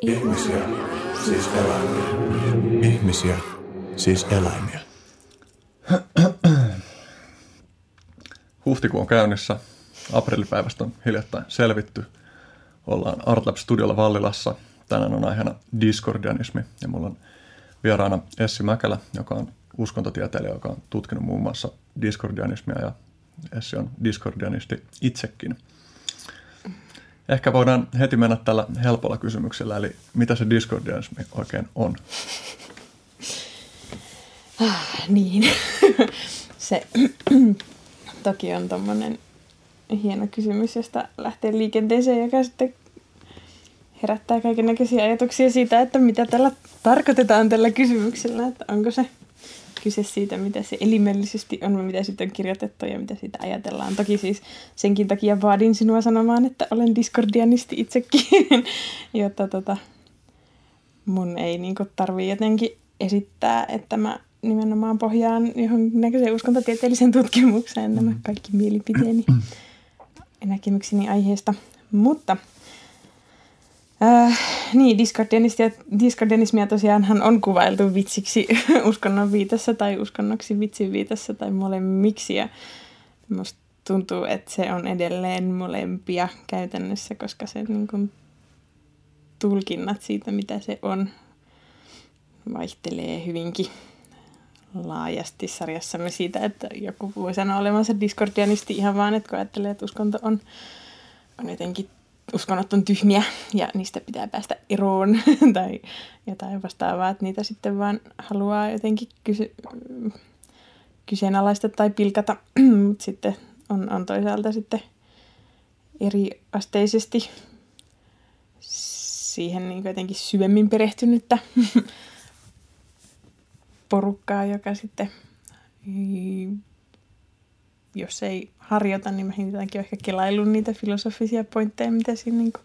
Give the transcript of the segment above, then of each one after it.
Ihmisiä, siis eläimiä. Ihmisiä, siis eläimiä. Huhtikuu on käynnissä. Aprillipäivästä on hiljattain selvitty. Ollaan Artlab Studiolla Vallilassa. Tänään on aiheena diskordianismi ja mulla on vieraana Essi Mäkelä, joka on uskontotieteilijä, joka on tutkinut muun muassa diskordianismia ja Essi on diskordianisti itsekin. Ehkä voidaan heti mennä tällä helpolla kysymyksellä, eli mitä se diskordianismi oikein on? Ah, niin. se toki on tuommoinen hieno kysymys, josta lähtee liikenteeseen, joka sitten herättää kaikenlaisia ajatuksia siitä, että mitä tällä tarkoitetaan tällä kysymyksellä, että onko se kyse siitä, mitä se elimellisesti on, mitä sitten on kirjoitettu ja mitä siitä ajatellaan. Toki siis senkin takia vaadin sinua sanomaan, että olen diskordianisti itsekin, jotta tota, mun ei niinku tarvii jotenkin esittää, että mä nimenomaan pohjaan johon näköiseen uskontotieteelliseen tutkimukseen nämä mm. kaikki mielipiteeni ja näkemykseni aiheesta. Mutta Äh, niin, diskordianismia, tosiaan on kuvailtu vitsiksi uskonnon viitassa tai uskonnoksi vitsin viitassa tai molemmiksi. Ja musta tuntuu, että se on edelleen molempia käytännössä, koska se niin kuin, tulkinnat siitä, mitä se on, vaihtelee hyvinkin laajasti sarjassamme siitä, että joku voi sanoa olevansa diskordianisti ihan vaan, että kun ajattelee, että uskonto on, on jotenkin uskonnot on tyhmiä ja niistä pitää päästä eroon tai jotain vastaavaa, että niitä sitten vaan haluaa jotenkin kysy- kyseenalaista tai pilkata, mutta sitten on, on toisaalta sitten eri asteisesti siihen niin jotenkin syvemmin perehtynyttä porukkaa, joka sitten jos ei harjoita, niin vähintäänkin ehkä kelaillut niitä filosofisia pointteja, mitä siinä niin kuin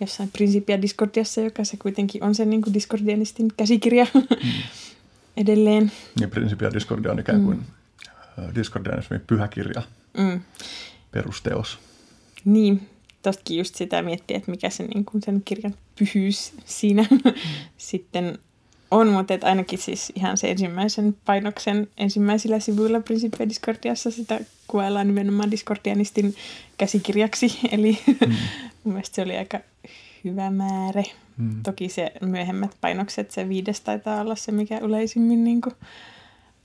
jossain Principia Discordiassa, joka se kuitenkin on se niin kuin Discordianistin käsikirja mm. edelleen. Niin Principia Discordia on ikään kuin mm. Discordianismin pyhäkirja, mm. perusteos. Niin, tostakin just sitä miettiä, että mikä se, niin kuin sen kirjan pyhyys siinä mm. sitten on, mutta et ainakin siis ihan se ensimmäisen painoksen ensimmäisillä sivuilla Principia Discordiassa sitä kuvaillaan nimenomaan Discordianistin käsikirjaksi, eli mm. mun mielestä se oli aika hyvä määrä. Mm. Toki se myöhemmät painokset, se viides taitaa olla se, mikä yleisimmin niin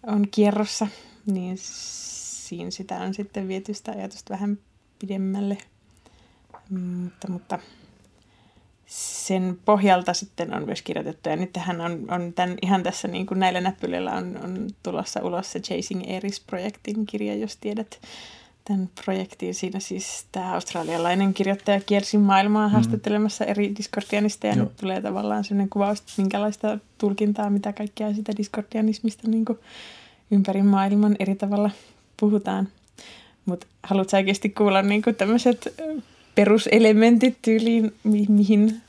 on kierrossa, niin siinä sitä on sitten viety sitä ajatusta vähän pidemmälle. Mutta, mutta sen pohjalta sitten on myös kirjoitettu. Ja nyt tähän on, on tämän, ihan tässä niin kuin näillä näppylillä on, on tulossa ulos se Chasing Eris-projektin kirja, jos tiedät tämän projektin. Siinä siis tämä australialainen kirjoittaja kiersi maailmaa mm. haastattelemassa eri diskordianista ja Joo. nyt tulee tavallaan sellainen kuvaus, että minkälaista tulkintaa, mitä kaikkea sitä diskordianismista niin kuin ympäri maailman eri tavalla puhutaan. Mutta haluatko oikeasti kuulla niin tämmöiset peruselementit tyyliin, mi- mihin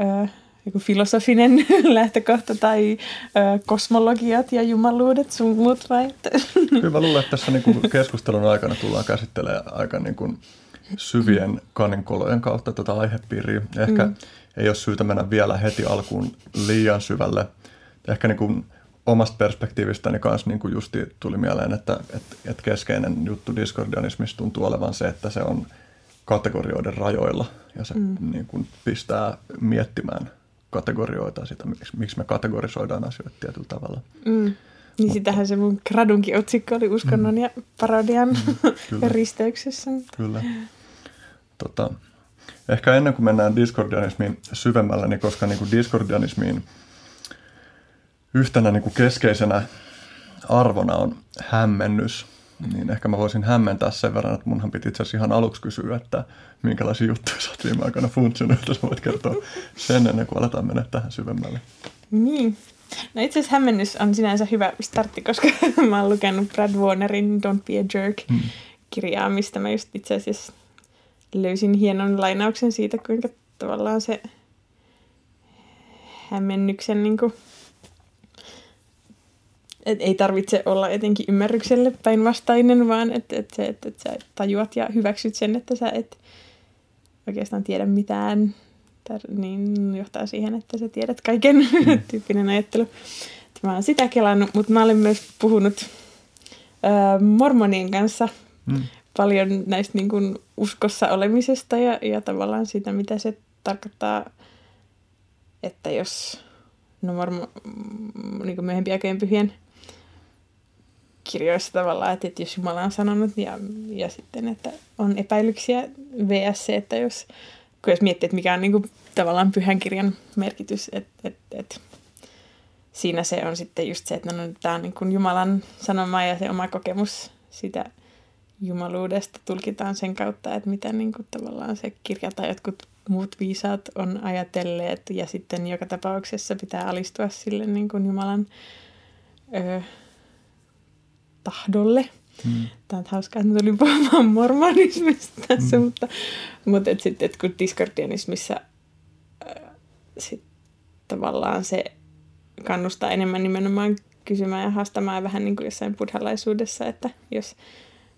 ö, joku filosofinen lähtökohta tai ö, kosmologiat ja jumaluudet sun muut vai? Kyllä mä luulen, että tässä niin keskustelun aikana tullaan käsittelemään aika niin kuin syvien kaninkolojen kautta tätä aihepiiriä. Ehkä mm. ei ole syytä mennä vielä heti alkuun liian syvälle. Ehkä niin kuin omasta perspektiivistäni kanssa niin kuin justi tuli mieleen, että, että, että keskeinen juttu diskordianismissa tuntuu olevan se, että se on – kategorioiden rajoilla ja se mm. niin kuin pistää miettimään kategorioita sitä, miksi, miksi me kategorisoidaan asioita tietyllä tavalla. Mm. Niin Mutta, sitähän se mun gradunkin otsikko oli uskonnon mm. ja parodian mm, risteyksessä. Kyllä. Tota, ehkä ennen kuin mennään diskordianismiin syvemmälle, niin koska niin kuin diskordianismiin yhtenä niin kuin keskeisenä arvona on hämmennys – niin ehkä mä voisin hämmentää sen verran, että munhan piti itse asiassa ihan aluksi kysyä, että minkälaisia juttuja sä oot viime aikoina funtsinut, että sä voit kertoa sen ennen kuin aletaan mennä tähän syvemmälle. Niin. No itse asiassa hämmennys on sinänsä hyvä startti, koska mä oon lukenut Brad Warnerin Don't Be a Jerk hmm. kirjaa, mistä mä just itse asiassa löysin hienon lainauksen siitä, kuinka tavallaan se hämmennyksen niin kuin et ei tarvitse olla etenkin ymmärrykselle päinvastainen, vaan että et että et sä tajuat ja hyväksyt sen, että sä et oikeastaan tiedä mitään tär- niin johtaa siihen, että sä tiedät kaiken mm. tyyppinen ajattelu. Et mä oon sitä kelannut, mutta mä olen myös puhunut ää, mormonien kanssa Mm. paljon näistä niin kuin uskossa olemisesta ja, ja tavallaan siitä, mitä se tarkoittaa, että jos no mormo, mm, niin kuin myöhempi aikojen pyhien kirjoissa tavallaan, että, että jos Jumala on sanonut ja, ja sitten, että on epäilyksiä vs. se, että jos, kun jos miettii, että mikä on niin kuin, tavallaan pyhän kirjan merkitys, että, että, että siinä se on sitten just se, että no, tämä on niin kuin Jumalan sanoma ja se oma kokemus sitä jumaluudesta tulkitaan sen kautta, että mitä niin kuin tavallaan se kirja tai jotkut muut viisaat on ajatelleet ja sitten joka tapauksessa pitää alistua sille niin kuin Jumalan ö, tahdolle. Mm. Tämä on hauskaa, että mä tulin puhumaan mormonismista tässä, mm. mutta, mutta et sitten, et kun diskordianismissa äh, sit tavallaan se kannustaa enemmän nimenomaan kysymään ja haastamaan vähän niin kuin jossain buddhalaisuudessa, että jos,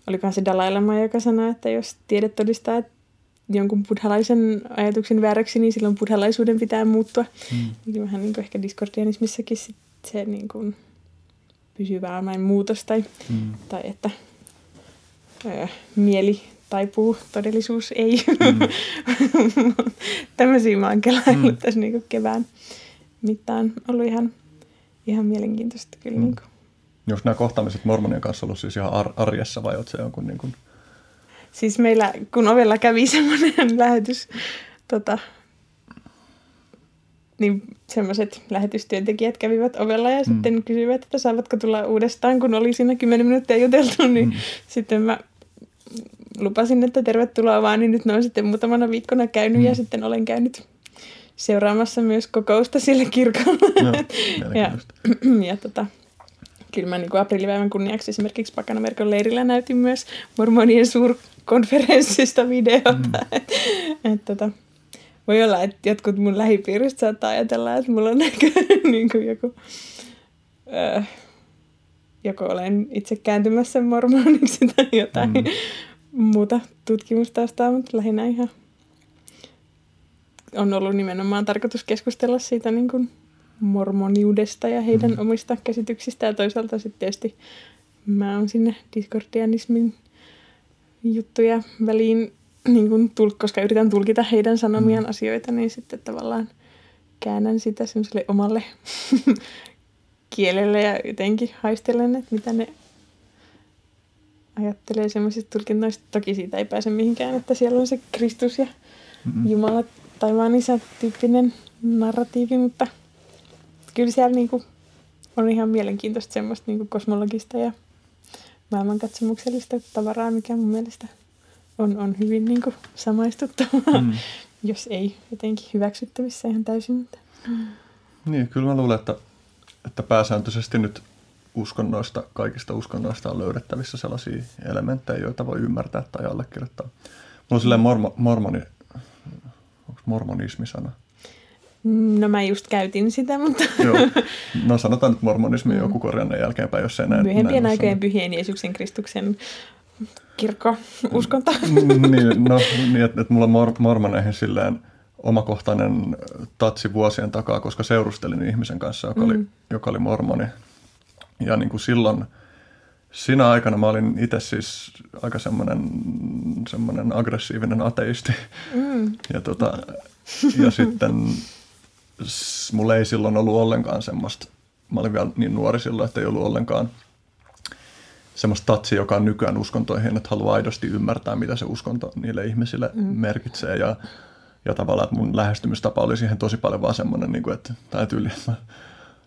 olikohan se Dalai Lama, joka sanoi, että jos tiede todistaa että jonkun buddhalaisen ajatuksen vääräksi, niin silloin buddhalaisuuden pitää muuttua. Mm. Niin vähän niin kuin ehkä diskordianismissakin sit se niin kuin pysyvä vain muutos tai, Mm. tai että ö, mieli taipuu, todellisuus ei. Mm. Tämmöisiä mä oon kelaillut Mm. tässä niin kevään mittaan. Ollut ihan, ihan mielenkiintoista kyllä. Mm. Niin kuin. Jos nämä kohtaamiset mormonien kanssa ollut siis ihan ar- arjessa vai oot se jonkun niin kuin... Siis meillä, kun ovella kävi semmoinen lähetys, tota, niin semmoiset lähetystyöntekijät kävivät ovella ja mm. sitten kysyivät, että saavatko tulla uudestaan, kun oli siinä 10 minuuttia juteltu, niin mm. sitten mä lupasin, että tervetuloa vaan, niin nyt ne on sitten muutamana viikkona käynyt mm. ja sitten olen käynyt seuraamassa myös kokousta sillä kirkolla. No, ja, ja tota, kyllä mä niin kuin aprillipäivän kunniaksi esimerkiksi Pakanamerkon leirillä näytin myös mormonien suurkonferenssista videota. Mm. Et, et, tota, voi olla, että jotkut mun lähipiiristä saattaa ajatella, että mulla on näköinen niin kuin joku, öö, joko olen itse kääntymässä mormoniksi tai jotain mm. muuta tutkimustaustaa, mutta lähinnä ihan on ollut nimenomaan tarkoitus keskustella siitä niin kuin mormoniudesta ja heidän mm. omista käsityksistä ja toisaalta sitten tietysti mä oon sinne diskordianismin juttuja väliin, niin tul- koska yritän tulkita heidän sanomiaan mm. asioita, niin sitten tavallaan käännän sitä semmoiselle omalle kielelle ja jotenkin haistelen, että mitä ne ajattelee semmoisista tulkinnoista. Toki siitä ei pääse mihinkään, että siellä on se Kristus ja mm. Jumala taivaan isä tyyppinen narratiivi, mutta kyllä siellä niinku on ihan mielenkiintoista semmoista niinku kosmologista ja maailmankatsomuksellista tavaraa, mikä mun mielestä on, on hyvin niinku samaistuttavaa, mm. jos ei jotenkin hyväksyttävissä ihan täysin. Mutta... Niin, kyllä mä luulen, että, että pääsääntöisesti nyt uskonnoista, kaikista uskonnoista on löydettävissä sellaisia elementtejä, joita voi ymmärtää tai allekirjoittaa. Mulla on silleen mormo, mormoni, onko mormonismi sana? No mä just käytin sitä, mutta... Joo. No sanotaan nyt mormonismi mm. joku korjannan jälkeenpäin, jos ei näin. Myöhempien aikojen pyhien Jeesuksen Kristuksen kirkko uskonto. niin, no niin, että, että mulla on mor- mormoneihin silleen omakohtainen tatsi vuosien takaa, koska seurustelin ihmisen kanssa, joka, mm. oli, joka oli mormoni. Ja niin kuin silloin, siinä aikana mä olin itse siis aika semmoinen, semmoinen aggressiivinen ateisti. Mm. Ja, tota, ja sitten mulla ei silloin ollut ollenkaan semmoista, mä olin vielä niin nuori silloin, että ei ollut ollenkaan semmoista tatsia, joka on nykyään uskontoihin, että haluaa aidosti ymmärtää, mitä se uskonto niille ihmisille mm. merkitsee. Ja, ja tavallaan, että mun lähestymistapa oli siihen tosi paljon vaan semmoinen, niin kuin, että tämä tyyli, että mä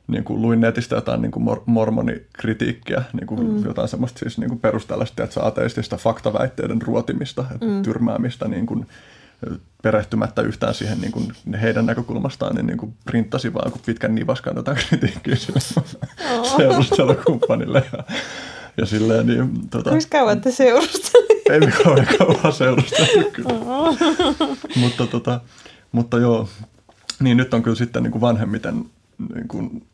niin kuin luin netistä jotain niin kuin mor- mormonikritiikkiä, niin kuin mm. jotain semmoista siis niin kuin perusteellista, että ateistista faktaväitteiden ruotimista, että mm. tyrmäämistä niin kuin, perehtymättä yhtään siihen niin kuin heidän näkökulmastaan, niin, niin kuin printtasi vaan kun pitkän nivaskan jotain kritiikkiä sille oh. seurustelukumppanille. Ja, ja silleen, niin, tota, Kuinka kauan te seurustelitte? Ei me kauan kauan seurusteltu kyllä. Oh. mutta, tota, mutta joo, niin nyt on kyllä sitten niin kuin vanhemmiten niin kuin,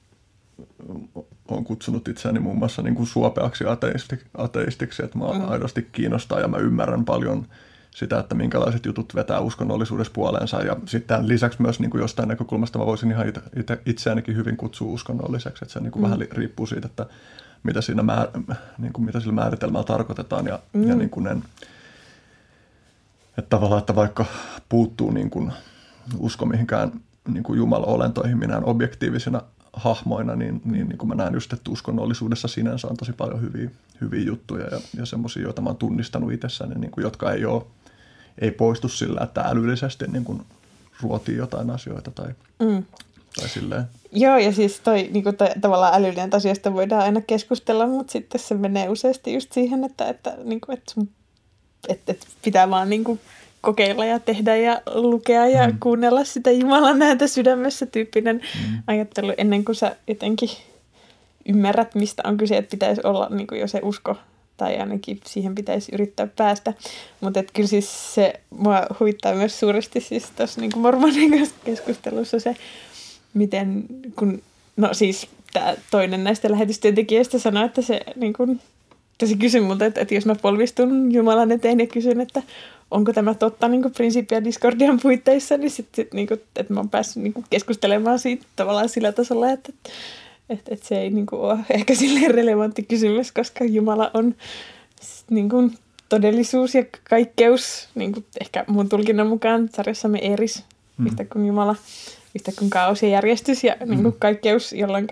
olen kutsunut itseäni muun muassa niin kuin suopeaksi ateisti, ateistiksi, että mä mm. aidosti kiinnostaa ja mä ymmärrän paljon sitä, että minkälaiset jutut vetää uskonnollisuudessa puoleensa. Ja sitten lisäksi myös niin kuin jostain näkökulmasta mä voisin ihan itse, itse, itseänikin hyvin kutsua uskonnolliseksi, että se niin kuin mm. vähän riippuu siitä, että mitä, siinä määr, niin kuin mitä sillä määritelmällä tarkoitetaan. Ja, mm. ja niin kuin en, että tavallaan, että vaikka puuttuu niin kuin usko mihinkään niin kuin Jumala-olentoihin minään objektiivisina hahmoina, niin, niin, niin kuin mä näen just, että uskonnollisuudessa sinänsä on tosi paljon hyviä, hyviä juttuja ja, ja semmoisia, joita mä oon tunnistanut itsessäni, niin kuin, jotka ei, ole, ei poistu sillä, että älyllisesti niin kuin ruotii jotain asioita tai, mm. Tai silleen. Joo, ja siis toi niin kuin toi, tavallaan älyllinen asioista voidaan aina keskustella, mutta sitten se menee useasti just siihen, että, että, niin kuin, että, sun, että, että pitää vaan niin kuin kokeilla ja tehdä ja lukea ja mm. kuunnella sitä Jumalan näitä sydämessä tyyppinen mm. ajattelu ennen kuin sä jotenkin ymmärrät, mistä on kyse, että pitäisi olla niin kuin jo se usko tai ainakin siihen pitäisi yrittää päästä. Mutta kyllä siis se mua huvittaa myös suuresti siis tuossa niin mormonin keskustelussa se, miten kun, no siis tämä toinen näistä lähetystyöntekijöistä sanoi, että se niin kuin, se kysyi multa, että, että jos mä polvistun Jumalan eteen ja kysyn, että onko tämä totta niin Principia Discordian puitteissa, niin sitten sit, niin että mä oon päässyt niin keskustelemaan siitä tavallaan sillä tasolla, että, että, että, että se ei niin kuin, ole ehkä sille relevantti kysymys, koska Jumala on niin kuin, todellisuus ja kaikkeus, niin kuin ehkä mun tulkinnan mukaan sarjassamme Eris, mm. yhtä kuin Jumala, yhtä kuin kaos ja järjestys ja mm. niin kuin kaikkeus, jolloin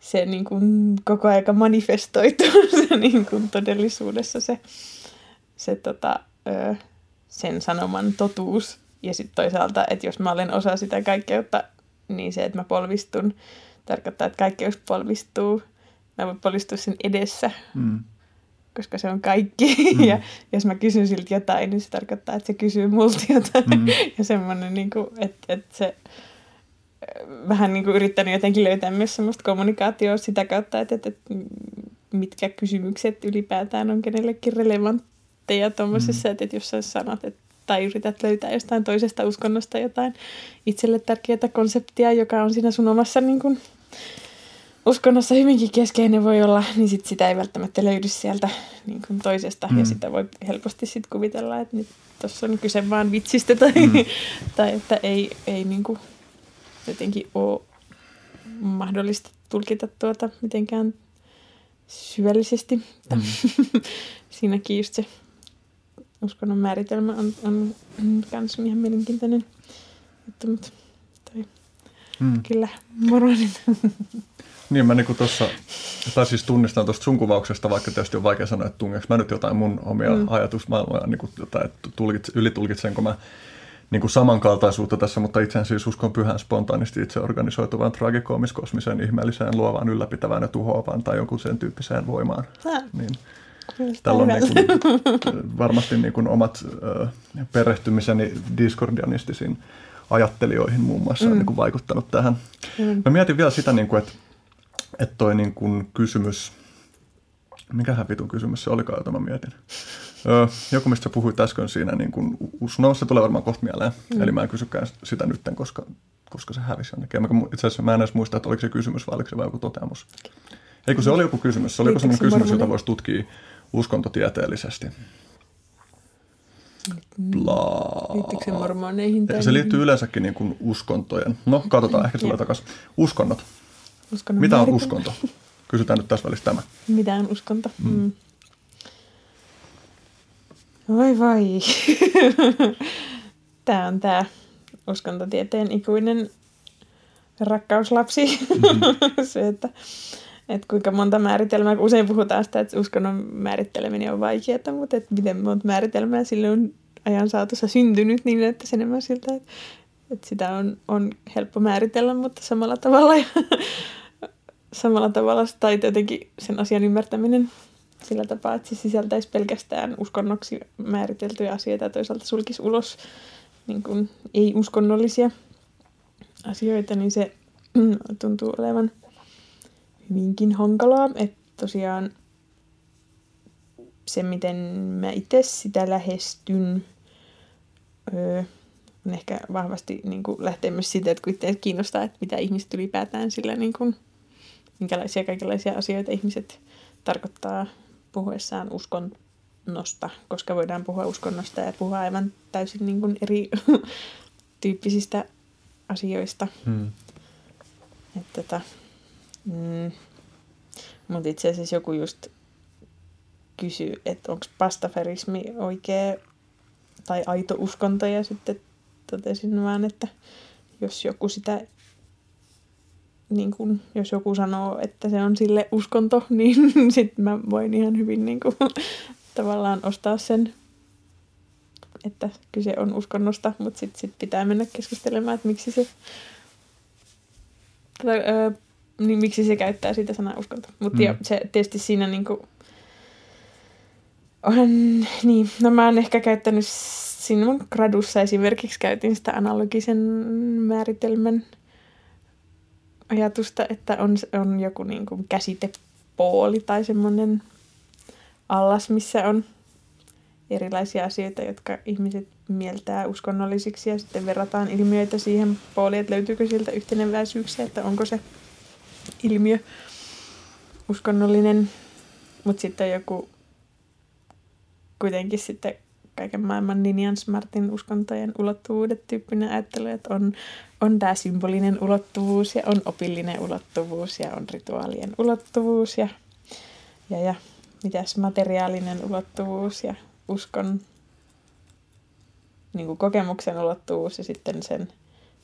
se niin kuin, koko aika manifestoituu se niin kuin, todellisuudessa se, se tota, ö, sen sanoman totuus. Ja sitten toisaalta, että jos mä olen osa sitä kaikkeutta, niin se, että mä polvistun, tarkoittaa, että kaikkeus polvistuu. Mä voin polvistua sen edessä, mm. Koska se on kaikki. Mm. ja jos mä kysyn siltä jotain, niin se tarkoittaa, että se kysyy multa jotain. Mm. ja semmoinen, niin kuin, että, että se vähän niin kuin yrittänyt jotenkin löytää myös semmoista kommunikaatioa sitä kautta, että, että mitkä kysymykset ylipäätään on kenellekin relevant, ja tuommoisessa, mm. että jos sä sanot, että tai yrität löytää jostain toisesta uskonnosta jotain itselle tärkeää konseptia, joka on siinä sun omassa niin kun, uskonnossa hyvinkin keskeinen voi olla, niin sit sitä ei välttämättä löydy sieltä niin kun toisesta. Mm. Ja sitä voi helposti sit kuvitella, että nyt tuossa on kyse vaan vitsistä tai, mm. tai että ei, ei niin kun, jotenkin ole mahdollista tulkita tuota mitenkään syvällisesti. Mm. Siinäkin just se uskonnon määritelmä on, on, myös ihan mielenkiintoinen juttu, mutta toi, hmm. kyllä moronin. Niin, mä niinku tossa, tai siis tunnistan tuosta sun kuvauksesta, vaikka tietysti on vaikea sanoa, että tungeeko mä nyt jotain mun omia mm. ajatusmaailmoja, niinku, tai että tulkits, ylitulkitsenko mä niin kuin samankaltaisuutta tässä, mutta itse siis uskon pyhän spontaanisti itse organisoituvaan tragikoomiskosmiseen, ihmeelliseen, luovaan, ylläpitävään ja tuhoavaan tai jonkun sen tyyppiseen voimaan. Niin. Tällä on niin kuin, varmasti niin kuin omat ö, perehtymiseni diskordianistisiin ajattelijoihin muun muassa mm. on niin kuin vaikuttanut tähän. Mm. Mä mietin vielä sitä, niin kuin, että, että toi niin kuin kysymys, mikähän vitun kysymys se olikaan, jota mä mietin. Ö, joku, mistä sä puhuit äsken siinä, niin kuin, no se tulee varmaan kohta mieleen, mm. eli mä en kysykään sitä nytten, koska, koska se hävisi jonnekin. Itse asiassa mä en edes muista, että oliko se kysymys vai oliko se vain joku toteamus. Eikö se oli joku kysymys? Se oli joku sellainen kysymys, jota voisi tutkia uskontotieteellisesti. Bla. Liittyykö se mormoneihin? Tai se liittyy yleensäkin niin kuin uskontojen. No, katsotaan, ehkä tulee takaisin. Uskonnot. Uskonnon Mitä on uskonto? Kysytään nyt tässä välissä tämä. Mitä on uskonto? Mm. Mm. Voi vai. tämä on tämä uskontotieteen ikuinen rakkauslapsi. Mm-hmm. se, että että kuinka monta määritelmää, kun usein puhutaan sitä, että uskonnon määritteleminen on vaikeaa, mutta että miten monta määritelmää sille on ajan saatossa syntynyt niin, että se enemmän siltä, että, että sitä on, on helppo määritellä, mutta samalla tavalla samalla tavalla tai jotenkin sen asian ymmärtäminen sillä tapaa, että se sisältäisi pelkästään uskonnoksi määriteltyjä asioita ja toisaalta sulkisi ulos niin kuin ei-uskonnollisia asioita, niin se tuntuu olevan hyvinkin hankalaa. Että tosiaan se, miten mä itse sitä lähestyn, öö, on ehkä vahvasti niin kuin, lähtee myös siitä, että kun itse kiinnostaa, että mitä ihmiset ylipäätään sillä, niin kuin, minkälaisia kaikenlaisia asioita ihmiset tarkoittaa puhuessaan uskon uskonnosta, koska voidaan puhua uskonnosta ja puhua aivan täysin niin kuin eri tyyppisistä asioista. Hmm. Että tota, mm, mutta itse asiassa joku just kysyy, että onko pastaferismi oikea tai aito uskonto ja sitten totesin vaan, että jos joku sitä niin kun, jos joku sanoo, että se on sille uskonto, niin sitten mä voin ihan hyvin niin kun, tavallaan ostaa sen, että kyse on uskonnosta, mutta sitten sit pitää mennä keskustelemaan, että miksi se, tai, öö, niin miksi se käyttää sitä sanaa uskonto. Mutta mm. se tietysti siinä niin kuin, on, niin, no mä oon ehkä käyttänyt siinä mun gradussa esimerkiksi käytin sitä analogisen määritelmän ajatusta, että on, on joku niin kuin käsitepooli tai semmoinen allas, missä on erilaisia asioita, jotka ihmiset mieltää uskonnollisiksi ja sitten verrataan ilmiöitä siihen pooliin, että löytyykö sieltä yhteneväisyyksiä, että onko se ilmiö uskonnollinen, mutta sitten joku kuitenkin sitten kaiken maailman Ninian Smartin uskontojen ulottuvuudet tyyppinen ajattelu, että on, on tämä symbolinen ulottuvuus ja on opillinen ulottuvuus ja on rituaalien ulottuvuus ja, ja, ja mitäs materiaalinen ulottuvuus ja uskon niin kuin kokemuksen ulottuvuus ja sitten sen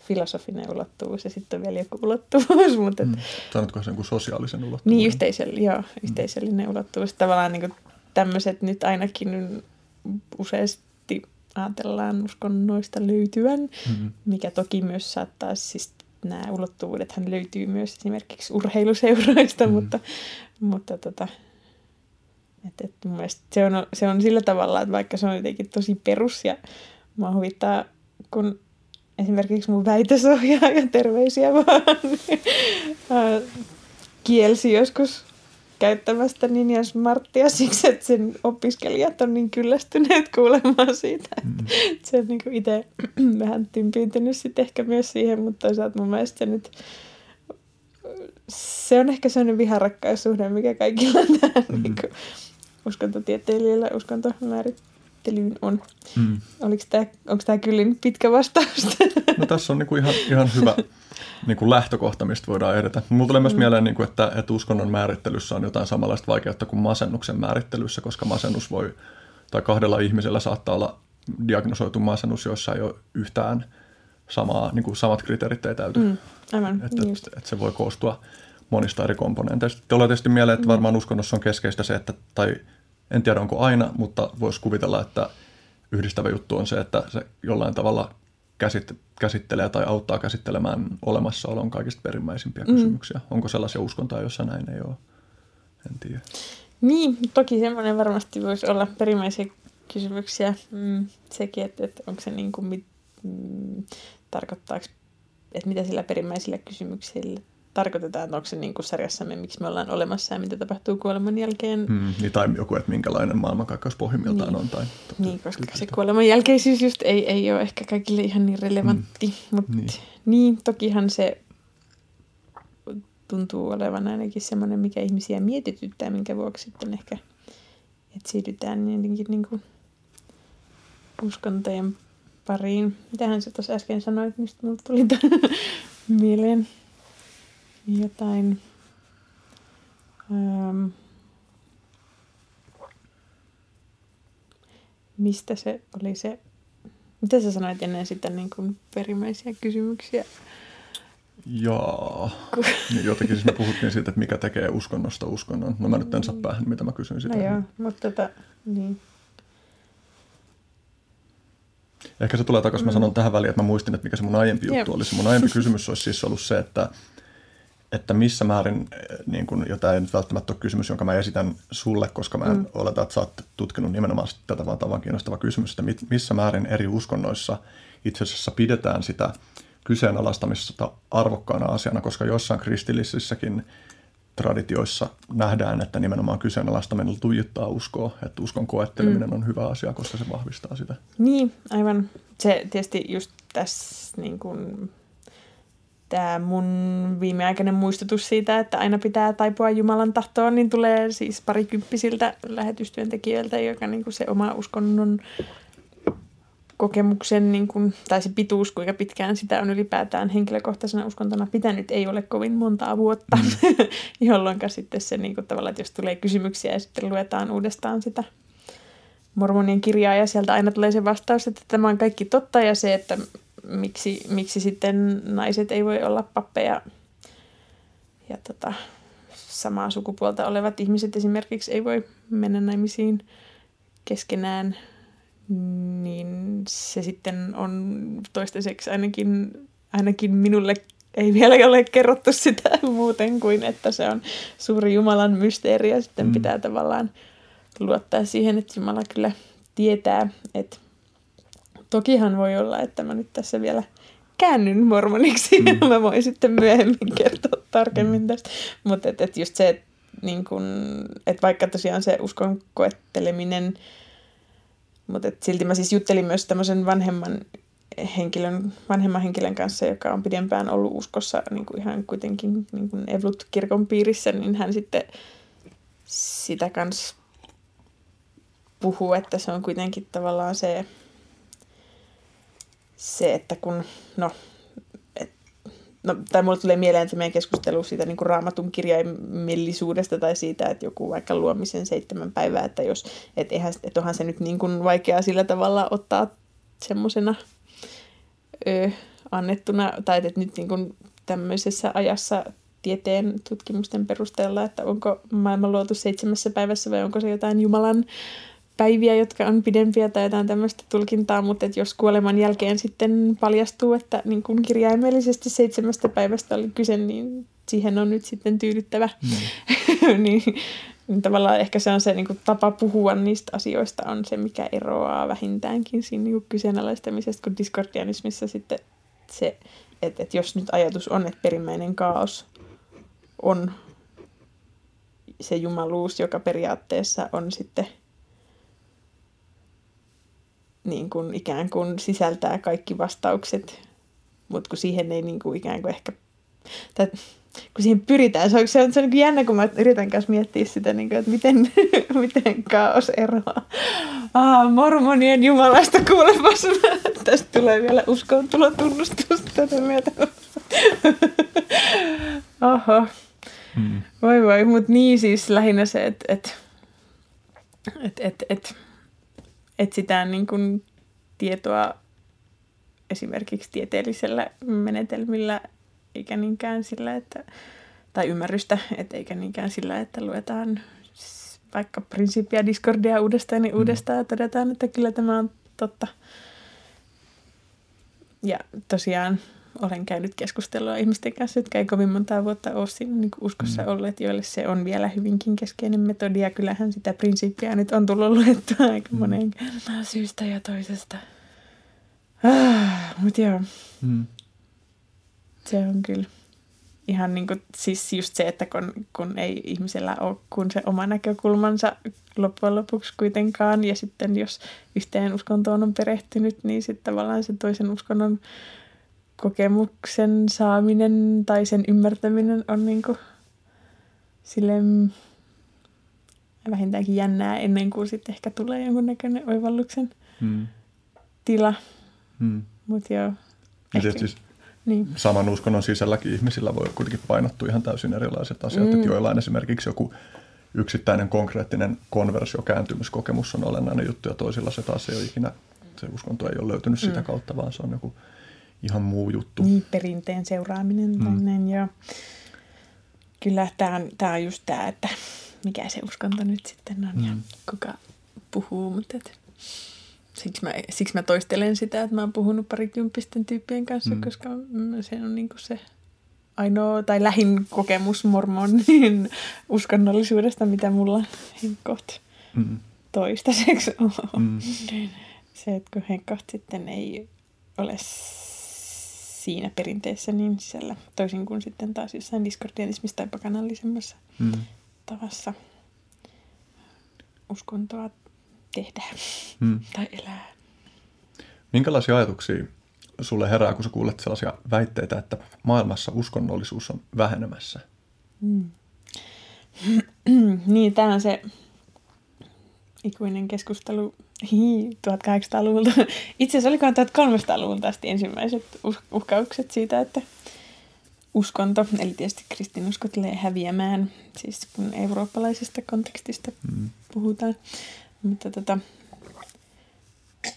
filosofinen ulottuvuus ja sitten on vielä joku ulottuvuus. Mutta et, mm. Sanotko sen kuin sosiaalisen ulottuvuuden? Niin, yhteisöllinen, joo, yhteisöllinen mm. ulottuvuus. Tavallaan niin tämmöiset nyt ainakin useasti ajatellaan uskonnoista löytyvän, mm-hmm. mikä toki myös saattaa siis nämä ulottuvuudethan löytyy myös esimerkiksi urheiluseuroista, mm-hmm. mutta, mutta tota, et, et mun se on, se on sillä tavalla, että vaikka se on jotenkin tosi perus ja mua huvittaa, kun esimerkiksi mun väitösohjaaja, terveisiä vaan, kielsi joskus käyttämästä Ninja Smarttia siksi, että sen opiskelijat on niin kyllästyneet kuulemaan siitä. Mm. Se on niin itse vähän tympiintynyt sitten ehkä myös siihen, mutta toisaalta mun mielestä se nyt se on ehkä sellainen viharakkaussuhde, mikä kaikilla tähän mm. niin uskontotieteilijöillä uskontomäärittelyyn on. Mm. Oliko tämä, onko tämä kyllin pitkä vastaus? No tässä on niinku ihan, ihan hyvä niin kuin lähtökohta, mistä voidaan edetä. Mulla tulee myös mm. mieleen, niin kuin, että, että uskonnon määrittelyssä on jotain samanlaista vaikeutta kuin masennuksen määrittelyssä, koska masennus voi, tai kahdella ihmisellä saattaa olla diagnosoitu masennus, jossa ei ole yhtään samaa, niin kuin samat kriteerit ei täyty. Mm, aivan, että, että, että se voi koostua monista eri komponenteista. Tulee tietysti mieleen, että mm. varmaan uskonnossa on keskeistä se, että, tai en tiedä onko aina, mutta voisi kuvitella, että yhdistävä juttu on se, että se jollain tavalla käsit, käsittelee tai auttaa käsittelemään olemassaolon kaikista perimmäisimpiä mm. kysymyksiä. Onko sellaisia uskontoja, joissa näin ei ole? En tiedä. Niin, toki semmoinen varmasti voisi olla perimmäisiä kysymyksiä. Mm, sekin, että, että onko se niin kuin, mit, mm, tarkoittaako, että mitä sillä perimmäisillä kysymyksillä tarkoitetaan, että onko se niin kuin sarjassamme, miksi me ollaan olemassa ja mitä tapahtuu kuoleman jälkeen. Mm, niin, tai joku, että minkälainen maailmankaikkeus pohjimmiltaan niin. on. Tai, totta, niin, koska kyllä, se kuoleman jälkeisyys just ei, ei ole ehkä kaikille ihan niin relevantti. Mm, mutta niin. niin, tokihan se tuntuu olevan ainakin semmoinen, mikä ihmisiä mietityttää, minkä vuoksi sitten ehkä etsiydytään jotenkin niin kuin uskontojen pariin. Mitähän se tuossa äsken sanoit, mistä mulle tuli mieleen? Jotain... Ähm, mistä se oli se... Mitä sä sanoit ennen sitä niin kuin perimmäisiä kysymyksiä? Joo. Niin jotenkin siis me puhuttiin siitä, että mikä tekee uskonnosta uskonnon. No mä nyt en saa päähän, mitä mä kysyin sitä. No joo, mutta tota, niin. Ehkä se tulee takaisin, mä sanon tähän väliin, että mä muistin, että mikä se mun aiempi juttu oli. Se mun aiempi kysymys olisi siis ollut se, että että missä määrin, eh, niin kun, jota ei nyt välttämättä ole kysymys, jonka mä esitän sulle, koska mä en mm. oleta, että sä oot tutkinut nimenomaan tätä vaan tavan kiinnostava kysymys, että missä määrin eri uskonnoissa itse asiassa pidetään sitä kyseenalaistamista arvokkaana asiana, koska jossain kristillisissäkin traditioissa nähdään, että nimenomaan kyseenalaistaminen tuijuttaa uskoa, että uskon koetteleminen mm. on hyvä asia, koska se vahvistaa sitä. Niin, aivan. Se tietysti just tässä niin kuin tämä mun viimeaikainen muistutus siitä, että aina pitää taipua Jumalan tahtoon, niin tulee siis parikymppisiltä lähetystyöntekijöiltä, joka niin kuin se oma uskonnon kokemuksen, niin kuin, tai se pituus, kuinka pitkään sitä on ylipäätään henkilökohtaisena uskontona pitänyt, ei ole kovin montaa vuotta, mm. jolloin sitten se niin kuin, tavallaan, että jos tulee kysymyksiä ja sitten luetaan uudestaan sitä mormonien kirjaa ja sieltä aina tulee se vastaus, että tämä on kaikki totta ja se, että miksi, miksi sitten naiset ei voi olla pappeja ja tota, samaa sukupuolta olevat ihmiset esimerkiksi ei voi mennä naimisiin keskenään, niin se sitten on toistaiseksi ainakin, ainakin minulle ei vielä ole kerrottu sitä muuten kuin, että se on suuri Jumalan mysteeri ja sitten mm. pitää tavallaan luottaa siihen, että Jumala kyllä tietää, että tokihan voi olla, että mä nyt tässä vielä käännyn mormoniksi mm. ja mä voin sitten myöhemmin kertoa tarkemmin mm. tästä. Mutta et, et just se, että niin kun, et vaikka tosiaan se uskon koetteleminen, mutta et silti mä siis juttelin myös tämmöisen vanhemman henkilön, vanhemman henkilön kanssa, joka on pidempään ollut uskossa niin kuin ihan kuitenkin niin kuin Evlut-kirkon piirissä, niin hän sitten sitä kanssa puhuu, että se on kuitenkin tavallaan se, se että kun, no, et, no tai mulle tulee mieleen että meidän keskustelu siitä niin kuin raamatun kirjaimellisuudesta tai siitä, että joku vaikka luomisen seitsemän päivää, että jos, et eihän, et onhan se nyt niin kuin vaikeaa sillä tavalla ottaa semmoisena annettuna, tai että nyt niin kuin tämmöisessä ajassa tieteen tutkimusten perusteella, että onko maailma luotu seitsemässä päivässä vai onko se jotain Jumalan päiviä, jotka on pidempiä tai jotain tämmöistä tulkintaa, mutta että jos kuoleman jälkeen sitten paljastuu, että niin kuin kirjaimellisesti seitsemästä päivästä oli kyse, niin siihen on nyt sitten tyydyttävä. Mm. niin, niin tavallaan ehkä se on se niin kuin tapa puhua niistä asioista on se, mikä eroaa vähintäänkin siinä niin kuin kyseenalaistamisesta, kun diskordianismissa sitten se, että, että jos nyt ajatus on, että perimmäinen kaos on se jumaluus, joka periaatteessa on sitten – niin kuin ikään kuin sisältää kaikki vastaukset, mutta kun siihen ei niin kuin ikään kuin ehkä, tai kun siihen pyritään, se on, se on, se on niin jännä, kun mä yritän kanssa miettiä sitä, niin kuin, että miten, miten kaos eroaa. Ah, mormonien jumalasta kuulepas, tästä tulee vielä tunnustusta tätä myötä. Oho. Hmm. Voi voi, mutta niin siis lähinnä se, että et, et, et, et, etsitään niin kuin tietoa esimerkiksi tieteellisellä menetelmillä, eikä niinkään sillä, että, tai ymmärrystä, et eikä niinkään sillä, että luetaan vaikka Principia Discordia uudestaan niin mm. uudestaan ja todetaan, että kyllä tämä on totta. Ja tosiaan olen käynyt keskustelua ihmisten kanssa, jotka ei kovin montaa vuotta ole siinä niin uskossa mm. olleet, joille se on vielä hyvinkin keskeinen metodi. Ja kyllähän sitä prinsiippiä nyt on tullut luettua aika mm. moneen syystä ja toisesta. Ah, Mutta joo, mm. se on kyllä ihan niin kuin, siis just se, että kun, kun ei ihmisellä ole kun se oma näkökulmansa loppujen lopuksi kuitenkaan, ja sitten jos yhteen uskontoon on perehtynyt, niin sitten tavallaan se toisen uskonnon kokemuksen saaminen tai sen ymmärtäminen on niin kuin silleen vähintäänkin jännää ennen kuin sitten ehkä tulee jonkunnäköinen oivalluksen hmm. tila. Hmm. Mutta joo. Ja siis niin. saman uskonnon sisälläkin ihmisillä voi kuitenkin painottua ihan täysin erilaiset asiat. Mm. Että joillain esimerkiksi joku yksittäinen konkreettinen konversio, kääntymyskokemus on olennainen juttu ja toisilla se taas ei ole ikinä, se uskonto ei ole löytynyt sitä mm. kautta, vaan se on joku ihan muu juttu. Niin, perinteen seuraaminen tai mm. näin, joo. Kyllä tämä on, tää on just tämä, että mikä se uskonto nyt sitten on mm. ja kuka puhuu, mutta et, siksi, mä, siksi mä toistelen sitä, että mä oon puhunut parikymppisten tyyppien kanssa, mm. koska se on niinku se ainoa tai lähin kokemus mormonin uskonnollisuudesta, mitä mulla henkot mm. toistaiseksi on. Mm. Se, että kun henkot sitten ei ole siinä perinteessä niin sisällä, toisin kuin sitten taas jossain diskordianismissa tai pakanallisemmassa mm. tavassa uskontoa tehdä mm. tai elää. Minkälaisia ajatuksia sulle herää, kun sä kuulet sellaisia väitteitä, että maailmassa uskonnollisuus on vähenemässä? Mm. niin, tämä on se ikuinen keskustelu 1800-luvulta. Itse asiassa olikohan 1300-luvulta asti ensimmäiset uhkaukset siitä, että uskonto, eli tietysti kristinusko tulee häviämään, siis kun eurooppalaisesta kontekstista mm. puhutaan. Mutta tota,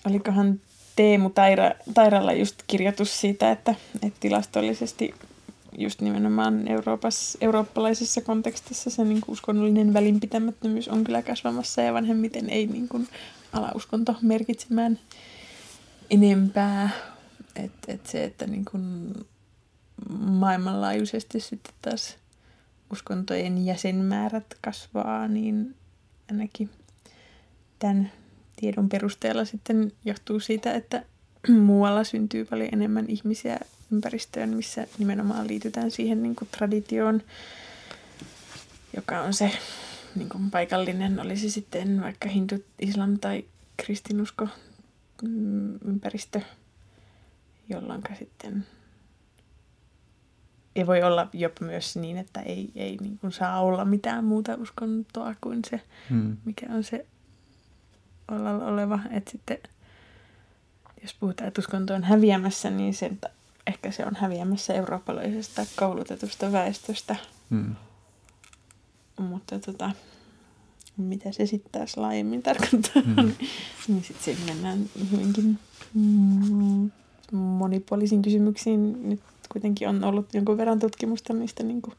olikohan Teemu Taira, Tairalla just kirjoitus siitä, että, että tilastollisesti just nimenomaan Euroopassa, eurooppalaisessa kontekstissa se niin uskonnollinen välinpitämättömyys on kyllä kasvamassa ja vanhemmiten ei niin kuin ala uskonto merkitsemään enempää. Et, et se, että niin kuin maailmanlaajuisesti sitten taas uskontojen jäsenmäärät kasvaa, niin ainakin tämän tiedon perusteella sitten johtuu siitä, että muualla syntyy paljon enemmän ihmisiä ympäristöön, missä nimenomaan liitytään siihen niin kuin traditioon, joka on se niin kuin paikallinen, olisi sitten vaikka hindu, islam tai kristinusko mm, ympäristö, jolloin sitten ei voi olla jopa myös niin, että ei, ei niin kuin saa olla mitään muuta uskontoa kuin se, hmm. mikä on se olla oleva. Että sitten, jos puhutaan, että uskonto on häviämässä, niin sen, ehkä se on häviämässä eurooppalaisesta koulutetusta väestöstä. Hmm. Mutta tota, mitä se sitten taas laajemmin tarkoittaa, hmm. niin sitten siinä mennään hyvinkin mm, monipuolisiin kysymyksiin. Nyt kuitenkin on ollut jonkun verran tutkimusta niistä, niin kuin,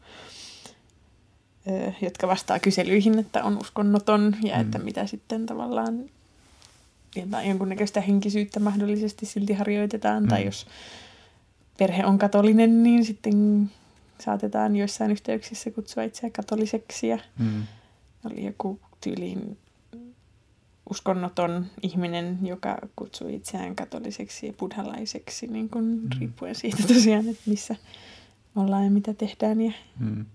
ö, jotka vastaa kyselyihin, että on uskonnoton ja hmm. että mitä sitten tavallaan jotain, jonkunnäköistä henkisyyttä mahdollisesti silti harjoitetaan. Hmm. Tai jos perhe on katolinen, niin sitten saatetaan joissain yhteyksissä kutsua itseä katoliseksi. Ja hmm. oli joku tyyliin uskonnoton ihminen, joka kutsui itseään katoliseksi ja buddhalaiseksi, niin kuin mm. riippuen siitä tosiaan, että missä ollaan ja mitä tehdään ja mm.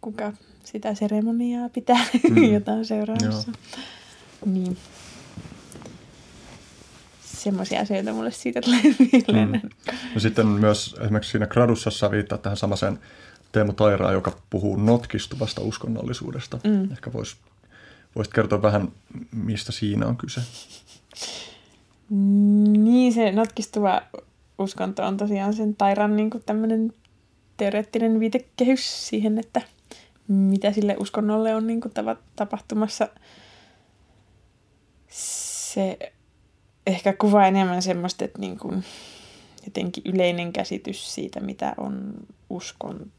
kuka sitä seremoniaa pitää, mm. jota on seuraamassa. Niin. Semmoisia asioita mulle siitä tulee mieleen. Mm. No sitten myös esimerkiksi siinä gradussassa viittaa tähän samaiseen Teemu Tairaan, joka puhuu notkistuvasta uskonnollisuudesta. Mm. Ehkä voisi Voisit kertoa vähän, mistä siinä on kyse? Niin, se notkistuva uskonto on tosiaan sen Tairan niin tämmöinen teoreettinen viitekehys siihen, että mitä sille uskonnolle on niin kuin tapahtumassa. Se ehkä kuvaa enemmän semmoista, että niin kuin jotenkin yleinen käsitys siitä, mitä on uskonto.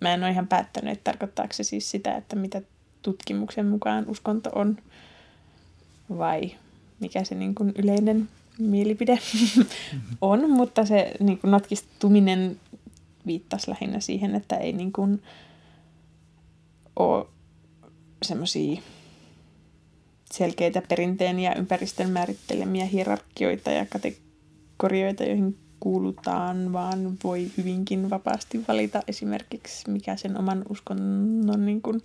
Mä en ole ihan päättänyt, että tarkoittaako se siis sitä, että mitä tutkimuksen mukaan uskonto on vai mikä se niin kuin yleinen mielipide on, mutta se niin kuin notkistuminen viittasi lähinnä siihen, että ei niin kuin ole semmoisia selkeitä perinteen ja ympäristön määrittelemiä hierarkioita ja kategorioita, joihin kuulutaan, vaan voi hyvinkin vapaasti valita esimerkiksi, mikä sen oman uskonnon niin kuin,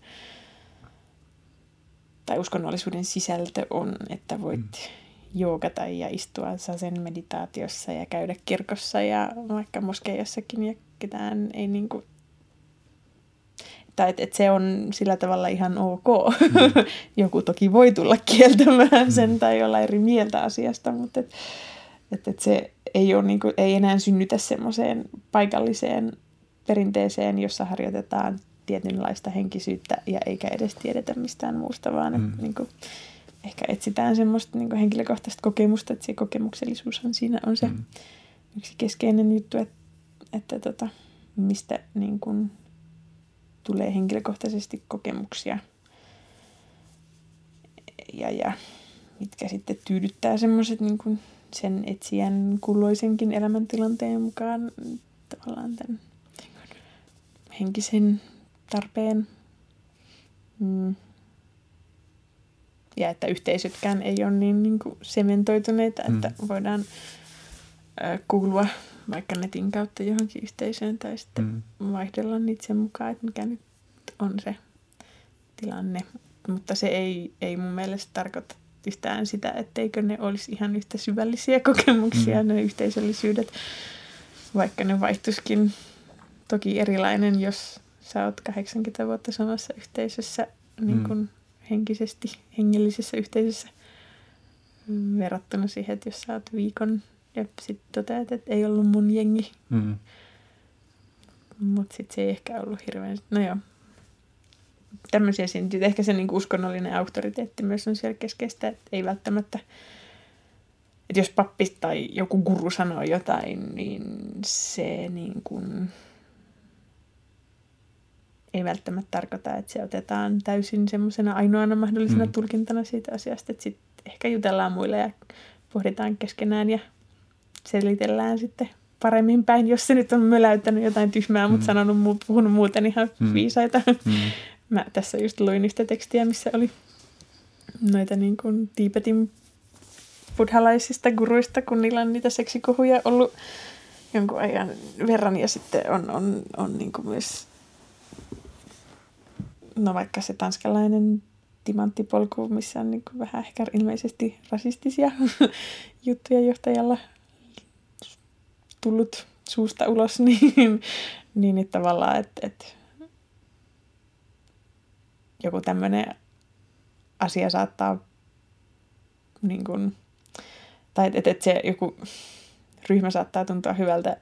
tai uskonnollisuuden sisältö on, että voit mm. joogata ja istua sen meditaatiossa ja käydä kirkossa ja vaikka moskeijassakin ja ketään ei niinku tai että et se on sillä tavalla ihan ok. Mm. Joku toki voi tulla kieltämään sen mm. tai olla eri mieltä asiasta, mutta et, et, et se ei, ole, niinku, ei enää synnytä semmoiseen paikalliseen perinteeseen, jossa harjoitetaan tietynlaista henkisyyttä ja eikä edes tiedetä mistään muusta, vaan mm. että niin kuin, ehkä etsitään semmoista niin kuin henkilökohtaista kokemusta, että se kokemuksellisuushan siinä on se mm. yksi keskeinen juttu, että, että tota, mistä niin kuin, tulee henkilökohtaisesti kokemuksia ja, ja mitkä sitten tyydyttää semmoiset niin kuin sen etsijän kulloisenkin elämäntilanteen mukaan tavallaan tämän henkisen tarpeen. Mm. Ja että yhteisötkään ei ole niin, niin kuin sementoituneita, mm. että voidaan ö, kuulua vaikka netin kautta johonkin yhteisöön tai sitten mm. vaihdella niitä sen mukaan, että mikä nyt on se tilanne. Mutta se ei, ei mun mielestä tarkoita yhtään sitä, etteikö ne olisi ihan yhtä syvällisiä kokemuksia, mm. ne yhteisöllisyydet, vaikka ne vaihtuisikin toki erilainen, jos sä oot 80 vuotta samassa yhteisössä niin kuin mm. henkisesti, hengellisessä yhteisössä verrattuna siihen, että jos sä oot viikon ja sitten toteat, että ei ollut mun jengi. Mm. Mutta sitten se ei ehkä ollut hirveän... No joo. Tämmöisiä syntyy. Ehkä se niinku uskonnollinen auktoriteetti myös on siellä keskeistä, että ei välttämättä... Että jos pappi tai joku guru sanoo jotain, niin se niin kuin ei välttämättä tarkoita, että se otetaan täysin semmoisena ainoana mahdollisena mm. tulkintana siitä asiasta, että sitten ehkä jutellaan muille ja pohditaan keskenään ja selitellään sitten paremmin päin, jos se nyt on möläyttänyt jotain tyhmää, mm. mutta sanonut, puhunut muuten ihan mm. viisaita. Mm. Mä tässä just luin yhtä tekstiä, missä oli noita niin kuin Tiibetin buddhalaisista guruista, kun niillä on niitä seksikohuja ollut jonkun ajan verran. Ja sitten on, on, on niin kuin myös, no vaikka se tanskalainen timanttipolku, missä on niin kuin vähän ehkä ilmeisesti rasistisia juttuja johtajalla tullut suusta ulos, niin, niin että tavallaan, että, että joku tämmöinen asia saattaa niin kuin, tai että, että se joku ryhmä saattaa tuntua hyvältä.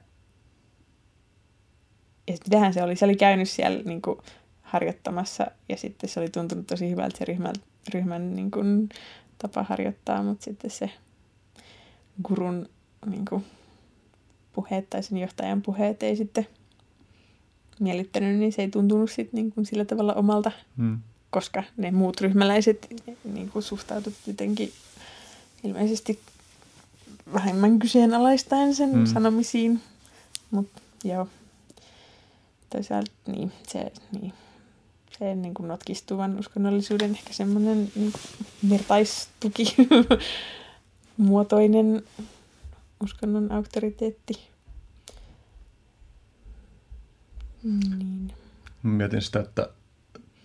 Ja mitähän se oli? Se oli käynyt siellä niin kuin, harjoittamassa ja sitten se oli tuntunut tosi hyvältä se ryhmän, ryhmän niin kuin, tapa harjoittaa, mutta sitten se gurun niin kuin, puheet tai sen johtajan puheet ei sitten miellyttänyt, niin se ei tuntunut sit niin kuin sillä tavalla omalta, hmm. koska ne muut ryhmäläiset niin kuin suhtautuivat jotenkin ilmeisesti vähemmän kyseenalaistaen sen hmm. sanomisiin. Mutta joo, toisaalta niin, se, niin, se niin kuin notkistuvan uskonnollisuuden ehkä semmoinen niin vertaistuki muotoinen uskonnon auktoriteetti. Niin. Mietin sitä, että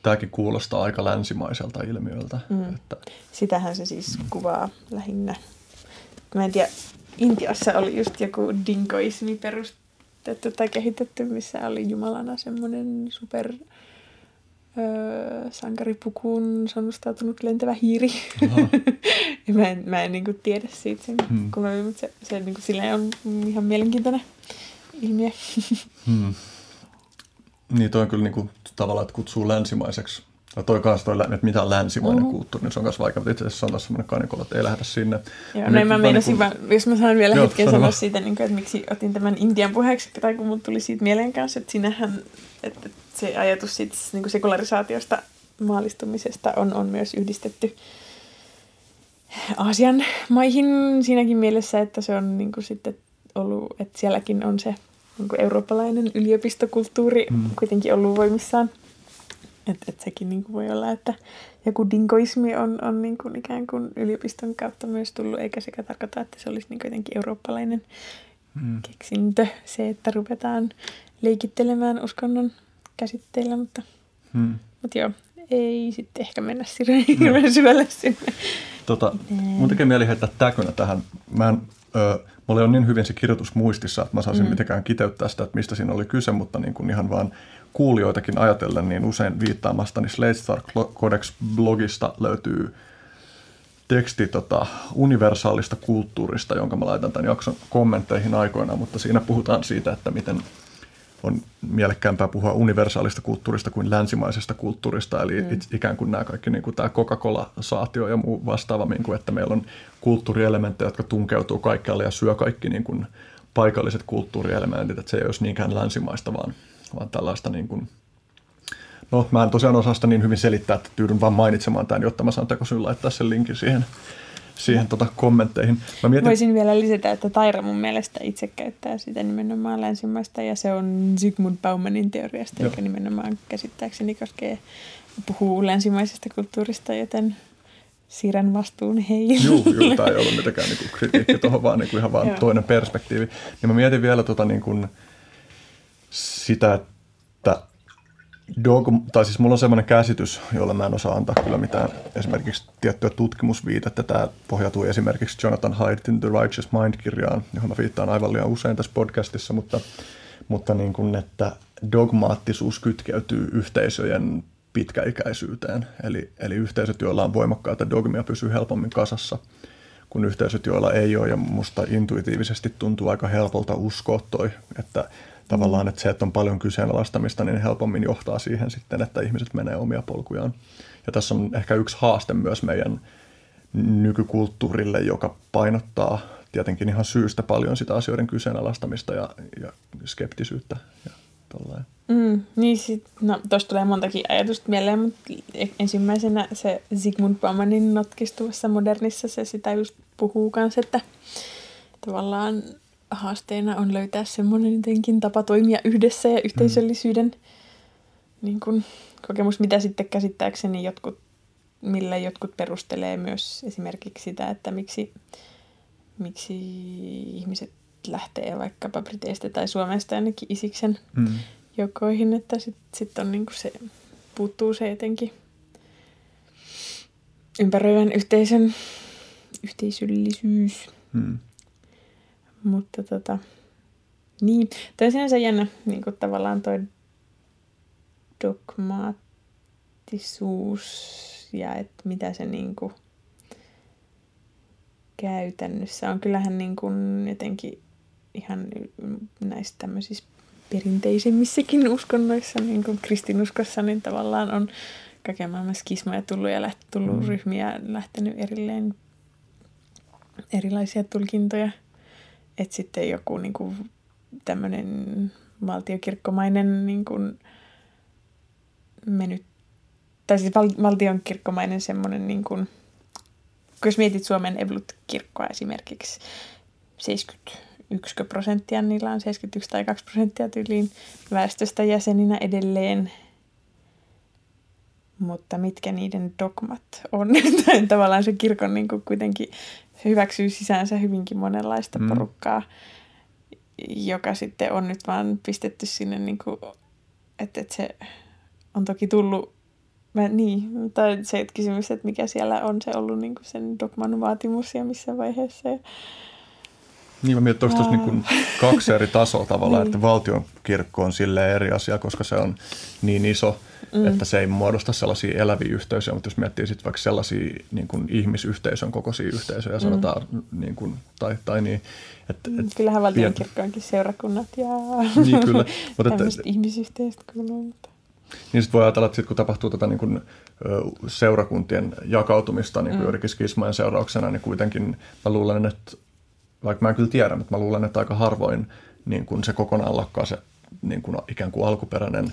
tämäkin kuulostaa aika länsimaiselta ilmiöltä. Mm. Että... Sitähän se siis mm. kuvaa lähinnä. Mä en tiedä, Intiassa oli just joku dingoismi perustettu tai kehitetty, missä oli Jumalana semmoinen super öö, sankaripukuun sonnustautunut lentävä hiiri. ja mä en, mä en niin kuin, tiedä siitä sen hmm. kummemmin, mutta se, se niin kuin, silleen on ihan mielenkiintoinen ilmiö. hmm. Niin toi on kyllä niin kuin, tavallaan, että kutsuu länsimaiseksi. Ja toi kanssa toi, että mitä on länsimainen mm-hmm. kulttuuri, niin se on myös vaikea, mutta itse asiassa on taas semmoinen kanikolo, että ei lähdetä sinne. Joo, no mä meinasin, niin kuin... jos mä saan vielä Joo, hetken sanoa siitä, niin kuin, että miksi otin tämän Intian puheeksi, tai kun mulla tuli siitä mieleen kanssa, että sinähän, että se ajatus siitä niin kuin sekularisaatiosta, maalistumisesta on, on myös yhdistetty Aasian maihin siinäkin mielessä, että se on niin kuin sitten ollut, että sielläkin on se niin kuin eurooppalainen yliopistokulttuuri mm. kuitenkin ollut voimissaan. Että et sekin niin kuin voi olla, että joku dingoismi on, on niin kuin ikään kuin yliopiston kautta myös tullut, eikä sekä tarkoita, että se olisi niin jotenkin eurooppalainen mm. keksintö, se, että ruvetaan leikittelemään uskonnon käsitteillä, mutta, mm. mutta joo, ei sitten ehkä mennä hirveän no. syvälle sinne. Tota, mun tekee mieli heittää täkönä tähän. Mä en, ö, mulla on niin hyvin se kirjoitus muistissa, että mä saisin mm. mitenkään kiteyttää sitä, että mistä siinä oli kyse, mutta niin kuin ihan vaan kuulijoitakin ajatellen, niin usein viittaamastani Slate Star Codex-blogista löytyy teksti tota, universaalista kulttuurista, jonka mä laitan tämän jakson kommentteihin aikoinaan, mutta siinä puhutaan siitä, että miten on mielekkäämpää puhua universaalista kulttuurista kuin länsimaisesta kulttuurista, eli mm. ikään kuin nämä kaikki niin kuin tämä Coca-Cola-saatio ja muu vastaava, niin kuin, että meillä on kulttuurielementtejä, jotka tunkeutuu kaikkialle ja syö kaikki niin kuin paikalliset kulttuurielementit, että se ei olisi niinkään länsimaista, vaan, vaan tällaista niin kuin, No, mä en tosiaan osaa sitä niin hyvin selittää, että tyydyn vaan mainitsemaan tämän, jotta mä saan tekosyyn laittaa sen linkin siihen siihen tota, kommentteihin. Mä mietin... Voisin vielä lisätä, että Taira mun mielestä itse käyttää sitä nimenomaan länsimaista ja se on Zygmunt Baumanin teoriasta, joka nimenomaan käsittääkseni koskee puhuu länsimaisesta kulttuurista, joten siirrän vastuun heille. Joo, joo tämä ei ollut mitenkään niin kritiikki tuohon, vaan niin kuin ihan vaan toinen perspektiivi. Niin mä mietin vielä tota, niin kuin sitä, että dogma, tai siis mulla on semmoinen käsitys, jolla mä en osaa antaa kyllä mitään esimerkiksi tiettyä tutkimusviitettä. Tämä pohjautuu esimerkiksi Jonathan Haidtin The Righteous Mind-kirjaan, johon mä viittaan aivan liian usein tässä podcastissa, mutta, mutta niin kuin, että dogmaattisuus kytkeytyy yhteisöjen pitkäikäisyyteen. Eli, eli yhteisöt, joilla on voimakkaita dogmia, pysyy helpommin kasassa kuin yhteisöt, joilla ei ole. Ja musta intuitiivisesti tuntuu aika helpolta uskoa toi, että tavallaan, että se, että on paljon kyseenalaistamista, niin helpommin johtaa siihen sitten, että ihmiset menee omia polkujaan. Ja tässä on ehkä yksi haaste myös meidän nykykulttuurille, joka painottaa tietenkin ihan syystä paljon sitä asioiden kyseenalaistamista ja, ja skeptisyyttä ja tollain. Mm, niin sit, no tuosta tulee montakin ajatusta mieleen, mutta ensimmäisenä se Sigmund Baumanin notkistuvassa modernissa se sitä just puhuu kanssa, että tavallaan haasteena on löytää semmoinen jotenkin tapa toimia yhdessä ja yhteisöllisyyden mm. niin kun, kokemus, mitä sitten käsittääkseni jotkut, millä jotkut perustelee myös esimerkiksi sitä, että miksi, miksi ihmiset lähtee vaikkapa Briteistä tai Suomesta ainakin Isiksen mm. jokoihin, että sitten sit on niin se, puuttuu se jotenkin ympäröivän yhteisön yhteisöllisyys. Mm. Mutta tota, niin, toi sinänsä jännä niin kuin tavallaan toi dogmaattisuus ja että mitä se niin kuin käytännössä on. Kyllähän niin kuin jotenkin ihan näissä tämmöisissä perinteisemmissäkin uskonnoissa, niin kuin kristinuskossa, niin tavallaan on kaiken maailman skismoja tullut ja läht, tullut mm. ryhmiä lähtenyt erilleen erilaisia tulkintoja. Että sitten joku niin kuin, tämmöinen valtiokirkkomainen niin kuin, mennyt, tai siis val, valtionkirkkomainen semmoinen, niin kuin, jos mietit Suomen Evolut-kirkkoa esimerkiksi, 71 prosenttia, niillä on 71 tai 2 prosenttia tyyliin väestöstä jäseninä edelleen, mutta mitkä niiden dogmat on. Tavallaan se kirkon niin kuin kuitenkin hyväksyy sisäänsä hyvinkin monenlaista mm. porukkaa, joka sitten on nyt vaan pistetty sinne, niin kuin, että, että se on toki tullut, mä, niin, tai se kysymys, että mikä siellä on se ollut niin kuin sen dogman vaatimus ja missä vaiheessa. Ja, niin mä mietin, onko niin kaksi eri tasoa tavallaan, niin. että valtion kirkko on sille eri asia, koska se on niin iso, mm. että se ei muodosta sellaisia eläviä yhteisöjä, mutta jos miettii sitten vaikka sellaisia niin kuin ihmisyhteisön kokoisia yhteisöjä, mm. sanotaan, niin kuin, tai, tai niin. Että, mm, et, Kyllähän valtion kirkko onkin seurakunnat ja niin, kyllä. mutta että, ihmisyhteisöt kuuluu. Mutta... Niin sitten voi ajatella, että sit kun tapahtuu tätä niin kuin, seurakuntien jakautumista niin kuin mm. seurauksena, niin kuitenkin mä luulen, että vaikka mä en kyllä tiedä, mutta mä luulen, että aika harvoin niin kuin se kokonaan lakkaa se niin kuin ikään kuin alkuperäinen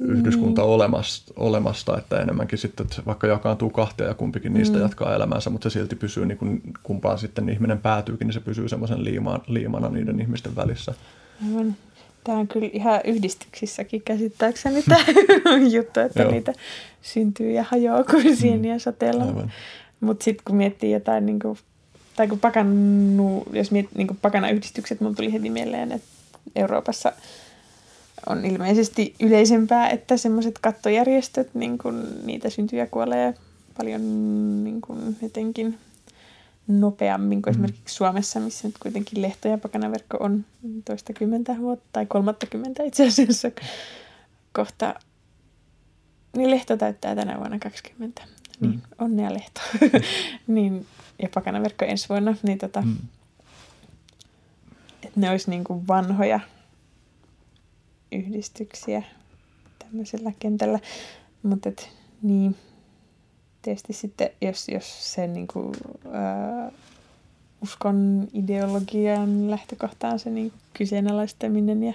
yhdyskunta mm. olemasta, olemasta, että enemmänkin sitten, että vaikka jakaantuu kahtia ja kumpikin niistä mm. jatkaa elämäänsä, mutta se silti pysyy, niin kuin kumpaan sitten ihminen päätyykin, niin se pysyy semmoisen liimaan, liimana niiden ihmisten välissä. Aivan. Tämä on kyllä ihan yhdistyksissäkin käsittääkseni tämä juttu, että Joo. niitä syntyy ja hajoaa kuin sieniä mm. sateella. Mutta sitten kun miettii jotain niin kuin tai kun pakannu, jos miet, niin kuin pakanayhdistykset, mun tuli heti mieleen, että Euroopassa on ilmeisesti yleisempää, että semmoiset kattojärjestöt, niin kuin niitä syntyy ja kuolee paljon niin kuin jotenkin nopeammin kuin mm. esimerkiksi Suomessa, missä nyt kuitenkin lehto- ja pakanaverkko on toistakymmentä vuotta tai kolmattakymmentä itse asiassa kohta. Niin lehto täyttää tänä vuonna 20. Niin, mm. onnea lehto. niin ja pakanaverkko ensi vuonna, niin tota, mm. että ne olisi niin kuin vanhoja yhdistyksiä tämmöisellä kentällä. Mutta niin, tietysti sitten, jos, jos se niin kuin, ää, uskon ideologian lähtökohta on se niin kyseenalaistaminen ja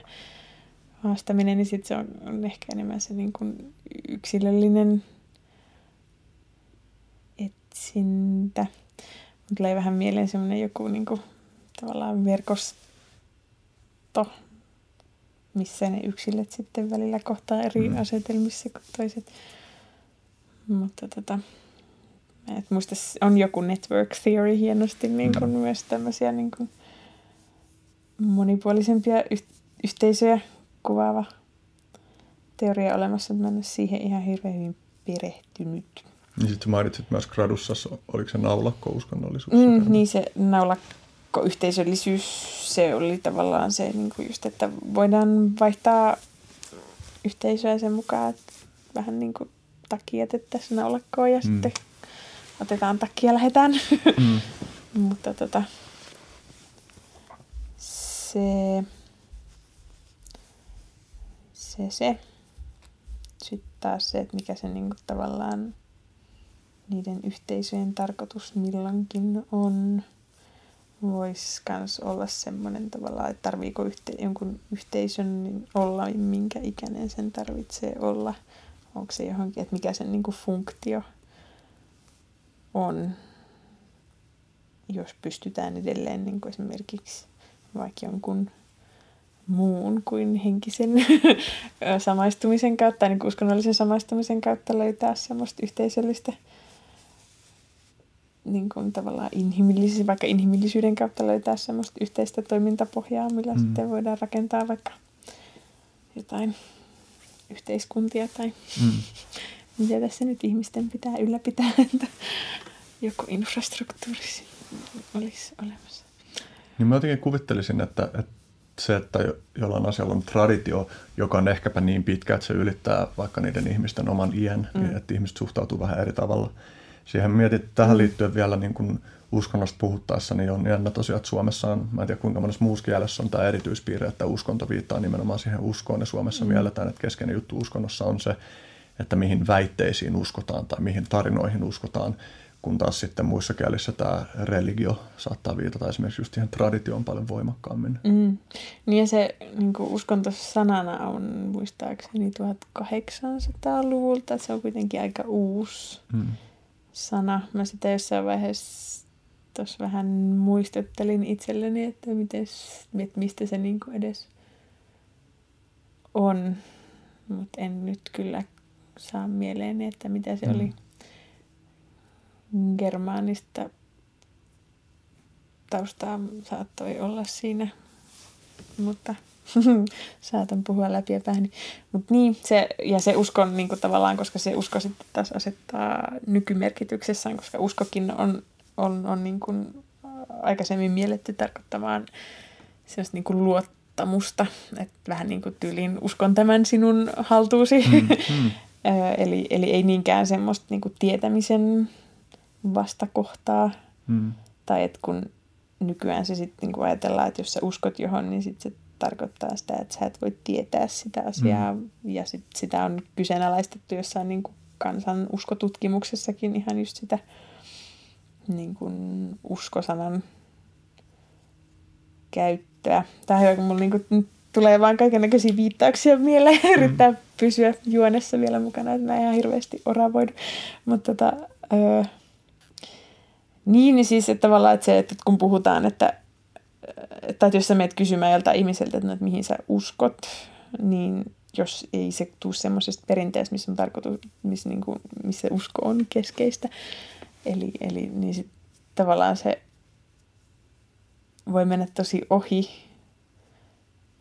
haastaminen, niin sitten se on, on ehkä enemmän se niin kuin yksilöllinen etsintä tulee vähän mieleen semmoinen joku niin kuin, tavallaan verkosto, missä ne yksilöt sitten välillä kohtaa eri mm. asetelmissa kuin toiset. Mutta tota, et muista, on joku network theory hienosti niin kuin mm. myös tämmöisiä niin kuin monipuolisempia yh- yhteisöjä kuvaava teoria olemassa, mutta mä en ole siihen ihan hirveän hyvin perehtynyt. Niin sitten mainitsit myös gradussa, oliko se naulakko-uskonnollisuus? Mm, niin se naulakko-yhteisöllisyys, se oli tavallaan se niin kuin just, että voidaan vaihtaa yhteisöä sen mukaan, että vähän niin kuin takia jätettäisiin naulakkoon ja mm. sitten otetaan takki ja lähdetään. Mm. Mutta tota, se, se, se. Sitten taas se, että mikä se niinku tavallaan niiden yhteisöjen tarkoitus milloinkin on. Voisi myös olla semmoinen tavallaan, että tarviiko yhte, jonkun yhteisön olla, minkä ikäinen sen tarvitsee olla. Onko se johonkin, että mikä sen niinku funktio on, jos pystytään edelleen niin kuin esimerkiksi vaikka jonkun muun kuin henkisen samaistumisen kautta, niin kuin uskonnollisen samaistumisen kautta löytää semmoista yhteisöllistä niin kuin tavallaan inhimillis- vaikka inhimillisyyden kautta löytää semmoista yhteistä toimintapohjaa, millä mm. sitten voidaan rakentaa vaikka jotain yhteiskuntia tai mm. mitä tässä nyt ihmisten pitää ylläpitää, että joku infrastruktuuri olisi olemassa. Niin mä jotenkin kuvittelisin, että, että se, että jollain asialla on traditio, joka on ehkäpä niin pitkä, että se ylittää vaikka niiden ihmisten oman iän, mm. niin että ihmiset suhtautuu vähän eri tavalla. Siihen mietit tähän liittyen vielä niin kuin uskonnosta puhuttaessa, niin on jännä tosiaan, että Suomessa on, mä en tiedä kuinka monessa muussa kielessä on tämä erityispiirre, että uskonto viittaa nimenomaan siihen uskoon, ja Suomessa mm. mielletään, että keskeinen juttu uskonnossa on se, että mihin väitteisiin uskotaan tai mihin tarinoihin uskotaan, kun taas sitten muissa kielissä tämä religio saattaa viitata esimerkiksi just siihen traditioon paljon voimakkaammin. Mm. Niin ja se niin uskonto sanana on muistaakseni 1800-luvulta, se on kuitenkin aika uusi mm. Sana. Mä sitä jossain vaiheessa tuossa vähän muistuttelin itselleni, että, miten, että mistä se niin edes on, mutta en nyt kyllä saa mieleen, että mitä se mm. oli germaanista taustaa saattoi olla siinä, mutta saatan puhua läpi ja päähän. Mutta niin, se, ja se uskon niin kuin tavallaan, koska se usko sitten taas asettaa nykymerkityksessään, koska uskokin on, on, on niin kuin aikaisemmin mielletty tarkoittamaan sellaista niin kuin luottamusta, että vähän niin kuin tyyliin uskon tämän sinun haltuusi. Mm, mm. eli, eli ei niinkään semmoista niin kuin tietämisen vastakohtaa. Mm. Tai että kun nykyään se sitten niin ajatellaan, että jos sä uskot johon, niin sit se tarkoittaa sitä, että sä et voi tietää sitä asiaa. Mm. Ja sit sitä on kyseenalaistettu jossain niin kuin kansan uskotutkimuksessakin ihan just sitä niin kuin uskosanan käyttöä. Tämä on hyvä, kun mulla niin kuin tulee vaan kaikenlaisia viittauksia mieleen ja yrittää mm. pysyä juonessa vielä mukana, että mä ihan hirveästi oravoidu. Mutta tota, öö, niin, niin siis että tavallaan että se, että kun puhutaan, että, tai jos sä menet kysymään joltain ihmiseltä, että, no, että mihin sä uskot, niin jos ei se tule semmoisesta perinteestä, missä on tarkoitus, missä, niin kuin, missä usko on keskeistä. Eli, eli niin sit tavallaan se voi mennä tosi ohi,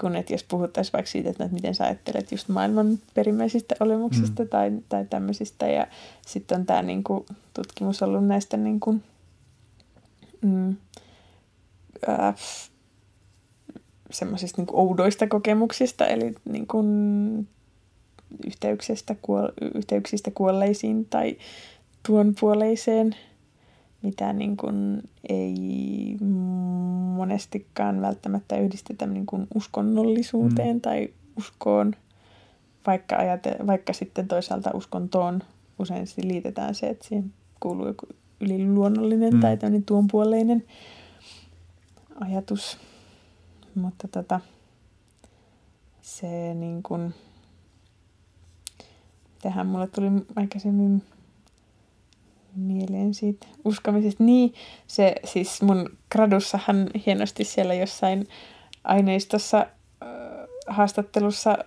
kun että jos puhuttaisiin vaikka siitä, että, no, miten sä ajattelet just maailman perimmäisistä olemuksista mm. tai, tai tämmöisistä. Ja sitten on tämä niin kuin, tutkimus ollut näistä niin kuin, mm, semmoisista niin oudoista kokemuksista, eli niin kuin yhteyksistä, kuol- yhteyksistä kuolleisiin tai tuon puoleiseen, mitä niin kuin ei monestikaan välttämättä yhdistetä niin kuin uskonnollisuuteen mm. tai uskoon, vaikka, ajate- vaikka sitten toisaalta uskontoon usein liitetään se, että siihen kuuluu joku yliluonnollinen mm. tai tämmöinen tuonpuoleinen ajatus. Mutta tota, se niin kuin, tähän mulle tuli aikaisemmin mieleen siitä uskomisesta. Niin, se siis mun gradussahan hienosti siellä jossain aineistossa äh, haastattelussa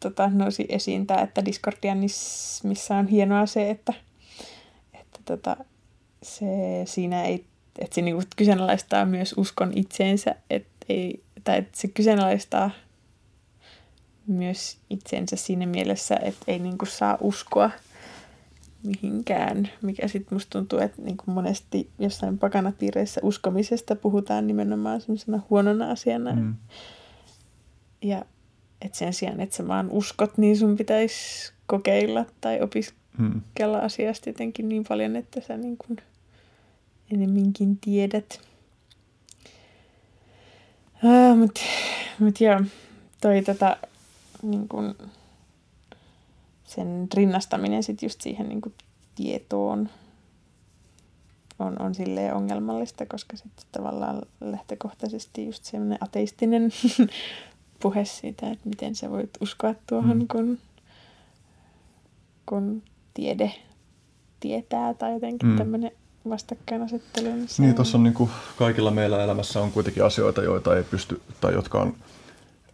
tota, nousi esiin tämä, että Discordianismissa on hienoa se, että, että tota, se siinä ei, että se niinku kyseenalaistaa myös uskon itseensä, että ei, tai että se kyseenalaistaa myös itsensä siinä mielessä, että ei niin kuin saa uskoa mihinkään, mikä sitten musta tuntuu, että niin kuin monesti jossain pakanapiireissä uskomisesta puhutaan nimenomaan semmoisena huonona asiana. Mm. Ja että sen sijaan, että sä vaan uskot, niin sun pitäisi kokeilla tai opiskella mm. asiasta jotenkin niin paljon, että sä niin kuin enemminkin tiedät. Ah, Mutta mut joo, toi tota, niin kun, sen rinnastaminen sit just siihen niin kun, tietoon on, on silleen ongelmallista, koska sitten tavallaan lähtökohtaisesti just semmoinen ateistinen puhe siitä, että miten sä voit uskoa tuohon, mm. kun, kun tiede tietää tai jotenkin mm. tämmöinen vastakkainasettelu. Niin, niin tuossa on niin kuin kaikilla meillä elämässä on kuitenkin asioita, joita ei pysty, tai jotka on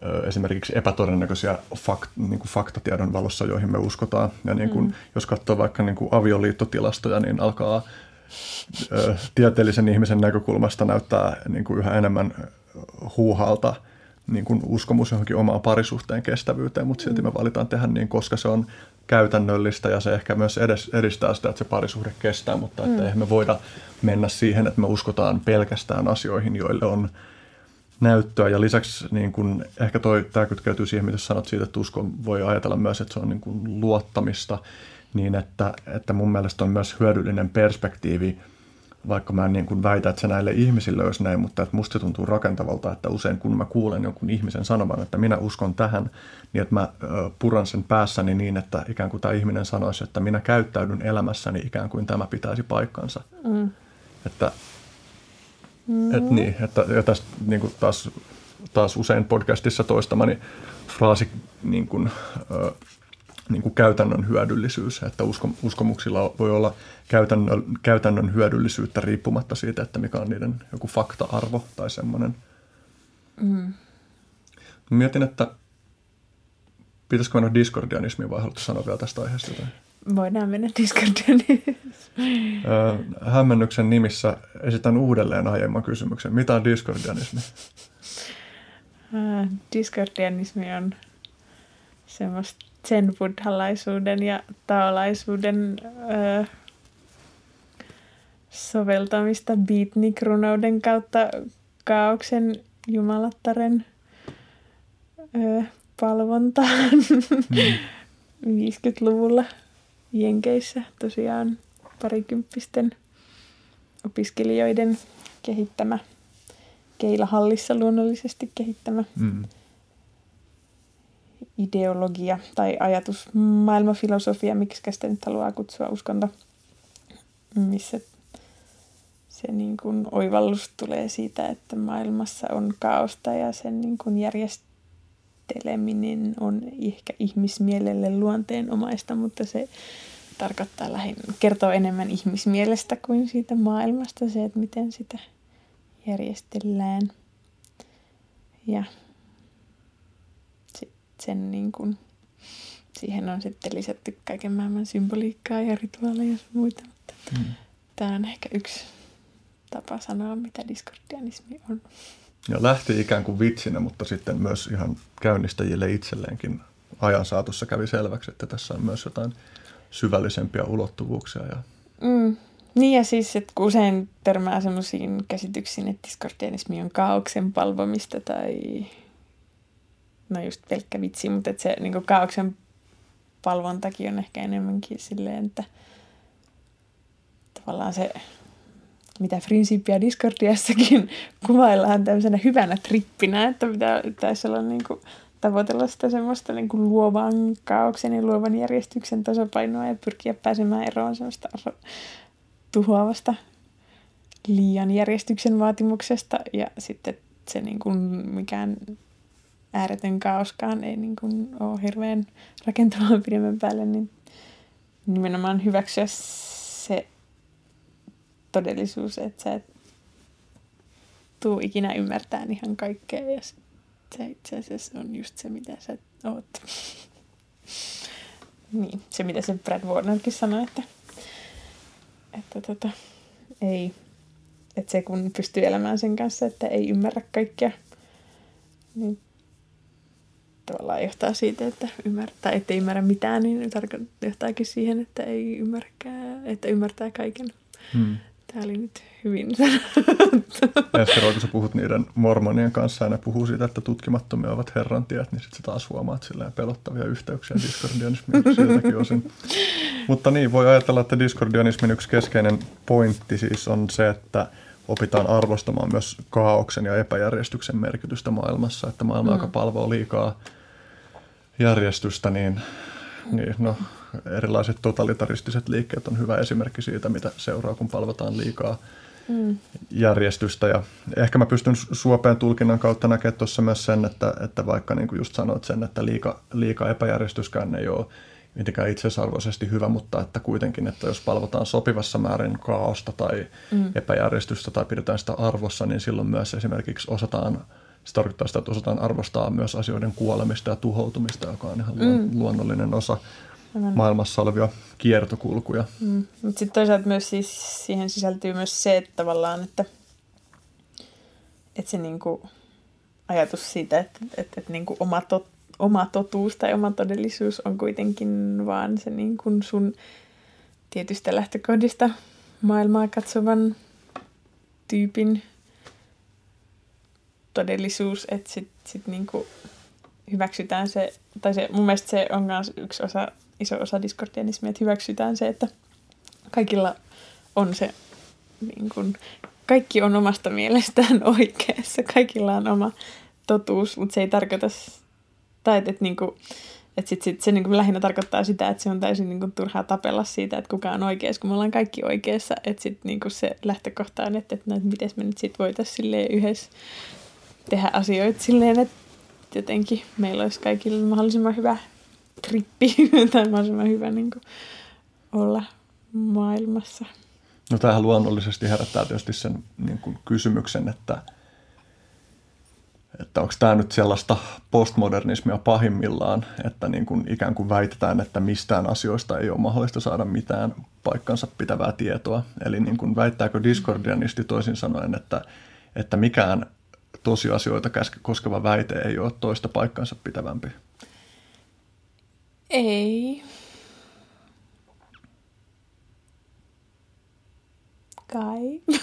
ö, esimerkiksi epätodennäköisiä fakt, niin kuin faktatiedon valossa, joihin me uskotaan. Ja niin kuin, mm. jos katsoo vaikka niin kuin avioliittotilastoja, niin alkaa ö, tieteellisen ihmisen näkökulmasta näyttää niin kuin yhä enemmän huuhalta niin kuin uskomus johonkin omaan parisuhteen kestävyyteen, mutta silti me valitaan tehdä niin, koska se on käytännöllistä ja se ehkä myös edes, edistää sitä, että se parisuhde kestää, mutta että mm. eihän me voida mennä siihen, että me uskotaan pelkästään asioihin, joille on näyttöä. Ja lisäksi niin kun, ehkä toi, tämä kytkeytyy siihen, mitä sanot siitä, että usko voi ajatella myös, että se on niin kun, luottamista, niin että, että mun mielestä on myös hyödyllinen perspektiivi – vaikka mä en niin kuin väitä, että se näille ihmisille olisi näin, mutta että musta tuntuu rakentavalta, että usein kun mä kuulen jonkun ihmisen sanovan, että minä uskon tähän, niin että mä puran sen päässäni niin, että ikään kuin tämä ihminen sanoisi, että minä käyttäydyn elämässäni ikään kuin tämä pitäisi paikkansa. Mm. Että, mm. et niin, että ja tästä niin kuin taas, taas usein podcastissa toistamani fraasi niin kuin, niin kuin käytännön hyödyllisyys, että usko, uskomuksilla voi olla käytännön, käytännön hyödyllisyyttä riippumatta siitä, että mikä on niiden joku fakta-arvo tai semmoinen. Mm. Mietin, että pitäisikö mennä diskordianismiin vai haluatko sanoa vielä tästä aiheesta jotain? Voidaan mennä diskordianismiin. Hämmennyksen nimissä esitän uudelleen aiemman kysymyksen. Mitä on diskordianismi? Diskordianismi on semmoista sen buddhalaisuuden ja taolaisuuden öö, soveltamista beatnik-runouden kautta kaauksen jumalattaren öö, palvontaan mm. 50-luvulla Jenkeissä tosiaan parikymppisten opiskelijoiden kehittämä, Keilahallissa luonnollisesti kehittämä mm ideologia tai ajatus, maailmafilosofia, miksi sitä nyt haluaa kutsua uskonto, missä se niin kuin oivallus tulee siitä, että maailmassa on kaosta ja sen niin kuin järjesteleminen on ehkä ihmismielelle luonteenomaista, mutta se tarkoittaa lähinnä, kertoo enemmän ihmismielestä kuin siitä maailmasta, se, että miten sitä järjestellään. Ja sen niin kuin, siihen on sitten lisätty kaiken maailman symboliikkaa ja rituaaleja ja muita. Mutta mm. Tämä on ehkä yksi tapa sanoa, mitä diskordianismi on. Ja lähti ikään kuin vitsinä, mutta sitten myös ihan käynnistäjille itselleenkin ajan saatossa kävi selväksi, että tässä on myös jotain syvällisempiä ulottuvuuksia. Ja... Mm. Niin ja siis, että kun usein törmää sellaisiin käsityksiin, että diskordianismi on kaauksen palvomista tai no just pelkkä vitsi, mutta että se niin kaauksen palvontakin on ehkä enemmänkin silleen, että tavallaan se, mitä Frinsipia Discordiassakin kuvaillaan tämmöisenä hyvänä trippinä, että pitäisi olla niin kuin, tavoitella sitä semmoista niin kuin luovan kaauksen ja luovan järjestyksen tasapainoa ja pyrkiä pääsemään eroon semmoista tuhoavasta liian järjestyksen vaatimuksesta ja sitten se niin kuin mikään ääretön kaoskaan ei niin kuin ole hirveän rakentavaa pidemmän päälle, niin nimenomaan hyväksyä se todellisuus, että sä et tuu ikinä ymmärtää ihan kaikkea ja se itse asiassa on just se, mitä sä oot. niin, se mitä se Brad Warnerkin sanoi, että, että tota, ei, että se kun pystyy elämään sen kanssa, että ei ymmärrä kaikkea, niin tavallaan johtaa siitä, että ymmärtää, ettei ymmärrä mitään, niin tarko- johtaakin siihen, että ei ymmärräkään, että ymmärtää kaiken. Hmm. Tämä oli nyt hyvin Ester, kun sä puhut niiden mormonien kanssa ja ne puhuu siitä, että tutkimattomia ovat herrantiet, niin sitten sä taas huomaat silleen pelottavia yhteyksiä diskordianismiin siltäkin osin. Mutta niin, voi ajatella, että diskordianismin yksi keskeinen pointti siis on se, että opitaan arvostamaan myös kaauksen ja epäjärjestyksen merkitystä maailmassa, että maailma, mm. joka palvoo liikaa järjestystä, niin, niin no, erilaiset totalitaristiset liikkeet on hyvä esimerkki siitä, mitä seuraa, kun palvotaan liikaa mm. järjestystä. Ja ehkä mä pystyn suopeen tulkinnan kautta näkemään tuossa myös sen, että, että vaikka niin kuin just sanoit sen, että liika, liika epäjärjestyskään ei ole mitenkään itsesarvoisesti hyvä, mutta että kuitenkin, että jos palvotaan sopivassa määrin kaaosta tai mm. epäjärjestystä tai pidetään sitä arvossa, niin silloin myös esimerkiksi osataan, se tarkoittaa sitä, että osataan arvostaa myös asioiden kuolemista ja tuhoutumista, joka on ihan mm. luonnollinen osa Aivan. maailmassa olevia kiertokulkuja. Mm. Mutta sitten toisaalta myös siis siihen sisältyy myös se, että tavallaan, että, että se niinku ajatus siitä, että, että, että niinku oma, tot, oma totuus tai oma todellisuus on kuitenkin vaan se niin kuin sun tietystä lähtökohdista maailmaa katsovan tyypin todellisuus, että sitten sit niinku hyväksytään se, tai se, mun mielestä se on myös yksi osa iso osa diskordianismia, että hyväksytään se, että kaikilla on se, niin kuin, kaikki on omasta mielestään oikeassa, kaikilla on oma totuus, mutta se ei tarkoita, tai että, että, niin kuin, että sit, sit, se niin kuin lähinnä tarkoittaa sitä, että se on täysin niin kuin, turhaa tapella siitä, että kuka on oikeassa, kun me ollaan kaikki oikeassa, että sit, niin kuin se lähtökohta on, että, että, no, että miten me nyt sitten voitaisiin yhdessä tehdä asioita silleen, että jotenkin meillä olisi kaikilla mahdollisimman hyvä trippi tai mahdollisimman hyvä niin kuin, olla maailmassa. No tämähän luonnollisesti herättää tietysti sen niin kuin kysymyksen, että, että onko tämä nyt sellaista postmodernismia pahimmillaan, että niin kuin ikään kuin väitetään, että mistään asioista ei ole mahdollista saada mitään paikkansa pitävää tietoa. Eli niin kuin väittääkö diskordianisti toisin sanoen, että, että mikään tosiasioita koskeva väite ei ole toista paikkansa pitävämpi? Ei. Kai.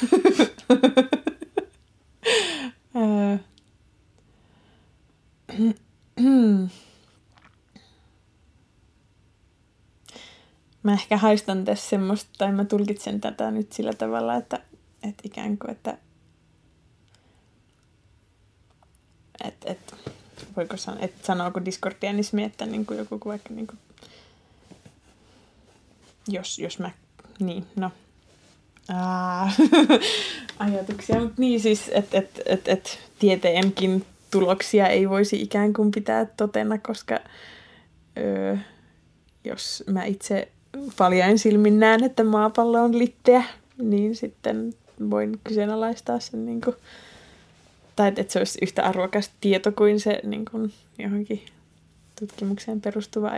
mä ehkä haistan tässä semmoista, tai mä tulkitsen tätä nyt sillä tavalla, että, että ikään kuin, että, että, että voiko sanoa, että sanooko diskordianismi, että niin kuin joku vaikka niin kuin, jos, jos mä, niin, no, Aa, ajatuksia, mutta niin siis, että et, et, et, tieteenkin tuloksia ei voisi ikään kuin pitää totena, koska öö, jos mä itse paljain silmin näen, että maapallo on litteä, niin sitten voin kyseenalaistaa sen niin kuin, tai että se olisi yhtä arvokas tieto kuin se niin kuin johonkin tutkimukseen perustuva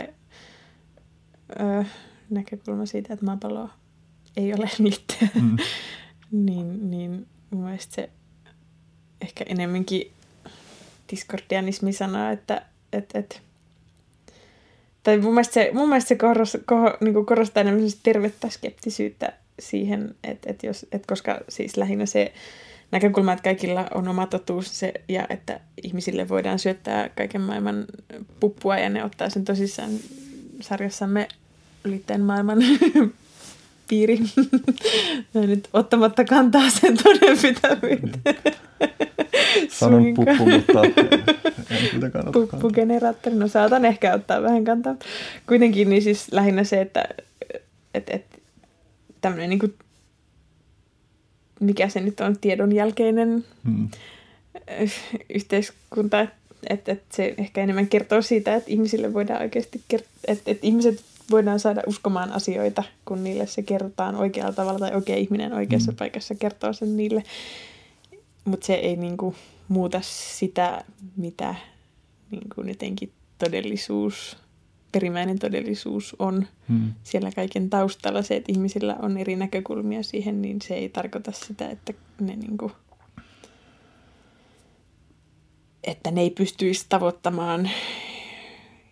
öö, näkökulma siitä, että maapallo ei ole litteä. Mm. niin, niin mun mielestä se ehkä enemmänkin diskordianismi sanoo, että et, et, tai mun mielestä se, mun mielestä se koros, koho, niin korostaa enemmän tervettä skeptisyyttä siihen, että et jos, et koska siis lähinnä se näkökulma, että kaikilla on oma totuus se, ja että ihmisille voidaan syöttää kaiken maailman puppua ja ne ottaa sen tosissaan sarjassamme liitteen maailman piiri. nyt ottamatta kantaa sen todenpitävyyteen. Sanon puppu, mutta en kuitenkaan Puppugeneraattori, no saatan ehkä ottaa vähän kantaa. Kuitenkin niin siis lähinnä se, että et, et, tämmöinen niin mikä se nyt on, tiedon jälkeinen hmm. yhteiskunta, että et se ehkä enemmän kertoo siitä, että ihmisille voidaan oikeasti kert- että et ihmiset voidaan saada uskomaan asioita, kun niille se kerrotaan oikealla tavalla tai oikea ihminen oikeassa hmm. paikassa kertoo sen niille. Mutta se ei niinku muuta sitä, mitä niinku jotenkin todellisuus perimmäinen todellisuus on hmm. siellä kaiken taustalla. Se, että ihmisillä on eri näkökulmia siihen, niin se ei tarkoita sitä, että ne, niin kuin, että ne ei pystyisi tavoittamaan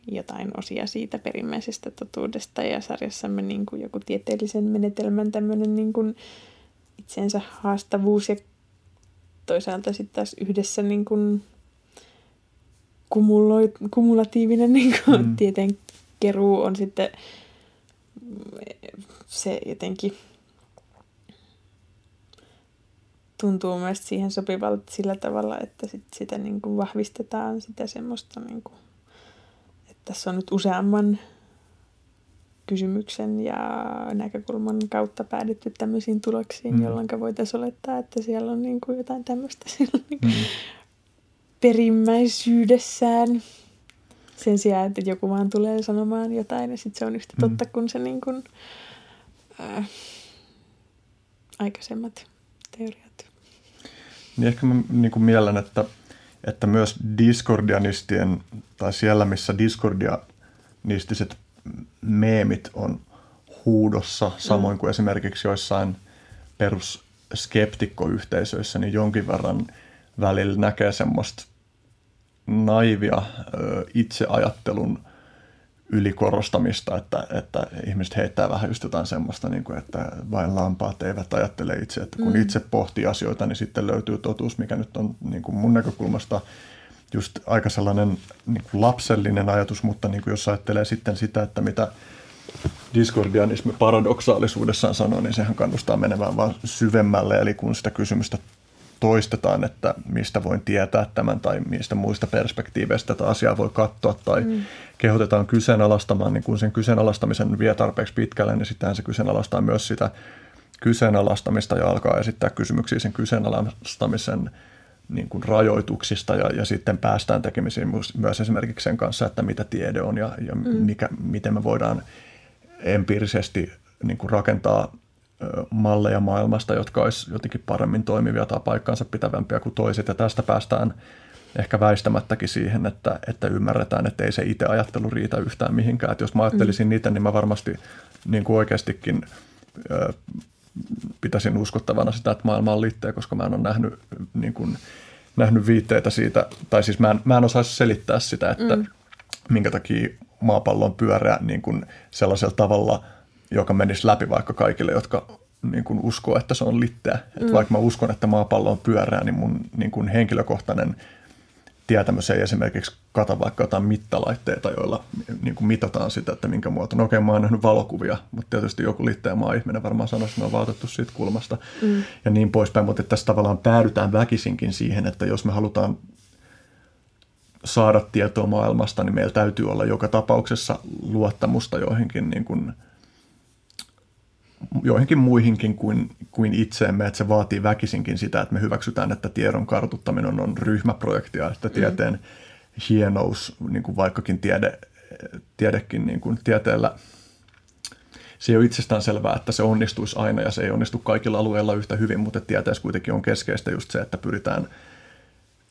jotain osia siitä perimmäisestä totuudesta ja sarjassamme niin kuin joku tieteellisen menetelmän tämmöinen niin kuin itsensä haastavuus ja toisaalta sitten taas yhdessä niin kuin kumuloit, kumulatiivinen niin kuin mm. tieteen keruu on sitten se jotenkin tuntuu myös siihen sopivalta sillä tavalla, että sit sitä niin kuin vahvistetaan sitä semmoista, niin kuin, että tässä on nyt useamman kysymyksen ja näkökulman kautta päädytty tämmöisiin tuloksiin, mm. jolloin voitaisiin olettaa, että siellä on niin kuin jotain tämmöistä siellä niin mm. perimmäisyydessään. Sen sijaan, että joku vaan tulee sanomaan jotain ja sitten se on yhtä mm. totta kuin se niin kuin, äh, aikaisemmat teoriat. Niin ehkä mä niin kuin mielen, että, että myös diskordianistien, tai siellä missä diskordianistiset meemit on huudossa, samoin kuin esimerkiksi joissain perusskeptikkoyhteisöissä, niin jonkin verran välillä näkee semmoista naivia itseajattelun ylikorostamista, että, että ihmiset heittää vähän just jotain semmoista, niin kuin, että vain lampaat eivät ajattele itse, että kun mm. itse pohtii asioita, niin sitten löytyy totuus, mikä nyt on niin kuin mun näkökulmasta just aika sellainen niin kuin lapsellinen ajatus, mutta niin kuin jos ajattelee sitten sitä, että mitä diskordianismi paradoksaalisuudessaan sanoo, niin sehän kannustaa menemään vaan syvemmälle, eli kun sitä kysymystä toistetaan, että mistä voin tietää tämän tai mistä muista perspektiiveistä tätä asiaa voi katsoa tai mm. kehotetaan kyseenalaistamaan, niin kun sen kyseenalaistamisen vie tarpeeksi pitkälle, niin sitten se kyseenalaistaa myös sitä kyseenalaistamista ja alkaa esittää kysymyksiä sen kyseenalaistamisen niin kuin rajoituksista ja, ja sitten päästään tekemisiin myös esimerkiksi sen kanssa, että mitä tiede on ja, ja mm. mikä, miten me voidaan empiirisesti niin kuin rakentaa malleja maailmasta, jotka olisi jotenkin paremmin toimivia tai paikkaansa pitävämpiä kuin toiset. Ja tästä päästään ehkä väistämättäkin siihen, että, että ymmärretään, että ei se itse ajattelu riitä yhtään mihinkään. Että jos mä ajattelisin mm. niitä, niin mä varmasti niin kuin oikeastikin ö, pitäisin uskottavana sitä, että maailma on litteä, koska mä en ole nähnyt, niin kuin, nähnyt viitteitä siitä, tai siis mä en, mä en osaisi selittää sitä, että mm. minkä takia maapallo on pyöreä niin kuin sellaisella tavalla – joka menisi läpi vaikka kaikille, jotka niin kuin uskoo, että se on litteä. Mm. vaikka mä uskon, että maapallo on pyörää, niin mun niin kuin henkilökohtainen tietämys ei esimerkiksi kata vaikka jotain mittalaitteita, joilla niin kuin mitataan sitä, että minkä muoto. No okei, mä oon nähnyt valokuvia, mutta tietysti joku litteä maa-ihminen varmaan sanoisi, että ne on vaatettu siitä kulmasta mm. ja niin poispäin. Mutta tässä tavallaan päädytään väkisinkin siihen, että jos me halutaan saada tietoa maailmasta, niin meillä täytyy olla joka tapauksessa luottamusta joihinkin niin kuin – joihinkin muihinkin kuin, kuin itseemme, että se vaatii väkisinkin sitä, että me hyväksytään, että tiedon kartuttaminen on ryhmäprojektia, että tieteen mm. hienous, niin kuin vaikkakin tiede, tiedekin niin kuin tieteellä, se ei ole itsestään selvää, että se onnistuisi aina ja se ei onnistu kaikilla alueilla yhtä hyvin, mutta tieteessä kuitenkin on keskeistä just se, että pyritään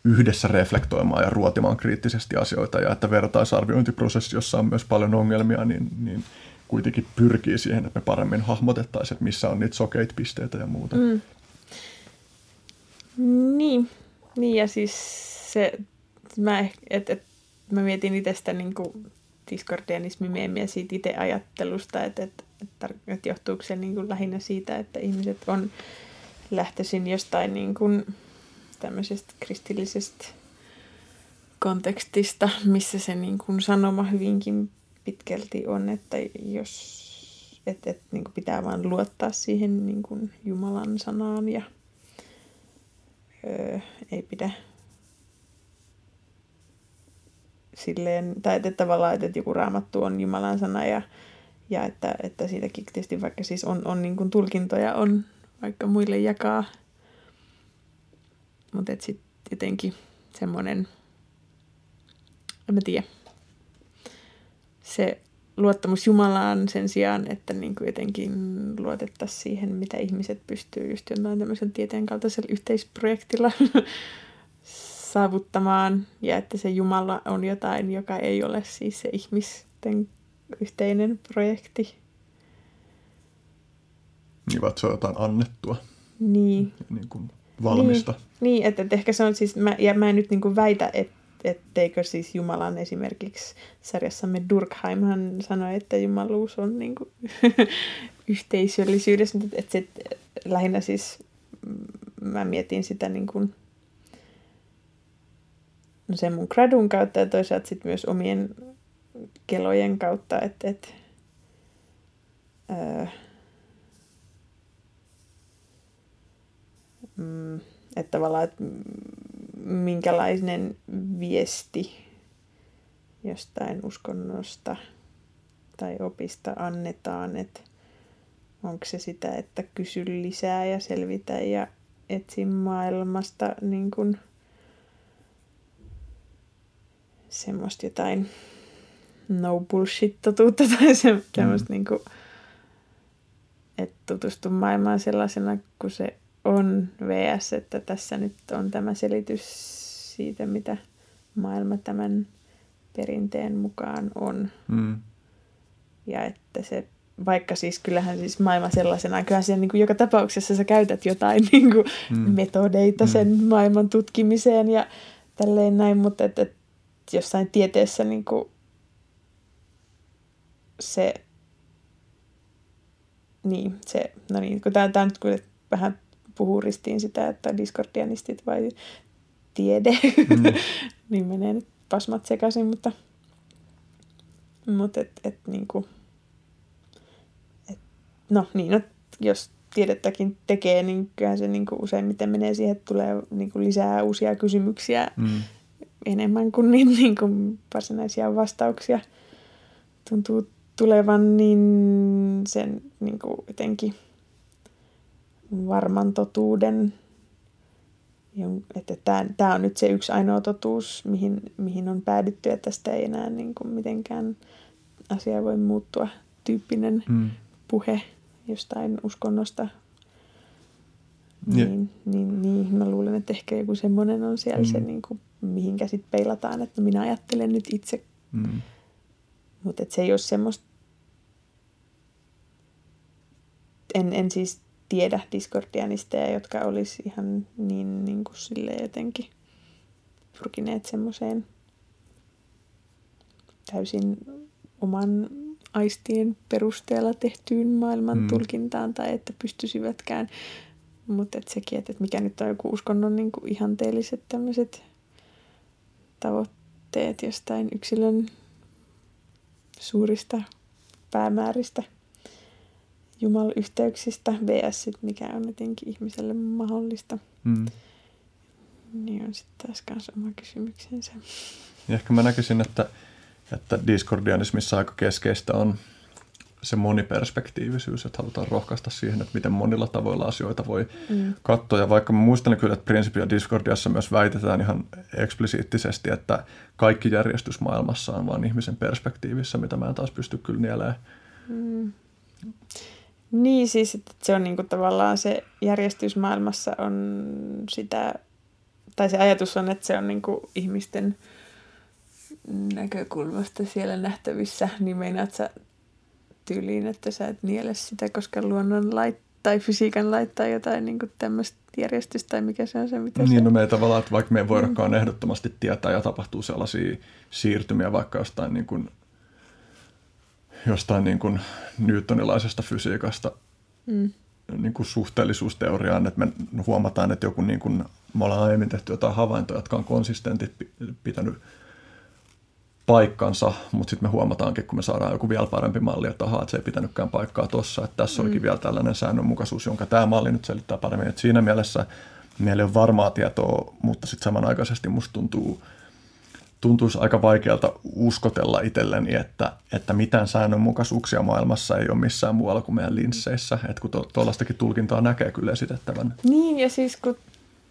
yhdessä reflektoimaan ja ruotimaan kriittisesti asioita ja että vertaisarviointiprosessi, jossa on myös paljon ongelmia, niin, niin – kuitenkin pyrkii siihen, että me paremmin hahmotettaisiin, että missä on niitä sokeita pisteitä ja muuta. Mm. Niin. niin, ja siis se, mä, et, et, mä mietin itse sitä niin diskordianismi-meemiä siitä itse ajattelusta, että, että, että, että johtuuko se niin kuin lähinnä siitä, että ihmiset on lähtöisin jostain niin kuin tämmöisestä kristillisestä kontekstista, missä se niin kuin sanoma hyvinkin pitkälti on, että jos et, et, niin pitää vain luottaa siihen niin kuin Jumalan sanaan ja öö, ei pidä silleen, tai että tavallaan, että joku raamattu on Jumalan sana ja, ja että, että siitäkin tietysti vaikka siis on, on niin kuin tulkintoja on vaikka muille jakaa, mutta sitten jotenkin semmoinen, en mä tiedä, se luottamus Jumalaan sen sijaan, että niin kuin jotenkin luotettaisiin siihen, mitä ihmiset pystyy just jotain tämmöisen tieteen kaltaisella yhteisprojektilla saavuttamaan, ja että se Jumala on jotain, joka ei ole siis se ihmisten yhteinen projekti. Niin, vaan se on jotain annettua. Niin. Niin kuin valmista. Niin, niin että, että ehkä se on siis, mä, ja mä en nyt niin kuin väitä, että etteikö siis Jumalan esimerkiksi sarjassamme Durkheimhan sanoi, että jumaluus on niin kuin, yhteisöllisyydessä, että se, lähinnä siis mm, mä mietin sitä niin kuin, no sen mun gradun kautta ja toisaalta sitten myös omien kelojen kautta, että, että ää, mm, että tavallaan, että minkälainen viesti jostain uskonnosta tai opista annetaan, että onko se sitä, että kysy lisää ja selvitä ja etsi maailmasta niin kuin semmoista jotain no bullshit totuutta tai se, semmoista mm. niin kuin, että tutustu maailmaan sellaisena kuin se on VS, että tässä nyt on tämä selitys siitä, mitä maailma tämän perinteen mukaan on. Mm. Ja että se, vaikka siis kyllähän siis maailma sellaisena, kyllähän siellä niin kuin joka tapauksessa sä käytät jotain niin kuin mm. metodeita mm. sen maailman tutkimiseen ja tälleen näin, mutta että, että jossain tieteessä niin kuin se, niin, se, no niin, kun tämä, tämä nyt kun vähän puhuu ristiin sitä, että diskordianistit vai tiede, mm. niin menee nyt pasmat sekaisin, mutta, mutta et, et niinku, et, no niin, no, jos tiedettäkin tekee, niin kyllähän se niinku useimmiten menee siihen, että tulee niinku lisää uusia kysymyksiä mm. enemmän kuin niin, niinku varsinaisia vastauksia tuntuu tulevan, niin sen niinku jotenkin varman totuuden, että tämä, on nyt se yksi ainoa totuus, mihin, mihin on päädytty, että tästä ei enää niin kuin mitenkään asia voi muuttua tyyppinen mm. puhe jostain uskonnosta. Niin, niin, niin, mä luulen, että ehkä joku semmoinen on siellä mm. se, niin kuin, mihinkä sitten peilataan, että minä ajattelen nyt itse. Mm. Mutta se ei ole semmoista, en, en siis tiedä Discordianisteja, jotka olisi ihan niin, niin kuin sille jotenkin pyrkineet semmoiseen täysin oman aistien perusteella tehtyyn maailman mm. tulkintaan tai että pystyisivätkään. Mutta et sekin, että mikä nyt on joku uskonnon niin kuin ihanteelliset tämmöiset tavoitteet jostain yksilön suurista päämääristä – jumalayhteyksistä vs. mikä on jotenkin ihmiselle mahdollista. Mm. Niin on sitten taas myös oma kysymyksensä. Ja ehkä mä näkisin, että, että diskordianismissa aika keskeistä on se moniperspektiivisyys, että halutaan rohkaista siihen, että miten monilla tavoilla asioita voi mm. katsoa. Ja vaikka mä muistan kyllä, että Principia Discordiassa myös väitetään ihan eksplisiittisesti, että kaikki järjestys maailmassa on vain ihmisen perspektiivissä, mitä mä en taas pysty kyllä nielemään. Mm. Niin siis, että se on niinku tavallaan se järjestys maailmassa on sitä, tai se ajatus on, että se on niinku ihmisten näkökulmasta siellä nähtävissä, niin meinaat sä tyyliin, että sä et niele sitä, koska luonnon lait tai fysiikan laittaa jotain niin tämmöistä järjestystä tai mikä se on se, mitä Niin, se... no me ei tavallaan, että vaikka me ei voidakaan mm. ehdottomasti tietää ja tapahtuu sellaisia siirtymiä vaikka jostain niin kuin jostain niin kuin newtonilaisesta fysiikasta mm. niin kuin suhteellisuusteoriaan, että me huomataan, että joku niin kuin, me ollaan aiemmin tehty jotain havaintoja, jotka on konsistentit pitänyt paikkansa, mutta sitten me huomataankin, kun me saadaan joku vielä parempi malli, että ahaa, että se ei pitänytkään paikkaa tuossa, että tässä mm. olikin vielä tällainen säännönmukaisuus, jonka tämä malli nyt selittää paremmin. Et siinä mielessä meillä ei ole varmaa tietoa, mutta sitten samanaikaisesti musta tuntuu, tuntuisi aika vaikealta uskotella itselleni, että, että mitään säännönmukaisuuksia maailmassa ei ole missään muualla kuin meidän linsseissä. Että kun tuollaistakin tulkintaa näkee kyllä esitettävän. Niin, ja siis kun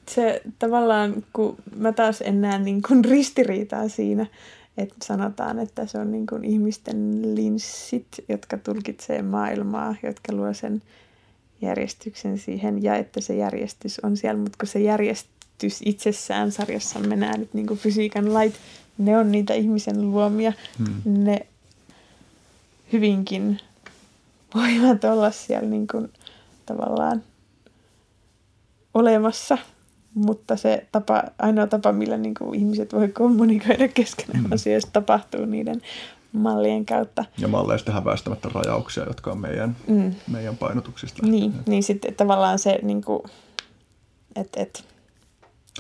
se tavallaan, kun mä taas en näe niin kuin ristiriitaa siinä, että sanotaan, että se on niin kuin ihmisten linssit, jotka tulkitsee maailmaa, jotka luo sen järjestyksen siihen, ja että se järjestys on siellä, mutta kun se järjestys itsessään sarjassa näen nyt niin fysiikan lait, ne on niitä ihmisen luomia. Hmm. Ne hyvinkin voivat olla siellä niin kuin tavallaan olemassa mutta se tapa, ainoa tapa, millä niin kuin ihmiset voi kommunikoida keskenään, mm. se tapahtuu niiden mallien kautta. Ja malleista tehdään väistämättä rajauksia, jotka on meidän, mm. meidän painotuksista. Niin, niin sitten tavallaan se, niin kuin, että et,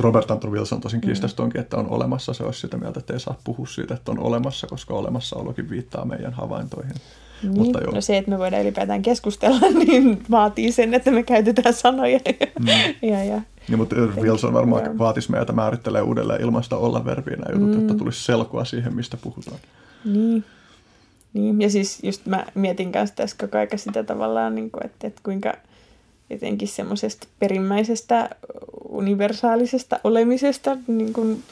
Robert Anton Wilson tosin kiistäisi mm. että on olemassa. Se olisi sitä mieltä, että ei saa puhua siitä, että on olemassa, koska olemassaolokin viittaa meidän havaintoihin. Niin, Mutta joo. No se, että me voidaan ylipäätään keskustella, niin vaatii sen, että me käytetään sanoja. Mm. ja, ja, niin, mutta Wilson varmaan joo. vaatisi meitä määrittelee uudelleen ilman sitä olla verbiä jutut, mm. että tulisi selkoa siihen, mistä puhutaan. Niin. niin. Ja siis just mä mietin kanssa tässä koko ajan sitä tavallaan, niin kuin, että, että kuinka jotenkin semmoisesta perimmäisestä universaalisesta olemisesta niin kuin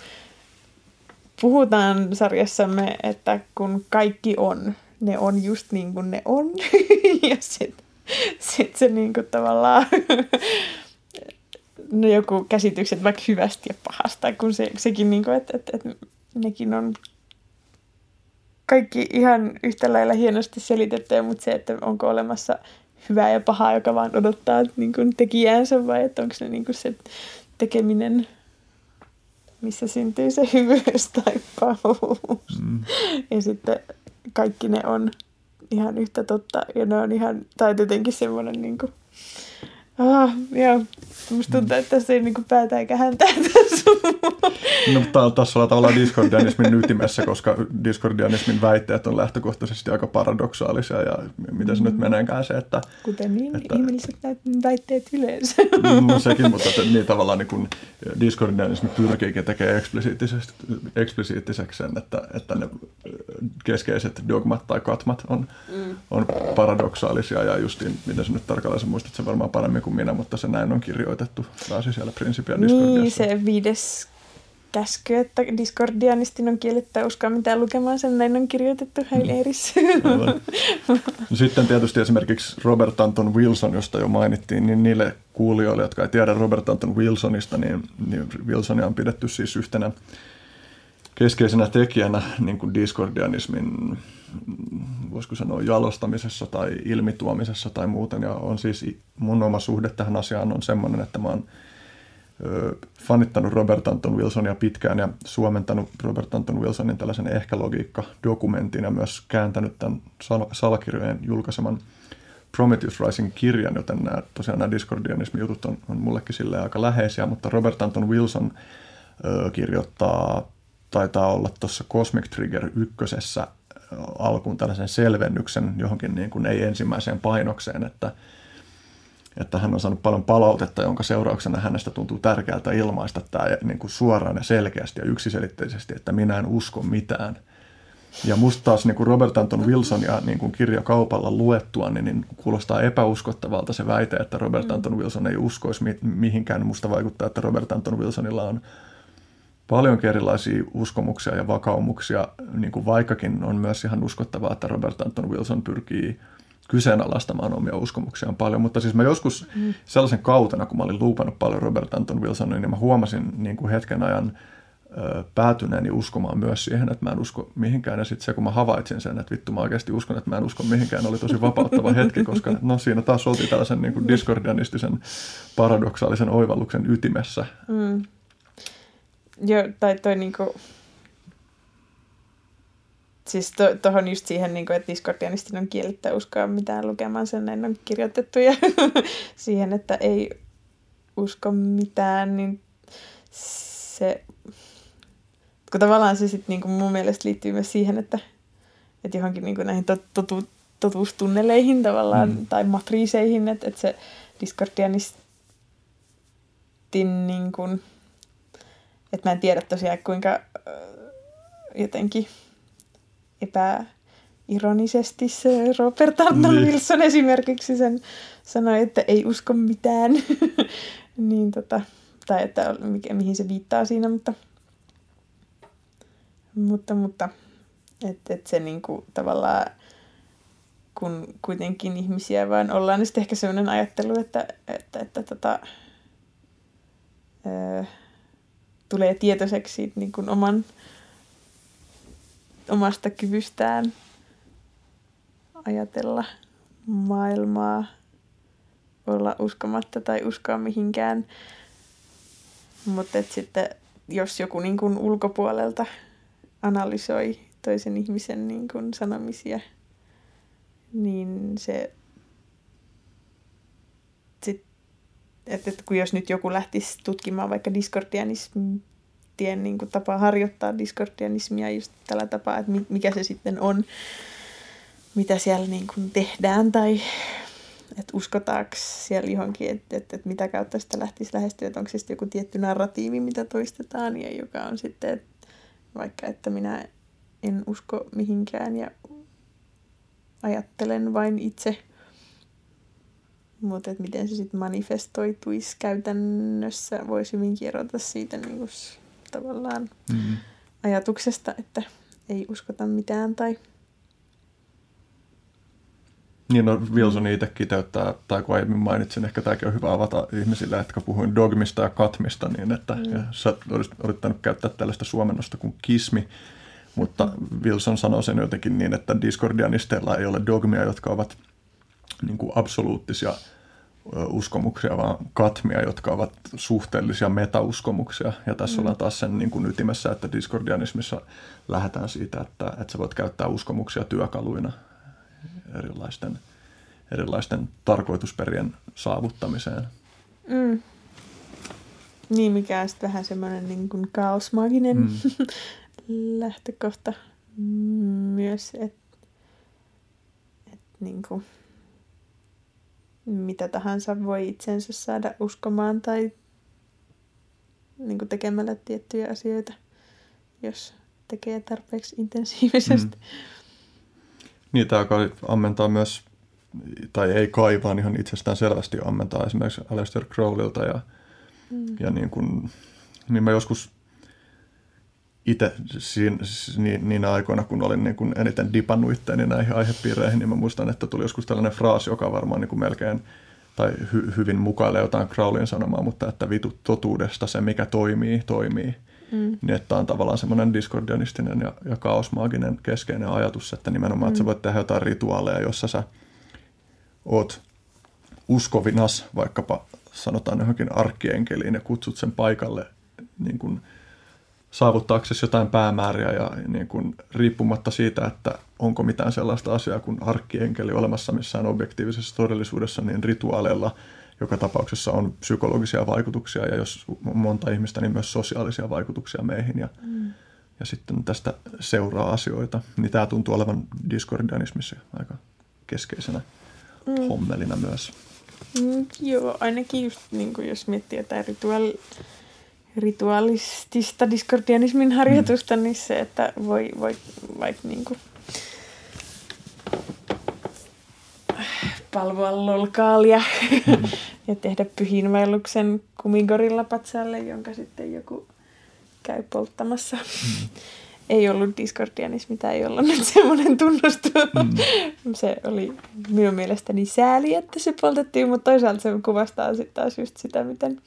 puhutaan sarjassamme, että kun kaikki on, ne on just niin kuin ne on. ja sitten sit se niin kuin tavallaan no joku käsitykset vaikka hyvästä ja pahasta, kun se, sekin, niin kuin, että, että, että nekin on kaikki ihan yhtä lailla hienosti selitettyä, mutta se, että onko olemassa hyvää ja pahaa, joka vaan odottaa niin kuin tekijäänsä vai että onko se niin kuin se tekeminen, missä syntyy se hyvyys tai pahuus. Mm. Ja sitten kaikki ne on ihan yhtä totta ja ne on ihan, tai jotenkin semmoinen niin kuin, ah, joo, Musta tuntuu, että tässä ei niinku päätä eikä häntää tässä. No, tässä ollaan tavallaan diskordianismin ytimessä, koska diskordianismin väitteet on lähtökohtaisesti aika paradoksaalisia ja miten se mm. nyt meneekään se, että... Kuten niin, että, ihmiset väitteet yleensä. No sekin, mutta että, niin tavallaan niin kun diskordianismi pyrkiikin tekemään eksplisiittiseksi sen, että, että ne keskeiset dogmat tai katmat on, mm. on paradoksaalisia ja justiin, miten se nyt tarkalleen muistat sen varmaan paremmin kuin minä, mutta se näin on kirjoitettu taas siellä Principia Niin, se viides käsky, että Discordianistin on kiellettä uskoa mitään lukemaan, sen näin on kirjoitettu Heileerissä. Mm. No sitten tietysti esimerkiksi Robert Anton Wilson, josta jo mainittiin, niin niille kuulijoille, jotka ei tiedä Robert Anton Wilsonista, niin, niin Wilsonia on pidetty siis yhtenä keskeisenä tekijänä niin kuin discordianismin, voisiko sanoa, jalostamisessa tai ilmituomisessa tai muuten. Ja on siis mun oma suhde tähän asiaan on semmoinen, että mä oon ö, fanittanut Robert Anton Wilsonia pitkään ja suomentanut Robert Anton Wilsonin tällaisen ehkä-logiikka-dokumentin ja myös kääntänyt tämän sal- salakirjojen julkaiseman Prometheus Rising kirjan, joten nämä, tosiaan nämä discordianismin jutut on, on mullekin sille aika läheisiä, mutta Robert Anton Wilson ö, kirjoittaa taitaa olla tuossa Cosmic Trigger ykkösessä alkuun tällaisen selvennyksen johonkin niin kuin ei ensimmäiseen painokseen, että, että hän on saanut paljon palautetta, jonka seurauksena hänestä tuntuu tärkeältä ilmaista tämä niin kuin suoraan ja selkeästi ja yksiselitteisesti, että minä en usko mitään. Ja musta taas niin kuin Robert Anton Wilson ja niin kuin kirja kaupalla luettua, niin, niin kuulostaa epäuskottavalta se väite, että Robert mm. Anton Wilson ei uskoisi mihinkään. Musta vaikuttaa, että Robert Anton Wilsonilla on paljon erilaisia uskomuksia ja vakaumuksia, niin kuin vaikkakin on myös ihan uskottavaa, että Robert Anton Wilson pyrkii kyseenalaistamaan omia uskomuksiaan paljon, mutta siis mä joskus mm. sellaisen kautena, kun mä olin luupannut paljon Robert Anton Wilsonia, niin mä huomasin niin kuin hetken ajan ö, päätyneeni uskomaan myös siihen, että mä en usko mihinkään. Ja sitten se, kun mä havaitsin sen, että vittu mä oikeasti uskon, että mä en usko mihinkään, oli tosi vapauttava hetki, koska no siinä taas oltiin tällaisen niin kuin diskordianistisen paradoksaalisen oivalluksen ytimessä. Mm. Joo, tai toi niinku... Siis tuohon to, just siihen, niinku, että Discordianistin on kiellettä uskoa mitään lukemaan, sen näin on kirjoitettu. Ja siihen, että ei usko mitään, niin se... Kun tavallaan se sitten niinku mun mielestä liittyy myös siihen, että, että johonkin niinku näihin tot, totu, totuustunneleihin tavallaan, mm. tai matriiseihin, että, että se Discordianistin niin kuin, että mä en tiedä tosiaan kuinka jotenkin epäironisesti se Robert Anton niin. Wilson esimerkiksi sen sanoi, että ei usko mitään. niin tota, tai että mikä, mihin se viittaa siinä, mutta mutta, mutta että et se niinku tavallaan kun kuitenkin ihmisiä vaan ollaan, niin sitten ehkä sellainen ajattelu, että, että, että, että tota, öö, tulee tietoiseksi siitä niin kuin oman, omasta kyvystään ajatella maailmaa, olla uskomatta tai uskoa mihinkään. Mutta sitten jos joku niin kuin ulkopuolelta analysoi toisen ihmisen niin kuin sanomisia, niin se sit, että, että kun jos nyt joku lähtisi tutkimaan vaikka diskordianismien niin tapaa harjoittaa diskordianismia just tällä tapaa, että mikä se sitten on, mitä siellä niin kuin tehdään tai että uskotaanko siellä johonkin, että, että, että mitä kautta sitä lähtisi lähestyä, että onko se sitten joku tietty narratiivi, mitä toistetaan ja joka on sitten että vaikka, että minä en usko mihinkään ja ajattelen vain itse, mutta että miten se sitten manifestoituisi käytännössä, voisi hyvinkin erota siitä niin kuin, tavallaan mm-hmm. ajatuksesta, että ei uskota mitään tai niin no Wilson itse kiteyttää, tai kun aiemmin mainitsin, ehkä tämäkin on hyvä avata ihmisille, että puhuin dogmista ja katmista, niin että mm. ja sä olisit yrittänyt käyttää tällaista suomennosta kuin kismi, mutta Wilson sanoo sen jotenkin niin, että diskordianisteilla ei ole dogmia, jotka ovat niin kuin absoluuttisia uskomuksia, vaan katmia, jotka ovat suhteellisia metauskomuksia. Ja tässä mm. ollaan taas sen niin kuin ytimessä, että diskordianismissa lähdetään siitä, että, että sä voit käyttää uskomuksia työkaluina erilaisten, erilaisten tarkoitusperien saavuttamiseen. Mm. Niin, mikä on sitten vähän semmoinen niin kuin kaosmaginen mm. lähtökohta myös, että et niin kuin, mitä tahansa voi itsensä saada uskomaan tai niin kuin tekemällä tiettyjä asioita, jos tekee tarpeeksi intensiivisesti. Mm. Niin, tämä ammentaa myös, tai ei kai, vaan ihan itsestään selvästi ammentaa esimerkiksi Aleister Crowleylta ja, mm. ja niin, kuin, niin mä joskus itse siinä, niin, niinä aikoina, kun olin niin kuin eniten dipannut itteeni näihin aihepiireihin, niin mä muistan, että tuli joskus tällainen fraasi, joka varmaan niin kuin melkein tai hy, hyvin mukailee jotain Crowleyn sanomaa, mutta että vitu totuudesta se, mikä toimii, toimii. Mm. Niin että on tavallaan semmoinen diskordianistinen ja, ja kaosmaaginen keskeinen ajatus, että nimenomaan, mm. että sä voit tehdä jotain rituaaleja, jossa sä oot uskovinas vaikkapa sanotaan johonkin arkkienkeliin ja kutsut sen paikalle niin kuin saavuttaaksesi jotain päämääriä ja niin kuin, riippumatta siitä, että onko mitään sellaista asiaa kuin arkkienkeli olemassa missään objektiivisessa todellisuudessa, niin rituaaleilla – joka tapauksessa on psykologisia vaikutuksia ja jos monta ihmistä, niin myös sosiaalisia vaikutuksia meihin ja, mm. ja sitten tästä seuraa asioita. Niin tämä tuntuu olevan diskordianismissa aika keskeisenä mm. hommelina myös. Mm, joo, ainakin just niin kuin jos miettii jotain rituaali, rituaalistista diskordianismin harjoitusta, mm. niin se, että voi, voi vaikka niin kuin palvoa lolkaalia mm. ja tehdä pyhinvaelluksen kumigorilla patsalle, jonka sitten joku käy polttamassa. Mm. Ei ollut diskordianismi, tai ei ollut nyt semmoinen tunnustu. Mm. Se oli minun mielestäni sääli, että se poltettiin, mutta toisaalta se kuvastaa sitten taas just sitä, miten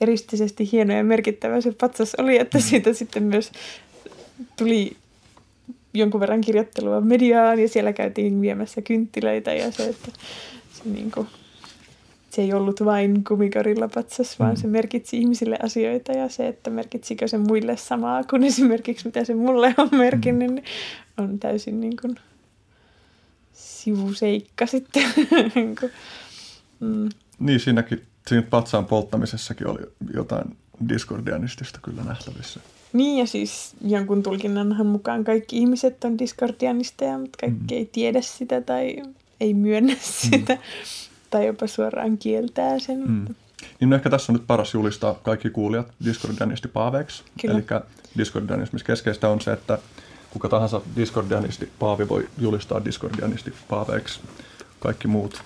eristisesti hieno ja merkittävä se patsas oli, että mm. siitä sitten myös tuli jonkun verran kirjoittelua mediaan ja siellä käytiin viemässä kynttilöitä ja se, että se, niin kuin, se ei ollut vain kumikarilla patsas, vaan mm. se merkitsi ihmisille asioita ja se, että merkitsikö se muille samaa kuin esimerkiksi mitä se mulle on merkinnyt, mm. niin on täysin niin kuin sivuseikka sitten. Niin, mm. Niin, siinäkin, siinä patsaan polttamisessakin oli jotain diskordianistista kyllä nähtävissä. Niin ja siis jonkun tulkinnanhan mukaan kaikki ihmiset on diskordianisteja, mutta kaikki mm. ei tiedä sitä tai ei myönnä sitä mm. Tai jopa suoraan kieltää sen. Mm. Niin no ehkä tässä on nyt paras julistaa kaikki kuulijat diskordianisti paaveiksi. Eli diskordianismissa keskeistä on se, että kuka tahansa diskordianisti paavi voi julistaa diskordianisti paaveiksi. Kaikki muut.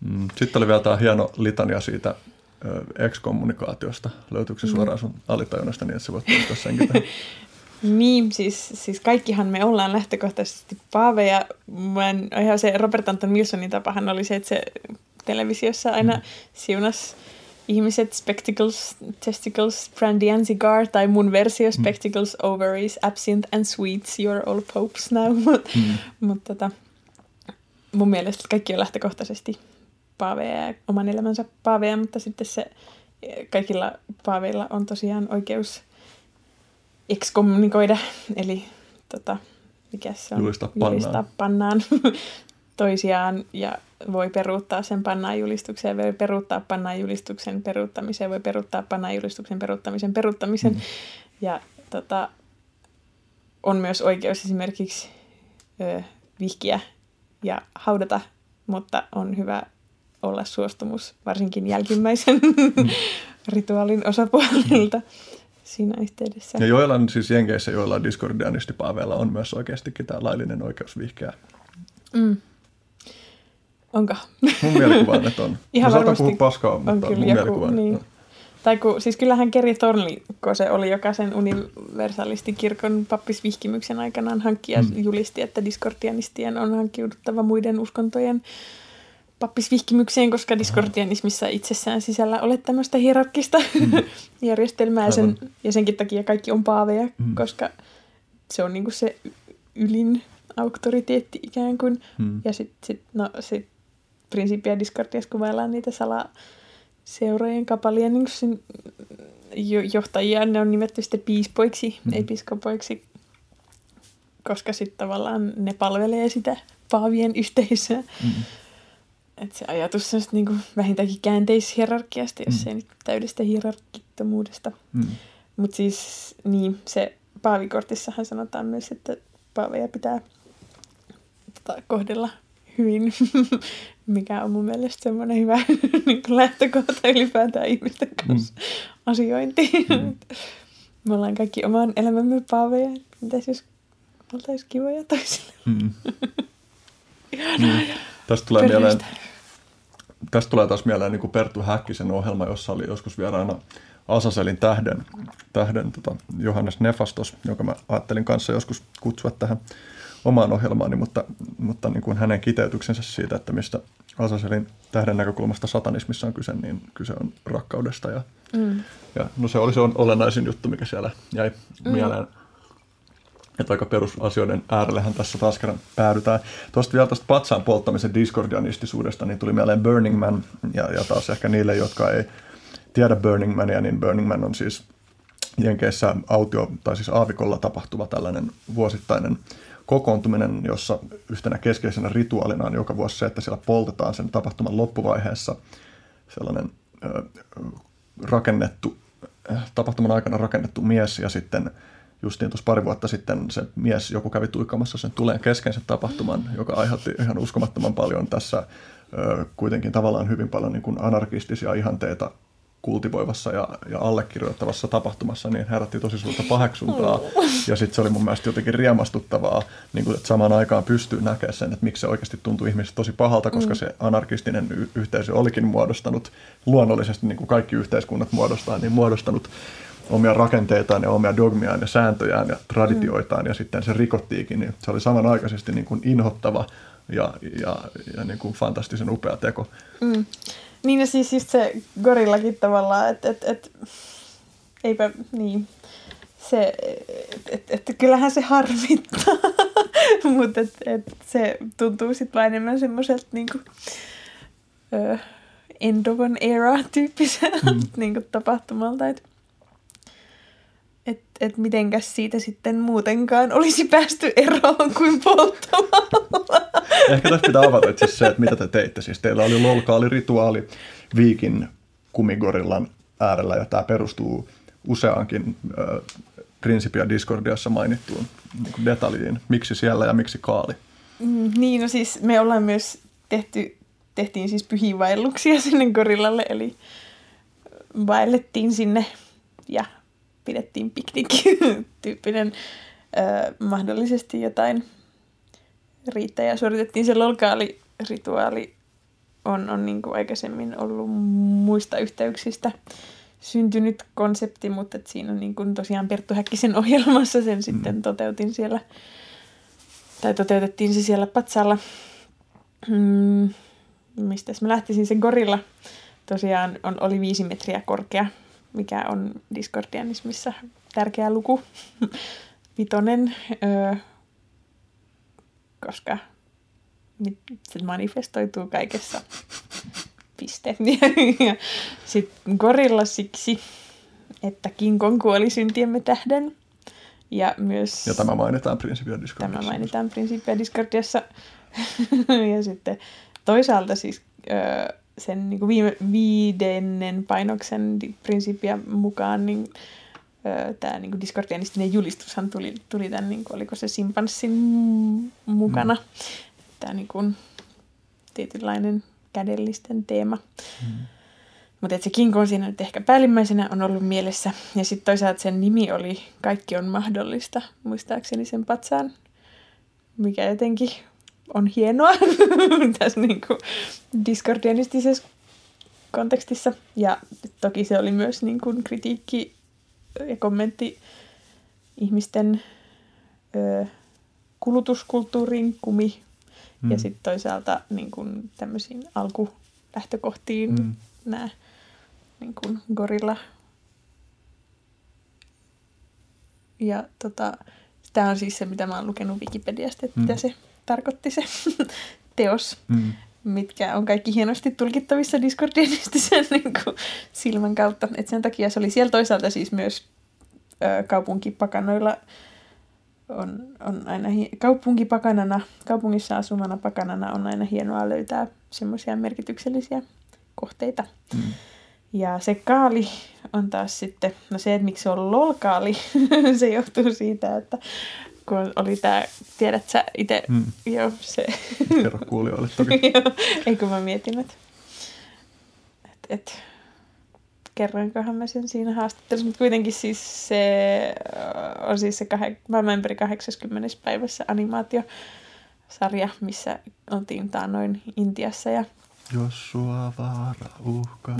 Mm. Sitten oli vielä tämä hieno litania siitä ekskommunikaatiosta. Löytyykö se mm. suoraan sun alitajunnasta niin, että sä voit toistaa senkin Niin, siis, siis kaikkihan me ollaan lähtökohtaisesti paaveja. Ihan se Robert Anton Wilsonin tapahan oli se, että se televisiossa aina mm. siunas ihmiset spectacles, testicles, brandy and cigar, tai mun versio mm. spectacles, ovaries, absinthe and sweets, you're all popes now. Mutta mm. mut, tota, mun mielestä kaikki on lähtökohtaisesti paaveja ja oman elämänsä paaveja, mutta sitten se kaikilla paaveilla on tosiaan oikeus ekskommunikoida, eli tota, mikä se on? Julistaa pannaan. Julistaa pannaan toisiaan ja voi peruuttaa sen pannaan julistuksen, voi peruuttaa pannaan julistuksen peruuttamisen, voi peruuttaa pannaan julistuksen peruuttamisen peruuttamisen. Mm. Ja tota, on myös oikeus esimerkiksi ö, vihkiä ja haudata, mutta on hyvä olla suostumus varsinkin jälkimmäisen mm. rituaalin osapuolilta siinä yhteydessä. Ja joillain siis Jenkeissä, joilla diskordianistipaaveilla on myös oikeastikin tämä laillinen oikeus vihkeä. Mm. Onko? Mun mielikuva on, että on. Ihan Mä varmasti puhua paskaa, mutta on mun joku, mielikuva on, niin. Tai kun, siis kyllähän Keri Thornliko se oli, joka sen universalistikirkon pappisvihkimyksen aikanaan hankki ja Mm. julisti, että diskordianistien on hankkiuduttava muiden uskontojen pappisvihkimykseen, koska diskordianismissa itsessään sisällä ole tämmöistä hierarkkista järjestelmää ja, sen, ja senkin takia kaikki on paaveja, Mm. koska se on niinku se ylin auktoriteetti ikään kuin. Mm. Ja sitten sit, no, sit Principia Discordiassa kuvaillaan niitä salaseurojen kapalien niin sen, jo, johtajia. Ne on nimetty sitten piispoiksi, Mm. mm. episkopoiksi, koska sitten tavallaan ne palvelee sitä paavien yhteisöä. Mm. Et se ajatus on niin kuin vähintäänkin käänteishierarkiasta, jos Mm. ei nyt täydestä hierarkittomuudesta. Mm. Mutta siis niin, se paavikortissahan sanotaan myös, että paaveja pitää tota, kohdella hyvin, mikä on mun mielestä semmoinen hyvä niin lähtökohta ylipäätään ihmisten kanssa mm. asiointiin. Mm. Me ollaan kaikki oman elämämme paaveja. Mitäs jos oltaisiin kivoja toisille? Mm. Mm. Tästä tulee mieleen. Tästä tulee taas mieleen niin kuin Perttu Häkkisen ohjelma, jossa oli joskus vieraana Asaselin tähden, tähden tota Johannes Nefastos, joka mä ajattelin kanssa joskus kutsua tähän omaan ohjelmaani, mutta, mutta niin kuin hänen kiteytyksensä siitä, että mistä Asaselin tähden näkökulmasta satanismissa on kyse, niin kyse on rakkaudesta. Ja, Mm. ja no se oli se on olennaisin juttu, mikä siellä jäi mm. mieleen. Että aika perusasioiden äärellähän tässä taas kerran päädytään. Tuosta vielä tuosta patsaan polttamisen diskordianistisuudesta, niin tuli mieleen Burning Man, ja, ja taas ehkä niille, jotka ei tiedä Burning Mania, niin Burning Man on siis Jenkeissä autio, tai siis aavikolla tapahtuva tällainen vuosittainen kokoontuminen, jossa yhtenä keskeisenä rituaalina on joka vuosi se, että siellä poltetaan sen tapahtuman loppuvaiheessa sellainen ö, rakennettu, äh, tapahtuman aikana rakennettu mies ja sitten justiin tuossa pari vuotta sitten se mies, joku kävi tuikkamassa sen tuleen kesken sen tapahtuman, joka aiheutti ihan uskomattoman paljon tässä ö, kuitenkin tavallaan hyvin paljon niin kuin anarkistisia ihanteita kultivoivassa ja, ja allekirjoittavassa tapahtumassa, niin herätti tosi suurta paheksuntaa. Ja sitten se oli mun mielestä jotenkin riemastuttavaa, niin kuin, että samaan aikaan pystyy näkemään sen, että miksi se oikeasti tuntui ihmisistä tosi pahalta, koska se anarkistinen y- yhteisö olikin muodostanut luonnollisesti, niin kuin kaikki yhteiskunnat muodostaa, niin muodostanut omia rakenteitaan ja omia dogmiaan ja sääntöjään ja traditioitaan, ja sitten se rikottiikin, niin se oli samanaikaisesti niin kuin inhottava ja, ja, ja niin kuin fantastisen upea teko. Mm. Niin ja siis just se gorillakin tavallaan, että et, et, eipä niin, se, että et, et, kyllähän se harmittaa, mutta et, et se tuntuu sitten vaan enemmän semmoiselta niinku, ö, end of an era tyyppiseltä mm. niinku tapahtumalta, että et, et mitenkäs siitä sitten muutenkaan olisi päästy eroon kuin polttamalla. Ehkä tässä pitää avata itse asiassa se, että mitä te teitte. Siis teillä oli lolkaali-rituaali Viikin kumigorillan äärellä, ja tämä perustuu useaankin äh, Principia Discordiassa mainittuun niin detaljiin. Miksi siellä ja miksi kaali? Mm, niin, no siis me ollaan myös tehty, tehtiin siis pyhiinvaelluksia sinne gorillalle, eli vaellettiin sinne ja pidettiin piknik-tyyppinen ö, mahdollisesti jotain riittäjää. Suoritettiin se lolkaali-rituaali on, on niin kuin aikaisemmin ollut muista yhteyksistä syntynyt konsepti, mutta et siinä niin kuin tosiaan Perttu Häkkisen ohjelmassa sen sitten toteutin siellä, tai toteutettiin se siellä Patsalla. Mm, mistäs mä lähtisin, se gorilla tosiaan on, oli viisi metriä korkea, mikä on Discordianismissa tärkeä luku. Vitonen, öö, koska se manifestoituu kaikessa piste. ja sitten gorilla siksi, että King Kong kuoli syntiemme tähden. Ja myös... Ja tämä mainitaan Principia Discordiassa. Tämä mainitaan Principia Discordiassa. ja sitten toisaalta siis sen niin kuin viime, viidennen painoksen Principia mukaan, niin tämä niin diskordianistinen julistushan tuli, tuli tämän, niin kuin, oliko se simpanssin mukana. Mm. Tämä niin kuin, tietynlainen kädellisten teema. Mm. Mutta se King on siinä nyt ehkä päällimmäisenä on ollut mielessä. Ja sitten toisaalta sen nimi oli Kaikki on mahdollista, muistaakseni sen patsaan, mikä jotenkin on hienoa tässä niin kuin discordianistisessa kontekstissa. Ja toki se oli myös niin kuin kritiikki ja kommentti ihmisten ö, kulutuskulttuurin kumi mm. ja sitten toisaalta niin kuin tämmöisiin alkulähtökohtiin mm. nämä niin kuin gorilla. Ja tota, tämä on siis se, mitä mä oon lukenut Wikipediasta, että mm. mitä se tarkoitti se teos, mm. mitkä on kaikki hienosti tulkittavissa Discordianistisen niin kuin, silmän kautta. Et sen takia se oli siellä toisaalta siis myös ö, kaupunkipakanoilla on, on aina hi- kaupunkipakanana, kaupungissa asumana pakanana on aina hienoa löytää semmoisia merkityksellisiä kohteita. Mm. Ja se kaali on taas sitten, no se, että miksi se on lolkaali, se johtuu siitä, että kun oli tämä, tiedät sä itse, mm. joo se. Kerro kuulijoille toki. joo, ei kun mä mietin, että et, et, kerroinkohan mä sen siinä haastattelussa, mutta kuitenkin siis se on siis se kah- maailman ympäri 80. päivässä animaatiosarja, missä oltiin noin Intiassa ja jos sua vaara uhkaa.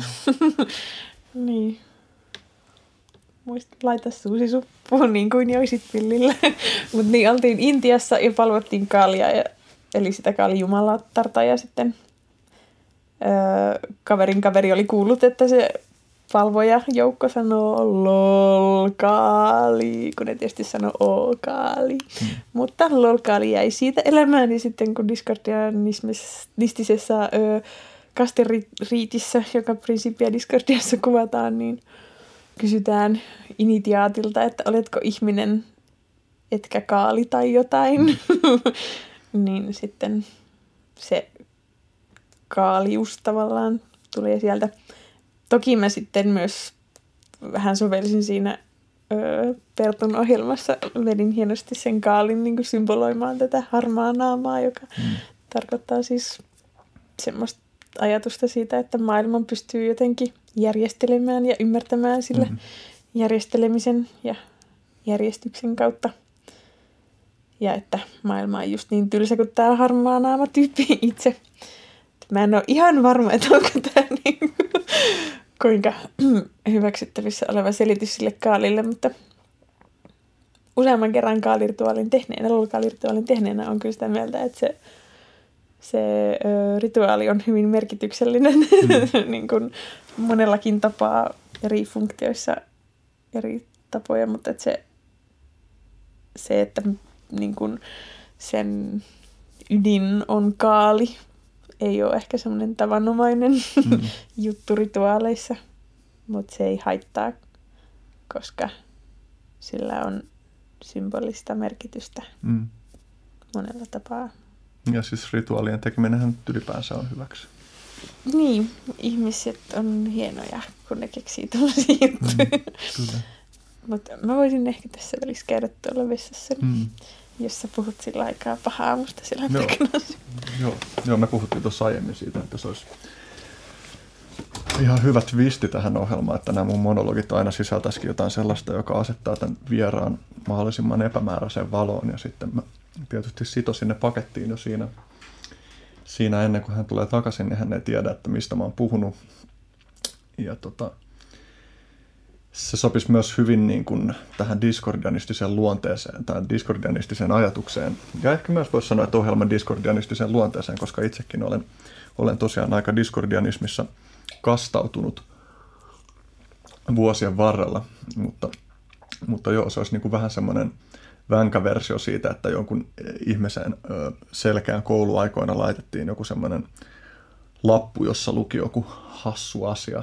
niin. Muista laita suusi suppuun niin kuin joisit pillillä. Mutta niin, oltiin Intiassa ja palvottiin kalia, ja, eli sitä kaalijumalatarta ja sitten öö, kaverin kaveri oli kuullut, että se palvoja joukko sanoo lolkaali, kun ne tietysti sanoo okaali. Hmm. Mutta lolkaali jäi siitä elämään, niin sitten kun diskordianistisessa öö, kasteriitissä, joka Principia Discordiassa kuvataan, niin kysytään initiaatilta, että oletko ihminen, etkä kaali tai jotain. Mm. niin sitten se kaalius tavallaan tulee sieltä. Toki mä sitten myös vähän sovelsin siinä öö, Pertun ohjelmassa, vedin hienosti sen kaalin niin kuin symboloimaan tätä harmaa naamaa, joka mm. tarkoittaa siis semmoista ajatusta siitä, että maailman pystyy jotenkin järjestelemään ja ymmärtämään sillä mm-hmm. järjestelemisen ja järjestyksen kautta. Ja että maailma on just niin tylsä kuin tämä harmaa naama tyyppi itse. Mä en ole ihan varma, että onko tämä niin kuinka hyväksyttävissä oleva selitys sille kaalille, mutta useamman kerran kaalirituaalin tehneenä, kaalirituaalin tehneenä on kyllä sitä mieltä, että se se ö, rituaali on hyvin merkityksellinen mm. niin kuin monellakin tapaa eri funktioissa eri tapoja, mutta että se, se, että niin kuin sen ydin on kaali, ei ole ehkä semmoinen tavanomainen mm. juttu rituaaleissa, mutta se ei haittaa, koska sillä on symbolista merkitystä mm. monella tapaa. Ja siis rituaalien tekeminen ylipäänsä on hyväksi. Niin, ihmiset on hienoja, kun ne keksii tällaisia juttuja. Mm, Mutta mä voisin ehkä tässä välissä käydä tuolla vessassa, mm. jos sä puhut sillä aikaa pahaa musta sillä Joo. Joo. Joo, me puhuttiin tuossa aiemmin siitä, että se olisi ihan hyvä twisti tähän ohjelmaan, että nämä mun monologit aina sisältäisikin jotain sellaista, joka asettaa tämän vieraan mahdollisimman epämääräiseen valoon ja sitten mä tietysti sito sinne pakettiin jo siinä, siinä ennen kuin hän tulee takaisin, niin hän ei tiedä, että mistä mä oon puhunut. Ja tota, se sopisi myös hyvin niin kuin tähän diskordianistiseen luonteeseen tai diskordianistiseen ajatukseen. Ja ehkä myös voisi sanoa, että ohjelman diskordianistiseen luonteeseen, koska itsekin olen, olen tosiaan aika diskordianismissa kastautunut vuosien varrella. Mutta, mutta joo, se olisi niin kuin vähän semmoinen vänkäversio siitä, että jonkun ihmisen selkään kouluaikoina laitettiin joku semmoinen lappu, jossa luki joku hassu asia.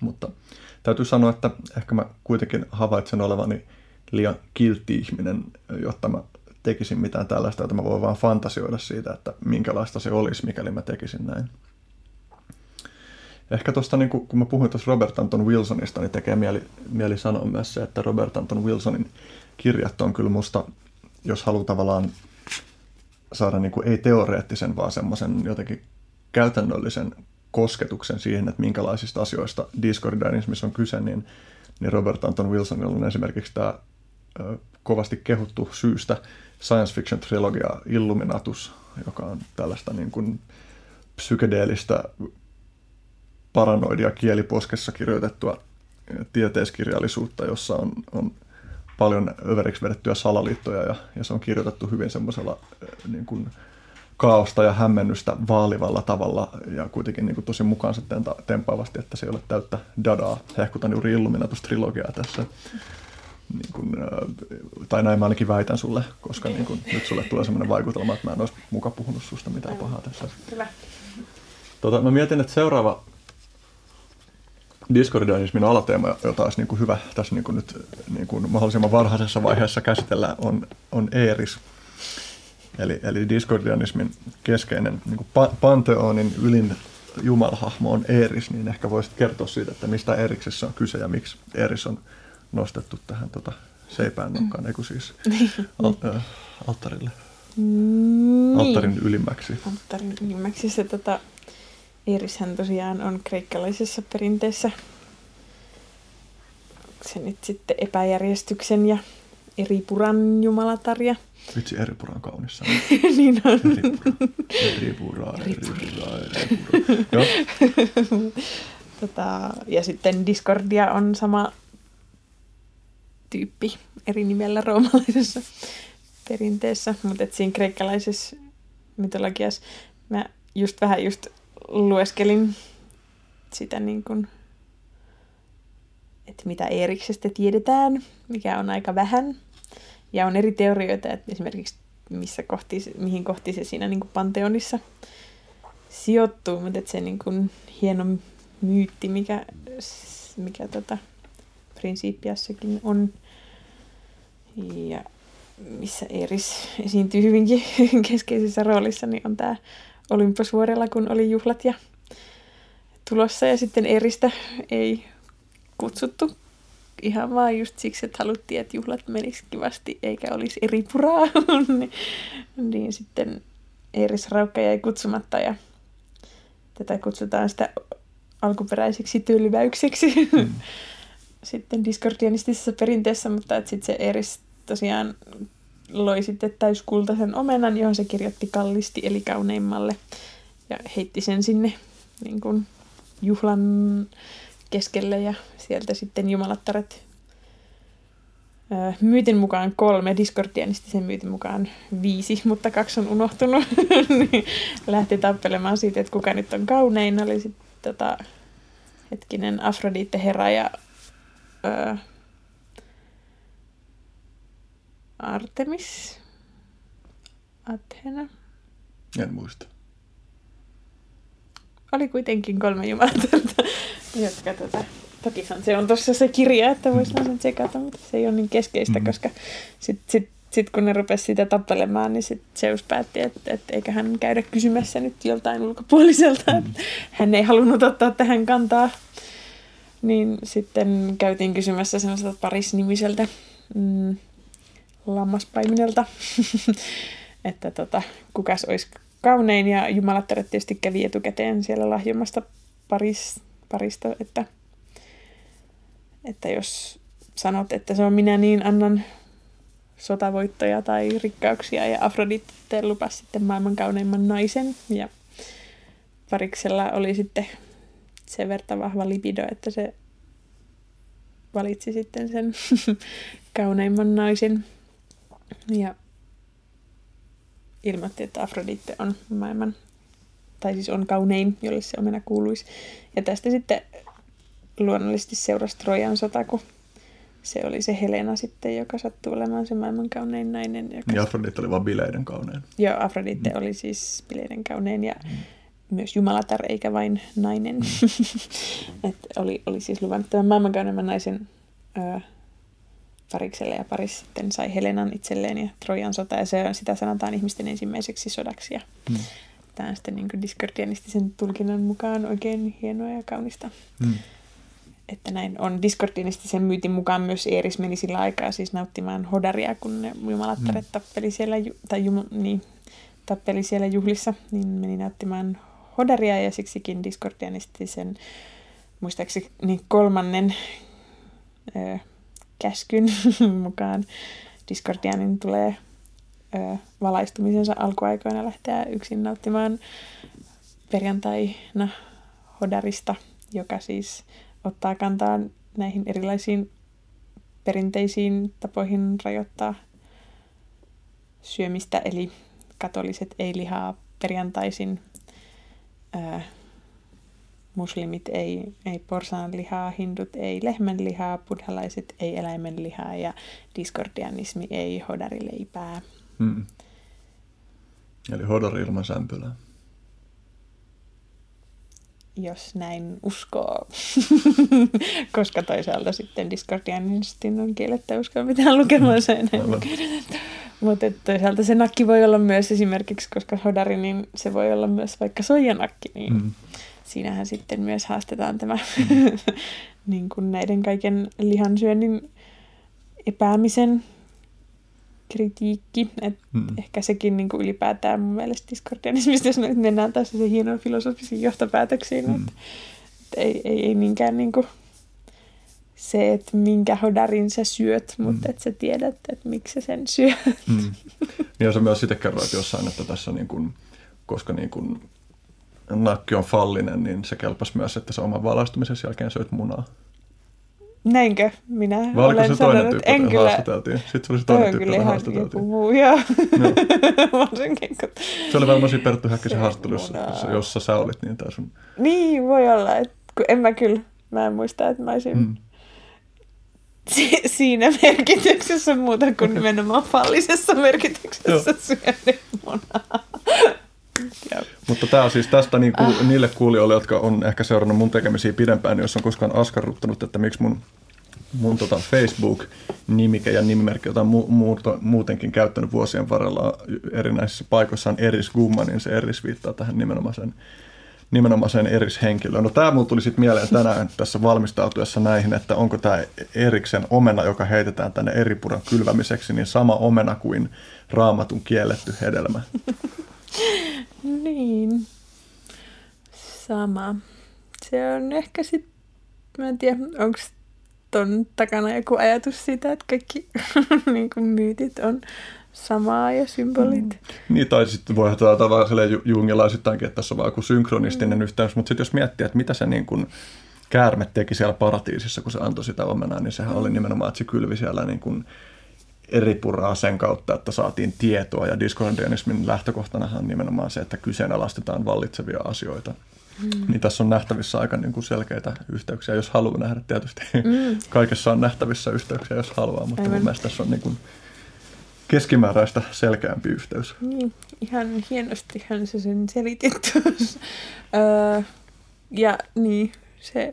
Mutta täytyy sanoa, että ehkä mä kuitenkin havaitsen olevani liian kiltti ihminen, jotta mä tekisin mitään tällaista, että mä voin vaan fantasioida siitä, että minkälaista se olisi, mikäli mä tekisin näin. Ehkä tuosta, niin kun mä puhuin tuossa Robert Anton Wilsonista, niin tekee mieli, mieli sanoa myös se, että Robert Anton Wilsonin kirjat on kyllä musta, jos haluaa tavallaan saada niin kuin, ei teoreettisen, vaan semmoisen jotenkin käytännöllisen kosketuksen siihen, että minkälaisista asioista Discordianismissa on kyse, niin, niin Robert Anton Wilsonilla on esimerkiksi tämä kovasti kehuttu syystä science fiction trilogia Illuminatus, joka on tällaista niin kuin psykedeellistä paranoidia kieliposkessa kirjoitettua tieteiskirjallisuutta, jossa on, on paljon överiksi vedettyjä salaliittoja ja, ja se on kirjoitettu hyvin semmoisella niin kuin, kaaosta ja hämmennystä vaalivalla tavalla ja kuitenkin niin kuin tosi mukaansa tempaavasti, että se ei ole täyttä dadaa. Hehkutan juuri Illuminatus-trilogiaa tässä. Niin kuin, tai näin mä ainakin väitän sulle, koska niin kuin, nyt sulle tulee sellainen vaikutelma, että mä en olisi muka puhunut susta mitään pahaa tässä. Hyvä. Tota, mä mietin, että seuraava diskordianismin alateema, jota olisi niin kuin hyvä tässä niin kuin nyt niin kuin mahdollisimman varhaisessa vaiheessa käsitellä, on, on Eeris. Eli, eli diskordianismin keskeinen niin kuin Pantheonin ylin jumalhahmo on Eeris, niin ehkä voisit kertoa siitä, että mistä Eeriksessä on kyse ja miksi Eeris on nostettu tähän tota, seipään nokkaan, eikö siis al, äh, alttarille, Niin. alttarin ylimmäksi. Alttarin ylimmäksi se tota, Eerishän tosiaan on kreikkalaisessa perinteessä se nyt sitten epäjärjestyksen ja eri puran jumalatarja. Vitsi, Eripura on kaunis sana. niin on. Eripura, Eripura, Eripura, Eripura. Joo, Tota, ja sitten Discordia on sama tyyppi eri nimellä roomalaisessa perinteessä, mutta siinä kreikkalaisessa mytologiassa mä just vähän just lueskelin sitä niin kuin, että mitä Eeriksestä tiedetään, mikä on aika vähän. Ja on eri teorioita, että esimerkiksi missä kohti, mihin kohti se siinä niin kuin Panteonissa sijoittuu, mutta että se niin kuin hieno myytti, mikä, mikä tota, Principiassakin on, ja missä Eris esiintyy hyvinkin keskeisessä roolissa, niin on tämä Olympusvuorella, kun oli juhlat ja tulossa, ja sitten Eristä ei kutsuttu. Ihan vaan just siksi, että haluttiin, että juhlat menis kivasti, eikä olisi eri puraa, niin, niin sitten Eeris Raukka jäi kutsumatta, ja tätä kutsutaan sitä alkuperäiseksi tölväykseksi Mm. sitten diskordianistisessa perinteessä, mutta sitten se Eris tosiaan loi sitten täyskultaisen omenan, johon se kirjoitti kallisti eli kauneimmalle ja heitti sen sinne niin kuin juhlan keskelle ja sieltä sitten jumalattaret Myytin mukaan kolme, diskordianistisen myytin mukaan viisi, mutta kaksi on unohtunut. niin lähti tappelemaan siitä, että kuka nyt on kaunein. Oli sitten tota, hetkinen Afrodite Hera ja Artemis. Athena. en muista. Oli kuitenkin kolme jumalatarta, jotka tota, tokihan se on tuossa se kirja, että voisi sen tsekata, mutta se ei ole niin keskeistä, Mhm. koska sitten sit, sit kun ne rupesi sitä tappelemaan, niin sitten Zeus päätti, että, että eikä hän käydä kysymässä nyt joltain ulkopuoliselta, että hän ei halunnut ottaa tähän kantaa. Niin sitten käytiin kysymässä semmoiselta parisnimiseltä mm, lammaspaiminelta, että tota, kukas olisi kaunein ja jumalattaret tietysti kävi etukäteen siellä lahjomasta paris, parista, että, että jos sanot, että se on minä, niin annan sotavoittoja tai rikkauksia ja Afrodite lupasi sitten maailman kauneimman naisen. Ja pariksella oli sitten sen verran vahva libido, että se valitsi sitten sen kauneimman naisen ja ilmoitti, että Afrodite on maailman, tai siis on kaunein, jolle se omena kuuluisi. Ja tästä sitten luonnollisesti seurasi Trojan sota, kun se oli se Helena sitten, joka sattui olemaan se maailman kaunein nainen. Joka... Ja Afrodite oli vaan bileiden kaunein. Joo, Afrodite oli siis bileiden kaunein ja myös jumalatar eikä vain nainen. Et oli, oli siis luvannut tämän maailmankaunemman naisen ö, parikselle ja paris sitten sai Helenan itselleen ja Trojan sota ja se, sitä sanotaan ihmisten ensimmäiseksi sodaksi. Ja Mm. Tämä on sitten niin diskordianistisen tulkinnan mukaan oikein hienoa ja kaunista. Mm. Että näin on. Diskordianistisen myytin mukaan myös Eeris meni sillä aikaa siis nauttimaan hodaria, kun ne jumalattaret Mm. tappeli siellä, ju- tai jum, niin, tappeli siellä juhlissa, niin meni nauttimaan hodaria ja siksikin diskordianistisen muistaakseni niin kolmannen ö, käskyn mukaan Discordianin tulee ö, valaistumisensa alkuaikoina lähteä yksin nauttimaan perjantaina hodarista, joka siis ottaa kantaa näihin erilaisiin perinteisiin tapoihin rajoittaa syömistä, eli katoliset ei lihaa perjantaisin, ää, muslimit ei, ei porsaan lihaa, hindut ei lehmän lihaa, buddhalaiset ei eläimen lihaa ja diskordianismi ei hodarileipää. Mm. Eli hodori ilman sämpylää. jos näin uskoo. Koska toisaalta sitten Discordianistin on kiellettä uskoa mitään lukemansa enää. Mutta toisaalta se nakki voi olla myös esimerkiksi, koska hodari, niin se voi olla myös vaikka soijanakki, niin mm. Mm. siinähän sitten myös haastetaan tämä niin kuin näiden kaiken lihansyönnin epäämisen kritiikki. Et Mm. ehkä sekin niin kuin ylipäätään mun mielestä Discordianismista, jos me nyt mennään taas se hienoon filosofisiin johtopäätöksiin, Mm. mm. että, että ei, ei, ei niinkään niin kuin se, että minkä hodarin sä syöt, mutta Mm. että sä tiedät, että miksi sä sen syöt. Mm. Niin sä myös itse kerroit jossain, että tässä niin kuin, koska niin kuin nakki on fallinen, niin se kelpasi myös, että sä oman valaistumisen jälkeen söit munaa. Näinkö minä Vai olen se toinen sanonut? tyyppi, En kyllä. haastateltiin? Sitten se oli se Toi toinen tyyppi, jota haastateltiin. joku muu, joo. Joo. Varsinkin, kun... Se oli varmaan siinä Perttu Häkkisen Se haastattelussa, jossa, sä olit, niin tämä sun... Niin, voi olla, että kun en mä kyllä, mä en muista, että mä olisin Mm. si- siinä merkityksessä muuta kuin nimenomaan fallisessa merkityksessä syönyt munaa. Mutta tämä on siis tästä niin kuin, ah. niille kuulijoille, jotka on ehkä seurannut mun tekemisiä pidempään, niin jos on koskaan askarruttanut, että miksi mun, mun tota Facebook-nimike ja nimimerkki, jota mu, muuta, muutenkin käyttänyt vuosien varrella erinäisissä paikoissa on Eris Gumma, niin se Eris viittaa tähän nimenomaiseen, nimenomaiseen Eris-henkilöön. No tämä mulla tuli sitten mieleen tänään tässä valmistautuessa näihin, että onko tämä Eriksen omena, joka heitetään tänne eripuran kylvämiseksi, niin sama omena kuin raamatun kielletty hedelmä. Niin. Sama. Se on ehkä sit, mä en tiedä, onko ton takana joku ajatus siitä, että kaikki niin kuin myytit on samaa ja symbolit. Mm. Niin, tai sitten voi ajatella vähän jungilaisittainkin, että tässä on vaan joku synkronistinen mm. yhteys, mutta sitten jos miettii, että mitä se niin kuin käärme teki siellä paratiisissa, kun se antoi sitä omenaa, niin sehän mm. oli nimenomaan, että se kylvi siellä niin kuin eri puraa sen kautta, että saatiin tietoa, ja diskordianismin lähtökohtanahan on nimenomaan se, että kyseenalaistetaan vallitsevia asioita. Mm. Niin tässä on nähtävissä aika niin kuin selkeitä yhteyksiä, jos haluaa nähdä tietysti. Mm. Kaikessa on nähtävissä yhteyksiä, jos haluaa, mutta Aivan. mun mielestä tässä on niin kuin keskimääräistä selkeämpi yhteys. Niin, ihan hienostihan se sen selitit tuossa. öö, ja niin, se...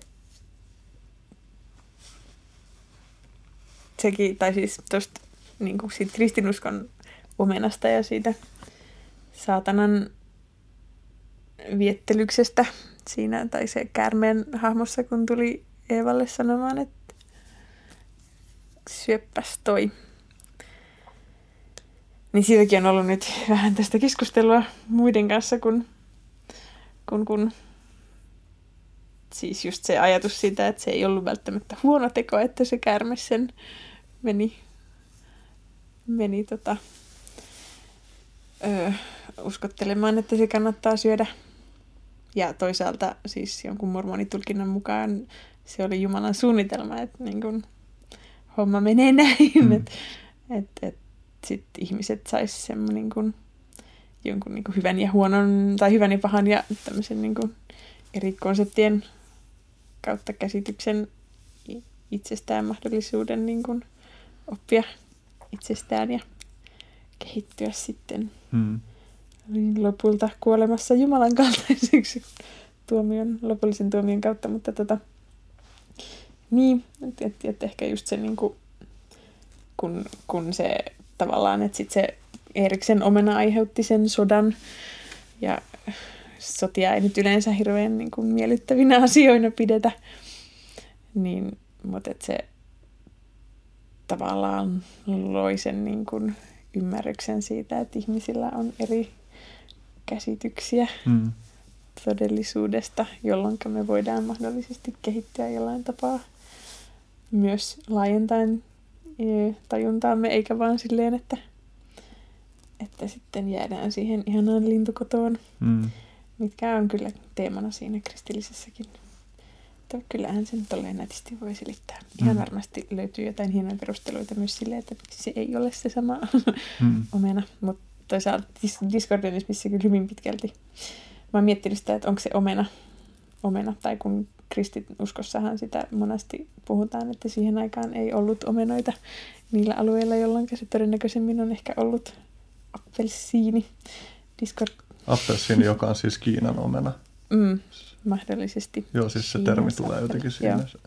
Sekin, tai siis tuosta niin siitä kristinuskon omenasta ja siitä saatanan viettelyksestä siinä, tai se käärmeen hahmossa, kun tuli Eevalle sanomaan, että syöppäs toi. Niin siitäkin on ollut nyt vähän tästä keskustelua muiden kanssa, kun, kun, kun siis just se ajatus siitä, että se ei ollut välttämättä huono teko, että se käärme sen meni, meni tota, öö, uskottelemaan, että se kannattaa syödä. Ja toisaalta siis jonkun mormonitulkinnan mukaan se oli Jumalan suunnitelma, että niin kun homma menee näin, mm. että et, et sitten ihmiset sais semmoinen niin kuin, jonkun niin kuin hyvän ja huonon, tai hyvän ja pahan ja tämmöisen niin kuin eri konseptien kautta käsityksen itsestään mahdollisuuden niin kuin oppia itsestään ja kehittyä sitten Hmm. lopulta kuolemassa Jumalan kaltaiseksi tuomion, lopullisen tuomion kautta, mutta tota, niin, että et, et ehkä just se niin kuin, kun, kun se tavallaan, että sit se Eriksen omena aiheutti sen sodan ja sotia ei nyt yleensä hirveän niin kuin, miellyttävinä asioina pidetä, niin, mutta että se tavallaan loi sen niin kuin, ymmärryksen siitä, että ihmisillä on eri käsityksiä mm. todellisuudesta, jolloin me voidaan mahdollisesti kehittyä jollain tapaa myös laajentaen e, tajuntaamme, eikä vaan silleen, että, että sitten jäädään siihen ihanaan lintukotoon, mm. mitkä on kyllä teemana siinä kristillisessäkin. Mutta kyllähän sen tolleen nätisti voi selittää. Ihan mm. varmasti löytyy jotain hienoja perusteluita myös sille, että se ei ole se sama mm. omena. Mutta toisaalta Discordianismissa kyllä hyvin pitkälti. Mä oon miettinyt sitä, että onko se omena, omena tai kun kristinuskossahan sitä monesti puhutaan, että siihen aikaan ei ollut omenoita niillä alueilla, jolloin se todennäköisemmin on ehkä ollut appelsiini. Discord... Appelsiini, joka on siis Kiinan omena. Mm, mahdollisesti. Joo, siis se termi tulee jotenkin siinä. Se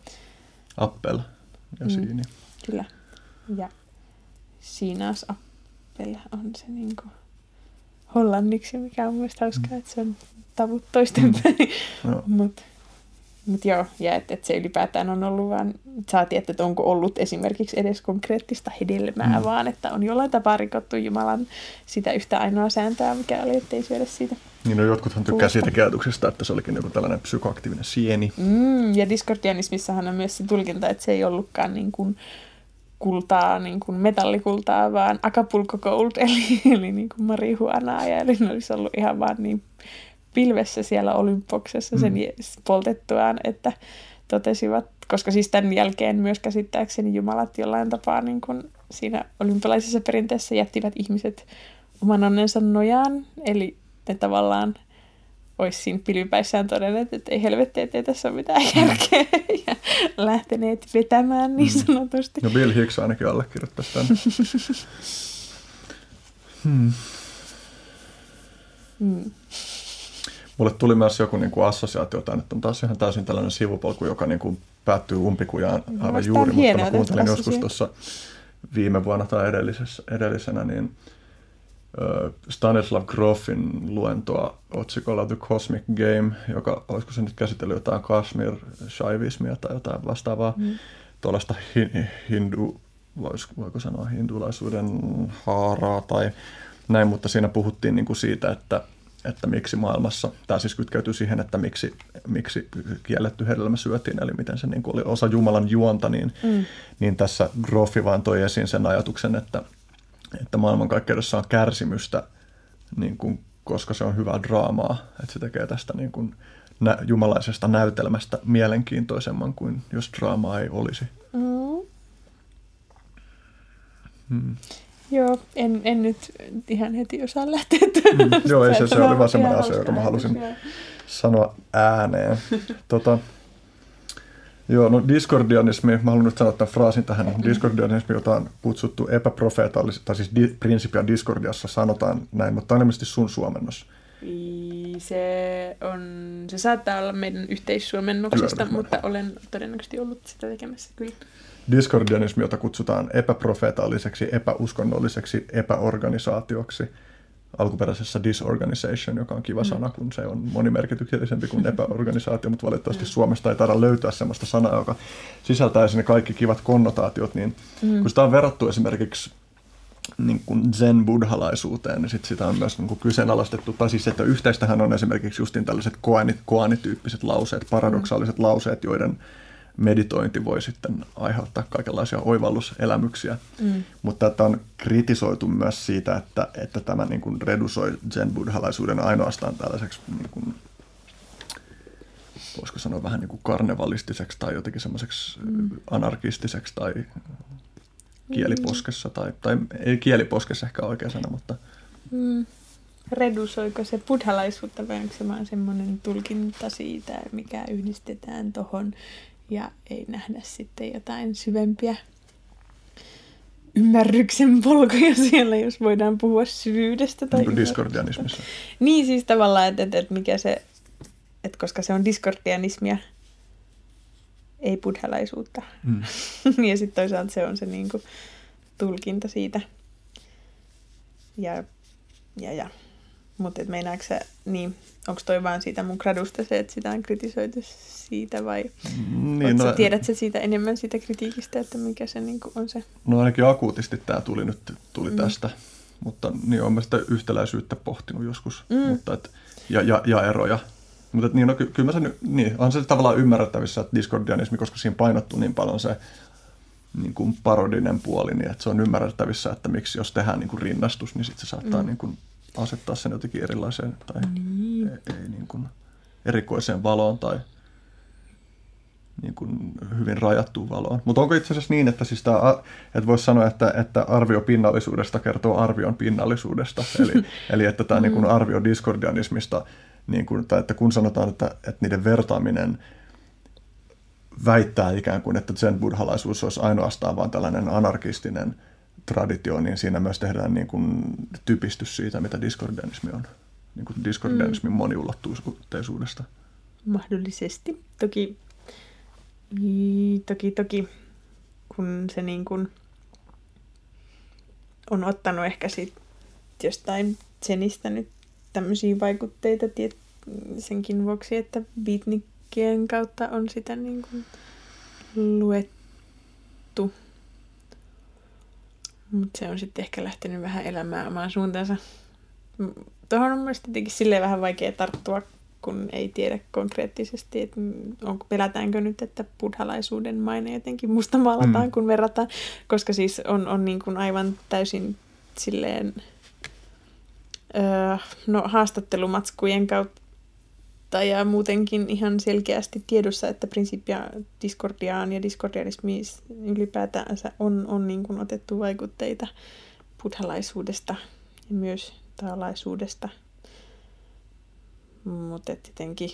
appel ja mm, siini. Kyllä. Ja siinas appel on se niinku hollanniksi, mikä on mielestäni hauskaa, mm. että se on tavut toistenpäin. Mm. Mutta mutta joo, ja että et se ylipäätään on ollut vaan, saatiin, että onko ollut esimerkiksi edes konkreettista hedelmää, mm. vaan että on jollain tapaa rikottu Jumalan sitä yhtä ainoa sääntöä, mikä oli, ettei syödä siitä. Niin no jotkuthan tykkää siitä ajatuksesta, että se olikin joku tällainen psykoaktiivinen sieni. Mm, ja diskordianismissahan on myös se tulkinta, että se ei ollutkaan niin kuin kultaa, niin kuin metallikultaa, vaan Acapulco Gold, eli, eli niin kuin marihuanaa, ja eli ne olisi ollut ihan vaan niin pilvessä siellä Olympoksessa sen mm. poltettuaan, että totesivat, koska siis tämän jälkeen myös käsittääkseni jumalat jollain tapaa niin kuin siinä olympialaisessa perinteessä jättivät ihmiset oman onnensa nojaan, eli ne tavallaan olisi siinä pilvipäissään todenneet, että ei helvetti, ettei tässä ole mitään mm. järkeä, ja lähteneet vetämään niin mm. sanotusti. No Bill Hicks ainakin allekirjoittaisi tämän. hmm. Hmm mulle tuli myös joku niin kuin assosiaatio tänne, että on taas ihan täysin tällainen sivupolku, joka niin kuin päättyy umpikujaan aivan juuri, mutta mä kuuntelin joskus tuossa viime vuonna tai edellisessä, edellisenä, niin Stanislav Grofin luentoa otsikolla The Cosmic Game, joka olisiko se nyt käsitellyt jotain Kashmir shaivismia tai jotain vastaavaa, mm. tuollaista hindu, voiko sanoa hindulaisuuden haaraa tai näin, mutta siinä puhuttiin niin kuin siitä, että että miksi maailmassa, tämä siis kytkeytyy siihen, että miksi, miksi kielletty hedelmä syötiin, eli miten se niin kuin oli osa Jumalan juonta, niin, mm. niin tässä Groffi vaan toi esiin sen ajatuksen, että, että maailmankaikkeudessa on kärsimystä, niin kuin, koska se on hyvää draamaa, että se tekee tästä niin kuin, nä- jumalaisesta näytelmästä mielenkiintoisemman kuin jos draamaa ei olisi. Mm. Hmm. Joo, en, en nyt ihan heti osaa lähteä. Mm, joo, ei se, se oli vaan semmoinen asia, joka mä halusin sanoa ääneen. tota, joo, no diskordianismi, mä haluan nyt sanoa tämän fraasin tähän. Mm. Diskordianismi, jota on kutsuttu epäprofeetallisesta, tai siis di, principia discordiassa sanotaan näin, mutta on ilmeisesti sun suomennos. Se, on, se saattaa olla meidän yhteissuomennoksesta, mutta olen todennäköisesti ollut sitä tekemässä kyllä diskordianismi, jota kutsutaan epäprofeetalliseksi, epäuskonnolliseksi, epäorganisaatioksi. Alkuperäisessä disorganization, joka on kiva mm. sana, kun se on monimerkityksellisempi kuin epäorganisaatio, mutta valitettavasti mm. Suomesta ei taida löytää sellaista sanaa, joka sisältäisi ne kaikki kivat konnotaatiot. Niin mm. Kun sitä on verrattu esimerkiksi niin kuin zen-buddhalaisuuteen, niin sit sitä on myös niin kuin kyseenalaistettu. Tai siis, että yhteistähän on esimerkiksi justin tällaiset koanit, koanityyppiset lauseet, paradoksaaliset mm. lauseet, joiden meditointi voi sitten aiheuttaa kaikenlaisia oivalluselämyksiä. Mm. Mutta tätä on kritisoitu myös siitä, että, että tämä niin kuin redusoi zen-buddhalaisuuden ainoastaan tällaiseksi, niin kuin, voisiko sanoa vähän niin kuin karnevalistiseksi tai jotenkin semmoiseksi mm. anarkistiseksi tai kieliposkessa. Tai, tai ei kieliposkessa ehkä oikea sana, mutta... Mm. Redusoiko se buddhalaisuutta vai onko se vaan semmoinen tulkinta siitä, mikä yhdistetään tuohon ja ei nähdä sitten jotain syvempiä ymmärryksen polkuja siellä, jos voidaan puhua syvyydestä. Tai Niin kuin diskordianismissa. Niin siis tavallaan, että, että, että mikä se, että koska se on diskordianismia, ei buddhalaisuutta. Mm. ja sitten toisaalta se on se niinku tulkinta siitä. Ja, ja, ja. Mutta meinaatko sä, niin, onko toi vaan siitä mun gradusta se, että sitä on kritisoitu siitä vai Niin, niin, no, sä, tiedät sä siitä enemmän siitä kritiikistä, että mikä se niinku on se? no ainakin akuutisti tämä tuli nyt tuli Mm. mm. tästä. Mutta niin on mä sitä yhtäläisyyttä pohtinut joskus. Mm. Mutta et, ja, ja, ja, eroja. Mutta et, niin, no, ky, kyllä mä sen, niin, on se tavallaan ymmärrettävissä, että diskordianismi, koska siinä painottuu niin paljon se niin kuin parodinen puoli, niin että se on ymmärrettävissä, että miksi jos tehdään niin kuin rinnastus, niin sitten se saattaa Mm. mm. niin kuin asettaa sen jotenkin erilaiseen tai Niin. ei, ei niin kuin erikoiseen valoon tai niin kuin hyvin rajattuun valoon. Mutta onko itse asiassa niin, että, siis tää, a- että voisi sanoa, että, että arvio pinnallisuudesta kertoo arvion pinnallisuudesta, eli, eli että tämä niin kuin arvio diskordianismista, niin kuin, tai että kun sanotaan, että, että niiden vertaaminen väittää ikään kuin, että sen buddhalaisuus olisi ainoastaan vain tällainen anarkistinen traditio, niin siinä myös tehdään niin kuin typistys siitä, mitä diskordianismi on. Niin kuin diskordianismin moniulotteisuudesta. Mahdollisesti. Toki, toki, toki, kun se niin kuin on ottanut ehkä sit jostain Zenistä nyt tämmöisiä vaikutteita tiet, senkin vuoksi, että beatnikkien kautta on sitä niin kuin luettu. Mutta se on sitten ehkä lähtenyt vähän elämään omaan suuntaansa. Tuohon on mielestäni jotenkin silleen vähän vaikea tarttua, kun ei tiedä konkreettisesti, että onko, pelätäänkö nyt, että buddhalaisuuden maine jotenkin mustamaalataan, Mm. kun verrataan. Koska siis on, on niin kuin aivan täysin silleen öö, no, haastattelumatskujen kautta ja muutenkin ihan selkeästi tiedossa, että Principia Discordiaan ja Discordianismi ylipäätänsä on, on niin kuin otettu vaikutteita buddhalaisuudesta ja myös taalaisuudesta. Mutta jotenkin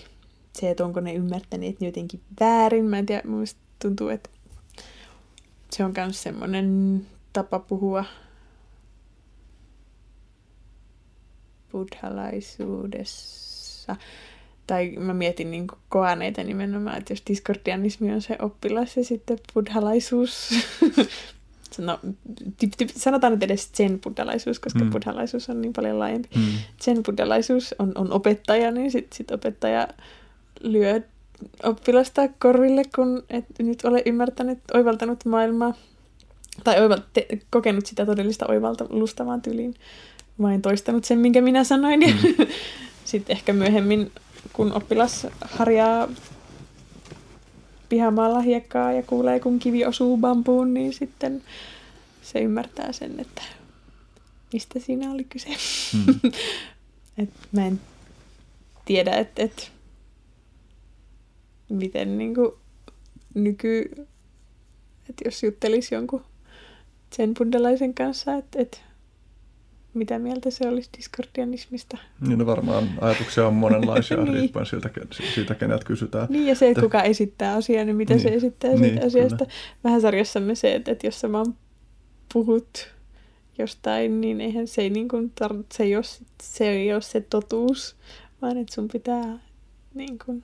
se, että onko ne ymmärtäneet ne jotenkin väärin, mä en tiedä, mun tuntuu, että se on myös semmoinen tapa puhua buddhalaisuudessa. Tai mä mietin niin koaneita nimenomaan, että jos diskordianismi on se oppilas ja sitten buddhalaisuus, no, typ, typ, sanotaan nyt edes zen buddhalaisuus, koska mm. Buddhalaisuus on niin paljon laajempi. Mm. Zen buddhalaisuus on, on opettaja, niin sitten sit opettaja lyö oppilasta korville, kun et nyt ole ymmärtänyt, oivaltanut maailmaa tai oival, te, kokenut sitä todellista oivallusta vaan tyyliin vain toistanut sen, minkä minä sanoin. Ja Mm. sitten ehkä myöhemmin, kun oppilas harjaa pihamaalla hiekkaa ja kuulee, kun kivi osuu bambuun, niin sitten se ymmärtää sen, että mistä siinä oli kyse. Mm. Et mä en tiedä, että et, miten niinku nyky, että jos juttelisi jonkun sen buddhalaisen kanssa, että et, mitä mieltä se olisi diskordianismista. Niin no varmaan ajatuksia on monenlaisia Niin. riippuen siltä, ken- siitä, keneltä kysytään. Niin, ja se, että Tä- kuka esittää asiaa, niin mitä niin. se Niin. esittää siitä Niin, asiasta. kyllä. Vähän sarjassamme se, että, että jos sä vaan puhut jostain, niin eihän se ei, niin kuin tar- se ei, ole, se ei ole se totuus, vaan että sun pitää niin kuin,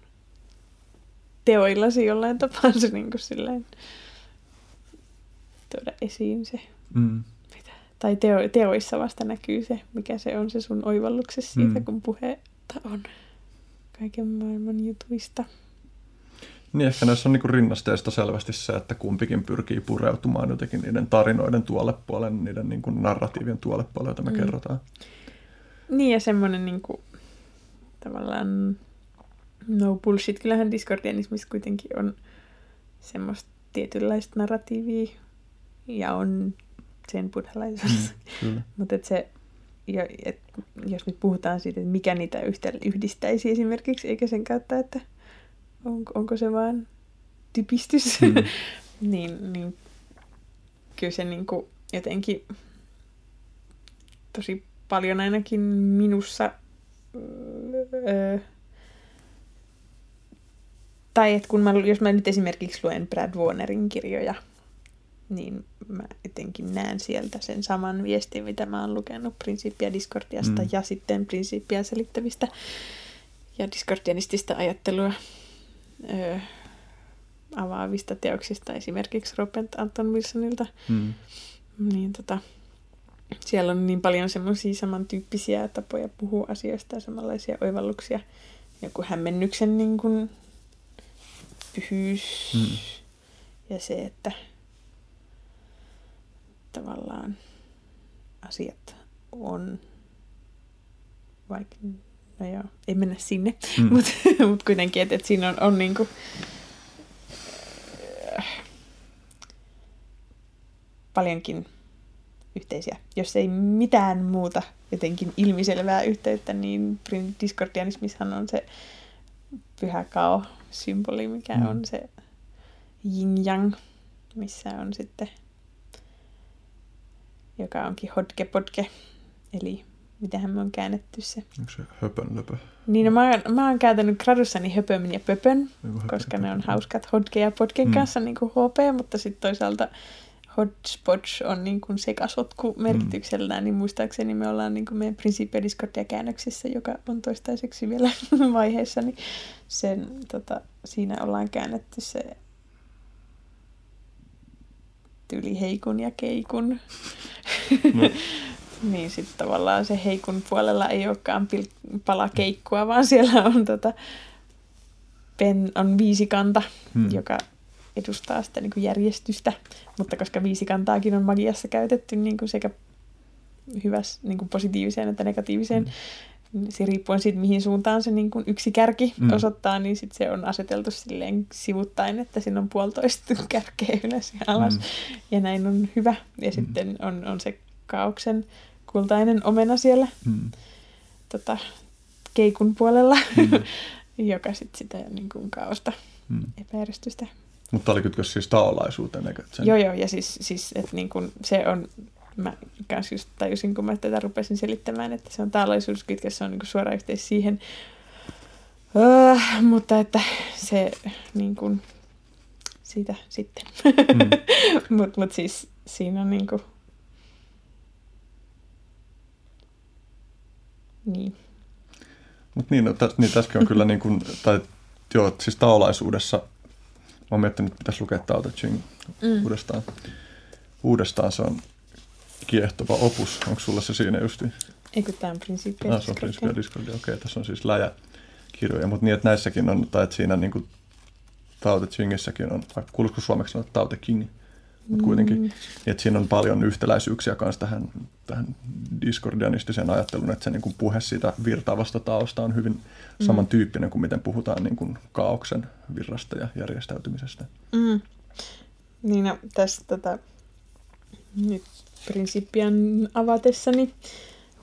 teoillasi jollain tapaa se niin kuin, silleen, tuoda esiin se. Mm. Tai teo, teoissa vasta näkyy se, mikä se on se sun oivalluksesi siitä, Mm. kun puhetta on kaiken maailman jutuista. Niin ehkä näissä on niinku rinnasteista selvästi se, että kumpikin pyrkii pureutumaan jotenkin niiden tarinoiden tuolle puolelle, niiden niinku narratiivien tuolle puolelle, joita me Mm. kerrotaan. Niin ja semmoinen niinku, tavallaan no bullshit. Kyllähän diskordianismissa kuitenkin on semmoista tietynlaista narratiivia ja on sen buddhalaisuus. Mm, kyllä. Mutta et se, ja, et, jos nyt puhutaan siitä, että mikä niitä yhtä, yhdistäisi esimerkiksi, eikä sen kautta, että onko, onko se vaan typistys, Mm. niin, niin kyllä se niinku jotenkin tosi paljon ainakin minussa öö, tai että kun mä, jos mä nyt esimerkiksi luen Brad Warnerin kirjoja, niin mä jotenkin näen sieltä sen saman viestin, mitä mä oon lukenut Prinsiippiä Discordiasta mm. ja sitten Prinsiippiä selittävistä ja diskordianistista ajattelua öö, avaavista teoksista, esimerkiksi Robert Anton Wilsonilta. Mm. Niin tota, siellä on niin paljon semmoisia samantyyppisiä tapoja puhua asioista ja samanlaisia oivalluksia. Joku hämmennyksen niin kuin, pyhyys mm. ja se, että tavallaan asiat on, vaikka, no joo, ei mennä sinne, mm. mutta mut kuitenkin, että, että siinä on, on niin kuin, äh, paljonkin yhteisiä. Jos ei mitään muuta jotenkin ilmiselvää yhteyttä, niin Discordianismissahan on se pyhä kao-symboli, mikä mm. on se yin-yang, missä on sitten, joka onkin hodke-podke, eli mitähän me on käännetty se. Onko se höpön löpö? Niin, no mä, oon, mä oon käytänyt gradussani höpömin ja pöpön, koska ne on hauskat hodke ja podken mm. kanssa niin kuin HP, mutta sitten toisaalta hodgepodge on niin kuin sekasotku merkityksellään, mm. niin muistaakseni me ollaan niin kuin meidän Principia Discordia-käännöksessä, joka on toistaiseksi vielä vaiheessa, niin sen, tota, siinä ollaan käännetty se tyyli heikun ja keikun. No. niin sitten tavallaan se heikun puolella ei olekaan pil- pala keikkua, vaan siellä on, tota, pen, on viisikanta, hmm. joka edustaa sitä niin kuin järjestystä, mutta koska viisikantaakin on magiassa käytetty niin kuin sekä hyvässä niin kuin positiiviseen että negatiiviseen, mm. Se riippuen siitä, mihin suuntaan se niin kuin yksi kärki mm. osoittaa, niin sit se on aseteltu silleen sivuttain, että siinä on puolitoista kärkeä ylös ja alas, mm. ja näin on hyvä. Ja mm. sitten on, on se kaauksen kultainen omena siellä mm. tota, keikun puolella, mm. joka sitten sitä niin kuin kaosta, mm. epäjärjestystä mutta oli kytkös siis taolaisuuteen? Sen... Joo, joo, ja siis, siis että niin kun se on, mä kanssa just tajusin, kun mä tätä rupesin selittämään, että se on se on niin suora yhteys siihen, uh, mutta että se niin kun, siitä sitten. Mm. mutta mut siis siinä on niin kuin, niin. Mutta niin, no, täs, niin tässäkin on kyllä niin kuin, tai joo, siis taolaisuudessa Mä oon miettinyt, että pitäisi lukea Tao Te Ching mm. uudestaan. Uudestaan se on kiehtova opus. Onko sulla se siinä justi? Eikö tämä on Principia ah, se on Principia Discordia. Okei, okay, tässä on siis läjäkirjoja. Mutta niin, että näissäkin on, tai että siinä niin kuin Tao Te Chingissäkin on, kuuluisiko suomeksi sanoa Tao Te King, mutta kuitenkin, mm. että siinä on paljon yhtäläisyyksiä kanssa tähän, tähän diskordianistiseen ajatteluun, että se niin kuin puhe siitä virtaavasta taosta on hyvin mm. samantyyppinen kuin miten puhutaan niin kuin kaauksen virrasta ja järjestäytymisestä. Mm. Niin no, tässä tota, nyt Principian avatessani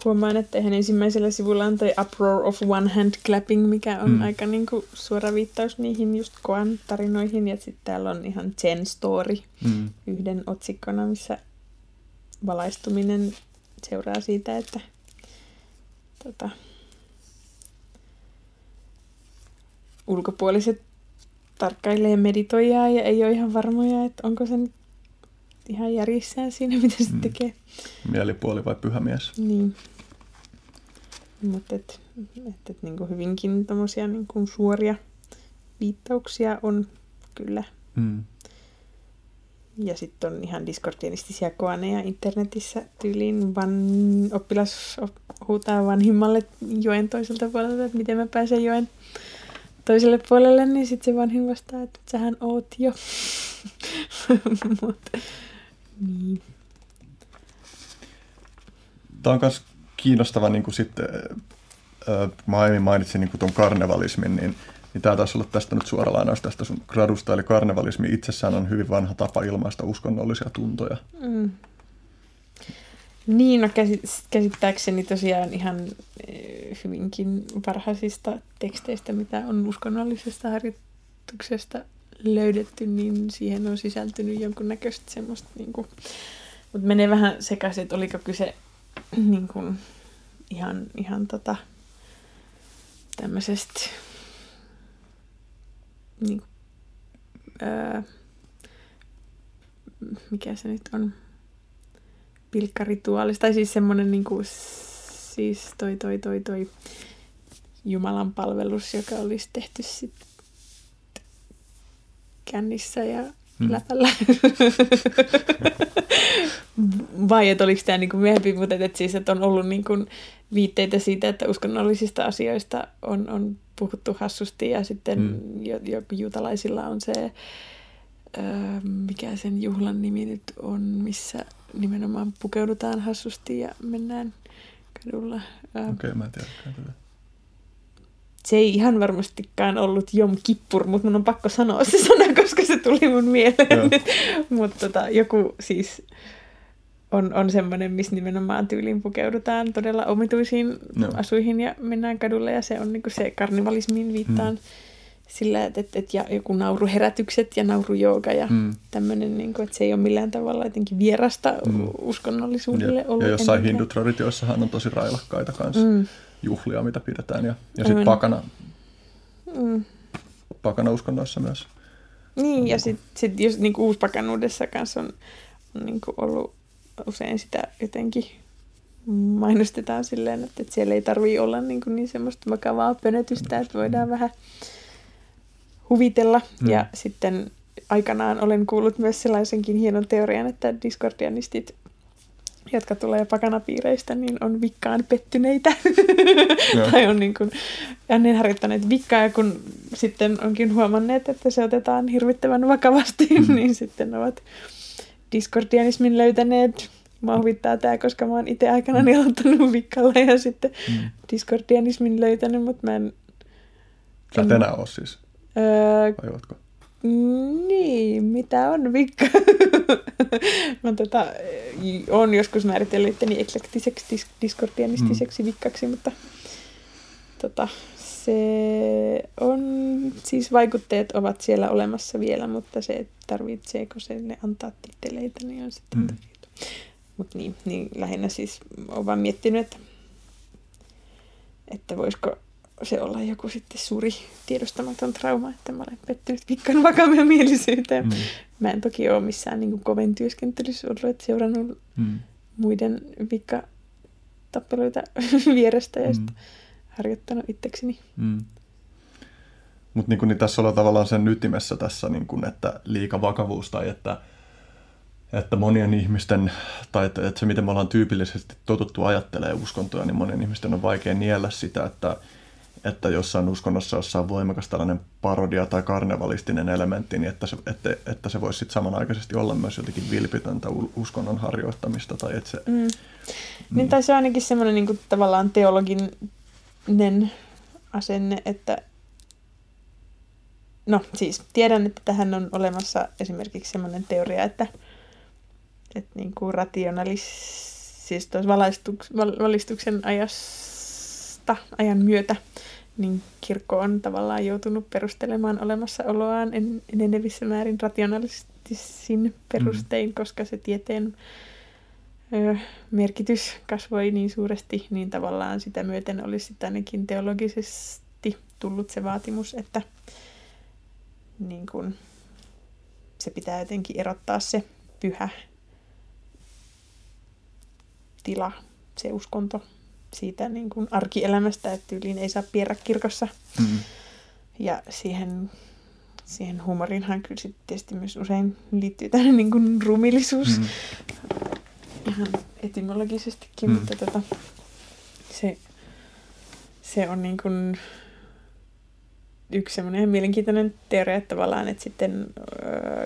huomaan, että ihan ensimmäisellä sivulla on toi Uproar of One Hand Clapping, mikä on mm. aika niin kuin suora viittaus niihin just Koan tarinoihin. Ja sitten täällä on ihan Zen Story mm. yhden otsikkona, missä valaistuminen seuraa siitä, että tota, ulkopuoliset tarkkailee meditoijaa ja ei ole ihan varmoja, että onko se nyt ihan järjissään siinä, mitä se mm. tekee. Mielipuoli vai pyhämies? Niin. Mutta et, et, et, niinku hyvinkin tommosia niinku suoria viittauksia on kyllä. Mm. Ja sitten on ihan diskordianistisia koaneja internetissä tyyliin. Van, oppilas huutaa vanhimmalle joen toiselta puolelta, että miten mä pääsen joen toiselle puolelle, niin sitten se vanhin vastaa, että sähän oot jo. Mut, niin. Tämä on myös kiinnostava niin kuin sitten, äh, mä aiemmin mainitsin niin tuon karnevalismin, niin, niin tämä taisi olla tästä nyt suora lainaus tästä sun gradusta, eli karnevalismi itsessään on hyvin vanha tapa ilmaista uskonnollisia tuntoja. Mm. Niin, no käsittääkseni tosiaan ihan hyvinkin varhaisista teksteistä, mitä on uskonnollisesta harjoituksesta löydetty, niin siihen on sisältynyt jonkunnäköistä semmoista, niin kuin, mutta menee vähän sekaisin, että oliko kyse niin kuin, ihan, ihan tota, tämmöisestä niin, öö, mikä se nyt on, pilkkarituaalis, tai siis semmoinen niin kuin, siis toi, toi, toi, toi Jumalan palvelus, joka olisi tehty sitten kännissä ja hmm. läpällä. Vai että oliko tämä niin kuin myöhempi, mutta että siis, että on ollut niin kuin viitteitä siitä, että uskonnollisista asioista on, on puhuttu hassusti ja sitten hmm. jo, jo, juutalaisilla on se, öö, mikä sen juhlan nimi nyt on, missä nimenomaan pukeudutaan hassusti ja mennään kadulla. Okei, okay, mä en tiedä. Se ei ihan varmastikaan ollut Jom Kippur, mutta mun on pakko sanoa se sana, koska se tuli mun mieleen. mutta tota, joku siis on, on semmoinen, missä nimenomaan tyyliin pukeudutaan todella omituisiin no. asuihin ja mennään kadulle ja se on niinku se karnivalismiin viittaan. Hmm sillä, että, että, että ja joku nauruherätykset ja naurujooga ja mm. tämmöinen, niin kuin, että se ei ole millään tavalla jotenkin vierasta mm. uskonnollisuudelle ja, ollut. Ja jossain hindutraditioissahan on tosi railakkaita kanssa mm. Juhlia, mitä pidetään. Ja, ja sitten pakana, mm. pakana uskonnoissa myös. Niin, ja sitten sit jos niin uuspakanuudessa kanssa on, on niin kuin ollut usein sitä jotenkin mainostetaan silleen, että, että siellä ei tarvitse olla niin, kuin niin semmoista vakavaa pönötystä, että voidaan mm. vähän huvitella. Mm. Ja sitten aikanaan olen kuullut myös sellaisenkin hienon teorian, että discordianistit jotka tulee pakanapiireistä, niin on vikkaan pettyneitä. tai on niin kuin, ennen harjoittaneet vikkaa, ja kun sitten onkin huomanneet, että se otetaan hirvittävän vakavasti, mm. niin sitten ovat discordianismin löytäneet. Mua huvittaa tämä, koska mä oon itse aikana mm. aloittanut vikkalla ja sitten mm. discordianismin löytänyt, mutta mä en... Sä et enää ole siis? Öö, Vai ootko? Niin, mitä on vikka? mä tota, on joskus määritellyt itteni eklektiseksi, dis- diskordianistiseksi mm. vikkaksi, mutta tota, se on, siis vaikutteet ovat siellä olemassa vielä, mutta se, tarvitseeko se ne antaa titteleitä, niin on sitten mm. Mutta niin, niin, lähinnä siis olen vaan miettinyt, että, että voisiko se olla joku sitten suuri tiedostamaton trauma, että mä olen pettynyt pikkan vakavien mielisyyteen. Mm. Mä en toki ole missään niin kovin työskentelyssä ollut, että seurannut mm. muiden vikkatappeluita vierestä ja mm. harjoittanut itsekseni. Mm. Mutta niin, niin tässä ollaan tavallaan sen ytimessä tässä, niin kuin, että liika vakavuus tai että, että monien ihmisten, tai että, että se miten me ollaan tyypillisesti totuttu ajattelee uskontoja, niin monien ihmisten on vaikea niellä sitä, että että jossain uskonnossa jossain voimakas tällainen parodia tai karnevalistinen elementti, niin että se, että, että se voisi sitten samanaikaisesti olla myös jotenkin vilpitöntä uskonnon harjoittamista. Tai että se, mm. Niin, mm. tai se on ainakin semmoinen niin kuin, tavallaan teologinen asenne, että no siis tiedän, että tähän on olemassa esimerkiksi semmoinen teoria, että, että niin kuin rationalis, siis valistuksen ajasta, ajan myötä niin kirkko on tavallaan joutunut perustelemaan olemassaoloaan en, enenevissä määrin rationalistisin perustein, mm. koska se tieteen ö, merkitys kasvoi niin suuresti, niin tavallaan sitä myöten olisi sitten ainakin teologisesti tullut se vaatimus, että niin kun, se pitää jotenkin erottaa se pyhä tila, se uskonto siitä niin kuin arkielämästä, että tyyliin ei saa pierä kirkossa. Mm. Ja siihen, siihen huumorinhan kyllä sitten tietysti myös usein liittyy tämmöinen niin kuin rumillisuus. Mm. Ihan etymologisestikin, mm. mutta tota, se, se on niin kuin yksi semmoinen mielenkiintoinen teoria, että tavallaan, että sitten,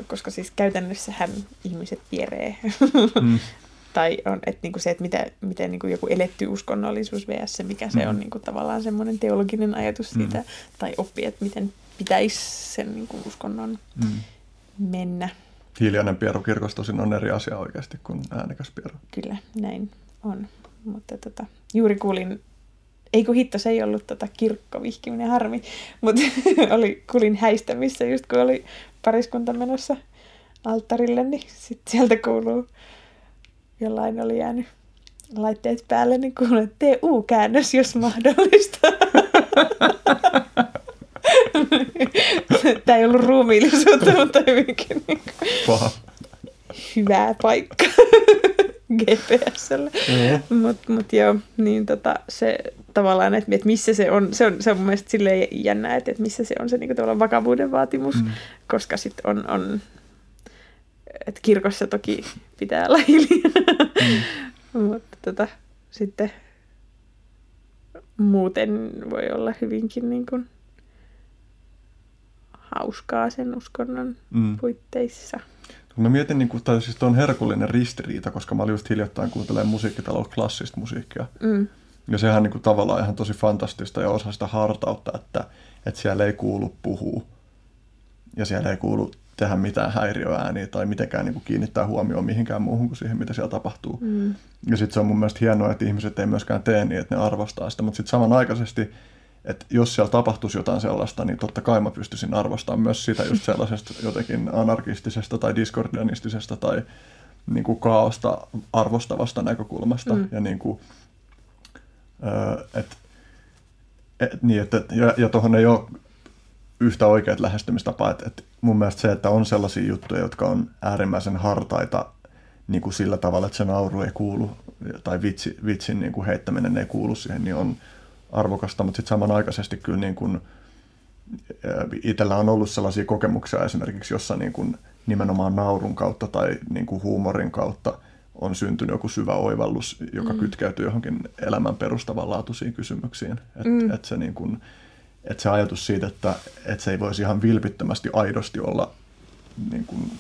koska siis käytännössähän ihmiset pieree mm. tai on, että niinku se, että mitä, miten niinku joku eletty uskonnollisuus vs. se, mikä se mm. on niinku tavallaan semmoinen teologinen ajatus siitä, mm. tai oppi, että miten pitäisi sen niinku uskonnon mm. mennä. Hiljainen pieru kirkossa tosin on eri asia oikeasti kuin äänekäs pieru. Kyllä, näin on. Mutta tota, juuri kuulin, ei kun hitto, se ei ollut tota kirkkovihkiminen harmi, mutta oli, kuulin häistämissä just kun oli pariskunta menossa alttarille, niin sitten sieltä kuuluu jollain oli jäänyt laitteet päälle, niin kuulen, että tee U-käännös, jos mahdollista. Tämä ei ollut ruumiillisuutta, mutta hyvinkin. Niin Paha. hyvä paikka GPSlle. Joo. Mutta mut joo, niin tota, se tavallaan, että, että missä se on, se on, se on mun mielestä silleen jännä, että, että missä se on se niin tavallaan vakavuuden vaatimus, mm. koska sitten on, on että kirkossa toki pitää olla hiljaa, mm. mutta tota, sitten muuten voi olla hyvinkin niin kuin hauskaa sen uskonnon mm. puitteissa. Mä mietin, niin kuin, tai siis on herkullinen ristiriita, koska mä olin just hiljattain kuuntelemaan musiikkitalous klassista musiikkia. Mm. Ja sehän niin kuin, tavallaan ihan tosi fantastista ja osa sitä hartautta, että, että siellä ei kuulu puhua. Ja siellä ei kuulu tehdä mitään häiriöääniä tai mitenkään niin kuin, kiinnittää huomioon mihinkään muuhun kuin siihen, mitä siellä tapahtuu. Mm. Ja sitten se on mun mielestä hienoa, että ihmiset ei myöskään tee niin, että ne arvostaa sitä. Mutta sitten samanaikaisesti että jos siellä tapahtuisi jotain sellaista, niin totta kai mä pystyisin arvostamaan myös sitä just sellaisesta jotenkin anarkistisesta tai diskordianistisesta tai niin kuin kaaosta arvostavasta näkökulmasta. Mm. Ja, niin kuin, et, et, niin, et, ja, ja tuohon ei ole yhtä oikeat lähestymistapaa. Et, et mun mielestä se, että on sellaisia juttuja, jotka on äärimmäisen hartaita niin kuin sillä tavalla, että se nauru ei kuulu tai vitsi, vitsin niin kuin heittäminen ei kuulu siihen, niin on, arvokasta, mutta sitten samanaikaisesti kyllä niin kuin, itsellä on ollut sellaisia kokemuksia esimerkiksi, jossa niin kuin nimenomaan naurun kautta tai niin kuin huumorin kautta on syntynyt joku syvä oivallus, joka mm. kytkeytyy johonkin elämän perustavanlaatuisiin kysymyksiin. Että mm. et se, niin kuin, et se ajatus siitä, että et se ei voisi ihan vilpittömästi aidosti olla niin kuin,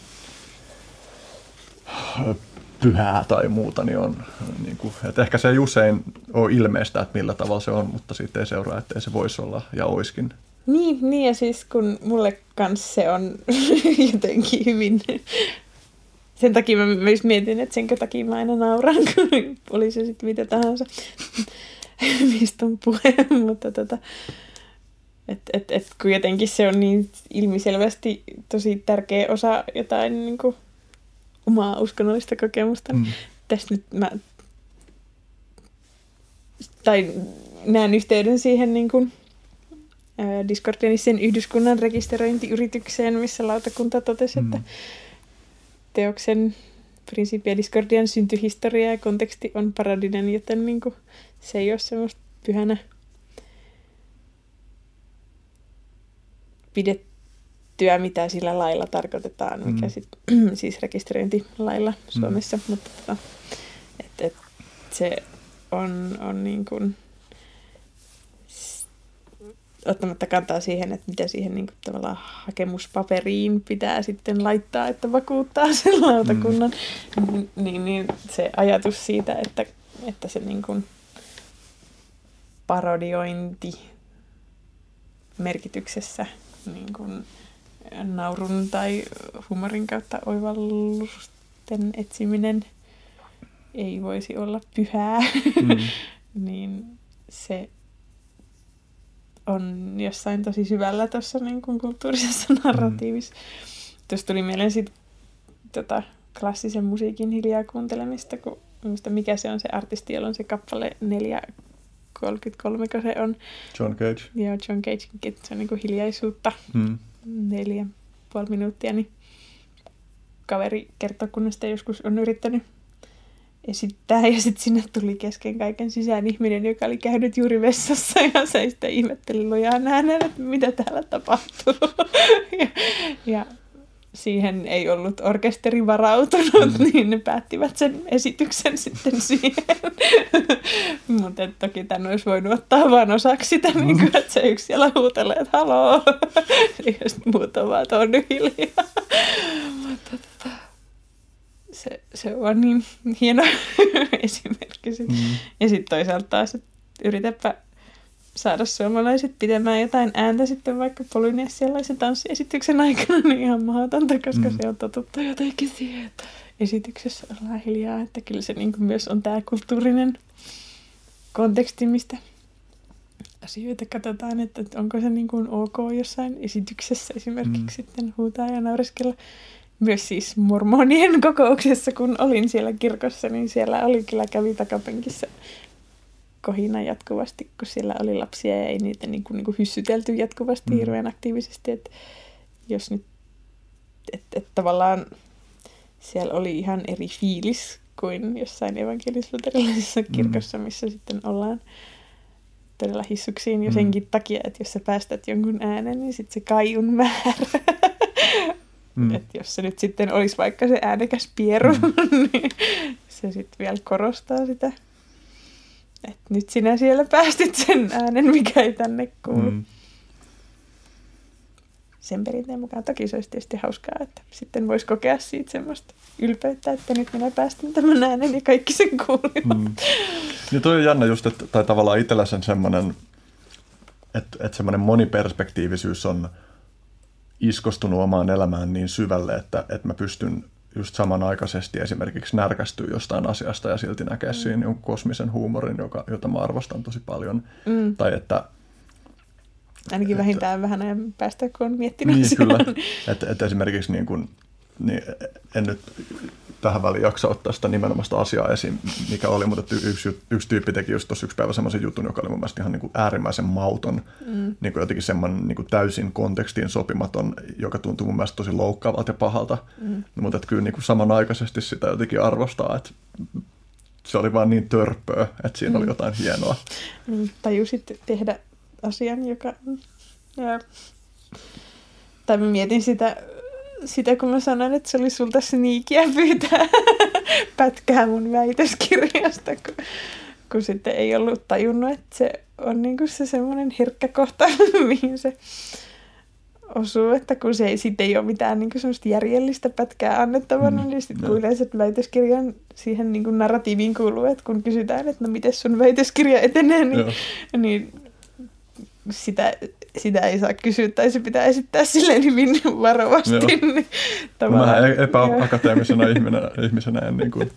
pyhää tai muuta, niin on, niin kuin, että ehkä se ei usein ole ilmeistä, että millä tavalla se on, mutta siitä ei seuraa, että se voisi olla ja oiskin. Niin, niin ja siis kun mulle kanssa se on jotenkin hyvin... Sen takia mä myös mietin, että senkö takia mä aina nauran, kun oli se sitten mitä tahansa, mistä on puhe, mutta tota, et, et, et, kun jotenkin se on niin ilmiselvästi tosi tärkeä osa jotain niin kuin, omaa uskonnollista kokemusta. Mm. Tässä nyt mä tai näen yhteyden siihen niin kuin, ää, Discordianisen yhdyskunnan rekisteröintiyritykseen, missä lautakunta totesi, mm. että teoksen Principia Discordian syntyhistoria ja konteksti on paradinen, joten niin kuin, se ei ole semmoista pyhänä pidetty työ, mitä sillä lailla tarkoitetaan, mikä mm. sit, siis rekisteröintilailla Suomessa, mm. mutta tota, et, et se on, on niin kuin, ottamatta kantaa siihen, että mitä siihen niin kuin, tavallaan hakemuspaperiin pitää sitten laittaa, että vakuuttaa sen lautakunnan, mm. niin, niin se ajatus siitä, että, että se niin kuin, parodiointi merkityksessä niin kuin eh, naurun tai humorin kautta oivallusten etsiminen ei voisi olla pyhää, mm. niin se on jossain tosi syvällä tuossa niin kuin kulttuurisessa mm. narratiivissa. Mm. Tuossa tuli mieleen sit, tota, klassisen musiikin hiljaa kuuntelemista, kun mistä mikä se on se artisti, jolla on se kappale neljä 33 se on. John Cage. Joo, John Cage, se on niin kuin hiljaisuutta. Mm. Neljä puoli minuuttia, niin kaveri kertoo, kun sitä joskus on yrittänyt esittää, ja sitten sinne tuli kesken kaiken sisään ihminen, joka oli käynyt juuri vessassa, ja se sitten ihmetteli lujaa ääneen, että mitä täällä tapahtuu. ja, ja siihen ei ollut orkesteri varautunut, mm. niin ne päättivät sen esityksen sitten siihen. Mutta toki tämän olisi voinut ottaa vain osaksi sitä, mm. niin kuin, että se yksi siellä huutelee, että haloo. ja sitten muut ovat on hiljaa. Mutta tota, se, se on niin hieno esimerkki. Mm. Ja sitten toisaalta taas, että yritäpä saada suomalaiset pidemään jotain ääntä sitten vaikka polynesialaisen tanssiesityksen aikana, niin ihan mahdotonta, koska mm. se on totuttu jotenkin siihen, että esityksessä ollaan hiljaa, että kyllä se niin myös on tämä kulttuurinen konteksti, mistä asioita katsotaan, että onko se niin kuin ok jossain esityksessä esimerkiksi mm. sitten huutaa ja naureskella. Myös siis mormonien kokouksessa, kun olin siellä kirkossa, niin siellä oli kyllä kävi takapenkissä kohina jatkuvasti, kun siellä oli lapsia ja ei niitä niin kuin, niin kuin hyssytelty jatkuvasti mm. hirveän aktiivisesti. Että jos nyt, että et tavallaan siellä oli ihan eri fiilis kuin jossain evankelisluterilaisessa kirkossa, missä sitten ollaan todella hissuksiin jo Mm. senkin takia, että jos sä päästät jonkun äänen, niin sitten se kaiun määrä. Mm. Että jos se nyt sitten olisi vaikka se äänekäs pieru, niin se sitten vielä korostaa sitä. Että nyt sinä siellä päästit sen äänen, mikä ei tänne kuulu. Mm. Mm. Sen perinteen mukaan toki se olisi tietysti hauskaa, että sitten voisi kokea siitä semmoista ylpeyttä, että nyt minä päästin tämän äänen ja kaikki sen kuulivat. Mm. Ja toi on jännä just, että, tai tavallaan itsellä sen semmoinen, että, että semmoinen moniperspektiivisyys on iskostunut omaan elämään niin syvälle, että, että mä pystyn just samanaikaisesti esimerkiksi närkästyä jostain asiasta ja silti näkee mm. siinä jonkun kosmisen huumorin, joka, jota mä arvostan tosi paljon. Mm. Tai että Ainakin Että- vähintään vähän ajan päästä, kun on miettinyt niin, kyllä. Että, että esimerkiksi niin kuin, niin en nyt tähän väliin jaksa ottaa sitä nimenomaista asiaa esiin, mikä oli, mutta yksi, yksi tyyppi teki just tuossa yksi päivä semmoisen jutun, joka oli mun mielestä ihan niin kuin äärimmäisen mauton, Mm. niin kuin jotenkin semmoinen niin kuin täysin kontekstiin sopimaton, joka tuntui mun mielestä tosi loukkaavalta ja pahalta, Mm. mutta että kyllä niin kuin samanaikaisesti sitä jotenkin arvostaa, että se oli vaan niin törppöä, että siinä oli Mm. jotain hienoa. Niin, tajusit tehdä asian, joka... Ja, tai mietin sitä, sitä, kun mä sanoin, että se oli sulta sniikiä pyytää pätkää mun väitöskirjasta, kun, kun sitten ei ollut tajunnut, että se on niinku se semmoinen herkkä kohta, mihin se osuu, että kun se ei, sitten ei ole mitään niinku semmoista järjellistä pätkää annettavana, Mm, niin sitten kun yleensä väitöskirjan siihen niinku narratiiviin kuuluu, että kun kysytään, että no miten sun väitöskirja etenee, niin, Joo. niin sitä, sitä ei saa kysyä tai se pitää esittää silleen hyvin varovasti. Joo. Niin, Mä epäakateemisena ihmisenä, ihmisenä en niin kuin...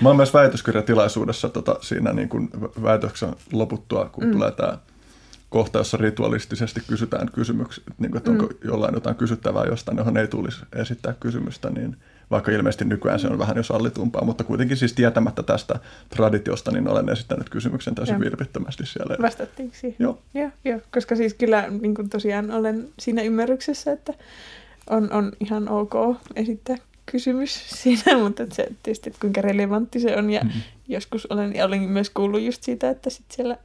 Mä oon myös väitöskirjatilaisuudessa tota, siinä niin kuin väitöksen loputtua, kun Mm. mm. tulee tämä kohta, jossa ritualistisesti kysytään kysymyksiä, niin kuin, että onko Mm. jollain jotain kysyttävää jostain, johon ei tulisi esittää kysymystä, niin vaikka ilmeisesti nykyään se on vähän jo sallitumpaa, mutta kuitenkin siis tietämättä tästä traditiosta, niin olen esittänyt kysymyksen täysin Joo. vilpittömästi siellä. Vastattiinko siihen? Joo. Joo, joo, koska siis kyllä niin kuin tosiaan olen siinä ymmärryksessä, että on, on ihan ok esittää kysymys siinä, mutta se tietysti, että kuinka relevantti se on. Ja Mm. joskus olen, ja olen myös kuullut just siitä, että sit siellä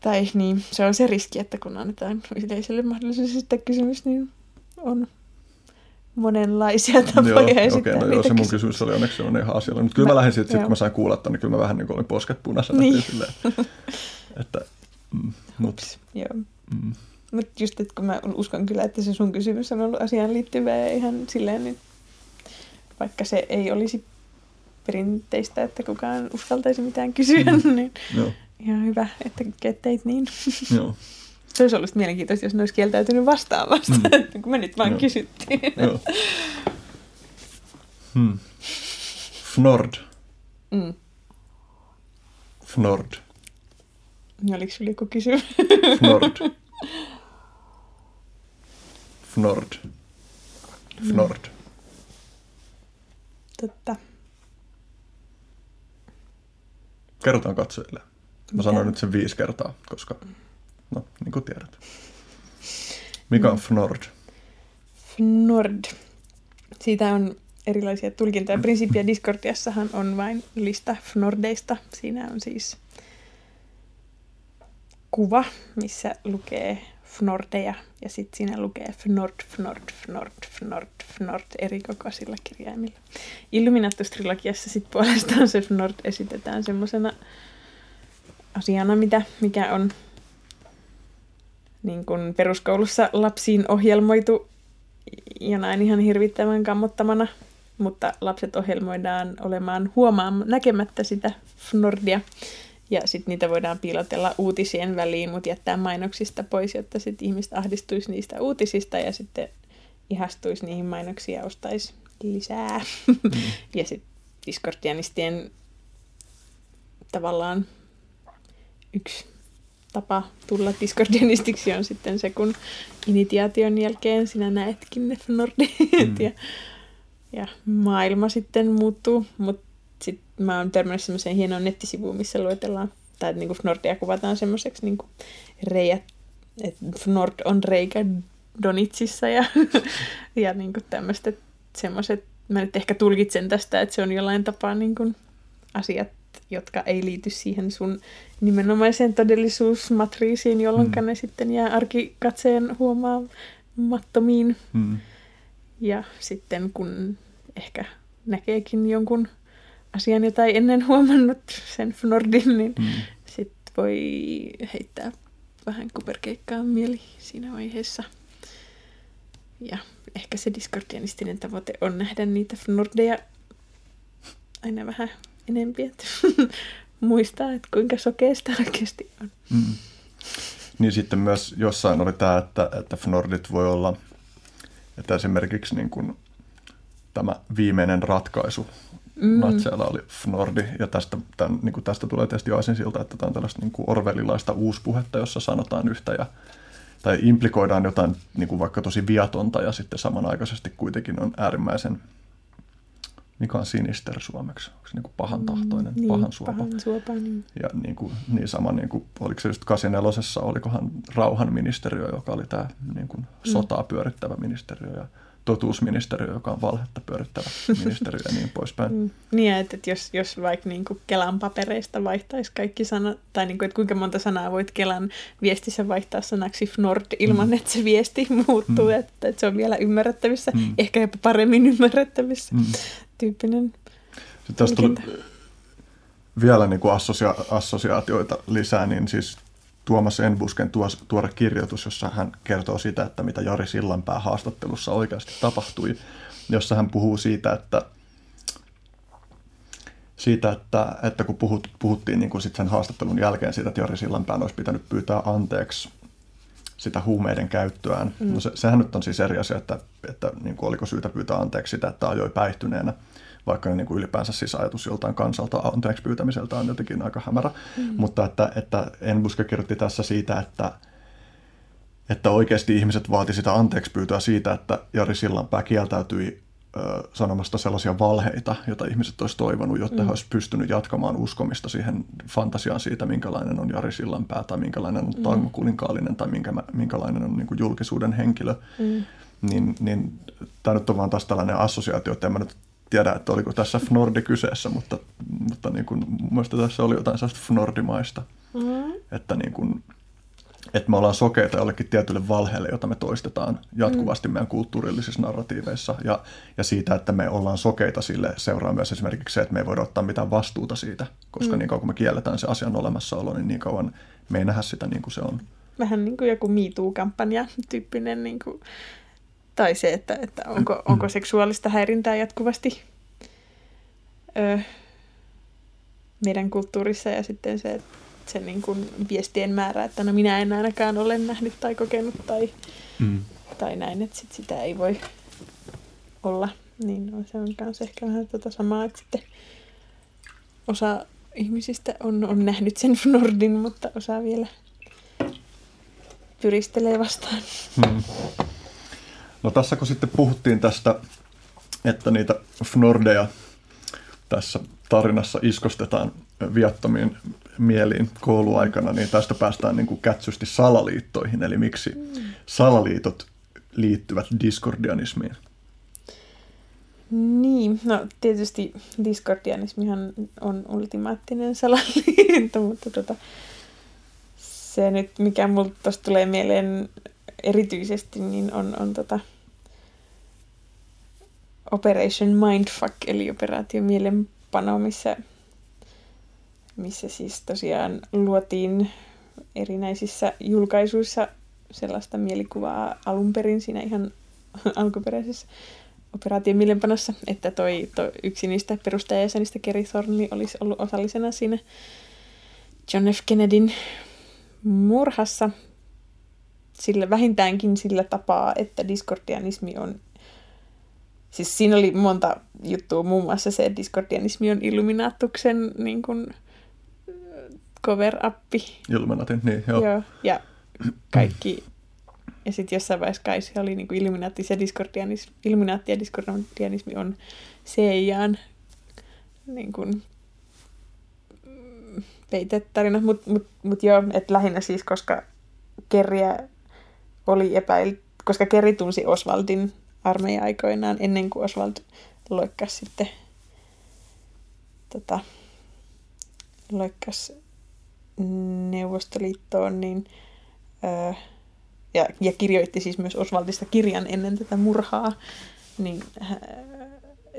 tai niin, se on se riski, että kun annetaan yleisölle mahdollisuus esittää kysymys, niin on monenlaisia tapoja Joo, okei, esittää okay, no joo, se mun kysymys oli onneksi sellainen ihan asiallinen. Mutta kyllä mä, Mä- lähdin siitä, sit, joo. kun mä sain kuulla ton, niin kyllä mä vähän niin kuin olin posket punaisena. Niin. Silleen, että, mm, mut, Joo. mm, Mutta just, että kun mä uskon kyllä, että se sun kysymys on ollut asiaan liittyvä ja ihan silleen nyt, vaikka se ei olisi perinteistä, että kukaan uskaltaisi mitään kysyä, Mm. niin joo, ihan hyvä, että teit niin. joo, Se olisi ollut mielenkiintoista, jos ne olisi kieltäytynyt vastaamasta, Mm. mm. kun me nyt vaan Joo. kysyttiin. joo. Hmm. Fnord, Mm. Fnord, Niin Oliko sinulla joku kysymys? Fnord. Fnord. Fnord. Totta. Kerrotaan katsojille. Mä Mitä? sanoin nyt sen viisi kertaa, koska, no, niin kuin tiedät. Mikä on Fnord? Fnord. Siitä on erilaisia tulkintoja. Principia Discordiassahan on vain lista Fnordeista. Siinä on siis kuva, missä lukee Fnordeja ja sitten siinä lukee Fnord, Fnord, Fnord, Fnord, Fnord eri kokoisilla kirjaimilla. Illuminatus-trilogiassa sitten puolestaan se Fnord esitetään semmoisena asiana, mitä, mikä on niin kuin peruskoulussa lapsiin ohjelmoitu jonain ihan hirvittävän kammottamana, mutta lapset ohjelmoidaan olemaan huomaan näkemättä sitä Fnordia. Ja sitten niitä voidaan piilotella uutisien väliin, mutta jättää mainoksista pois, jotta sitten ihmiset ahdistuisi niistä uutisista ja sitten ihastuisi niihin mainoksiin ja ostaisi lisää. Mm. ja sitten Discordianistien tavallaan yksi tapa tulla Discordianistiksi on sitten se, kun initiaation jälkeen sinä näetkin ne Fnordit Mm. ja, ja maailma sitten muuttuu. Mutta sitten mä oon törmännyt semmoiseen hienoon nettisivuun, missä luetellaan, tai että niinku Fnordia kuvataan semmoiseksi niinku reijät, että Fnord on reikä Donitsissa ja, ja niin kuin tämmöiset semmoiset, mä nyt ehkä tulkitsen tästä, että se on jollain tapaa niin kuin asiat, jotka ei liity siihen sun nimenomaiseen todellisuusmatriisiin, jolloin mm. ne sitten jää arkikatseen huomaamattomiin. Mm. Ja sitten kun ehkä näkeekin jonkun asian, jota ei ennen huomannut, sen Fnordin, niin mm. sitten voi heittää vähän kuperkeikkaa mieli siinä vaiheessa. Ja ehkä se diskordianistinen tavoite on nähdä niitä Fnordeja aina vähän enempi, että muistaa, että kuinka sokeista oikeasti on. Mm. Niin sitten myös jossain oli tämä, että, että Fnordit voi olla, että esimerkiksi niin kuin tämä viimeinen ratkaisu mm. natseilla oli Fnordi, ja tästä, tämän, niin kuin tästä tulee tietysti aisin siltä, että tämä on tällaista niin kuin orvelilaista uuspuhetta, jossa sanotaan yhtä ja tai implikoidaan jotain niin kuin vaikka tosi viatonta ja sitten samanaikaisesti kuitenkin on äärimmäisen, mikä on sinister suomeksi, onko se niin kuin pahan mm, tahtoinen, mm, niin, pahan suopa. Pahan suopa niin. Ja niin, kuin, niin sama, niin kuin, oliko se just 84, olikohan rauhanministeriö, joka oli tämä niin kuin, mm. sotaa pyörittävä ministeriö ja totuusministeriö, joka on valhetta pyörittävä ministeriö ja niin poispäin. Mm. Niin, että, että jos, jos vaikka niin kuin Kelan papereista vaihtaisi kaikki sanat, tai niin kuin, että kuinka monta sanaa voit Kelan viestissä vaihtaa sanaksi Fnord ilman, mm. että se viesti muuttuu, mm. että, että se on vielä ymmärrettävissä, mm. ehkä jopa paremmin ymmärrettävissä mm. tyyppinen. Sitten tästä tuli vielä niin kuin assosia- assosiaatioita lisää, niin siis Tuomas Enbusken tuore kirjoitus, jossa hän kertoo sitä, että mitä Jari Sillanpää haastattelussa oikeasti tapahtui, jossa hän puhuu siitä, että siitä, että, että kun puhut, puhuttiin niin kuin sit sen haastattelun jälkeen siitä, että Jari Sillanpään olisi pitänyt pyytää anteeksi sitä huumeiden käyttöään. Mm. No se, sehän nyt on siis eri asia, että, että niin kuin oliko syytä pyytää anteeksi sitä, että ajoi päihtyneenä vaikka niin kuin ylipäänsä siis ajatus joltain kansalta anteeksi pyytämiseltä on jotenkin aika hämärä. Mm. Mutta että, että Enbuske kirjoitti tässä siitä, että, että oikeasti ihmiset vaati sitä anteeksi pyytöä siitä, että Jari Sillanpää kieltäytyi ö, sanomasta sellaisia valheita, joita ihmiset olisi toivonut, jotta mm. he olisivat pystynyt jatkamaan uskomista siihen fantasiaan siitä, minkälainen on Jari Sillanpää tai minkälainen on mm. Kuninkaallinen tai minkä, minkälainen on niin kuin julkisuuden henkilö. Mm. Niin, niin tämä nyt on vaan taas tällainen assosiaatio, että en mä nyt tiedä, että oliko tässä Fnordi kyseessä, mutta, mutta niin kuin, mielestäni tässä oli jotain sellaista Fnordimaista. Mm. Että, niin kuin, että me ollaan sokeita jollekin tietylle valheelle, jota me toistetaan jatkuvasti mm. meidän kulttuurillisissa narratiiveissa. Ja, ja siitä, että me ollaan sokeita sille, seuraa myös esimerkiksi se, että me ei voida ottaa mitään vastuuta siitä, koska mm. niin kauan kun me kielletään se asian olemassaolo, niin niin kauan me ei nähdä sitä niin kuin se on. Vähän niin kuin joku MeToo-kampanja tyyppinen niin kuin tai se, että, että onko, onko seksuaalista häirintää jatkuvasti ö, meidän kulttuurissa ja sitten se, se niin kuin viestien määrä, että no minä en ainakaan ole nähnyt tai kokenut tai, mm. tai näin, että sit sitä ei voi olla. Niin no, se on myös ehkä vähän tuota samaa, että sitten osa ihmisistä on, on nähnyt sen Nordin, mutta osa vielä pyristelee vastaan. Mm. No tässä kun sitten puhuttiin tästä, että niitä Fnordeja tässä tarinassa iskostetaan viattomiin mieliin kouluaikana, niin tästä päästään niin kuin kätsysti salaliittoihin. Eli miksi salaliitot liittyvät diskordianismiin? Niin, no tietysti diskordianismihan on ultimaattinen salaliitto, mutta tota, se nyt, mikä mulle tulee mieleen erityisesti, niin on, on tota, Operation Mindfuck, eli operaatio mielenpano, missä, missä siis tosiaan luotiin erinäisissä julkaisuissa sellaista mielikuvaa alun perin siinä ihan alkuperäisessä operaation mielenpanossa, että toi, toi yksi niistä perustajajäsenistä, Kerry Thornley, olisi ollut osallisena siinä John F. Kennedyn murhassa sillä, vähintäänkin sillä tapaa, että diskordianismi on Siis siinä oli monta juttua, muun muassa se, että Discordianismi on Illuminatuksen niin kuin, cover-appi. Illuminatin, niin joo. joo. Ja kaikki, ja sitten jossain vaiheessa kai se oli niin kuin Illuminatis ja Discordianismi, Illuminati ja Discordianismi on CIAn niin kuin, peitetarina, mutta mut, mut joo, että lähinnä siis, koska Kerriä oli epäilty koska Kerry tunsi Oswaldin armeija-aikoinaan ennen kuin Oswald loikkasi sitten tota, loikkas Neuvostoliittoon, niin, öö, ja, ja kirjoitti siis myös Oswaldista kirjan ennen tätä murhaa, niin,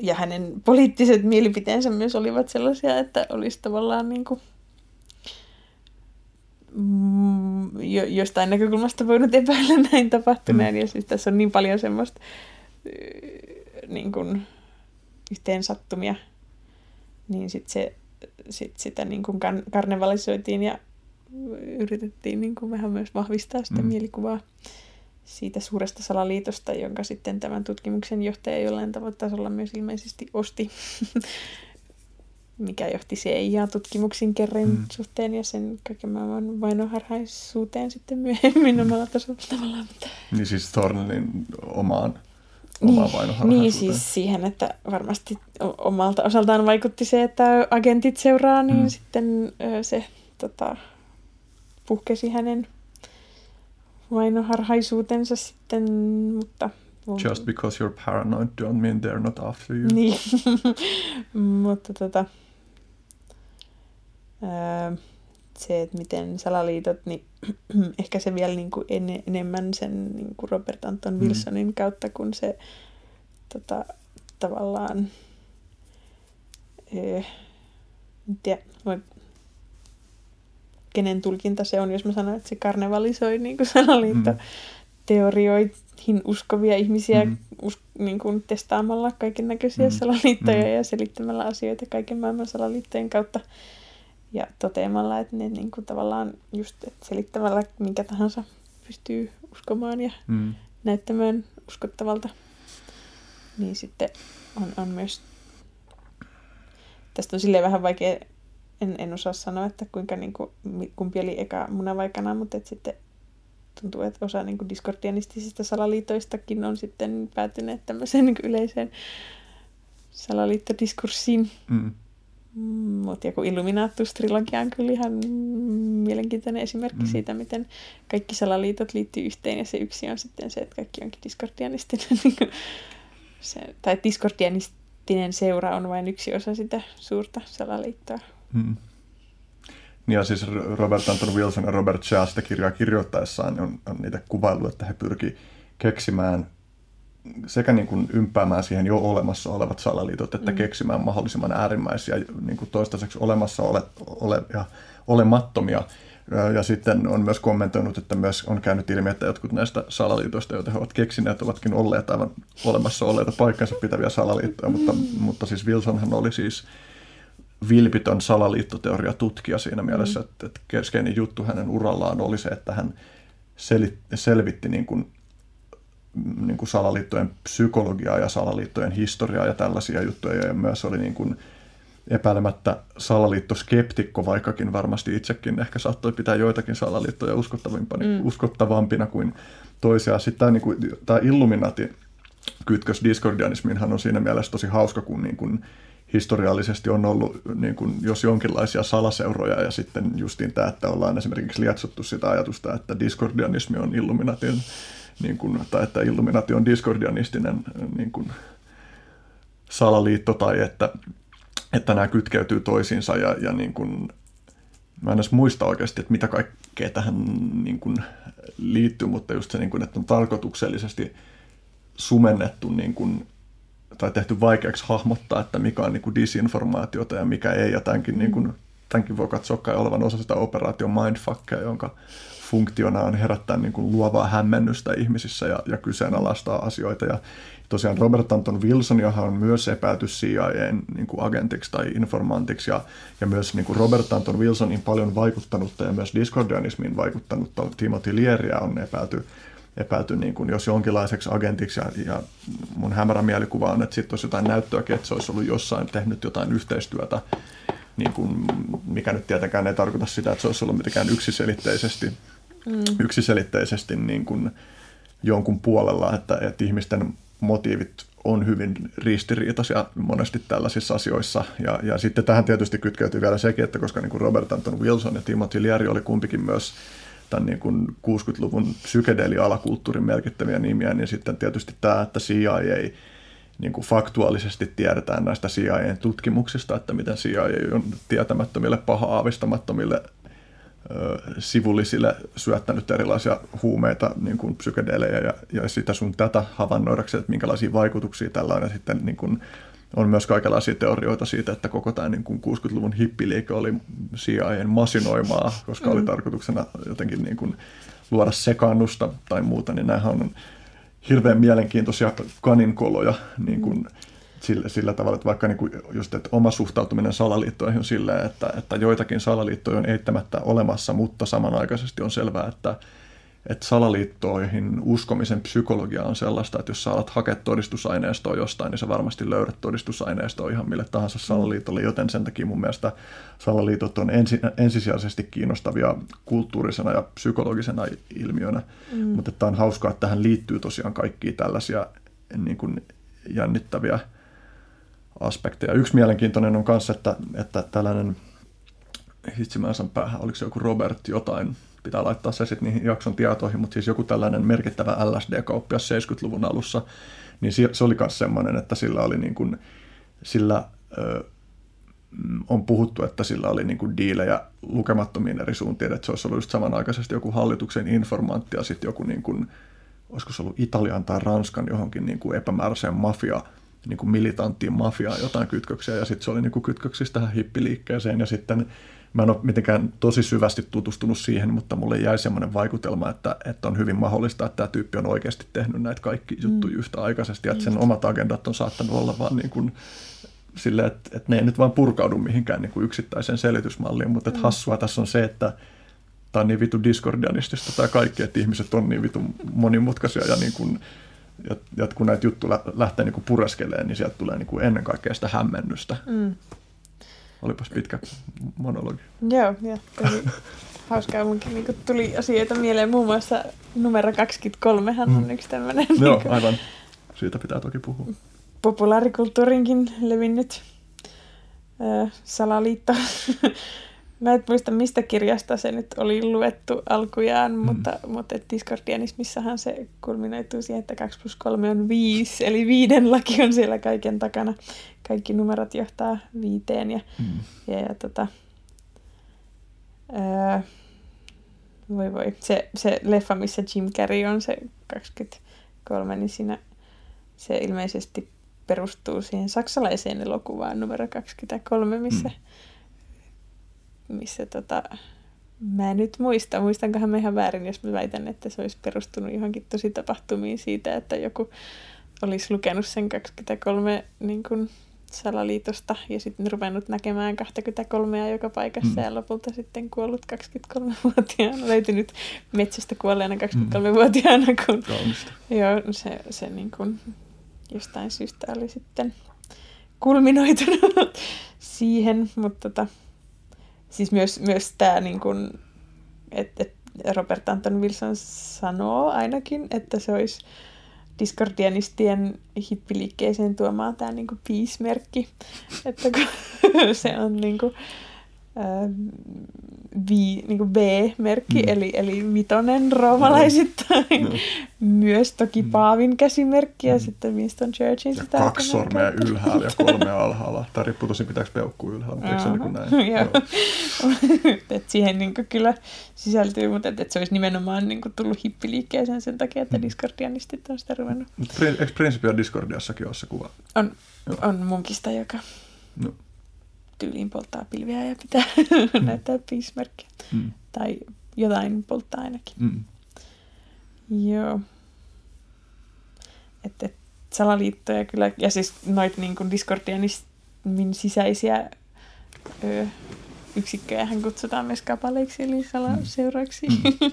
ja hänen poliittiset mielipiteensä myös olivat sellaisia, että olisi tavallaan niin kuin, mm, jo, jostain näkökulmasta voinut epäillä näin tapahtuneen. Mm. Ja siis tässä on niin paljon semmoista niin kuin, yhteen sattumia, niin sit se, sit sitä niin kuin karnevalisoitiin ja yritettiin niin kuin vähän myös vahvistaa sitä mm. mielikuvaa siitä suuresta salaliitosta, jonka sitten tämän tutkimuksen johtaja jollain tavalla tasolla myös ilmeisesti osti, mikä johti CIA-tutkimuksiin kerran mm. suhteen ja sen kaiken maailman vainoharhaisuuteen sitten myöhemmin omalla tasolla tavallaan. Niin siis Thornenin omaan omaa niin, niin siis siihen, että varmasti omalta osaltaan vaikutti se, että agentit seuraa, niin mm. sitten se tota, puhkesi hänen vainoharhaisuutensa sitten, mutta... Just because you're paranoid don't mean they're not after you. Niin, mutta tota... Ää, se, että miten salaliitot, niin ehkä se vielä niin kuin en, enemmän sen niin kuin Robert Anton mm. Wilsonin mm. kautta, kun se tota, tavallaan eh, en tiedä, voi, kenen tulkinta se on, jos mä sanon, että se karnevalisoi niin kuin salaliitto mm. teorioihin uskovia ihmisiä mm. us, niin kuin testaamalla kaiken näköisiä mm. salaliittoja mm. ja selittämällä asioita kaiken maailman salaliittojen kautta ja toteamalla, että ne niin kuin tavallaan just selittämällä minkä tahansa pystyy uskomaan ja mm. näyttämään uskottavalta. Niin sitten on, on myös, tästä on silleen vähän vaikea, en, en osaa sanoa, että kuinka niin kuin, kumpi oli eka muna vai kana, mutta että sitten tuntuu, että osa niin kuin diskordianistisista salaliitoistakin on sitten päätyneet tämmöiseen niin yleiseen salaliittodiskurssiin. Mm. Mutta joku Illuminatus-trilogia on kyllä ihan mielenkiintoinen esimerkki mm. siitä, miten kaikki salaliitot liittyy yhteen ja se yksi on sitten se, että kaikki onkin diskordianistinen. Niin se, tai diskordianistinen seura on vain yksi osa sitä suurta salaliittoa. Mm. Ja siis Robert Anton Wilson ja Robert Shaw sitä kirjaa kirjoittaessaan on, on niitä kuvailu, että he pyrkivät keksimään sekä niin kuin ympäämään siihen jo olemassa olevat salaliitot, että mm. keksimään mahdollisimman äärimmäisiä niin kuin toistaiseksi olemassa ole, ole, ja olemattomia. Ja sitten on myös kommentoinut, että myös on käynyt ilmi, että jotkut näistä salaliitoista, joita he ovat keksineet, ovatkin olleet aivan olemassa olleita paikkansa pitäviä salaliittoja, mutta, mutta siis Wilsonhan oli siis vilpitön salaliittoteoria tutkija siinä mielessä, mm. että, että keskeinen juttu hänen urallaan oli se, että hän selitti, selvitti niin kuin niin kuin salaliittojen psykologiaa ja salaliittojen historiaa ja tällaisia juttuja. Ja myös oli niin kuin epäilemättä salaliittoskeptikko, vaikkakin varmasti itsekin ehkä saattoi pitää joitakin salaliittoja uskottavampina, mm. uskottavampina kuin toisia. Sitten tämä, niin kuin, tämä Illuminati kytkös diskordianismiinhan on siinä mielessä tosi hauska, kun niin kuin historiallisesti on ollut niin kuin, jos jonkinlaisia salaseuroja ja sitten justiin tämä, että ollaan esimerkiksi lietsottu sitä ajatusta, että diskordianismi on Illuminatin niin kuin, tai että Illuminati on diskordianistinen niin kuin, salaliitto tai että, että nämä kytkeytyy toisiinsa ja, ja niin kuin, mä en edes muista oikeasti, että mitä kaikkea tähän niin kuin, liittyy, mutta just se, niin kuin, että on tarkoituksellisesti sumennettu niin kuin, tai tehty vaikeaksi hahmottaa, että mikä on niin kuin disinformaatiota ja mikä ei, ja tämänkin, niin kuin, tämänkin voi katsoa kai olevan osa sitä operaatio Mindfuckia, jonka funktiona on herättää niin kuin luovaa hämmennystä ihmisissä ja, ja kyseenalaistaa asioita. Ja tosiaan Robert Anton Wilson, johon on myös epäilty CIAn niin kuin agentiksi tai informantiksi, ja, ja myös niin kuin Robert Anton Wilsonin paljon vaikuttanutta ja myös discordianismiin vaikuttanutta Timothy Learyä on epäilty, epäilty niin kuin jos jonkinlaiseksi agentiksi, ja, ja mun hämärä mielikuva on, että sitten olisi jotain näyttöä, että se olisi ollut jossain tehnyt jotain yhteistyötä niin kuin, mikä nyt tietenkään ei tarkoita sitä, että se olisi ollut mitenkään yksiselitteisesti mm. yksiselitteisesti niin kuin jonkun puolella, että, että ihmisten motiivit on hyvin ristiriitaisia monesti tällaisissa asioissa. Ja, ja sitten tähän tietysti kytkeytyy vielä sekin, että koska niin kuin Robert Anton Wilson ja Timothy Leary oli kumpikin myös tämän niin kuin 60-luvun psykedeli-alakulttuurin merkittäviä nimiä, niin sitten tietysti tämä, että CIA ei niin kuin faktuaalisesti tiedetään näistä CIA-tutkimuksista, että miten CIA on tietämättömille, paha-aavistamattomille sivullisille syöttänyt erilaisia huumeita, niin kuin psykedelejä ja, ja sitä sun tätä havainnoidakseen, että minkälaisia vaikutuksia tällä on. Ja sitten niin kuin, on myös kaikenlaisia teorioita siitä, että koko tämä niin kuin 60-luvun hippiliike oli CIAn masinoimaa, koska mm. oli tarkoituksena jotenkin niin kuin luoda sekaannusta tai muuta, niin nämähän on hirveän mielenkiintoisia kaninkoloja niin kuin, mm sillä, sillä tavalla, että vaikka niin kuin just, että oma suhtautuminen salaliittoihin on silleen, että, että joitakin salaliittoja on eittämättä olemassa, mutta samanaikaisesti on selvää, että, että salaliittoihin uskomisen psykologia on sellaista, että jos sä alat hakea todistusaineistoa jostain, niin sä varmasti löydät todistusaineistoa ihan mille tahansa salaliitolle, joten sen takia mun mielestä salaliitot on ensi, ensisijaisesti kiinnostavia kulttuurisena ja psykologisena ilmiönä, mm. mutta että on hauskaa, että tähän liittyy tosiaan kaikkia tällaisia niin kuin jännittäviä aspekteja. Yksi mielenkiintoinen on myös, että, että tällainen, hitsi mä päähän, oliko se joku Robert jotain, pitää laittaa se sitten niihin jakson tietoihin, mutta siis joku tällainen merkittävä LSD-kauppias 70-luvun alussa, niin se oli myös semmoinen, että sillä oli niin kuin, sillä ö, on puhuttu, että sillä oli niin kuin diilejä lukemattomiin eri suuntiin, että se olisi ollut just samanaikaisesti joku hallituksen informantti ja sitten joku, niin kuin, olisiko se ollut Italian tai Ranskan johonkin niin kuin epämääräiseen mafia niin kuin militanttiin mafiaan jotain kytköksiä ja sitten se oli niin kuin kytköksissä tähän hippiliikkeeseen ja sitten mä en ole mitenkään tosi syvästi tutustunut siihen, mutta mulle jäi semmoinen vaikutelma, että, että on hyvin mahdollista, että tämä tyyppi on oikeasti tehnyt näitä kaikki juttuja mm. yhtä aikaisesti, että sen omat agendat on saattanut olla vaan niin kuin silleen, että, että ne ei nyt vaan purkaudu mihinkään niin kuin yksittäiseen selitysmalliin, mutta että mm. hassua tässä on se, että tämä on niin vitu diskordianistista tämä kaikki, että ihmiset on niin vitu monimutkaisia ja niin kuin ja, ja kun näitä juttuja lähtee niin pureskelemaan, niin sieltä tulee niin kuin ennen kaikkea sitä hämmennystä. Mm. Olipas pitkä monologi. Joo, ja hauskaa munkin niin tuli asioita mieleen, muun muassa numero 23 hän on mm. yksi tämmöinen. Joo, niin aivan. Siitä pitää toki puhua. Populaarikulttuurinkin levinnyt äh, salaliitto Mä en muista, mistä kirjasta se nyt oli luettu alkujaan, mm. mutta, mutta Discordianismissahan se kulminoituu siihen, että 2 plus 3 on 5, eli viiden laki on siellä kaiken takana. Kaikki numerot johtaa viiteen ja, mm. ja, ja tota, ää, voi voi, se, se leffa, missä Jim Carrey on se 23, niin siinä se ilmeisesti perustuu siihen saksalaiseen elokuvaan numero 23, missä mm missä tota, mä en nyt muista, muistankohan mä ihan väärin, jos mä väitän, että se olisi perustunut johonkin tosi tapahtumiin siitä, että joku olisi lukenut sen 23 niin kuin, salaliitosta ja sitten ruvennut näkemään 23 joka paikassa mm. ja lopulta sitten kuollut 23-vuotiaana, löytynyt metsästä kuolleena 23-vuotiaana, kun joo, se, se niin kuin, jostain syystä oli sitten kulminoitunut siihen, mutta tota, siis myös, myös tämä, niin kuin, että, että Robert Anton Wilson sanoo ainakin, että se olisi Discordianistien hippiliikkeeseen tuomaan tämä niin peace-merkki, että kun se on niin kuin, vi, niin kuin B-merkki, mm. eli, eli vitonen roomalaisittain. Mm. Myös toki mm. Paavin käsimerkki ja mm. sitten Winston Churchillin. Ja sitä kaksi sormea ylhäällä ja kolme alhaalla. Tämä riippuu tosi pitääkö peukkuu ylhäällä, mutta eikö se niin näin? Et siihen niin kyllä sisältyy, mutta et, et se olisi nimenomaan niin kuin tullut hippiliikkeeseen sen takia, että mm. Discordianistit on sitä ruvennut. Eikö Principia Discordiassakin ole se kuva? On, Joo. on munkista, joka... No tyyliin polttaa pilviä ja pitää mm. näyttää piismerkkiä. Mm. Tai jotain polttaa ainakin. Mm. Joo. Että et, salaliittoja kyllä, ja siis noit niin kuin Discordianismin sisäisiä ö, yksikköjä hän kutsutaan myös kapaleiksi, eli salaseuroiksi. Mm.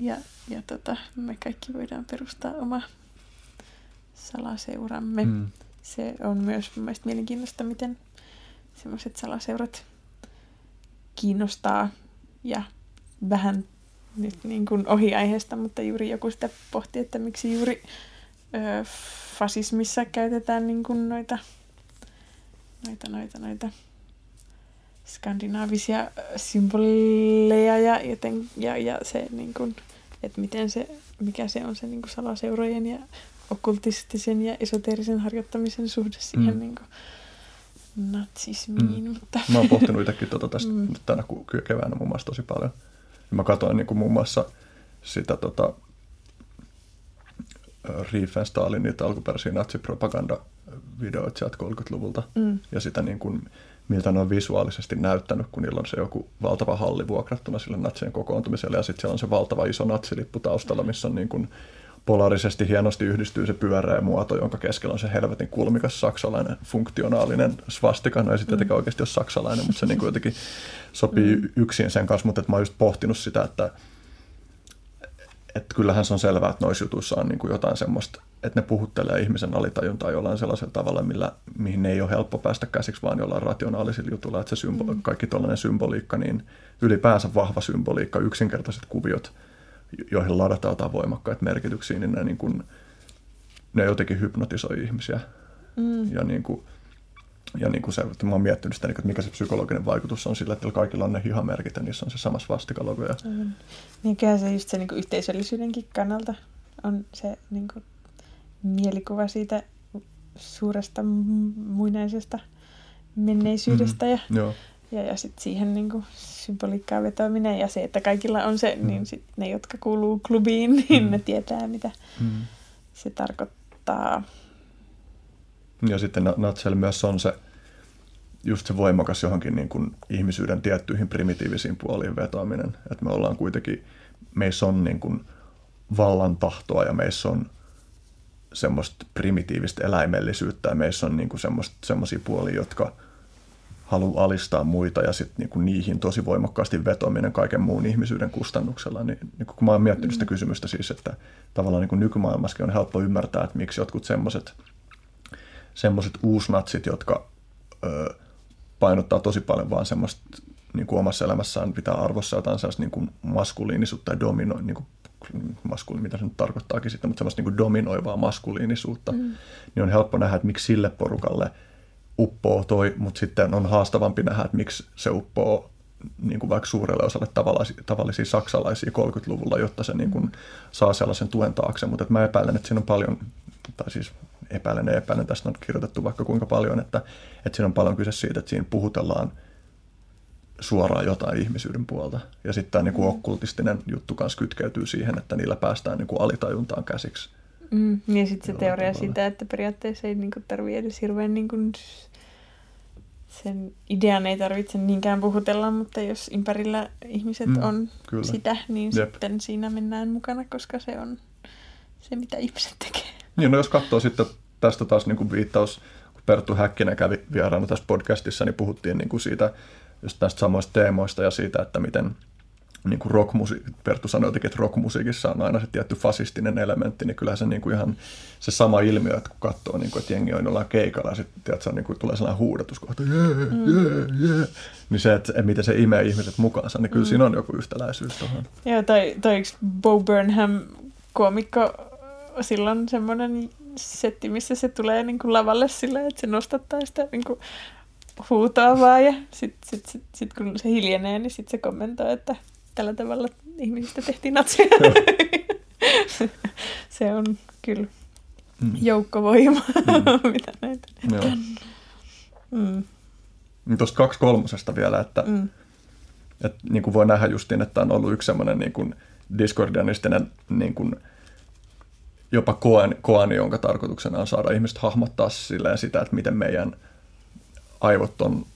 ja ja tota, me kaikki voidaan perustaa oma salaseuramme. Mm. Se on myös mun mielestä mielenkiintoista, miten semmoiset salaseurat kiinnostaa ja vähän nyt niin kuin ohi aiheesta, mutta juuri joku sitä pohti, että miksi juuri ö, fasismissa käytetään niin kuin noita, noita, noita, noita skandinaavisia symboleja ja, joten, ja, ja se, niin kuin, että miten se, mikä se on se niin kuin salaseurojen ja okkultistisen ja esoteerisen harjoittamisen suhde siihen mm. niin kuin, natsismiin. Mm. Mutta... Mä oon pohtinut itsekin tuota tästä mm. tänä keväänä muun muassa tosi paljon. Mä katsoin niin kuin muun muassa sitä tota, Riefenstahlin niitä alkuperäisiä natsipropaganda-videoita sieltä 30-luvulta. Mm. Ja sitä niin kuin, miltä ne on visuaalisesti näyttänyt, kun niillä on se joku valtava halli vuokrattuna sille natsien kokoontumiselle. Ja sitten siellä on se valtava iso natsilippu taustalla, missä on niin kuin polarisesti hienosti yhdistyy se pyöreä muoto, jonka keskellä on se helvetin kulmikas saksalainen funktionaalinen svastika. No ei sitten mm. oikeasti ole saksalainen, mutta se niin kuin jotenkin sopii mm. yksin sen kanssa. Mutta mä oon just pohtinut sitä, että, että kyllähän se on selvää, että noissa jutuissa on niin kuin jotain semmoista, että ne puhuttelee ihmisen alitajuntaa jollain sellaisella tavalla, millä, mihin ei ole helppo päästä käsiksi, vaan jollain rationaalisilla jutulla. Että se symboli, mm. kaikki tuollainen symboliikka, niin ylipäänsä vahva symboliikka, yksinkertaiset kuviot – joihin ladataan jotain voimakkaita merkityksiä, niin ne, niin kuin, ne jotenkin hypnotisoi ihmisiä. Mm. Ja, niin kuin, ja niin kuin se, että mä oon miettinyt sitä, että mikä se psykologinen vaikutus on sillä, että kaikilla on ne hihamerkit ja niissä on se sama svastikalogo. Ja... Mm. Niin se just se niin kuin yhteisöllisyydenkin kannalta on se niin kuin, mielikuva siitä suuresta muinaisesta menneisyydestä. Mm. Ja, Joo ja, ja sitten siihen niin kuin, symboliikkaa vetoaminen ja se, että kaikilla on se, mm. niin sit ne, jotka kuuluu klubiin, niin mm. ne tietää, mitä mm. se tarkoittaa. Ja sitten Natsel myös on se, just se voimakas johonkin niin kuin ihmisyyden tiettyihin primitiivisiin puoliin vetoaminen. Että me ollaan kuitenkin, meissä on niin kuin vallan tahtoa ja meissä on semmoista primitiivistä eläimellisyyttä ja meissä on niin kuin semmoisia puolia, jotka – halu alistaa muita ja sitten niinku niihin tosi voimakkaasti vetominen kaiken muun ihmisyyden kustannuksella. Niin, niin kun mä oon miettinyt sitä mm. kysymystä siis, että tavallaan niin nykymaailmassakin on helppo ymmärtää, että miksi jotkut semmoiset semmoiset uusnatsit, jotka ö, painottaa tosi paljon vaan semmoista niin kuin omassa elämässään pitää arvossa jotain sellaista niin kuin maskuliinisuutta ja domino, niin kuin maskuliin, mitä se nyt tarkoittaakin sitten, mutta semmoista niin kuin dominoivaa maskuliinisuutta, mm. niin on helppo nähdä, että miksi sille porukalle – uppoo toi, mutta sitten on haastavampi nähdä, että miksi se uppoo niin kuin vaikka suurelle osalle tavallisia, tavallisia saksalaisia 30-luvulla, jotta se niin kuin saa sellaisen tuen taakse. Mutta mä epäilen, että siinä on paljon, tai siis epäilen ja epäilen, tästä on kirjoitettu vaikka kuinka paljon, että, että siinä on paljon kyse siitä, että siinä puhutellaan suoraan jotain ihmisyyden puolta. Ja sitten tämä niin kuin mm. okkultistinen juttu kanssa kytkeytyy siihen, että niillä päästään niin kuin alitajuntaan käsiksi. Mm, ja sitten se teoria tavalla. siitä, että periaatteessa ei niinku tarvitse edes hirveän niinku sen idean ei tarvitse niinkään puhutella, mutta jos ympärillä ihmiset mm, on kyllä. sitä, niin Jep. sitten siinä mennään mukana, koska se on se, mitä ihmiset tekee. Niin, no jos katsoo sitten tästä taas niin kuin viittaus, kun Perttu Häkkinen kävi vieraana tässä podcastissa, niin puhuttiin niin kuin siitä just näistä samoista teemoista ja siitä, että miten – niin kuin rockmusi- Perttu sanoi jotenkin, että rockmusiikissa on aina se tietty fasistinen elementti, niin kyllä se niin kuin ihan se sama ilmiö, että kun katsoo, niin kuin, että jengi on jollain keikalla ja sitten tiedätkö, niin kuin tulee sellainen huudatus kohta, yeah, yeah, yeah. niin se, että, miten se imee ihmiset mukaansa, niin kyllä mm. siinä on joku yhtäläisyys tuohon. Joo, tai, tai Bo Burnham koomikko silloin semmoinen setti, missä se tulee niin kuin lavalle sillä, että se nostattaa sitä niin kuin huutoa vaan ja sitten sit, sit, sit, kun se hiljenee, niin sitten se kommentoi, että tällä tavalla ihmisistä tehtiin natseja. se on kyllä mm. joukkovoima, mm. mitä näitä. Joo. Mm. Niin Tuosta kaksi kolmosesta vielä, että, mm. että niin kuin voi nähdä justiin, että on ollut yksi semmoinen niin kuin diskordianistinen niin kuin, jopa koani, koani, jonka tarkoituksena on saada ihmiset hahmottaa sitä, että miten meidän aivot on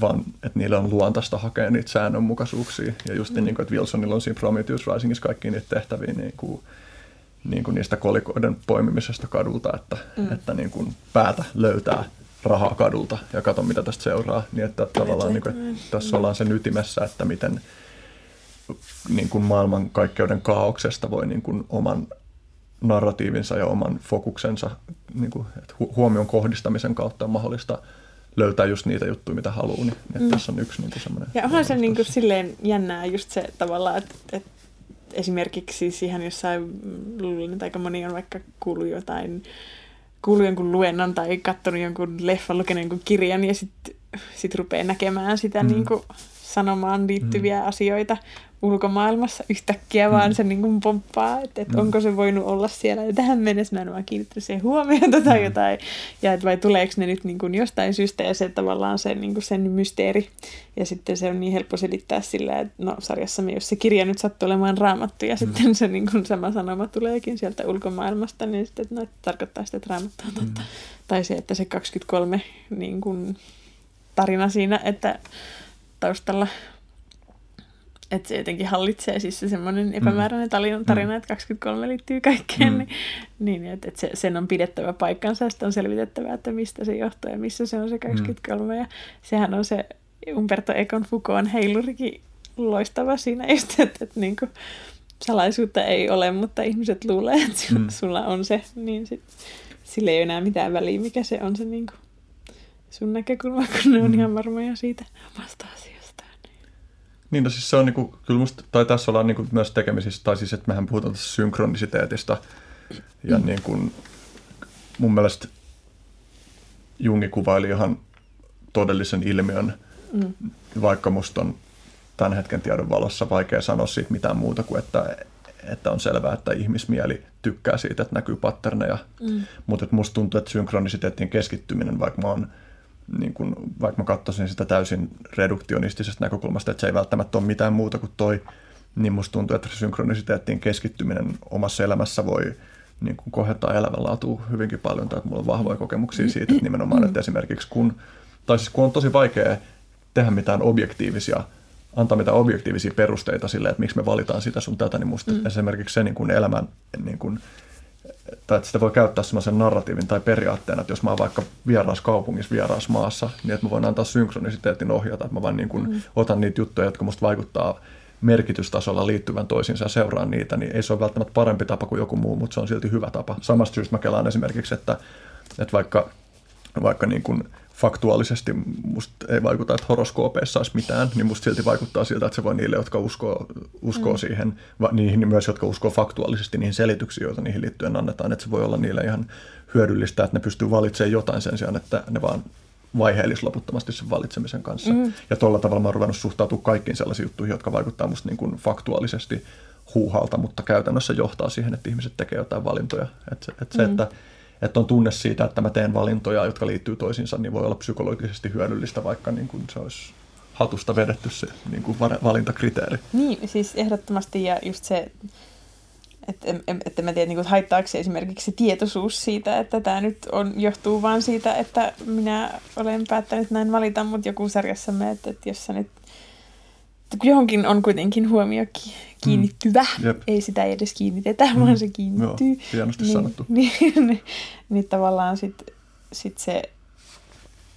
vaan että niillä on luontaista hakea niitä säännönmukaisuuksia. Ja just mm. niin kuin, että Wilsonilla on siinä Prometheus Risingissa kaikki niitä tehtäviä niin kuin, niin kuin niistä kolikoiden poimimisesta kadulta, että, mm. että niin kuin päätä löytää rahaa kadulta ja katso mitä tästä seuraa. Niin että tavallaan niin kuin, että tässä ollaan sen ytimessä, että miten niin kuin maailmankaikkeuden kaauksesta voi niin kuin oman narratiivinsa ja oman fokuksensa niin kuin, että huomion kohdistamisen kautta on mahdollista – löytää just niitä juttuja, mitä haluaa. Niin, että mm. tässä on yksi niin semmoinen... Ja onhan se niin kuin silleen jännää just se tavallaan, että, että esimerkiksi siis ihan jossain, luulen, että aika moni on vaikka kuullut jotain, kuullut jonkun luennon tai katsonut jonkun leffan, lukenut jonkun kirjan ja sitten sit rupeaa näkemään sitä mm. niin kuin sanomaan liittyviä mm. asioita ulkomaailmassa yhtäkkiä, mm. vaan se niin kuin pomppaa, että, että mm. onko se voinut olla siellä. Ja tähän mennessä mä en vaan kiinnittänyt siihen huomiota tai mm. jotain. Ja että vai tuleeko ne nyt niin kuin jostain syystä ja se tavallaan se, niin kuin sen mysteeri. Ja sitten se on niin helppo selittää sillä, että no sarjassamme, jos se kirja nyt sattuu olemaan raamattu ja mm. sitten se niin kuin sama sanoma tuleekin sieltä ulkomaailmasta, niin sitten että no, että tarkoittaa sitä, että raamattu on totta. Mm. Tai se, että se 23 niin kuin tarina siinä, että taustalla että se jotenkin hallitsee siis se semmoinen epämääräinen tarina, tarina mm. että 23 liittyy kaikkeen, mm. niin, niin että, että se, sen on pidettävä paikkansa ja on selvitettävä, että mistä se johtuu ja missä se on se 23. Mm. Ja sehän on se Umberto Econ Foucault heilurikin loistava siinä just, että, että, niin kuin, salaisuutta ei ole, mutta ihmiset luulee, että mm. sulla on se, niin sit, sillä ei ole enää mitään väliä, mikä se on se niin kuin, sun näkökulma, kun ne on mm. ihan varmoja siitä omasta asiasta. Niin, no siis se on niinku, kyllä musta, tai tässä ollaan niinku myös tekemisissä, tai siis, että mehän puhutaan tässä synkronisiteetista, ja mm. niin kuin, mun mielestä Jungi kuvaili ihan todellisen ilmiön, mm. vaikka musta on tämän hetken tiedon valossa vaikea sanoa siitä mitään muuta kuin, että, että on selvää, että ihmismieli tykkää siitä, että näkyy patterneja. Mm. Mutta musta tuntuu, että synkronisiteettien keskittyminen, vaikka mä oon niin kun, vaikka mä katsoisin sitä täysin reduktionistisesta näkökulmasta, että se ei välttämättä ole mitään muuta kuin toi, niin musta tuntuu, että synkronisiteettiin keskittyminen omassa elämässä voi niin kuin kohentaa elämänlaatua hyvinkin paljon, tai että mulla on vahvoja kokemuksia siitä, että nimenomaan, että esimerkiksi kun, tai siis kun on tosi vaikea tehdä mitään objektiivisia, antaa mitään objektiivisia perusteita sille, että miksi me valitaan sitä sun tätä, niin musta mm. esimerkiksi se niin kuin elämän niin kuin, tai että sitä voi käyttää semmoisen narratiivin tai periaatteena, että jos mä oon vaikka vieraassa kaupungissa, vieraassa maassa, niin että mä voin antaa synkronisiteetin ohjata, että mä vaan niin kuin mm. otan niitä juttuja, jotka musta vaikuttaa merkitystasolla liittyvän toisiinsa ja seuraan niitä, niin ei se ole välttämättä parempi tapa kuin joku muu, mutta se on silti hyvä tapa. Samasta syystä mä kelaan esimerkiksi, että, että vaikka, vaikka niin kuin faktuaalisesti musta ei vaikuta, että horoskoopeissa olisi mitään, niin musta silti vaikuttaa siltä, että se voi niille, jotka uskoo, uskoo mm. siihen, va, niihin myös, jotka uskoo faktuaalisesti niihin selityksiin, joita niihin liittyen annetaan, että se voi olla niille ihan hyödyllistä, että ne pystyy valitsemaan jotain sen sijaan, että ne vaan vaiheellisi loputtomasti sen valitsemisen kanssa. Mm. Ja tuolla tavalla mä oon ruvennut suhtautumaan kaikkiin sellaisiin juttuihin, jotka vaikuttaa musta niin kuin faktuaalisesti huuhalta, mutta käytännössä johtaa siihen, että ihmiset tekee jotain valintoja. Että se, että, mm. se, että että on tunne siitä, että mä teen valintoja, jotka liittyy toisiinsa, niin voi olla psykologisesti hyödyllistä, vaikka niin kuin se olisi hatusta vedetty se niin kuin valintakriteeri. Niin, siis ehdottomasti ja just se, että, että mä tiedän, niin kuin, haittaako esimerkiksi tietoisuus siitä, että tämä nyt on, johtuu vaan siitä, että minä olen päättänyt näin valita, mutta joku sarjassamme, että, että jos sä nyt johonkin on kuitenkin huomio kiinnittyvä, mm. ei sitä edes kiinnitetä, mm. vaan se kiinnittyy. Joo, hienosti niin, sanottu. Niin, niin, niin tavallaan sitten sit se,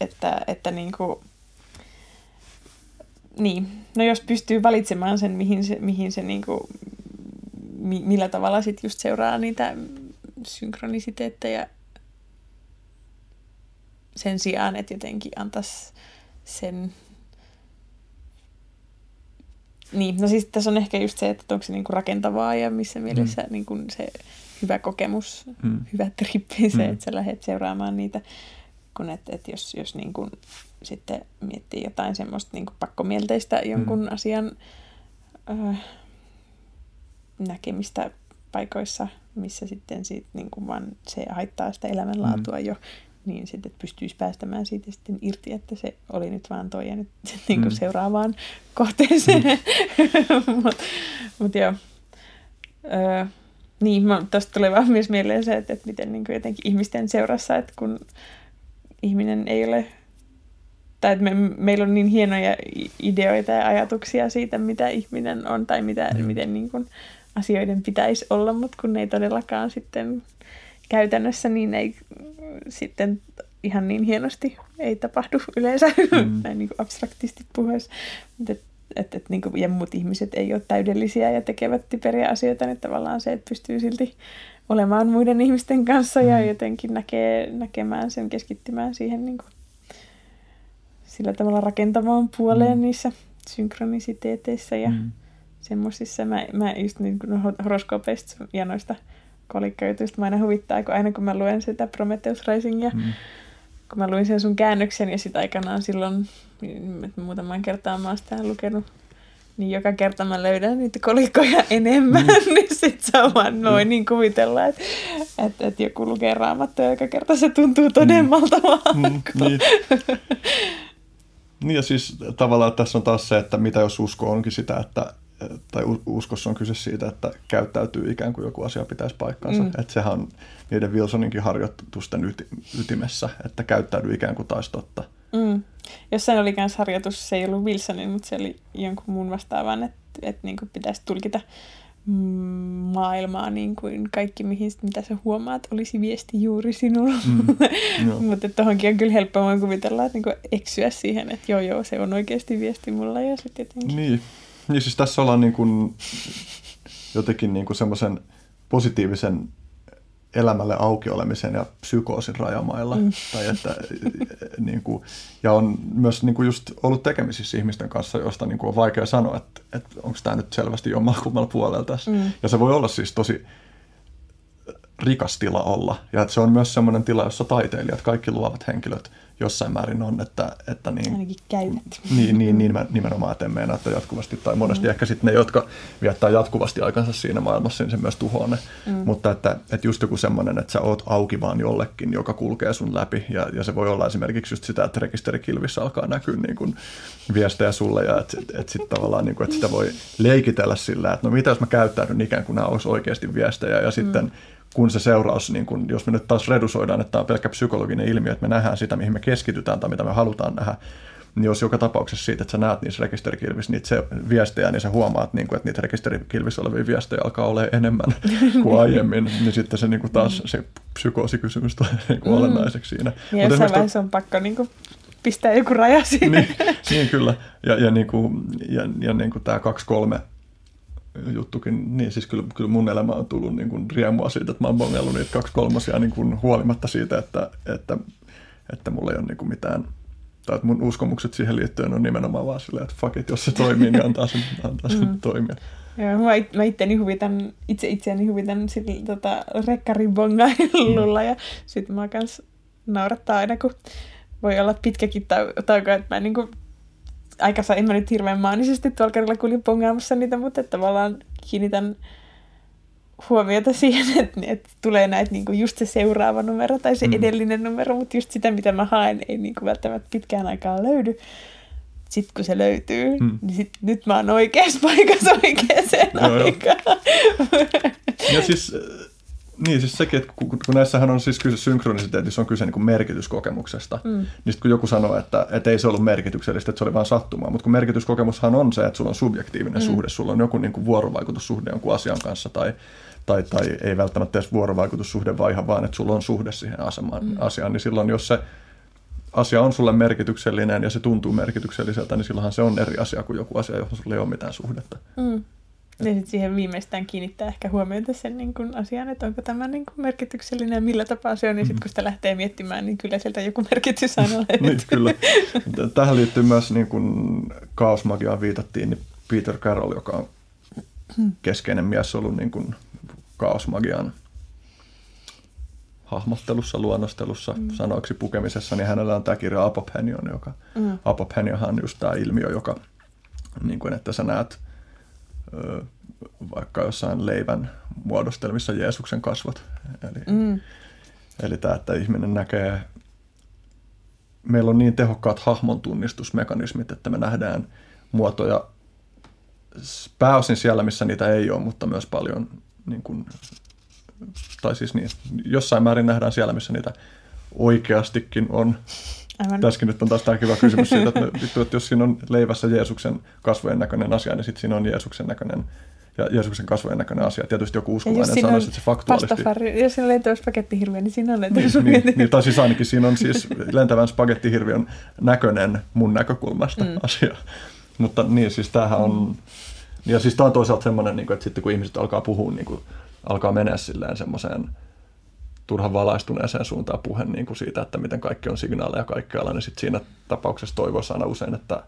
että, että niinku, niin, no jos pystyy valitsemaan sen, mihin se, mihin se niinku, mi, millä tavalla sitten just seuraa niitä synkronisiteetteja sen sijaan, että jotenkin antaisi sen niin, no siis tässä on ehkä just se, että onko se niinku rakentavaa ja missä mielessä mm. niinku se hyvä kokemus, mm. hyvä trippi, se, mm. että sä lähdet seuraamaan niitä, kun että et jos, jos niinku sitten miettii jotain semmoista niinku pakkomielteistä jonkun mm. asian äh, näkemistä paikoissa, missä sitten sit niinku vaan se haittaa sitä elämänlaatua mm. jo, niin sitten pystyisi päästämään siitä sitten irti, että se oli nyt vaan toi ja nyt niin kuin mm. seuraavaan kohteeseen. Mm. Mutta mut joo. Öö, niin, tuosta tulee vaan myös mieleen se, että, että miten niin kuin jotenkin ihmisten seurassa, että kun ihminen ei ole, tai että me, meillä on niin hienoja ideoita ja ajatuksia siitä, mitä ihminen on tai mitä, mm. miten niin kuin asioiden pitäisi olla, mutta kun ne ei todellakaan sitten käytännössä niin ei sitten ihan niin hienosti ei tapahdu yleensä, mm. näin niin kuin abstraktisti puheessa. Mutta et, et, et, niin kuin, ja muut ihmiset ei ole täydellisiä ja tekevät typeriä asioita, niin tavallaan se, että pystyy silti olemaan muiden ihmisten kanssa mm. ja jotenkin näkee, näkemään sen, keskittymään siihen niin kuin, sillä tavalla rakentamaan puoleen mm. niissä synkronisiteeteissä ja mm. semmoisissa. Mä, mä just niin kuin horoskoopeista ja noista kolikkojutuista mä aina huvittaa, kun aina kun mä luen sitä Prometheus Risingia, mm. kun mä luin sen sun käännöksen ja sitten aikanaan silloin, niin muutaman kertaa mä oon sitä lukenut, niin joka kerta mä löydän niitä kolikoja enemmän, mm. niin sit saa vaan noin mm. niin kuvitella, että, että, joku lukee raamattua joka kerta se tuntuu todemmalta mm. mm. Niin. niin ja siis tavallaan tässä on taas se, että mitä jos usko onkin sitä, että tai uskossa on kyse siitä, että käyttäytyy ikään kuin joku asia pitäisi paikkansa. Mm. Että sehän on niiden Wilsoninkin harjoitusten yti, ytimessä, että käyttäytyy ikään kuin taisi totta. Mm. Jossain oli myös harjoitus, se ei ollut Wilsonin, mutta se oli jonkun muun vastaavan, että, että niin kuin pitäisi tulkita maailmaa niin kuin kaikki, mihin, mitä sä huomaat, olisi viesti juuri sinulla. Mm, no. Mutta tuohonkin on kyllä helppoa kuvitella, että niin eksyä siihen, että joo joo, se on oikeasti viesti mulla ja sitten jotenkin. Niin, niin siis tässä ollaan niin kuin jotenkin niin kuin semmoisen positiivisen elämälle auki olemisen ja psykoosin rajamailla. Mm. Tai että, niin kuin, ja on myös niin kuin just ollut tekemisissä ihmisten kanssa, joista niin kuin on vaikea sanoa, että, että onko tämä nyt selvästi jommakummalla puolella tässä. Mm. Ja se voi olla siis tosi rikas tila olla. Ja että se on myös semmoinen tila, jossa taiteilijat, kaikki luovat henkilöt jossain määrin on, että, että niin, Ainakin käynyt. Niin, niin, niin nimenomaan, että emme että jatkuvasti, tai monesti mm. ehkä sitten ne, jotka viettää jatkuvasti aikansa siinä maailmassa, niin se myös tuhoaa ne. Mm. Mutta että, että just joku semmoinen, että sä oot auki vaan jollekin, joka kulkee sun läpi, ja, ja se voi olla esimerkiksi just sitä, että rekisterikilvissä alkaa näkyä niin kuin viestejä sulle, ja että, että, että sitten tavallaan, niin kuin, että sitä voi leikitellä sillä, että no mitä jos mä käyttäydyn ikään kuin nämä olisi oikeasti viestejä, ja sitten mm kun se seuraus, niin kun, jos me nyt taas redusoidaan, että tämä on pelkkä psykologinen ilmiö, että me nähdään sitä, mihin me keskitytään tai mitä me halutaan nähdä, niin jos joka tapauksessa siitä, että sä näet niissä rekisterikilvissä niitä se, viestejä, niin sä huomaat, niin kuin, että niitä rekisterikilvissä olevia viestejä alkaa olla enemmän kuin aiemmin, niin sitten se niin kuin taas se psykoosikysymys tulee niin kuin mm. olennaiseksi siinä. Ja jossain vaiheessa on pakko niin kuin pistää joku raja siihen. Niin, niin kyllä. Ja, ja, niin kuin, ja, ja niin kuin tämä kaksi-kolme juttukin, niin siis kyllä, kyllä mun elämä on tullut niin kuin riemua siitä, että mä oon bongellut niitä kaksi kolmosia niin kuin huolimatta siitä, että, että, että mulla ei ole niin kuin mitään, tai että mun uskomukset siihen liittyen on nimenomaan vaan silleen, että fuck it, jos se toimii, niin antaa sen, antaa sen mm. toimia. Joo, mä, it, mä itteni huvitan, itse itseäni huvitan sillä tota, rekkaribongailulla ja sitten mä kans naurattaa aina, kun voi olla pitkäkin tauko, että mä niin kuin aika en mä nyt hirveän maanisesti tuolla kerralla kulin pongaamassa niitä, mutta että tavallaan kiinnitän huomiota siihen, että, että tulee näitä niin kuin just se seuraava numero tai se mm. edellinen numero, mutta just sitä, mitä mä haen, ei niin kuin välttämättä pitkään aikaa löydy. Sitten kun se löytyy, mm. niin sit, nyt mä oon oikeassa paikassa oikeaan aikaan. Ja siis niin, siis sekin, että kun, kun näissähän on siis kyse synkronisiteetissa, on kyse niin kuin merkityskokemuksesta, mm. niin kun joku sanoo, että, että ei se ollut merkityksellistä, että se oli vain sattumaa, mutta kun merkityskokemushan on se, että sulla on subjektiivinen mm. suhde, sulla on joku niin kuin vuorovaikutussuhde jonkun asian kanssa tai, tai, tai ei välttämättä edes vuorovaikutussuhde vaiha, vaan että sulla on suhde siihen asemaan, mm. asiaan, niin silloin jos se asia on sulle merkityksellinen ja se tuntuu merkitykselliseltä, niin silloinhan se on eri asia kuin joku asia, johon sulla ei ole mitään suhdetta. Mm. Ja sitten siihen viimeistään kiinnittää ehkä huomiota sen niin kun asian, että onko tämä niin kun merkityksellinen ja millä tapaa se on. Niin sitten kun sitä lähtee miettimään, niin kyllä sieltä joku merkitys aina niin, kyllä. Tähän liittyy myös, niin kun kaosmagiaan viitattiin, niin Peter Carroll, joka on keskeinen mies ollut niin kun kaosmagian hahmottelussa, luonnostelussa, mm. sanoiksi pukemisessa, niin hänellä on tämä kirja Apophenion, joka mm. Apophenionhan on just tämä ilmiö, joka, niin kuin, että sä näet – vaikka jossain leivän muodostelmissa Jeesuksen kasvot. Eli, mm. eli tämä, että ihminen näkee, meillä on niin tehokkaat hahmon tunnistusmekanismit, että me nähdään muotoja pääosin siellä, missä niitä ei ole, mutta myös paljon, niin kuin, tai siis niin, jossain määrin nähdään siellä, missä niitä oikeastikin on. Aivan. Tässäkin nyt on taas tämä kiva kysymys siitä, että, vittu, että jos siinä on leivässä Jeesuksen kasvojen näköinen asia, niin sitten siinä on Jeesuksen näköinen ja Jeesuksen kasvojen näköinen asia. Tietysti joku uskovainen sanoisi, että se faktuaalisesti... Pastafari, jos siinä on lentävä spagettihirviö, niin siinä on lentävä niin, niin, niin, tai siis ainakin siinä on siis lentävän spagettihirviön näköinen mun näkökulmasta mm. asia. Mutta niin, siis tämähän on... Mm. Ja siis tämä on toisaalta semmoinen, niin että sitten kun ihmiset alkaa puhua, niin kuin, alkaa mennä silleen semmoiseen turhan valaistuneeseen suuntaan puhe niin kuin siitä, että miten kaikki on signaaleja kaikkialla, niin sit siinä tapauksessa toivoisi aina usein, että,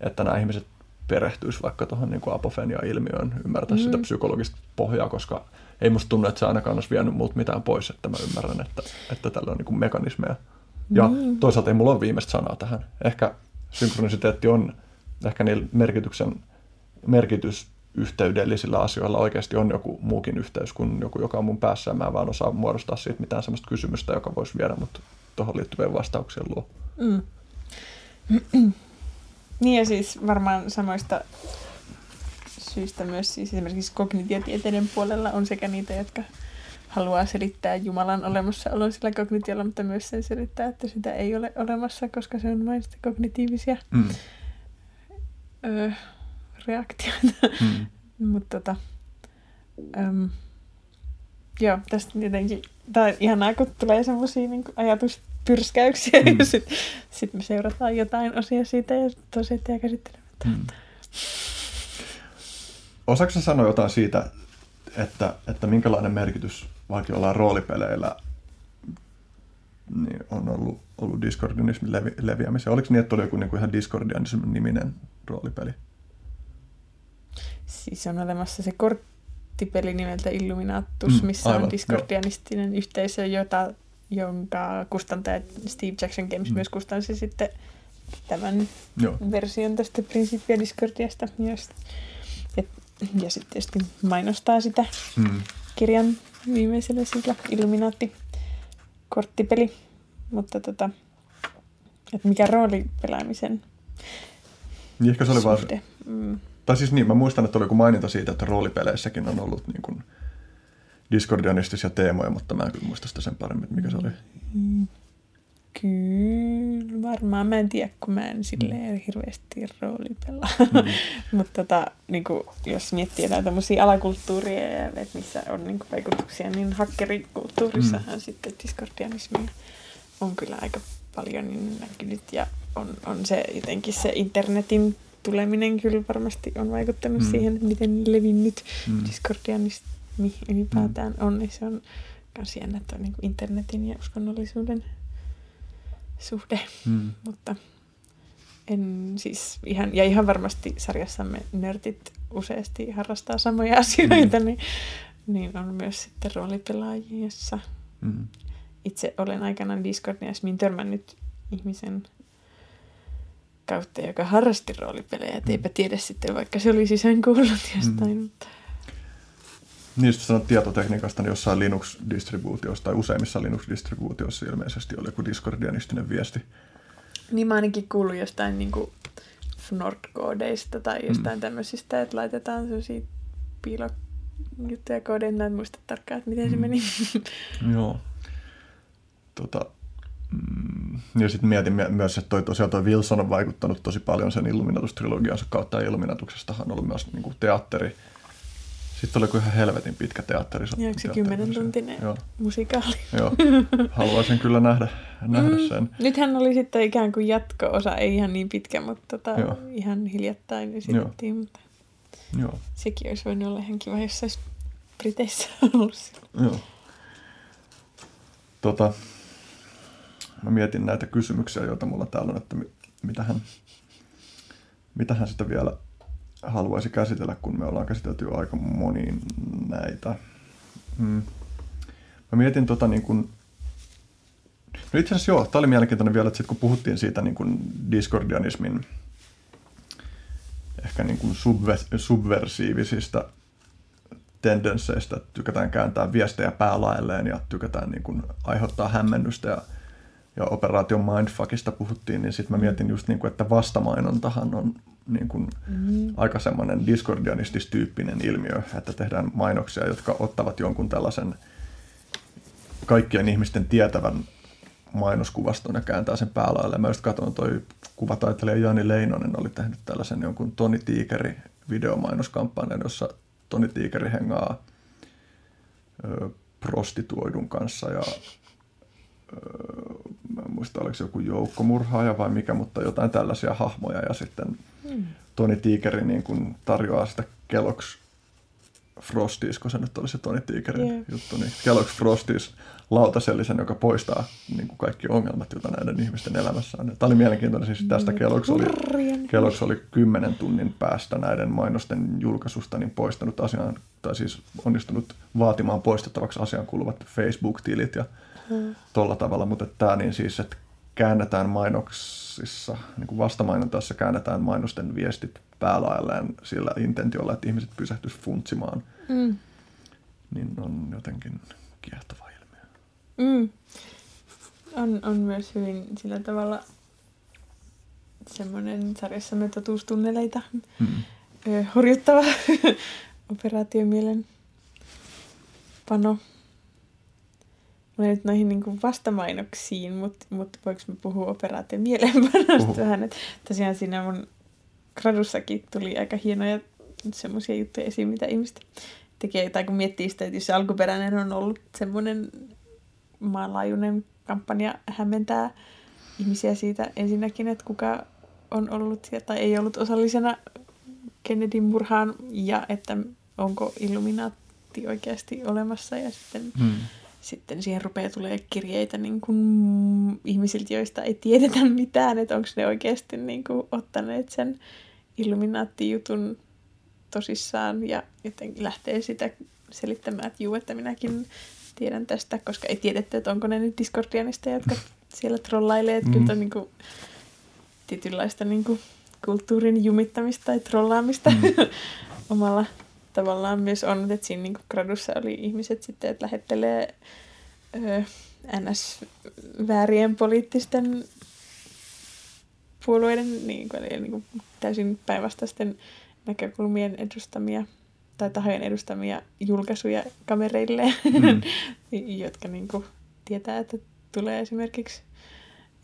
että nämä ihmiset perehtyisi vaikka tuohon niin apofenia-ilmiöön, ymmärtäisi mm. sitä psykologista pohjaa, koska ei musta tunnu, että se ainakaan olisi vienyt multa mitään pois, että mä ymmärrän, että, että tällä on niin kuin mekanismeja. Ja niin. toisaalta ei mulla ole viimeistä sanaa tähän. Ehkä synkronisiteetti on, ehkä niillä merkityksen, merkitys yhteydellisillä asioilla oikeasti on joku muukin yhteys kuin joku, joka on mun päässä ja mä vaan osaa muodostaa siitä mitään sellaista kysymystä, joka voisi viedä mut tuohon liittyvien vastauksien luo. Mm. niin ja siis varmaan samoista syistä myös siis esimerkiksi kognitiotieteiden puolella on sekä niitä, jotka haluaa selittää Jumalan olemassaolon sillä kognitiolla, mutta myös sen selittää, että sitä ei ole olemassa, koska se on vain sitä kognitiivisia mm. öö, reaktioita. Mm. mutta tota, äm, joo, tästä jotenkin, tämä on ihanaa, kun tulee semmoisia niin ajatuspyrskäyksiä mm. ja sitten sit me seurataan jotain osia siitä ja tosiaan ja käsittelemme mm. Osaatko sanoa jotain siitä, että, että minkälainen merkitys vaikka jollain roolipeleillä niin on ollut, ollut discordianismin levi, leviämisen. Oliko niin, että oli joku niin kuin ihan discordianismin niminen roolipeli? Siis on olemassa se korttipeli nimeltä Illuminatus, mm, missä aivan, on discordianistinen jo. yhteisö, jota, jonka kustantaja Steve Jackson Games mm. myös kustansi sitten tämän Joo. version tästä Principia Discordiasta myös. Ja, ja sitten tietysti mainostaa sitä mm. kirjan viimeisellä sillä Illuminati korttipeli. Mutta tota, että mikä rooli pelaamisen niin ehkä se oli suhde. vaan... Mm. Tai siis niin, mä muistan, että oli joku maininta siitä, että roolipeleissäkin on ollut niin kuin discordianistisia teemoja, mutta mä en kyllä muista sitä sen paremmin, mikä se oli. Kyllä, varmaan. Mä en tiedä, kun mä en silleen mm. hirveästi roolipelaa. Mm. Mutta tota, niin kuin, jos miettii jotain tämmöisiä alakulttuuria, ja, että missä on niin kuin, vaikutuksia, niin hakkerikulttuurissahan mm. sitten discordianismia on kyllä aika paljon niin näkynyt. Ja on, on se jotenkin se internetin tuleminen kyllä varmasti on vaikuttanut mm. siihen, miten levinnyt mm. discordianismi ylipäätään mm. on. Niin se on myös jännä, että on niin internetin ja uskonnollisuuden suhde, mm. mutta en siis ihan, ja ihan varmasti sarjassamme nörtit useasti harrastaa samoja asioita, mm. niin, niin on myös sitten roolipelaajissa. Mm. Itse olen aikanaan Discordiasmin törmännyt ihmisen kautta, joka harrasti roolipelejä, et mm. eipä tiedä sitten, vaikka se oli sisään kuullut jostain. Mm. Mutta... Niin, jos sanot tietotekniikasta, niin jossain Linux-distribuutiossa tai useimmissa Linux-distribuutioissa ilmeisesti oli joku discordianistinen viesti. Niin mä ainakin kuullut jostain niin kuin Fnord-koodeista tai mm. jostain mm. tämmöisistä, että laitetaan sellaisia piilojuttuja koodeja, en muista tarkkaan, että miten mm. se meni. Joo. Tota, ja sitten mietin myös, että toi, tosiaan toi Wilson on vaikuttanut tosi paljon sen Illuminatus-trilogiansa kautta, ja Illuminatuksestahan on ollut myös niin kuin teatteri, sitten oli ihan helvetin pitkä teatteri. Ja se kymmenen tuntinen Joo. musikaali. Joo, haluaisin kyllä nähdä, nähdä mm. sen. Nythän oli sitten ikään kuin jatko-osa, ei ihan niin pitkä, mutta tota, ihan hiljattain esitettiin. Mutta Joo. Sekin olisi voinut olla ihan kiva, jos olisi Briteissä ollut Joo. Tota, mä mietin näitä kysymyksiä, joita mulla täällä on, että mitähän, mitähän sitä vielä haluaisi käsitellä, kun me ollaan käsitelty aika moniin näitä. Mm. Mä mietin tota niin kuin, no itse asiassa joo, tämä oli mielenkiintoinen vielä, että sit kun puhuttiin siitä niin kuin discordianismin ehkä niin kuin subver- subversiivisista tendensseistä, että tykätään kääntää viestejä päälaelleen ja tykätään niin kuin aiheuttaa hämmennystä ja, ja operaation mindfuckista puhuttiin, niin sitten mä mietin just niin kuin, että vastamainontahan on niin kuin mm-hmm. aika semmoinen discordianistis-tyyppinen ilmiö, että tehdään mainoksia, jotka ottavat jonkun tällaisen kaikkien ihmisten tietävän mainoskuvaston ja kääntää sen päälaille. Mä just katson, toi kuvataiteilija Jani Leinonen oli tehnyt tällaisen jonkun Toni Tiikeri videomainoskampanjan, jossa Toni Tiikeri hengaa ö, prostituoidun kanssa ja mä en muista oliko se joku joukkomurhaaja vai mikä, mutta jotain tällaisia hahmoja ja sitten Mm. Toni Tiikeri niin kuin tarjoaa sitä Kellogg's Frosties, kun se nyt oli se Toni Tiikerin yeah. juttu, niin Kellogg's Frosties lautasellisen, joka poistaa niin kuin kaikki ongelmat, joita näiden ihmisten elämässä on. Tämä oli mielenkiintoinen, siis tästä Kellogg's oli, Kellogg's oli kymmenen tunnin päästä näiden mainosten julkaisusta niin poistanut asian, tai siis onnistunut vaatimaan poistettavaksi asian kuuluvat Facebook-tilit ja mm. tolla tavalla, mutta tämä niin siis, että käännetään mainoksissa, niin kuin vastamainontaessa käännetään mainosten viestit päälailleen sillä intentiolla, että ihmiset pysähtyisivät funtsimaan, Mm. niin on jotenkin kiehtova ilmiö. Mm. On, on myös hyvin sillä tavalla semmoinen sarjassamme totuustunneleita Mm. horjuttava operaatiomielen pano. Mä nyt noihin niin vastamainoksiin, mutta mut voiko mä puhua operaation mielenpanosta Puhu. vähän. Et tosiaan siinä mun gradussakin tuli aika hienoja semmoisia juttuja esiin, mitä ihmiset tekee. Tai kun miettii sitä, että jos se alkuperäinen on ollut semmoinen maanlaajuinen kampanja hämmentää ihmisiä siitä ensinnäkin, että kuka on ollut tai ei ollut osallisena Kennedyn murhaan ja että onko Illuminaatti oikeasti olemassa ja sitten, Mm. Sitten siihen rupeaa tulee kirjeitä niin kuin ihmisiltä, joista ei tiedetä mitään, että onko ne oikeasti niin kuin ottaneet sen Illuminaatti-jutun tosissaan ja jotenkin lähtee sitä selittämään, että juu, että minäkin tiedän tästä, koska ei tiedetty, että onko ne nyt Discordianista, jotka siellä trollailee, että Mm. kyllä on niin kuin tietynlaista niin kuin kulttuurin jumittamista tai trollaamista Mm. omalla tavallaan myös on, että siinä niin gradussa oli ihmiset sitten, että lähettelee ö, NS-väärien poliittisten puolueiden niin kuin, eli niin kuin täysin päinvastaisten näkökulmien edustamia tai tahojen edustamia julkaisuja kamereille, Mm. jotka niin kuin, tietää, että tulee esimerkiksi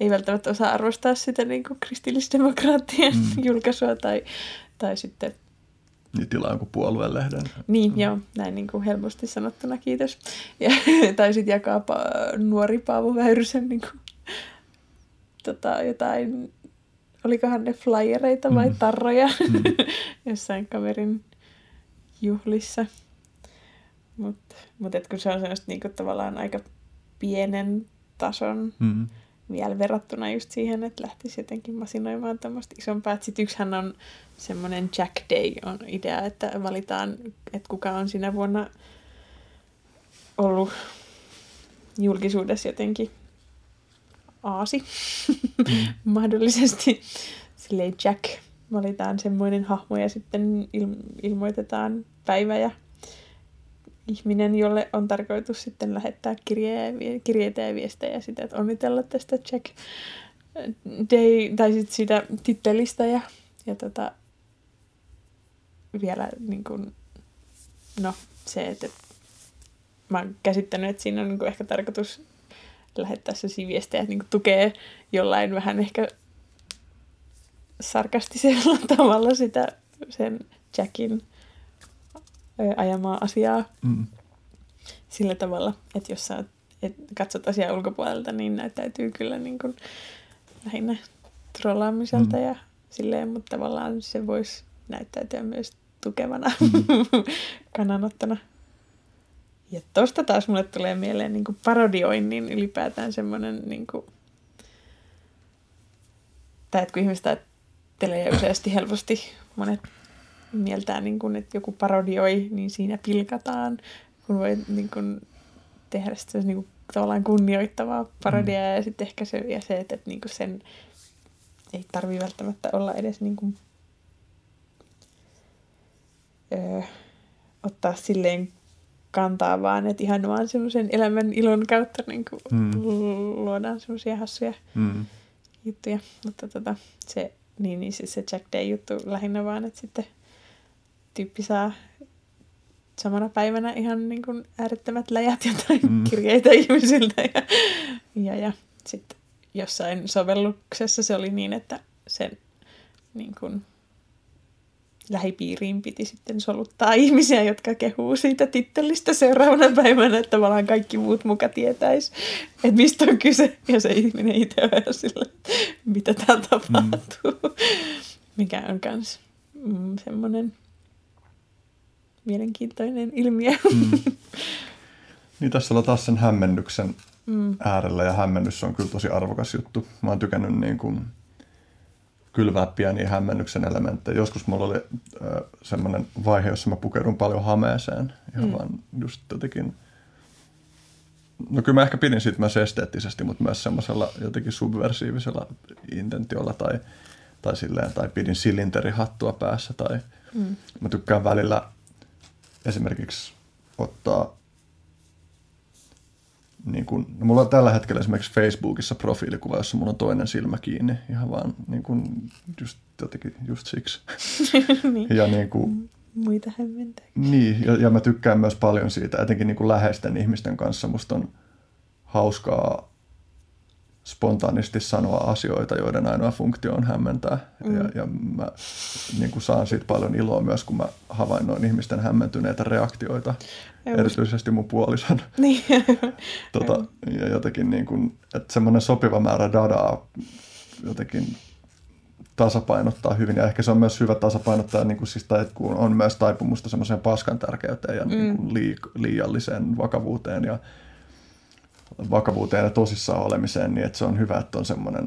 ei välttämättä osaa arvostaa sitä niin kuin kristillisdemokraattien mm. julkaisua tai, tai sitten Niin tilaa jonkun puolueen-lehden. niin, Mm. mm. joo, näin niin kuin helposti sanottuna, kiitos. Ja, tai sitten jakaa pa- nuori Paavo Väyrysen niin kuin, tota, jotain, olikohan ne flyereita vai Mm. tarroja Mm. jossain kaverin juhlissa. Mutta mut et kun se on semmoista niin kuin, tavallaan aika pienen tason Mm. Vielä verrattuna just siihen, että lähtisi jotenkin masinoimaan tämmöistä isompaa. Et sit yksihän on semmoinen Jack Day on idea, että valitaan, että kuka on sinä vuonna ollut julkisuudessa jotenkin aasi mahdollisesti. Silleen Jack valitaan semmoinen hahmo ja sitten il- ilmoitetaan päivä ja ihminen, jolle on tarkoitus sitten lähettää kirje- kirjeitä ja viestejä sitä, että onnitella tästä Jack Day, tai sitten siitä tittelistä ja, ja tota, vielä niin kuin, no se, että mä oon käsittänyt, että siinä on niin kuin ehkä tarkoitus lähettää sellaisia viestejä, että niin kuin tukee jollain vähän ehkä sarkastisella tavalla sitä sen Jackin ajamaa asiaa Mm. sillä tavalla, että jos sä et katsot asiaa ulkopuolelta, niin näyttäytyy kyllä niin kuin lähinnä trollaamiselta Mm. ja silleen, mutta tavallaan se voisi näyttäytyä myös tukevana Mm. kannanottona. Ja tosta taas mulle tulee mieleen niin kuin parodioinnin ylipäätään semmoinen, niin kuin, tai että kun ihmiset ajattelee useasti helposti monet mieltää, niin kuin, että joku parodioi, niin siinä pilkataan, kun voi niin kuin, tehdä sitä niin kuin, tavallaan kunnioittavaa parodiaa mm. ja sitten ehkä se, ja se että, että niin kuin sen ei tarvi välttämättä olla edes niin kuin, öö, ottaa silleen kantaa, vaan että ihan vaan semmoisen elämän ilon kautta niin kuin, Mm. lu- luodaan semmoisia hassuja Mm. juttuja. Mutta tota, se, niin, niin siis se Jack Day-juttu lähinnä vaan, että sitten tyyppi saa samana päivänä ihan niin kuin äärettömät läjät jotain Mm. mm. kirjeitä ihmisiltä. Ja, ja, ja sitten jossain sovelluksessa se oli niin, että sen niin kuin, lähipiiriin piti sitten soluttaa ihmisiä, jotka kehuu siitä tittelistä seuraavana päivänä, että tavallaan kaikki muut muka tietäis, että mistä on kyse. Ja se ihminen itse on ihan sillä, mitä täällä tapahtuu. Mm. Mikä on kans mm, semmoinen mielenkiintoinen ilmiö. Mm. Niin tässä ollaan taas sen hämmennyksen Mm. äärellä ja hämmennys on kyllä tosi arvokas juttu. Mä oon tykännyt niin kuin kylvää pieniä hämmennyksen elementtejä. Joskus mulla oli äh, semmoinen vaihe, jossa mä pukeudun paljon hameeseen. Ihan mm. Vaan just jotenkin no kyllä mä ehkä pidin siitä myös esteettisesti, mutta myös semmoisella jotenkin subversiivisella intentiolla tai, tai silleen, tai pidin silinterihattua päässä tai mm. mä tykkään välillä esimerkiksi ottaa niin kun, no mulla on tällä hetkellä esimerkiksi Facebookissa profiilikuva, jossa mulla on toinen silmä kiinni, ihan vaan niin kun, just, jotenkin just siksi. niin. Ja niin kuin, Muita hämmentää. niin, ja, ja mä tykkään myös paljon siitä, etenkin niin kuin läheisten ihmisten kanssa. Musta on hauskaa spontaanisti sanoa asioita, joiden ainoa funktio on hämmentää. Mm. Ja, ja mä niin kuin saan siitä paljon iloa myös, kun mä havainnoin ihmisten hämmentyneitä reaktioita, ja erityisesti mun puolison. Niin. tota, ja jotenkin niin kuin, että semmoinen sopiva määrä dadaa jotenkin tasapainottaa hyvin. Ja ehkä se on myös hyvä tasapainottaa, niin kuin siis, tai, kun on myös taipumusta semmoiseen paskan tärkeyteen ja mm. niin kuin liik- liialliseen vakavuuteen ja vakavuuteen ja tosissaan olemiseen, niin että se on hyvä, että on semmoinen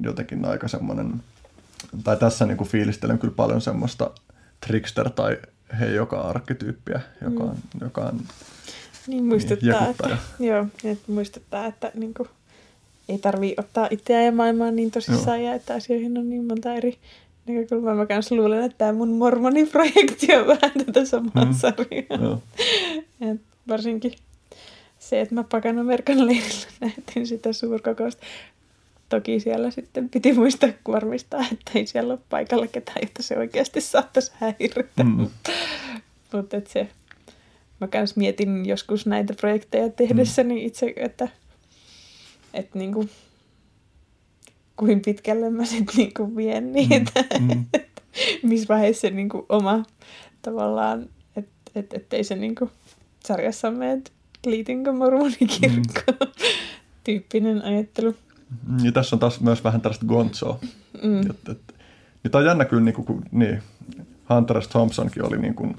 jotenkin aika semmoinen, tai tässä niin kuin fiilistelen kyllä paljon semmoista trickster tai hei joka arkkityyppiä, joka on, mm. joka on niin, muistuttaa, niin, että, joo, että muistuttaa, että niin kuin, ei tarvii ottaa itseään ja maailmaa niin tosissaan joo. ja että asioihin on niin monta eri näkökulmaa. Mä kanssa luulen, että tämä mun mormoniprojekti on vähän tätä samaa mm. sarjaa. Et varsinkin se, että mä Pakanamerkan leirillä nähtin sitä suurkokousta. Toki siellä sitten piti muistaa varmistaa, että ei siellä ole paikalla ketään, että se oikeasti saattaisi häiritä. Mm. Mutta se, mä kans mietin joskus näitä projekteja tehdessäni mm. itse, että, että niinku, kuin pitkälle mä sitten niinku vien niitä. Mm. Mm. Missä vaiheessa se niinku oma tavallaan, että et, et, ei se niinku sarjassa mene, liitynkö mormonikirkkoon mm. tyyppinen ajattelu. Ja tässä on taas myös vähän tällaista gonzoa. Mm. Et, et, niin tämä on jännä kyllä, niin kuin, niin, Hunter S. Thompsonkin oli niin kuin,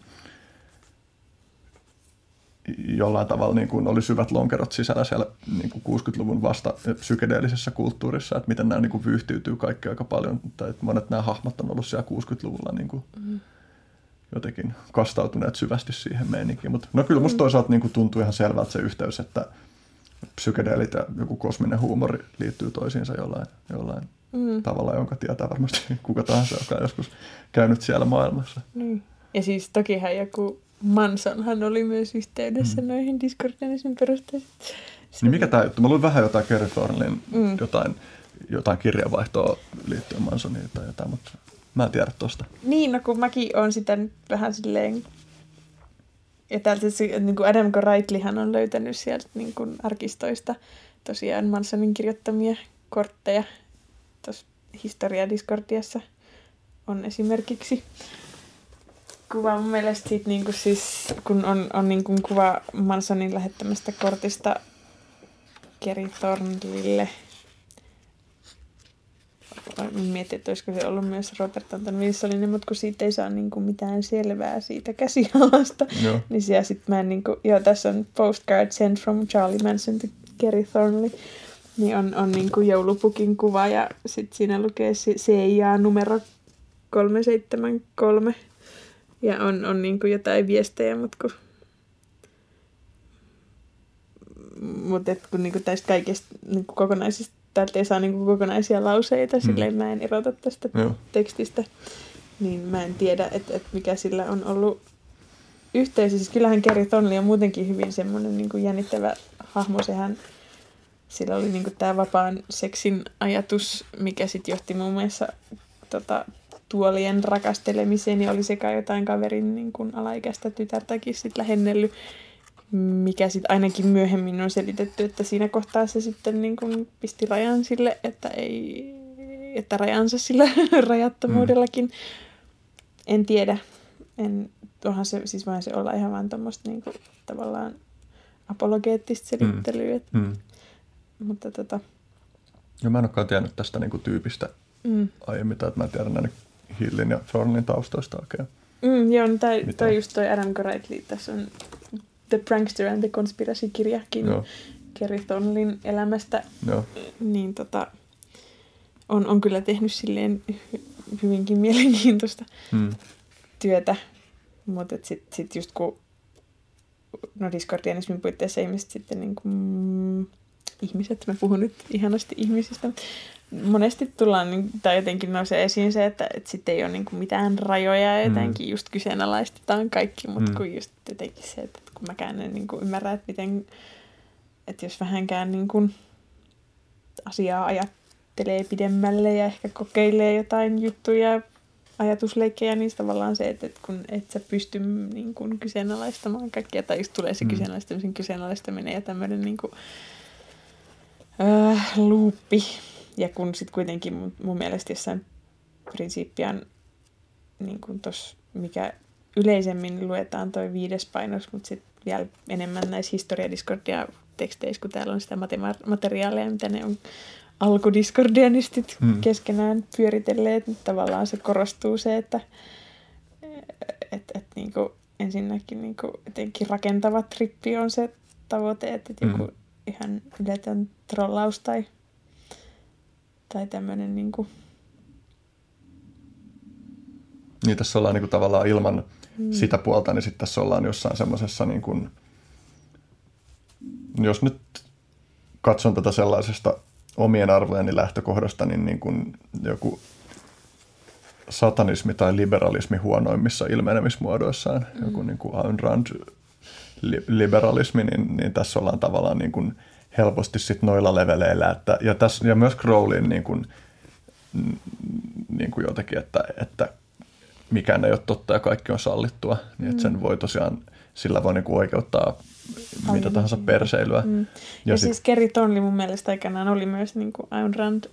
jollain tavalla niin kuin oli syvät lonkerot sisällä siellä niin kuin 60-luvun vasta psykedeellisessä kulttuurissa, että miten nämä niin kuin vyyhtiytyy kaikki aika paljon, tai että monet nämä hahmot on ollut siellä 60-luvulla niin kuin, mm jotenkin kastautuneet syvästi siihen meininkiin. Mutta no kyllä musta mm. toisaalta niin kuin tuntuu ihan selvältä se yhteys, että psykedeelit ja joku kosminen huumori liittyy toisiinsa jollain, jollain mm. tavalla, jonka tietää varmasti kuka tahansa, joka on joskus käynyt siellä maailmassa. Niin. Ja siis tokihan joku Mansonhan oli myös yhteydessä mm. noihin Discordianisin perusteisiin. Niin mikä tämä juttu? Mä luin vähän jotain Kerry Thornlin, mm. jotain, jotain kirjavaihtoa liittyen Mansoniin tai jotain, mutta Mä en tiedä tosta. Niin, no kun mäkin on sitä nyt vähän silleen... Ja täältä se, niin kuin Adam Goraitlihan on löytänyt sieltä niin kuin arkistoista tosiaan Mansonin kirjoittamia kortteja. Tuossa Historia Discordiassa on esimerkiksi kuva mun mielestä siitä, niin kuin siis, kun on, on niin kuin kuva Mansonin lähettämästä kortista Kerry Thornlille – mietin, että olisiko se ollut myös Robert Anton Wilsoninen, mutta kun siitä ei saa niin kuin mitään selvää siitä käsialasta, joo. niin siellä sitten mä en niin kuin, joo, tässä on postcard sent from Charlie Manson to Kerry Thornley, niin on, on niin kuin joulupukin kuva ja sitten siinä lukee CIA numero 373 ja on, on niin kuin jotain viestejä, mutta kun mutta kun niinku tästä kaikesta niinku kokonaisesta täältä ei saa niin kokonaisia lauseita, mm. silleen mä en erota tästä Joo. tekstistä, niin mä en tiedä, että, että mikä sillä on ollut yhteisö. Siis kyllähän Kerry Thornley on muutenkin hyvin semmoinen niin jännittävä hahmo. Sehän, sillä oli niin tämä vapaan seksin ajatus, mikä sitten johti muun muassa tota, tuolien rakastelemiseen, niin oli sekä jotain kaverin niin kuin alaikäistä tytärtäkin sitten lähennellyt mikä sitten ainakin myöhemmin on selitetty, että siinä kohtaa se sitten niin kuin pisti rajan sille, että ei, että rajansa sillä rajattomuudellakin. Mm. En tiedä. En, onhan se, siis vaan se olla ihan vaan tuommoista niin kuin, tavallaan apologeettista selittelyä. Mm. Mm. Mutta tota... Ja mä en olekaan tiennyt tästä niin kuin tyypistä mm. aiemmin, tai että mä en tiedä näiden Hillin ja Thornin taustoista oikein. Mm, joo, no toi, toi just toi Adam Goraitli, tässä on The Prankster and the Conspiracy-kirjakin Joo. Kerry Thornlin elämästä, Joo. niin tota, on, on kyllä tehnyt silleen hyvinkin mielenkiintoista hmm. työtä. Mutta sitten sit just kun no Discordianismin puitteissa ihmiset sitten niin kuin, mm, ihmiset, mä puhun nyt ihanasti ihmisistä, monesti tullaan, niin, tai jotenkin nousee esiin se, että, että sitten ei ole niin kuin mitään rajoja ja jotenkin mm. just kyseenalaistetaan kaikki, mutta mm. kun just jotenkin se, että kun mäkään en niin kuin ymmärrä, että miten, että jos vähänkään niin kuin asiaa ajattelee pidemmälle ja ehkä kokeilee jotain juttuja, ajatusleikkejä, niin tavallaan se, että, että kun et sä pysty niin kuin kyseenalaistamaan kaikkea, tai just tulee se mm. kyseenalaistamisen kyseenalaistaminen ja tämmöinen niin kuin, äh, luuppi, ja kun sitten kuitenkin mun, mun mielestä jossain prinsiippian, niin kuin tos, mikä yleisemmin luetaan toi viides painos, mutta sitten vielä enemmän näissä historiadiskordia teksteissä, kun täällä on sitä materiaalia, mitä ne on alkudiskordianistit hmm. keskenään pyöritelleet. Tavallaan se korostuu se, että et, et, niinku, ensinnäkin niinku, jotenkin rakentava trippi on se tavoite, että joku hmm. ihan yletön trollaus tai tai tämmöinen niin kuin... Niin tässä ollaan niin kuin tavallaan ilman mm. sitä puolta, niin sitten tässä ollaan jossain semmoisessa niin kuin, jos nyt katson tätä sellaisesta omien arvojeni lähtökohdasta, niin, niin kuin joku satanismi tai liberalismi huonoimmissa ilmenemismuodoissaan, mm. joku niin kuin Ayn Rand liberalismi, niin, niin tässä ollaan tavallaan niin kuin helposti sit noilla leveleillä. Että, ja, tässä, ja myös Crowleyin niin kuin, niin kuin jotenkin, että, että mikään ei ole totta ja kaikki on sallittua, niin että sen mm. voi tosiaan, sillä voi niin kuin oikeuttaa Aivan. mitä tahansa perseilyä. Mm. Ja, ja sit... siis Kerry Tonli mun mielestä aikanaan oli myös niin kuin Ayn Rand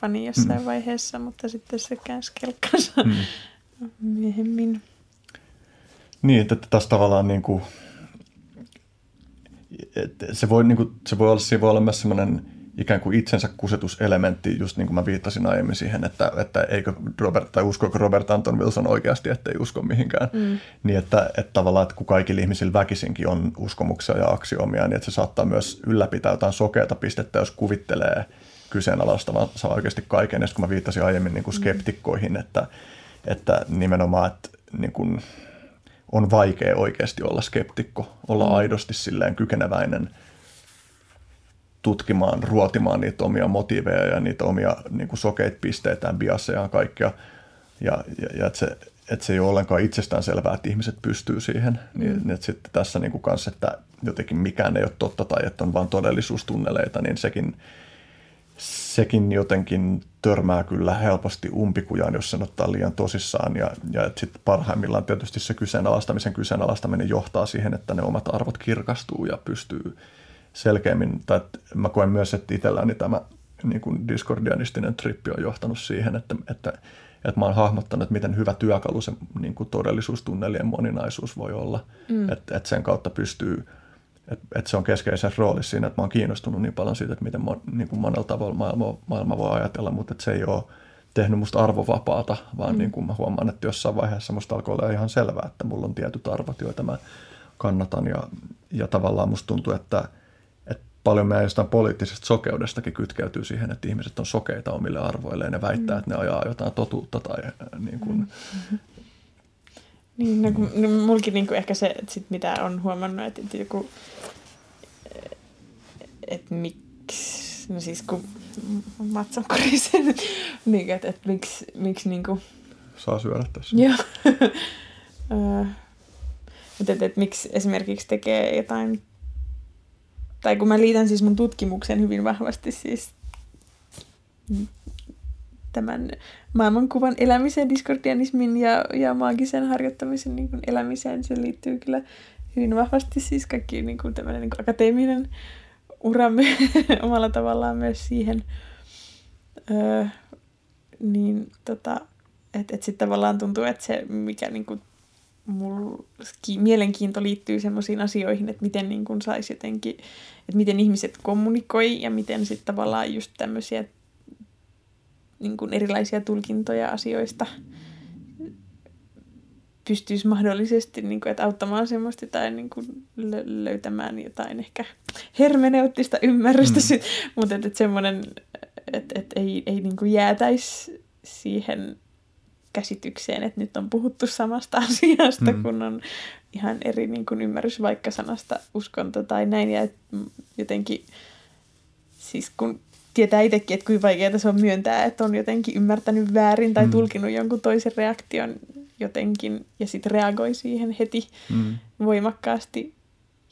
fani jossain mm. vaiheessa, mutta sitten se käänsi kelkkansa mm. myöhemmin. Niin, että tässä tavallaan niin kuin, se voi, niin kuin, se voi olla, se voi olla myös semmoinen ikään kuin itsensä kusetuselementti, just niin kuin mä viittasin aiemmin siihen, että, että eikö Robert, tai uskoiko Robert Anton Wilson oikeasti, että ei usko mihinkään. Mm. Niin että, että tavallaan, että kun kaikilla ihmisillä väkisinkin on uskomuksia ja aksioomia, niin että se saattaa myös ylläpitää jotain sokeata pistettä, jos kuvittelee kyseenalaistavansa oikeasti kaiken. Ja kun mä viittasin aiemmin niin kuin mm. skeptikkoihin, että, että nimenomaan, että niin kuin, on vaikea oikeasti olla skeptikko, olla mm. aidosti silleen kykeneväinen tutkimaan, ruotimaan niitä omia motiiveja ja niitä omia niin kuin sokeita pisteitä, biaseja ja kaikkea. Ja, ja, ja että se, että se ei ole ollenkaan itsestään selvää, että ihmiset pystyy siihen. Niin, mm. Niin, että sitten tässä niin kuin kanssa, että jotenkin mikään ei ole totta tai että on vain todellisuustunneleita, niin sekin – sekin jotenkin törmää kyllä helposti umpikujaan, jos sen ottaa liian tosissaan. Ja, ja sitten parhaimmillaan tietysti se kyseenalaistamisen kyseenalaistaminen johtaa siihen, että ne omat arvot kirkastuu ja pystyy selkeämmin, tai mä koen myös, että itselläni tämä niin kuin discordianistinen trippi on johtanut siihen, että, että, että mä oon hahmottanut, että miten hyvä työkalu se niin kuin todellisuustunnelien moninaisuus voi olla. Mm. Että, että sen kautta pystyy että et se on keskeisessä roolissa siinä, että mä oon kiinnostunut niin paljon siitä, että miten mo, niin kuin monella tavalla maailma, maailma voi ajatella, mutta että se ei ole tehnyt musta arvovapaata, vaan mm. niin kuin mä huomaan, että jossain vaiheessa musta alkoi olla ihan selvää, että mulla on tietyt arvot, joita mä kannatan ja, ja tavallaan musta tuntuu, että, että paljon meidän jostain poliittisesta sokeudestakin kytkeytyy siihen, että ihmiset on sokeita omille arvoilleen ja väittää, mm. että ne ajaa jotain totuutta tai niin kuin, mm. Niin, no, kun, no mulkin niin kuin ehkä se, että sit mitä on huomannut, että, että joku, että miksi, no siis kun matson korisen, niin että, että miksi, miksi niin kuin... Saa syödä tässä. Joo. Mutta että, että miksi esimerkiksi tekee jotain, tai kun mä liitän siis mun tutkimuksen hyvin vahvasti siis tämän maailmankuvan elämiseen, diskordianismin ja, ja maagisen harjoittamisen niin kuin elämiseen. Se liittyy kyllä hyvin vahvasti siis kaikki niin kuin tämmöinen niin kuin akateeminen uramme omalla tavallaan myös siihen. Öö, niin tota, että et sitten tavallaan tuntuu, että se mikä niin kuin mulla mielenkiinto liittyy semmoisiin asioihin, että miten niin saisi jotenkin, että miten ihmiset kommunikoi ja miten sitten tavallaan just tämmöisiä niin kuin erilaisia tulkintoja asioista pystyisi mahdollisesti niin kuin, että auttamaan semmoista tai niin kuin, löytämään jotain ehkä hermeneuttista ymmärrystä, mm. mutta että, että semmoinen, että, että ei, ei niin kuin jäätäisi siihen käsitykseen, että nyt on puhuttu samasta asiasta, mm. kun on ihan eri niin kuin ymmärrys vaikka sanasta uskonto tai näin. Ja jotenkin, siis kun tietää itsekin, että kuinka vaikeaa se on myöntää, että on jotenkin ymmärtänyt väärin tai mm. tulkinut jonkun toisen reaktion jotenkin ja sitten reagoi siihen heti mm. voimakkaasti.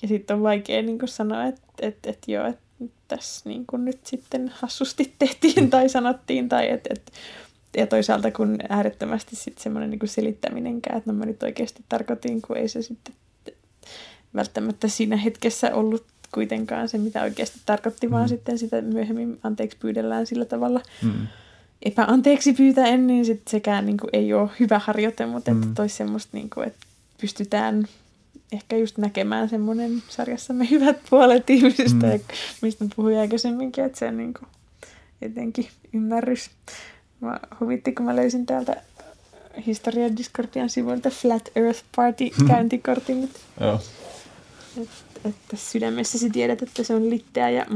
Ja sitten on vaikea niin sanoa, että, että, että joo, että tässä niin nyt sitten hassusti tehtiin tai sanottiin tai että, että ja toisaalta kun äärettömästi sitten semmoinen niin selittäminenkään, että no mä nyt oikeasti tarkoitin, kun ei se sitten välttämättä siinä hetkessä ollut kuitenkaan se, mitä oikeasti tarkoitti, mm. vaan sitten sitä myöhemmin anteeksi pyydellään sillä tavalla mm. epäanteeksi pyytäen, niin sitten sekään niin kuin, ei ole hyvä harjoite, mutta mm. että toisi semmoista, niin kuin, että pystytään ehkä just näkemään semmoinen sarjassamme hyvät puolet ihmisistä, mm. mistä puhuin aikaisemminkin, että se on niin kuin, jotenkin ymmärrys Mä huvitti, kun mä löysin täältä historia Discordian sivuilta Flat Earth Party käyntikortin. Joo. Et, että sydämessäsi tiedät, että se on litteä ja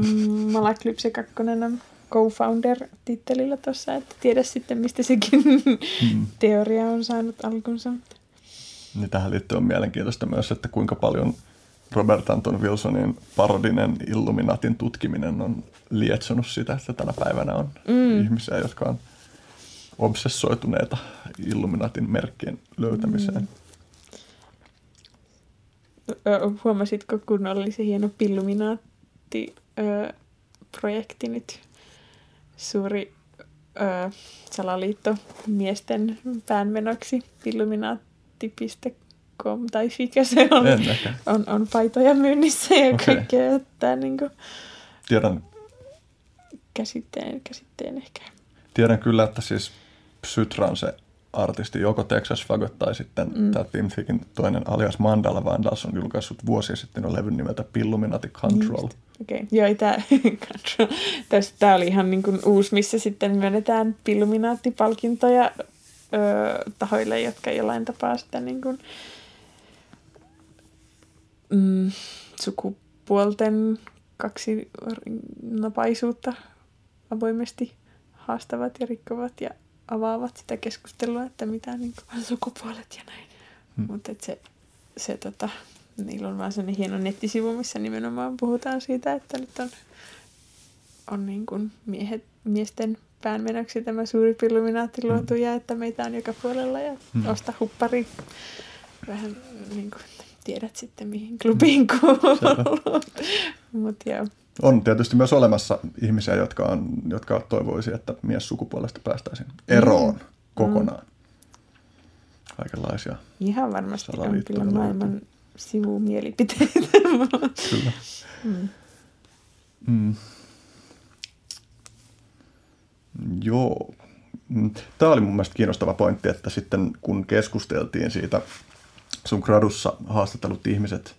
Malak Lypse 2 on co-founder-tittelillä tuossa, että tiedä sitten, mistä sekin mm. teoria on saanut alkunsa. Niin tähän liittyy on mielenkiintoista myös, että kuinka paljon Robert Anton Wilsonin parodinen Illuminatin tutkiminen on lietsonut sitä, että tänä päivänä on mm. ihmisiä, jotka on obsessoituneita Illuminatin merkkien löytämiseen. Mm. Huomasitko, kun oli se hieno Pilluminaatti-projekti nyt? Suuri salaliitto miesten päänmenoksi pilluminaatti.com tai mikä se on. On, on paitoja myynnissä ja okay. kaikkea. Että, niin kuin, Tiedän. Käsitteen, käsitteen ehkä. Tiedän kyllä, että siis Sytran se artisti, joko Texas Fagot tai sitten mm. tämä Tim Thickin toinen alias Mandala Vandals on julkaissut vuosia sitten on levyn nimeltä Pilluminati Control. Okei, okay. joo, tämä Tämä oli ihan niin kuin uusi, missä sitten myönnetään Pilluminati-palkintoja öö, tahoille, jotka jollain tapaa sitä niin kuin, mm, sukupuolten kaksi napaisuutta avoimesti haastavat ja rikkovat ja avaavat sitä keskustelua, että mitä niin kuin, sukupuolet ja näin. Hmm. Mutta se, se tota, niillä on vaan sellainen hieno nettisivu, missä nimenomaan puhutaan siitä, että nyt on, on niin kuin miehet, miesten päänmenoksi tämä suuri pilluminaatti luotu hmm. ja että meitä on joka puolella ja hmm. osta huppari. Vähän niin kuin, tiedät sitten mihin klubiin kuuluu. Mut joo on tietysti myös olemassa ihmisiä, jotka, on, jotka toivoisi, että mies sukupuolesta päästäisiin eroon mm. kokonaan. Mm. Kaikenlaisia. Ihan varmasti on kyllä maailman sivumielipiteitä. kyllä. Mm. Mm. Joo. Mm. Tämä oli mun mielestä kiinnostava pointti, että sitten kun keskusteltiin siitä, sun gradussa haastatellut ihmiset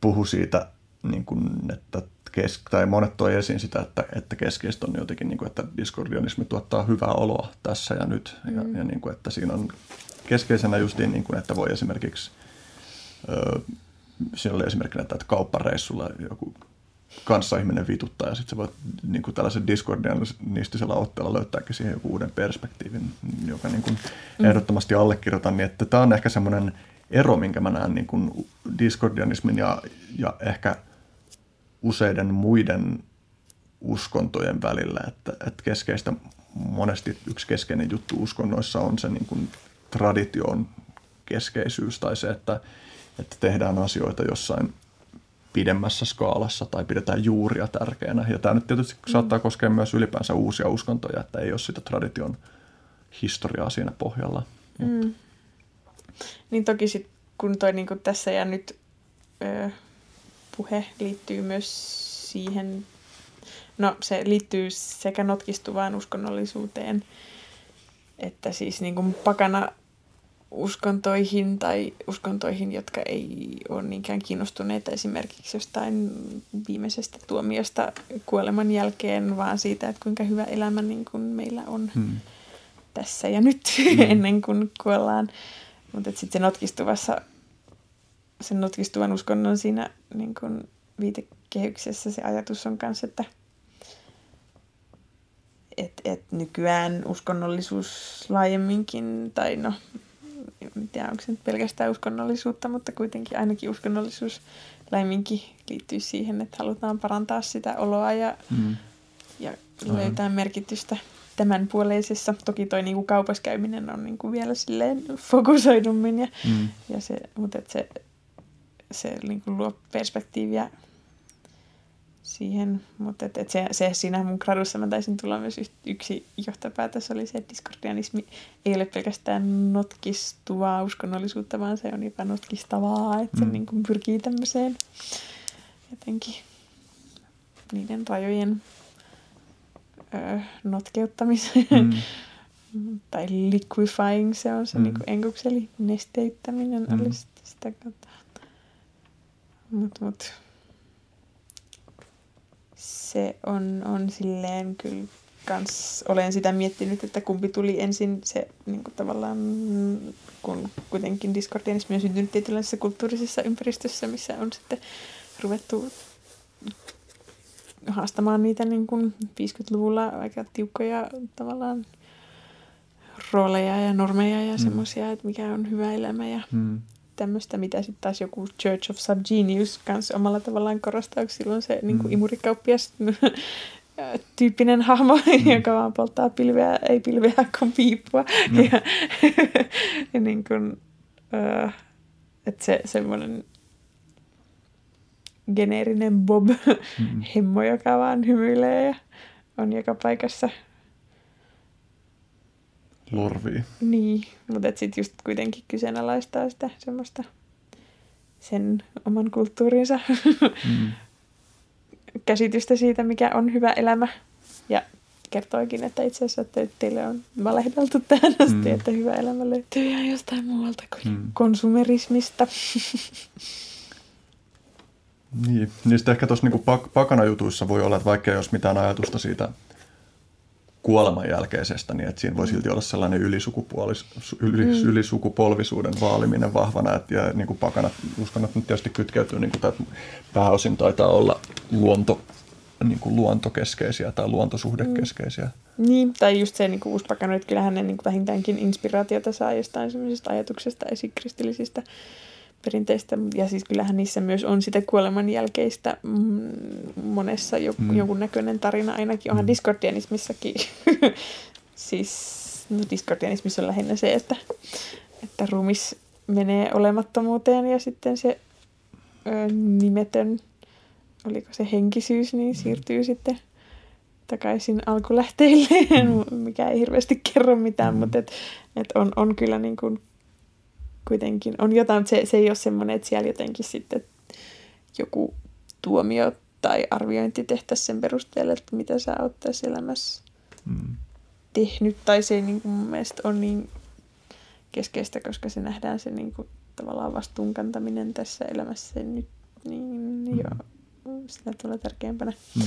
puhu siitä niin kuin, että kes- tai monet toi esiin sitä, että, että keskeistä on jotenkin, niin kuin, että diskordianismi tuottaa hyvää oloa tässä ja nyt. Mm. Ja, ja niin kuin, että siinä on keskeisenä justiin, niin kuin, että voi esimerkiksi, ö, siinä oli esimerkkinä, että, että kauppareissulla joku kanssaihminen vituttaa ja sitten sä voit niin kuin tällaisen diskordianistisella otteella löytääkin siihen joku uuden perspektiivin, joka niin kuin mm. ehdottomasti allekirjoitan, niin että tämä on ehkä semmoinen ero, minkä mä näen niin kuin diskordianismin ja, ja ehkä – useiden muiden uskontojen välillä, että, että keskeistä, monesti yksi keskeinen juttu uskonnoissa on se niin kuin tradition keskeisyys tai se, että, että tehdään asioita jossain pidemmässä skaalassa tai pidetään juuria tärkeänä. Ja tämä nyt tietysti mm. saattaa koskea myös ylipäänsä uusia uskontoja, että ei ole sitä tradition historiaa siinä pohjalla. Mm. Niin toki sit, kun toi niin tässä ja nyt ö, puhe liittyy myös siihen, no se liittyy sekä notkistuvaan uskonnollisuuteen, että siis niin kuin pakana uskontoihin tai uskontoihin, jotka ei ole niinkään kiinnostuneita esimerkiksi jostain viimeisestä tuomiosta kuoleman jälkeen, vaan siitä, että kuinka hyvä elämä niin kuin meillä on hmm. tässä ja nyt hmm. ennen kuin kuollaan. Mutta sitten se notkistuvassa sen notkistuvan uskonnon siinä niin kuin viitekehyksessä se ajatus on myös, että et, et nykyään uskonnollisuus laajemminkin, tai no en tiedä onko se nyt pelkästään uskonnollisuutta, mutta kuitenkin ainakin uskonnollisuus laiminkin liittyy siihen, että halutaan parantaa sitä oloa ja, Mm. ja löytää merkitystä tämän puoleisessa. Toki toi niinku kaupassa käyminen on niinku vielä silleen fokusoidummin, ja, Mm. ja se, mutta et se, se niinku luo perspektiiviä siihen, mutta et, et se, se siinä mun gradussa mä taisin tulla myös yksi johtopäätös oli se, että diskordianismi ei ole pelkästään notkistuvaa uskonnollisuutta, vaan se on jopa notkistavaa, että se Mm. niin kuin pyrkii tämmöiseen jotenkin niiden rajojen ö, notkeuttamiseen. Mm. tai liquefying se on se Mm. niin enkuksi, eli nesteyttäminen mm. olisi sitä kautta. Mut, mut. Se on, on silleen kyllä kans, olen sitä miettinyt, että kumpi tuli ensin se niin kuin tavallaan, kun kuitenkin diskordianismi on syntynyt tietynlaisessa kulttuurisessa ympäristössä, missä on sitten ruvettu haastamaan niitä niin kuin 50-luvulla aika tiukkoja tavallaan rooleja ja normeja ja Mm. mm. semmoisia, että mikä on hyvä elämä ja Mm. Tämmöistä, mitä sitten taas joku Church of Subgenius kanssa omalla tavallaan korostaa, kun silloin se niin Mm. kuin imurikauppias tyyppinen hahmo, Mm. joka vaan polttaa pilveä, ei pilveä kuin piippua. Mm. Ja, ja niin kuin, öö, että se semmoinen geneerinen Bob, Mm. joka vaan hymyilee ja on joka paikassa. Lorvii. Niin, mutta sitten just kuitenkin kyseenalaistaa sitä semmoista sen oman kulttuurinsa Mm. käsitystä siitä, mikä on hyvä elämä. Ja kertoikin, että itse asiassa että teille on valehdeltu tähän asti, Mm. että hyvä elämä löytyy ihan jostain muualta kuin Mm. konsumerismista. Niin, niin sitten ehkä tuossa niinku pak- pakanajutuissa voi olla, että vaikka olisi mitään ajatusta siitä kuoleman jälkeisestä, niin että siinä voi silti olla sellainen ylisukupuolis, yli, mm. ylisukupolvisuuden vaaliminen vahvana, että ja niin kuin pakanat, uskon, että nyt tietysti kytkeytyy, niin kuin, että pääosin taitaa olla luonto, niin kuin luontokeskeisiä tai luontosuhdekeskeisiä. Niin, tai just se niin uuspakano, että kyllähän ne niin kuin vähintäänkin inspiraatiota saa jostain semmoisesta ajatuksesta esikristillisistä perinteistä. Ja siis kyllähän niissä myös on sitä kuoleman jälkeistä mm, monessa jo, Mm. mm. jonkunnäköinen tarina ainakin. Onhan Mm. mm. diskordianismissakin. siis no diskordianismissa on lähinnä se, että, että ruumis menee olemattomuuteen ja sitten se ö, nimetön, oliko se henkisyys, niin siirtyy sitten takaisin alkulähteilleen, Mm. mikä ei hirveästi kerro mitään, Mm. mutta et, et on, on kyllä niin kuin kuitenkin, on jotain, mutta se, se ei ole semmoinen, että siellä jotenkin sitten joku tuomio tai arviointi tehtäisiin sen perusteella, että mitä sä oot tässä elämässä Mm. tehnyt, tai se ei niin kuin mun mielestä ole niin keskeistä, koska se nähdään se niin kuin, tavallaan vastuunkantaminen tässä elämässä nyt, niin Mm. mm. joo, sillä tulee tärkeämpänä. Mm.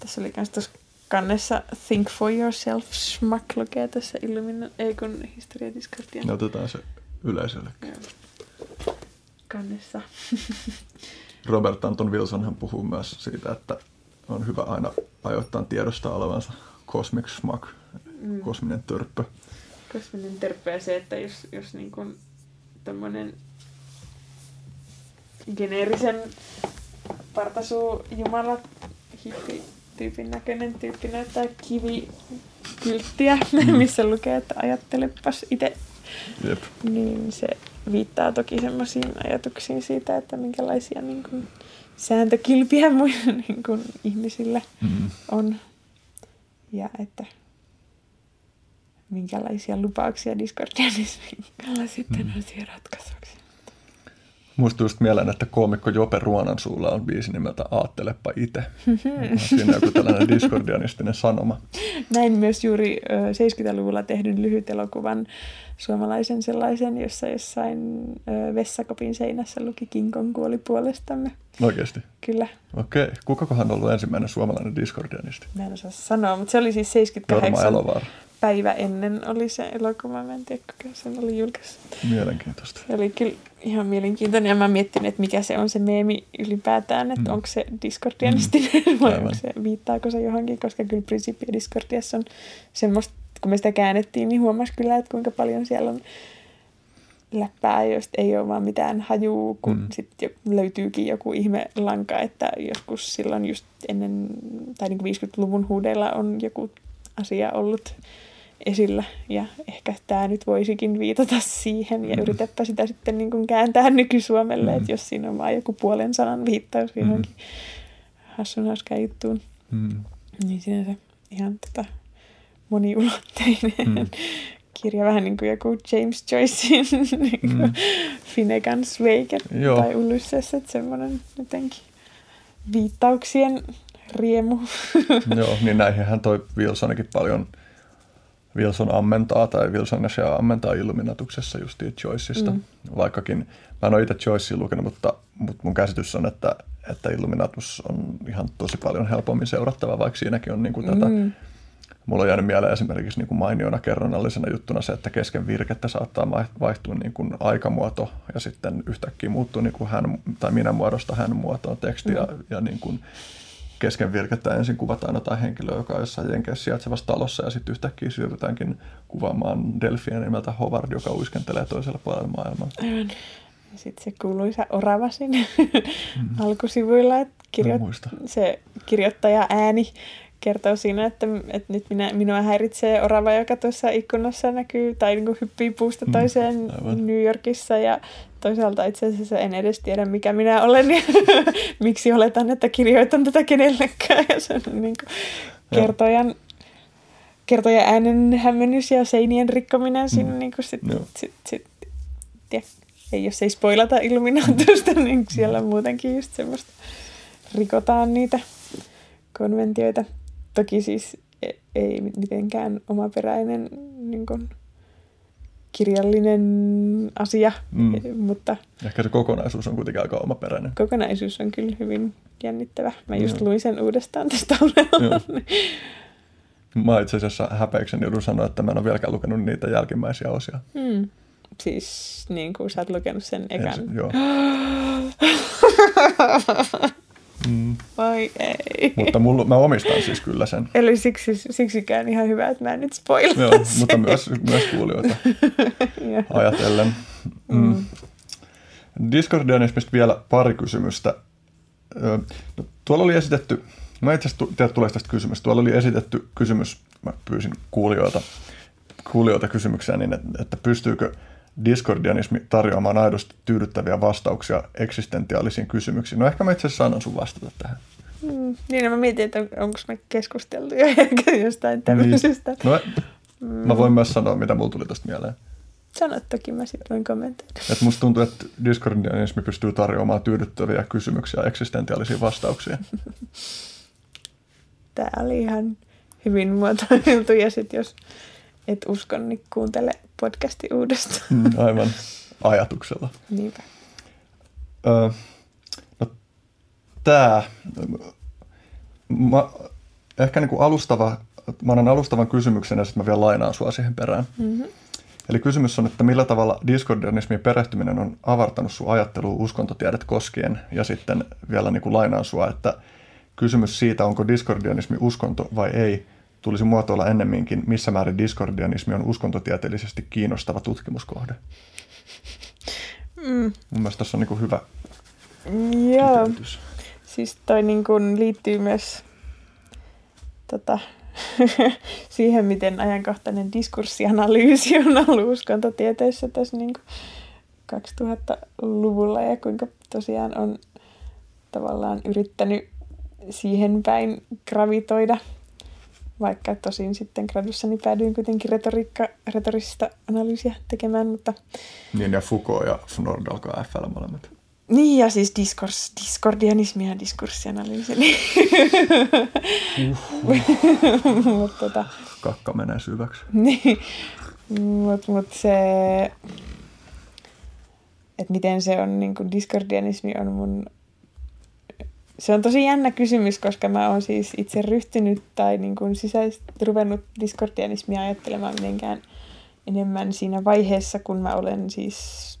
Tässä oli myös tuossa kannessa Think for Yourself, Schmack lukee tässä Illumina, ei kun Historia Discordia. Ne otetaan se yleisölle. Joo. Kannessa. Robert Anton Wilson hän puhuu myös siitä, että on hyvä aina ajoittain tiedostaa olevansa cosmic schmuck, Mm. kosminen törppö. Kosminen törppö ja se, että jos, jos niin kuin tämmöinen geneerisen partasuu jumala hippi tyypin näköinen tyyppi näyttää kivikylttiä, Mm. missä lukee, että ajattelepas itse, Jep. niin se viittaa toki semmoisiin ajatuksiin siitä, että minkälaisia niin kuin, sääntökilpiä muilla niin kuin, ihmisillä Mm. on. Ja että minkälaisia lupauksia Discordianismilla sitten on siihen ratkaisuksi. Muistuu just mieleen, että koomikko Jope Ruonan suulla on biisi nimeltä Aattelepa itse. Siinä on joku tällainen diskordianistinen sanoma. Näin myös juuri ö, 70-luvulla tehdyn lyhyt elokuvan suomalaisen sellaisen, jossa jossain vessakopin seinässä luki King Kong kuoli puolestamme. Oikeasti. Kyllä, Okei. Kukakohan on ollut ensimmäinen suomalainen diskordianisti? mä en osaa sanoa, mutta se oli siis Jorma 78 Elovaara. Päivä ennen oli se elokuva. Mä en tiedä, kuka sen oli julkaissut. Mielenkiintoista. Se oli kyllä ihan mielenkiintoinen ja mä miettinyt, että mikä se on se meemi ylipäätään, että Mm. onko se diskordianistinen mm. vai onko se, viittaako se johonkin, koska kyllä Principia Discordiassa on semmoista, kun me sitä käännettiin, niin huomasi kyllä, että kuinka paljon siellä on läppää, josta ei ole vaan mitään hajuu, kun Mm. sitten löytyykin joku ihme lanka, että joskus silloin just ennen, tai niin kuin 50-luvun huudeilla on joku asia ollut esillä, ja ehkä tämä nyt voisikin viitata siihen, ja Mm. yritäpä sitä sitten niin kuin kääntää nykysuomelle, Mm. että jos siinä on vaan joku puolen sanan viittaus johonkin hassun hauskaan juttuun, Mm. niin siinä se ihan tota moniulotteinen Mm. kirja, vähän niin kuin joku James Joycein niin Mm. Finnegan's Wake Joo. tai Ulysses, että semmoinen jotenkin viittauksien riemu. Joo, niin näihinhän toi Wilsonikin paljon, Wilson ammentaa tai Wilson ja Shea ammentaa Illuminatuksessa justiin Joyceista. Mm. Mm. Vaikkakin mä en ole itse Joycea lukenut, mutta, mutta mun käsitys on, että, että Illuminatus on ihan tosi paljon helpommin seurattava, vaikka siinäkin on niin kuin tätä, Mm. mulla on jäänyt mieleen esimerkiksi niin kuin mainiona kerronnallisena juttuna se, että kesken virkettä saattaa vai- vaihtua niin kuin aikamuoto ja sitten yhtäkkiä muuttuu niin kuin hän tai minä muodosta hän muotoon teksti ja, ja niin kuin kesken virkettä ensin kuvataan jotain henkilöä, joka on jossain Jenkeissä sijaitsevassa talossa ja sitten yhtäkkiä siirrytäänkin kuvaamaan Delfien nimeltä Howard, joka uiskentelee toisella puolella maailmaa. Aivan. Ja sitten se kuuluisa orava siinä alkusivuilla, että kirjo... Se kirjoittaja ääni kertoo siinä, että, että nyt minä, minua häiritsee orava, joka tuossa ikkunassa näkyy tai niin kuin hyppii puusta Mm, toiseen aivan. New Yorkissa ja toisaalta itse asiassa en edes tiedä, mikä minä olen ja miksi oletan, että kirjoitan tätä kenellekään. Ja se on niin kuin kertojan, kertojan äänen hämmennys ja seinien rikkominen siinä Mm. niin kuin sit, Joo. sit, sit, tiedä, ei, jos ei spoilata Illuminatusta, niin siellä muutenkin just semmoista rikotaan niitä konventioita. Toki siis e- ei mitenkään omaperäinen niin kuin, kirjallinen asia, Mm. mm. mutta Ehkä se kokonaisuus on kuitenkin aika omaperäinen. kokonaisuus on kyllä hyvin jännittävä. Mä just Joo. luin sen uudestaan tästä. Mä itse asiassa häpeäkseni joudun sanoa, että mä en ole vieläkään lukenut niitä jälkimmäisiä osia. Hmm. Siis niin kuin sä oot lukenut sen ekan. Ensin, joo. Mm. Vai ei. Mutta mulla, mä omistan siis kyllä sen. Eli siksi, siksikään ihan hyvä, että mä en nyt spoilaa Joo, sen. mutta myös, myös kuulijoita ajatellen. Mm. Discordianismista vielä pari kysymystä. No, tuolla oli esitetty, mä itse asiassa tiedä tulee tästä kysymys, tuolla oli esitetty kysymys, mä pyysin kuulijoilta, kuulijoilta kysymyksiä, niin että, että pystyykö discordianismi tarjoamaan aidosti tyydyttäviä vastauksia eksistentiaalisiin kysymyksiin. No ehkä mä itse asiassa annan sun vastata tähän. Mm, niin mä mietin, että on, onko me keskusteltu jo jostain tämmöisestä. Niin. No, mä voin myös sanoa, mitä mulla tuli tästä mieleen. Sano toki, mä sitten voin kommentoida. Et musta tuntuu, että discordianismi pystyy tarjoamaan tyydyttäviä kysymyksiä ja eksistentiaalisia vastauksia. Tää oli ihan hyvin muotoiltu ja sitten jos et usko, niin kuuntele podcasti uudestaan. Mm, Aivan ajatuksella. Niinpä. Öö, no, tää, mä, ehkä niinku alustava, mä annan alustavan kysymyksen ja sitten mä vielä lainaan sua siihen perään. Mm-hmm. Eli kysymys on, että millä tavalla discordianismiin perehtyminen on avartanut sun ajattelua uskontotiedet koskien ja sitten vielä niin kuin lainaan sua, että kysymys siitä, onko discordianismi uskonto vai ei, tulisi muotoilla ennemminkin, missä määrin discordianismi on uskontotieteellisesti kiinnostava tutkimuskohde. Mm, Mun mielestä tässä on niin kuin hyvä joo. kiteytys. Siis toi niin kun liittyy myös tota, siihen, miten ajankohtainen diskurssianalyysi on ollut uskontotieteissä tässä niin 2000-luvulla ja kuinka tosiaan on tavallaan yrittänyt siihen päin gravitoida, vaikka tosin sitten gradussani päädyin kuitenkin retoriikka, retorista analyysiä tekemään, mutta Niin ja Foucault ja Nord alkaa FL molemmat. niin, ja siis diskurs, diskordianismi ja diskurssianalyysi. Niin. Mutta tota, Kakka menee syväksi. niin, mut, mut se, että miten se on, niin kuin diskordianismi on mun, se on tosi jännä kysymys, koska mä oon siis itse ryhtynyt tai niin kuin sisäisesti ruvennut diskordianismia ajattelemaan mitenkään enemmän siinä vaiheessa, kun mä olen siis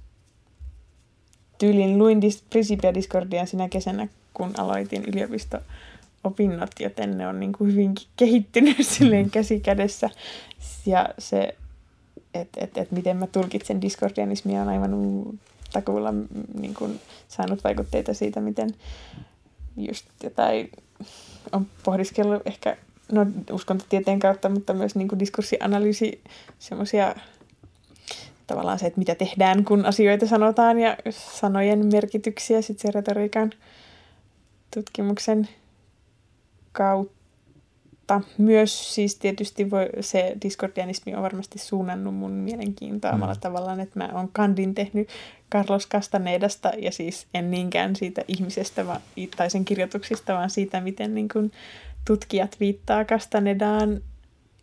tyylin luin dis- Principia Discordian sinä kesänä, kun aloitin yliopisto-opinnot, joten ne on niin kuin hyvinkin kehittynyt silleen käsi kädessä. Ja se että et, et miten mä tulkitsen diskordianismia on aivan takuulla mm, niin kuin, saanut vaikutteita siitä, miten just jotain on pohdiskellut ehkä no, uskontotieteen kautta, mutta myös niin kuin diskurssianalyysi, semmoisia tavallaan se, että mitä tehdään, kun asioita sanotaan ja sanojen merkityksiä sitten se retoriikan tutkimuksen kautta. Myös siis tietysti voi, se diskordianismi on varmasti suunnannut mun mielenkiintoa mm. omalla tavallaan, että mä oon kandin tehnyt Carlos Castanedasta ja siis en niinkään siitä ihmisestä va, tai sen kirjoituksista, vaan siitä, miten niin kun tutkijat viittaa Castanedaan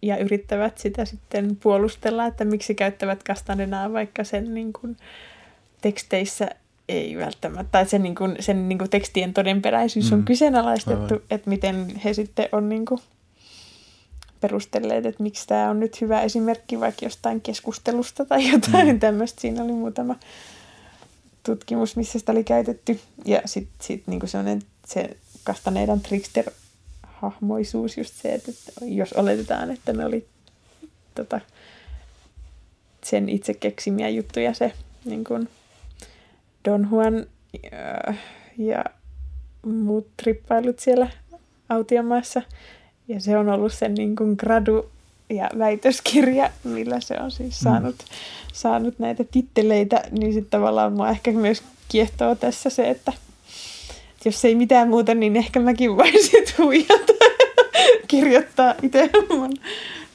ja yrittävät sitä sitten puolustella, että miksi käyttävät Castanedaa, vaikka sen niin kun, teksteissä ei välttämättä, tai sen, niin kun, sen niin kun, tekstien todenperäisyys on mm. kyseenalaistettu, Aivan. että miten he sitten on niin kun, perustelleet, että miksi tämä on nyt hyvä esimerkki vaikka jostain keskustelusta tai jotain mm. tämmöistä. Siinä oli muutama tutkimus, missä sitä oli käytetty. Ja sitten sit, niinku sellainen se Kastaneedan trickster-hahmoisuus, just se, että, että jos oletetaan, että ne oli tota, sen itse keksimiä juttuja, se niin kuin Don Juan ja, äh, ja muut trippailut siellä autiomaassa. Ja se on ollut sen niin kuin gradu ja väitöskirja, millä se on siis saanut, mm. saanut näitä titteleitä, niin sitten tavallaan mua ehkä myös kiehtoo tässä se, että jos ei mitään muuta, niin ehkä mäkin voisin huijata kirjoittaa itse mun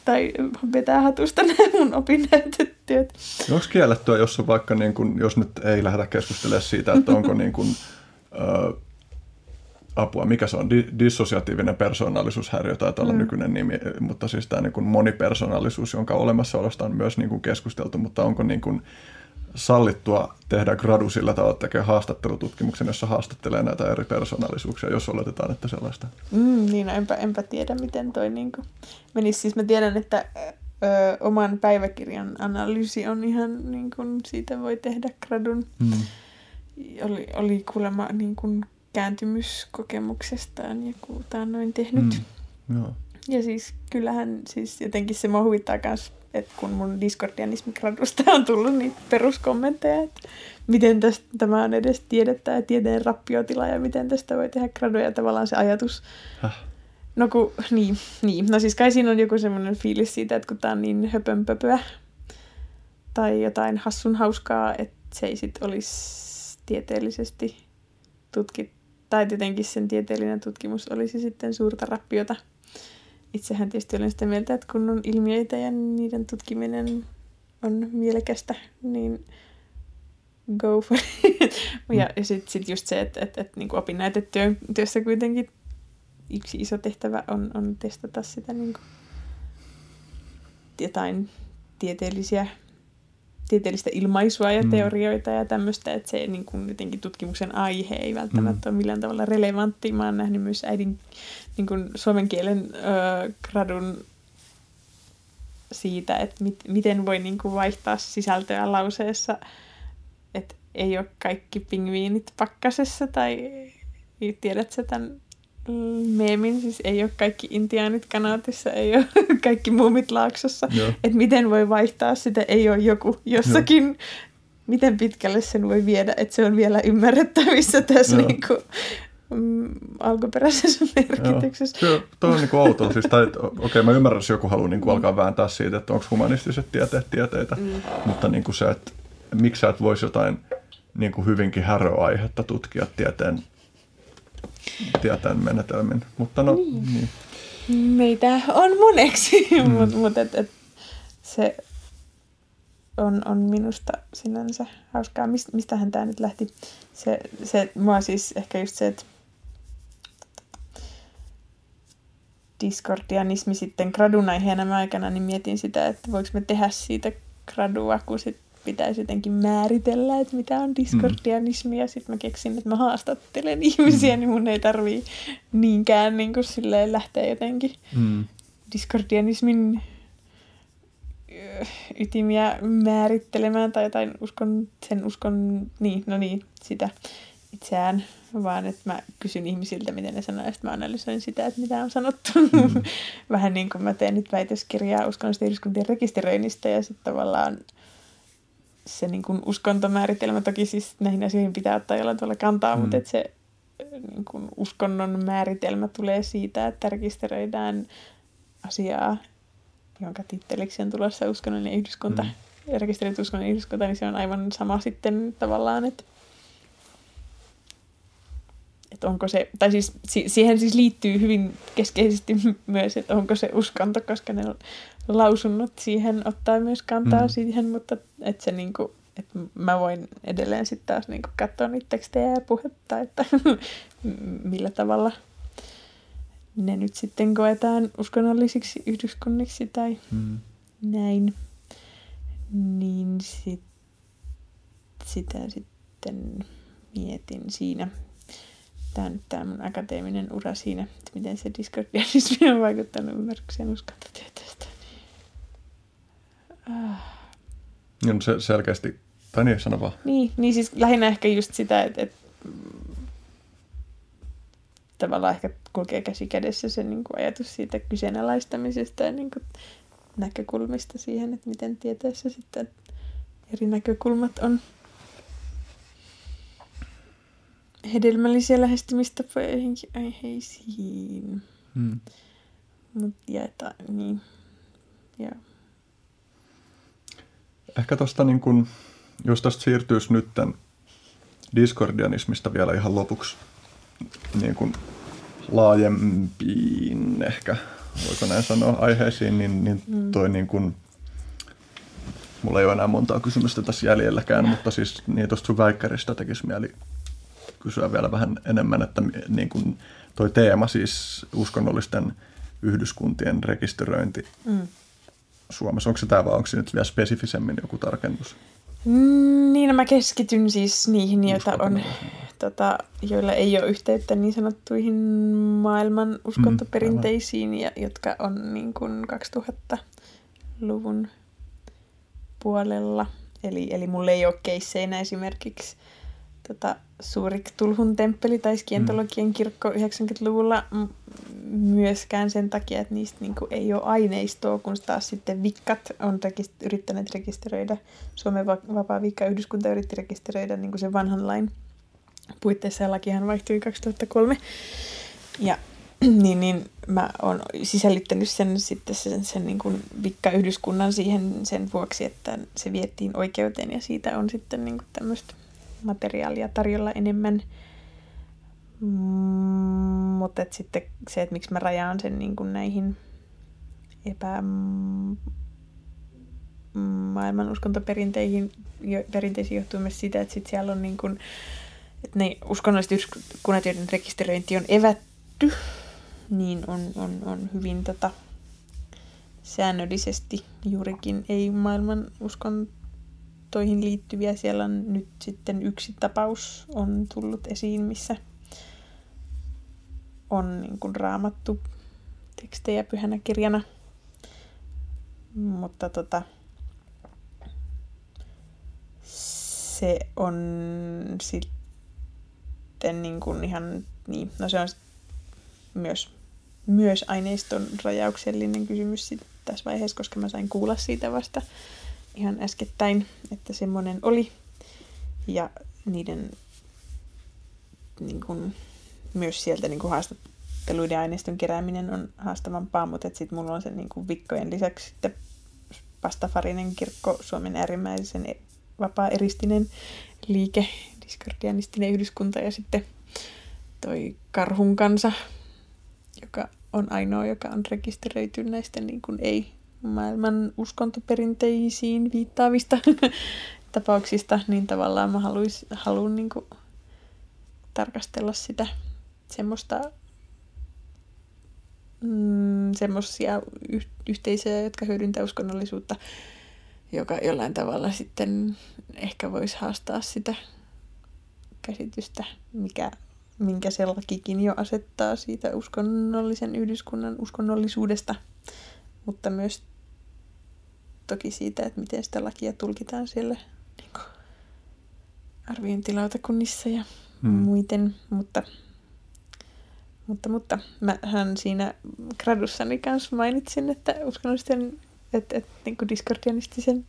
tai vetää hatusta nämä mun opinnäytetyöt. työt. Onko kiellettyä, jos on vaikka, niin kun, jos nyt ei lähdetä keskustelemaan siitä, että onko niin kun, ö, apua, mikä se on, Di- dissosiatiivinen persoonallisuushäiriö taitaa olla mm. nykyinen nimi, mutta siis tämä niin kuin monipersonaalisuus, jonka olemassaolosta on myös niin kuin keskusteltu, mutta onko niin kuin sallittua tehdä gradu sillä tavalla, että tekee haastattelututkimuksen, jossa haastattelee näitä eri persoonallisuuksia, jos oletetaan, että sellaista. Mm, niin, no, enpä, enpä tiedä, miten toi niin kuin menisi. Siis mä tiedän, että ö, oman päiväkirjan analyysi on ihan, niin kuin, siitä voi tehdä gradun. Mm. Oli, oli kuulemma niin kuin kääntymyskokemuksestaan joku noin tehnyt. Mm, joo. Ja siis kyllähän siis jotenkin se mua huvittaa myös, että kun mun Discordianismigradusta on tullut niitä peruskommentteja, että miten tästä, tämä on edes tiedettä ja tieteen rappiotila ja miten tästä voi tehdä graduja tavallaan se ajatus. Häh? No kun, niin, niin. No siis kai siinä on joku semmoinen fiilis siitä, että kun tämä on niin höpönpöpöä tai jotain hassun hauskaa, että se ei sitten olisi tieteellisesti tutkittu tai tietenkin sen tieteellinen tutkimus olisi sitten suurta rappiota. Itsehän tietysti olen sitä mieltä, että kun on ilmiöitä ja niiden tutkiminen on mielekästä, niin go for it. ja, mm. ja sitten sit just se, että, että, että niin opinnäytetyössä kuitenkin yksi iso tehtävä on, on testata sitä niin kuin, jotain tieteellisiä tieteellistä ilmaisua ja mm. teorioita ja tämmöistä, että se niin kuin jotenkin tutkimuksen aihe ei välttämättä mm. ole millään tavalla relevantti. Mä oon nähnyt myös äidin niin kuin suomen kielen ö, gradun siitä, että mit, miten voi niin kuin vaihtaa sisältöä lauseessa, että ei ole kaikki pingviinit pakkasessa tai tiedätkö tämän meemin, siis ei ole kaikki intiaanit kanaatissa, ei ole kaikki muumit laaksossa. Että miten voi vaihtaa sitä, ei ole joku jossakin, Joo. miten pitkälle sen voi viedä, että se on vielä ymmärrettävissä tässä niin kuin, mm, alkuperäisessä merkityksessä. Joo. Se, on niin kuin outoa. Siis, tai, okei, okay, mä ymmärrän, jos joku haluaa niin kuin alkaa vääntää siitä, että onko humanistiset tieteet tieteitä, mm. mutta niin kuin se, että miksi sä et voisi jotain niin kuin hyvinkin häröaihetta tutkia tieteen tietään menetelmin. Mutta no, niin. niin. Meitä on moneksi, mm. mutta mut et, et, se on, on minusta sinänsä hauskaa. Mist, mistähän tämä nyt lähti? Se, se, mua siis ehkä just se, että diskordianismi sitten gradun aiheena aikana, niin mietin sitä, että voiko me tehdä siitä gradua, kun sit pitäisi jotenkin määritellä, että mitä on diskordianismi, ja sitten mä keksin, että mä haastattelen ihmisiä, mm. niin mun ei tarvii niinkään niin kuin silleen lähteä jotenkin mm. diskordianismin ytimiä määrittelemään tai jotain uskon, sen uskon, niin, no niin, sitä. itseään, vaan että mä kysyn ihmisiltä, miten ne sanoo, ja sitten mä analysoin sitä, että mitä on sanottu. Mm. Vähän niin kuin mä teen nyt väitöskirjaa uskonnollisten yhdyskuntien rekisteröinnistä, ja sitten tavallaan se niin kuin uskontomääritelmä, toki siis näihin asioihin pitää ottaa jollain tavalla kantaa, mm. mutta että se niin kuin uskonnon määritelmä tulee siitä, että rekisteröidään asiaa, jonka titteliksi on tulossa uskonnollinen yhdyskunta, mm. rekisteröity uskonnollinen yhdyskunta, niin se on aivan sama sitten tavallaan, että että onko se, tai siis siihen siis liittyy hyvin keskeisesti myös, että onko se uskonto, koska ne lausunnot siihen ottaa myös kantaa mm. siihen, mutta että se niinku, että mä voin edelleen sitten taas niinku katsoa niitä tekstejä ja puhetta, että millä tavalla ne nyt sitten koetaan uskonnollisiksi yhdyskunniksi tai mm. näin. Niin sit, sitä sitten mietin siinä tämä nyt tämä mun akateeminen ura siinä, että miten se diskordianismi on vaikuttanut ymmärrykseen uskontotieteestä. Ah. Niin se selkeästi, tai niin, sano vaan. Niin, niin siis lähinnä ehkä just sitä, että, että tavallaan ehkä kulkee käsi kädessä se niin kuin ajatus siitä kyseenalaistamisesta ja niin kuin näkökulmista siihen, että miten tieteessä sitten eri näkökulmat on hedelmällisiä lähestymistapoja joihinkin aiheisiin. Hmm. Mut jaetaan, niin. Ja. Ehkä tuosta niin kun, jos tästä siirtyisi nyt tämän diskordianismista vielä ihan lopuksi niin kun laajempiin ehkä, voiko näin sanoa, aiheisiin, niin, niin hmm. toi niin kun, mulla ei ole enää montaa kysymystä tässä jäljelläkään, mutta siis niin tuosta sun väikkäristä tekisi mieli kysyä vielä vähän enemmän, että niin kuin toi teema, siis uskonnollisten yhdyskuntien rekisteröinti mm. Suomessa, onko se tämä vai onko se nyt vielä spesifisemmin joku tarkennus? Mm, niin, no mä keskityn siis niihin, joita on, tota, joilla ei ole yhteyttä niin sanottuihin maailman uskontoperinteisiin, mm, ja, jotka on niin kuin 2000-luvun puolella. Eli, eli mulla ei ole keisseinä esimerkiksi tota, Suurik Tulhun temppeli tai Skientologian kirkko 90-luvulla myöskään sen takia, että niistä niinku ei ole aineistoa, kun taas sitten Vikkat on rekist- yrittäneet rekisteröidä, Suomen vapaa Vikka-yhdyskunta yritti rekisteröidä niinku sen vanhan lain puitteissa ja lakihan vaihtui 2003. Ja niin, niin mä oon sisällyttänyt sen sitten sen, sen niin kuin Vikka-yhdyskunnan siihen sen vuoksi, että se viettiin oikeuteen ja siitä on sitten niin kuin tämmöistä materiaalia tarjolla enemmän. Mm, mutta et sitten se, että miksi mä rajaan sen niin kuin näihin epä maailman uskontoperinteisiin perinteisiin johtuu myös siitä, että sit siellä on niin kuin, että ne uskonnolliset yhdyskunnat, joiden rekisteröinti on evätty, niin on, on, on hyvin tota, säännöllisesti juurikin ei maailman uskon toihin liittyviä. Siellä on nyt sitten yksi tapaus on tullut esiin, missä on niin kuin raamattu tekstejä pyhänä kirjana. Mutta tota, se on sitten niin kuin ihan, niin, no se on myös, myös aineiston rajauksellinen kysymys tässä vaiheessa, koska mä sain kuulla siitä vasta ihan äskettäin, että semmoinen oli. Ja niiden niin kuin, myös sieltä niin kuin haastatteluiden aineiston kerääminen on haastavampaa, mutta sitten mulla on se niin vikkojen lisäksi sitten Pastafarinen kirkko, Suomen äärimmäisen e- vapaa-eristinen liike, diskordianistinen yhdyskunta ja sitten toi Karhun kansa, joka on ainoa, joka on rekisteröity näistä niin ei maailman uskontoperinteisiin viittaavista tapauksista, niin tavallaan mä haluais, haluan niin kuin tarkastella sitä semmoista mm, semmoisia yh- yhteisöjä, jotka hyödyntää uskonnollisuutta, joka jollain tavalla sitten ehkä voisi haastaa sitä käsitystä, mikä, minkä se lakikin jo asettaa siitä uskonnollisen yhdyskunnan uskonnollisuudesta mutta myös toki siitä, että miten sitä lakia tulkitaan siellä niin arviointilautakunnissa ja hmm. muiten, mutta, mutta, mutta mähän siinä gradussani kanssa mainitsin, että uskonnollisten, että, että niin kuin diskordianistisen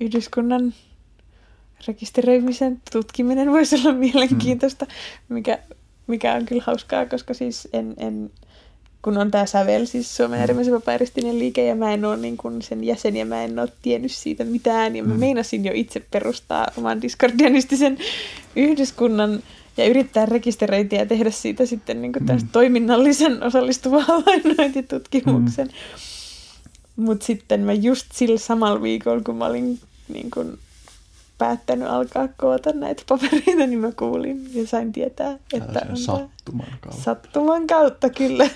yhdyskunnan rekisteröimisen tutkiminen voisi olla mielenkiintoista, hmm. mikä, mikä on kyllä hauskaa, koska siis en, en kun on tämä Sävel, siis Suomen mm. äärimmäisen liike, ja mä en ole niin kun sen jäsen, ja mä en ole tiennyt siitä mitään, ja mä mm. meinasin jo itse perustaa oman diskordianistisen yhdyskunnan, ja yrittää rekisteröitiin ja tehdä siitä sitten niin kuin mm. toiminnallisen osallistuvan havainnointitutkimuksen. Mm. Mutta sitten mä just sillä samalla viikolla, kun mä olin niin kuin päättänyt alkaa koota näitä papereita, niin mä kuulin ja sain tietää, että on sattuman kautta. Sattuman kautta, kyllä.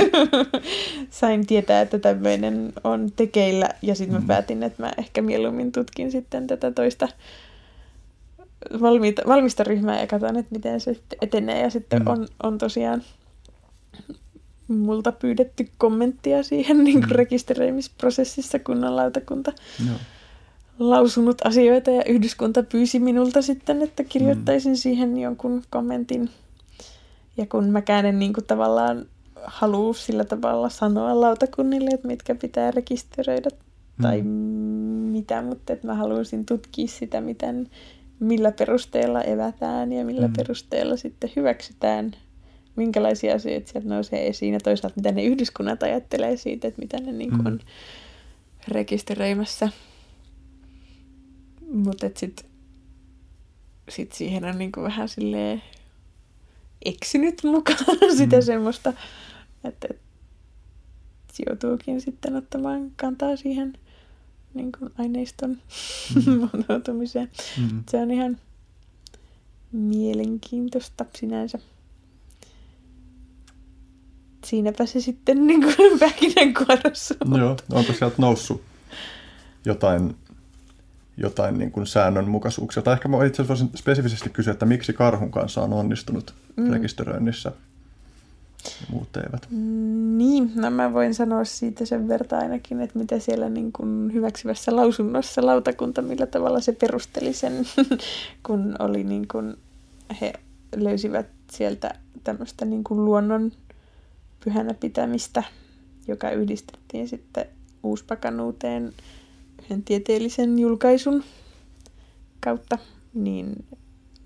sain tietää, että tämmöinen on tekeillä ja sitten mä mm. päätin, että mä ehkä mieluummin tutkin sitten tätä toista valmiita, valmista ryhmää ja katson, että miten se sitten etenee. Ja sitten mm. on, on tosiaan multa pyydetty kommenttia siihen niin kuin mm. rekisteröimisprosessissa kunnan lautakunta. No lausunut asioita ja yhdyskunta pyysi minulta sitten, että kirjoittaisin mm. siihen jonkun kommentin. Ja kun mäkään en niin kuin tavallaan halua sillä tavalla sanoa lautakunnille, että mitkä pitää rekisteröidä mm. tai mitä, mutta että mä haluaisin tutkia sitä, miten, millä perusteella evätään ja millä mm. perusteella sitten hyväksytään, minkälaisia asioita sieltä nousee esiin ja toisaalta mitä ne yhdyskunnat ajattelee siitä, että mitä ne niin kuin mm. on rekisteröimässä. Mutta sitten sit siihen on niinku vähän silleen eksynyt mukaan sitä mm. semmoista, että et, joutuukin sitten ottamaan kantaa siihen niin kuin aineiston mm. muotoutumiseen. Mm. Se on ihan mielenkiintoista sinänsä. Siinäpä se sitten niin kuin pähkinänkuorossa. Joo, onko sieltä noussut jotain jotain niin kuin säännönmukaisuuksia. Tai ehkä mä itse asiassa voisin spesifisesti kysyä, että miksi karhun kanssa on onnistunut mm. rekisteröinnissä ja muut eivät. Niin, no mä voin sanoa siitä sen verran ainakin, että mitä siellä niin kuin hyväksyvässä lausunnossa lautakunta, millä tavalla se perusteli sen, kun oli niin kuin, he löysivät sieltä tämmöistä niin kuin luonnon pyhänä pitämistä, joka yhdistettiin sitten uuspakanuuteen yhden tieteellisen julkaisun kautta, niin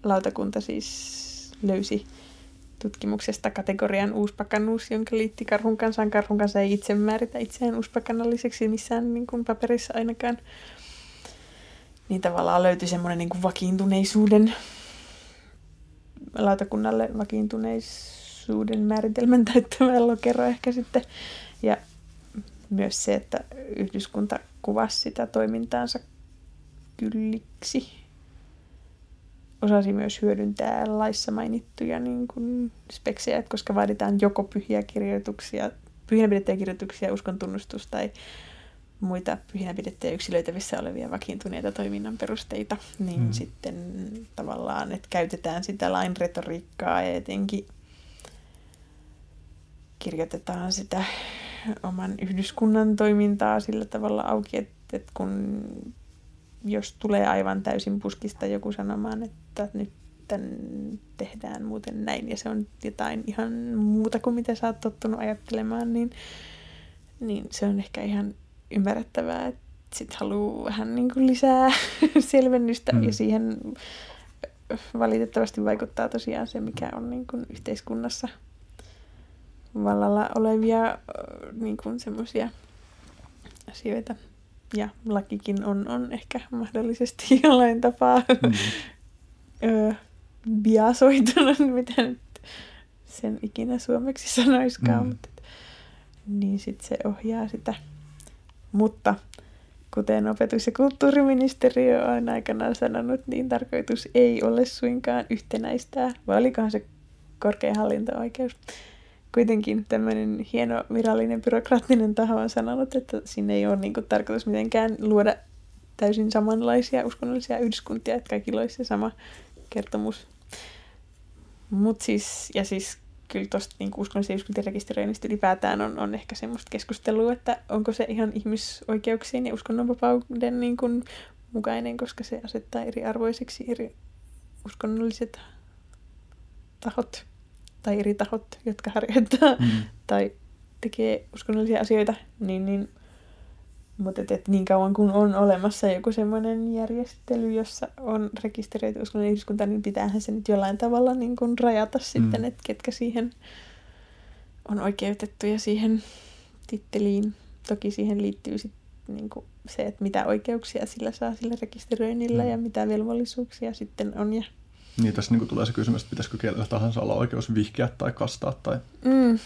lautakunta siis löysi tutkimuksesta kategorian uuspakanuus, jonka liitti karhun kansaan. Karhun kanssa ei itse määritä itseään uuspakanalliseksi missään niin kuin paperissa ainakaan. Niin tavallaan löytyi semmoinen niin kuin vakiintuneisuuden, lautakunnalle vakiintuneisuuden määritelmän täyttävä lokero ehkä sitten. Ja myös se, että yhdyskunta kuvasi sitä toimintaansa kylliksi. Osasi myös hyödyntää laissa mainittuja niin kuin speksejä, koska vaaditaan joko pyhiä kirjoituksia, pyhinä pidettyjä kirjoituksia, uskon tunnustus tai muita pyhinä pidettyjä yksilöitävissä olevia vakiintuneita toiminnan perusteita, niin hmm. sitten tavallaan, että käytetään sitä lain retoriikkaa ja etenkin kirjoitetaan sitä oman yhdyskunnan toimintaa sillä tavalla auki, että, että kun jos tulee aivan täysin puskista joku sanomaan, että nyt tämän tehdään muuten näin ja se on jotain ihan muuta kuin mitä sä oot tottunut ajattelemaan, niin, niin se on ehkä ihan ymmärrettävää, että sit haluaa vähän niin kuin lisää selvennystä mm. ja siihen valitettavasti vaikuttaa tosiaan se, mikä on niin kuin yhteiskunnassa – vallalla olevia niin kuin semmoisia asioita. Ja lakikin on, on ehkä mahdollisesti jollain tapaa mm. ö, biasoitunut, mitä nyt sen ikinä suomeksi sanoiskaan. Mm. Mutta, niin sitten se ohjaa sitä. Mutta kuten opetus- ja kulttuuriministeriö on aikanaan sanonut, niin tarkoitus ei ole suinkaan yhtenäistää, vai olikohan se korkein hallinto-oikeus, kuitenkin tämmöinen hieno virallinen byrokraattinen taho on sanonut, että sinne ei ole niin kuin, tarkoitus mitenkään luoda täysin samanlaisia uskonnollisia yhdyskuntia, että kaikilla olisi se sama kertomus. Mut siis, ja siis kyllä tuosta niin uskonnollisen yhdyskuntien rekisteröinnistä ylipäätään on, on ehkä semmoista keskustelua, että onko se ihan ihmisoikeuksien ja uskonnonvapauden niin kuin mukainen, koska se asettaa eri arvoisiksi eri uskonnolliset tahot tai eri tahot, jotka harjoittaa mm. tai tekee uskonnollisia asioita, niin, niin mutta et, et niin kauan kun on olemassa joku semmoinen järjestely, jossa on rekisteröity uskonnollinen yhdyskunta, niin pitäähän se nyt jollain tavalla niin kuin rajata mm. sitten, että ketkä siihen on oikeutettuja siihen titteliin. Toki siihen liittyy sit niin kuin se, että mitä oikeuksia sillä saa sillä rekisteröinnillä mm. ja mitä velvollisuuksia sitten on. Ja... Niin, tässä niin tulee se kysymys, että pitäisikö kielellä tahansa olla oikeus vihkiä tai kastaa, tai mm,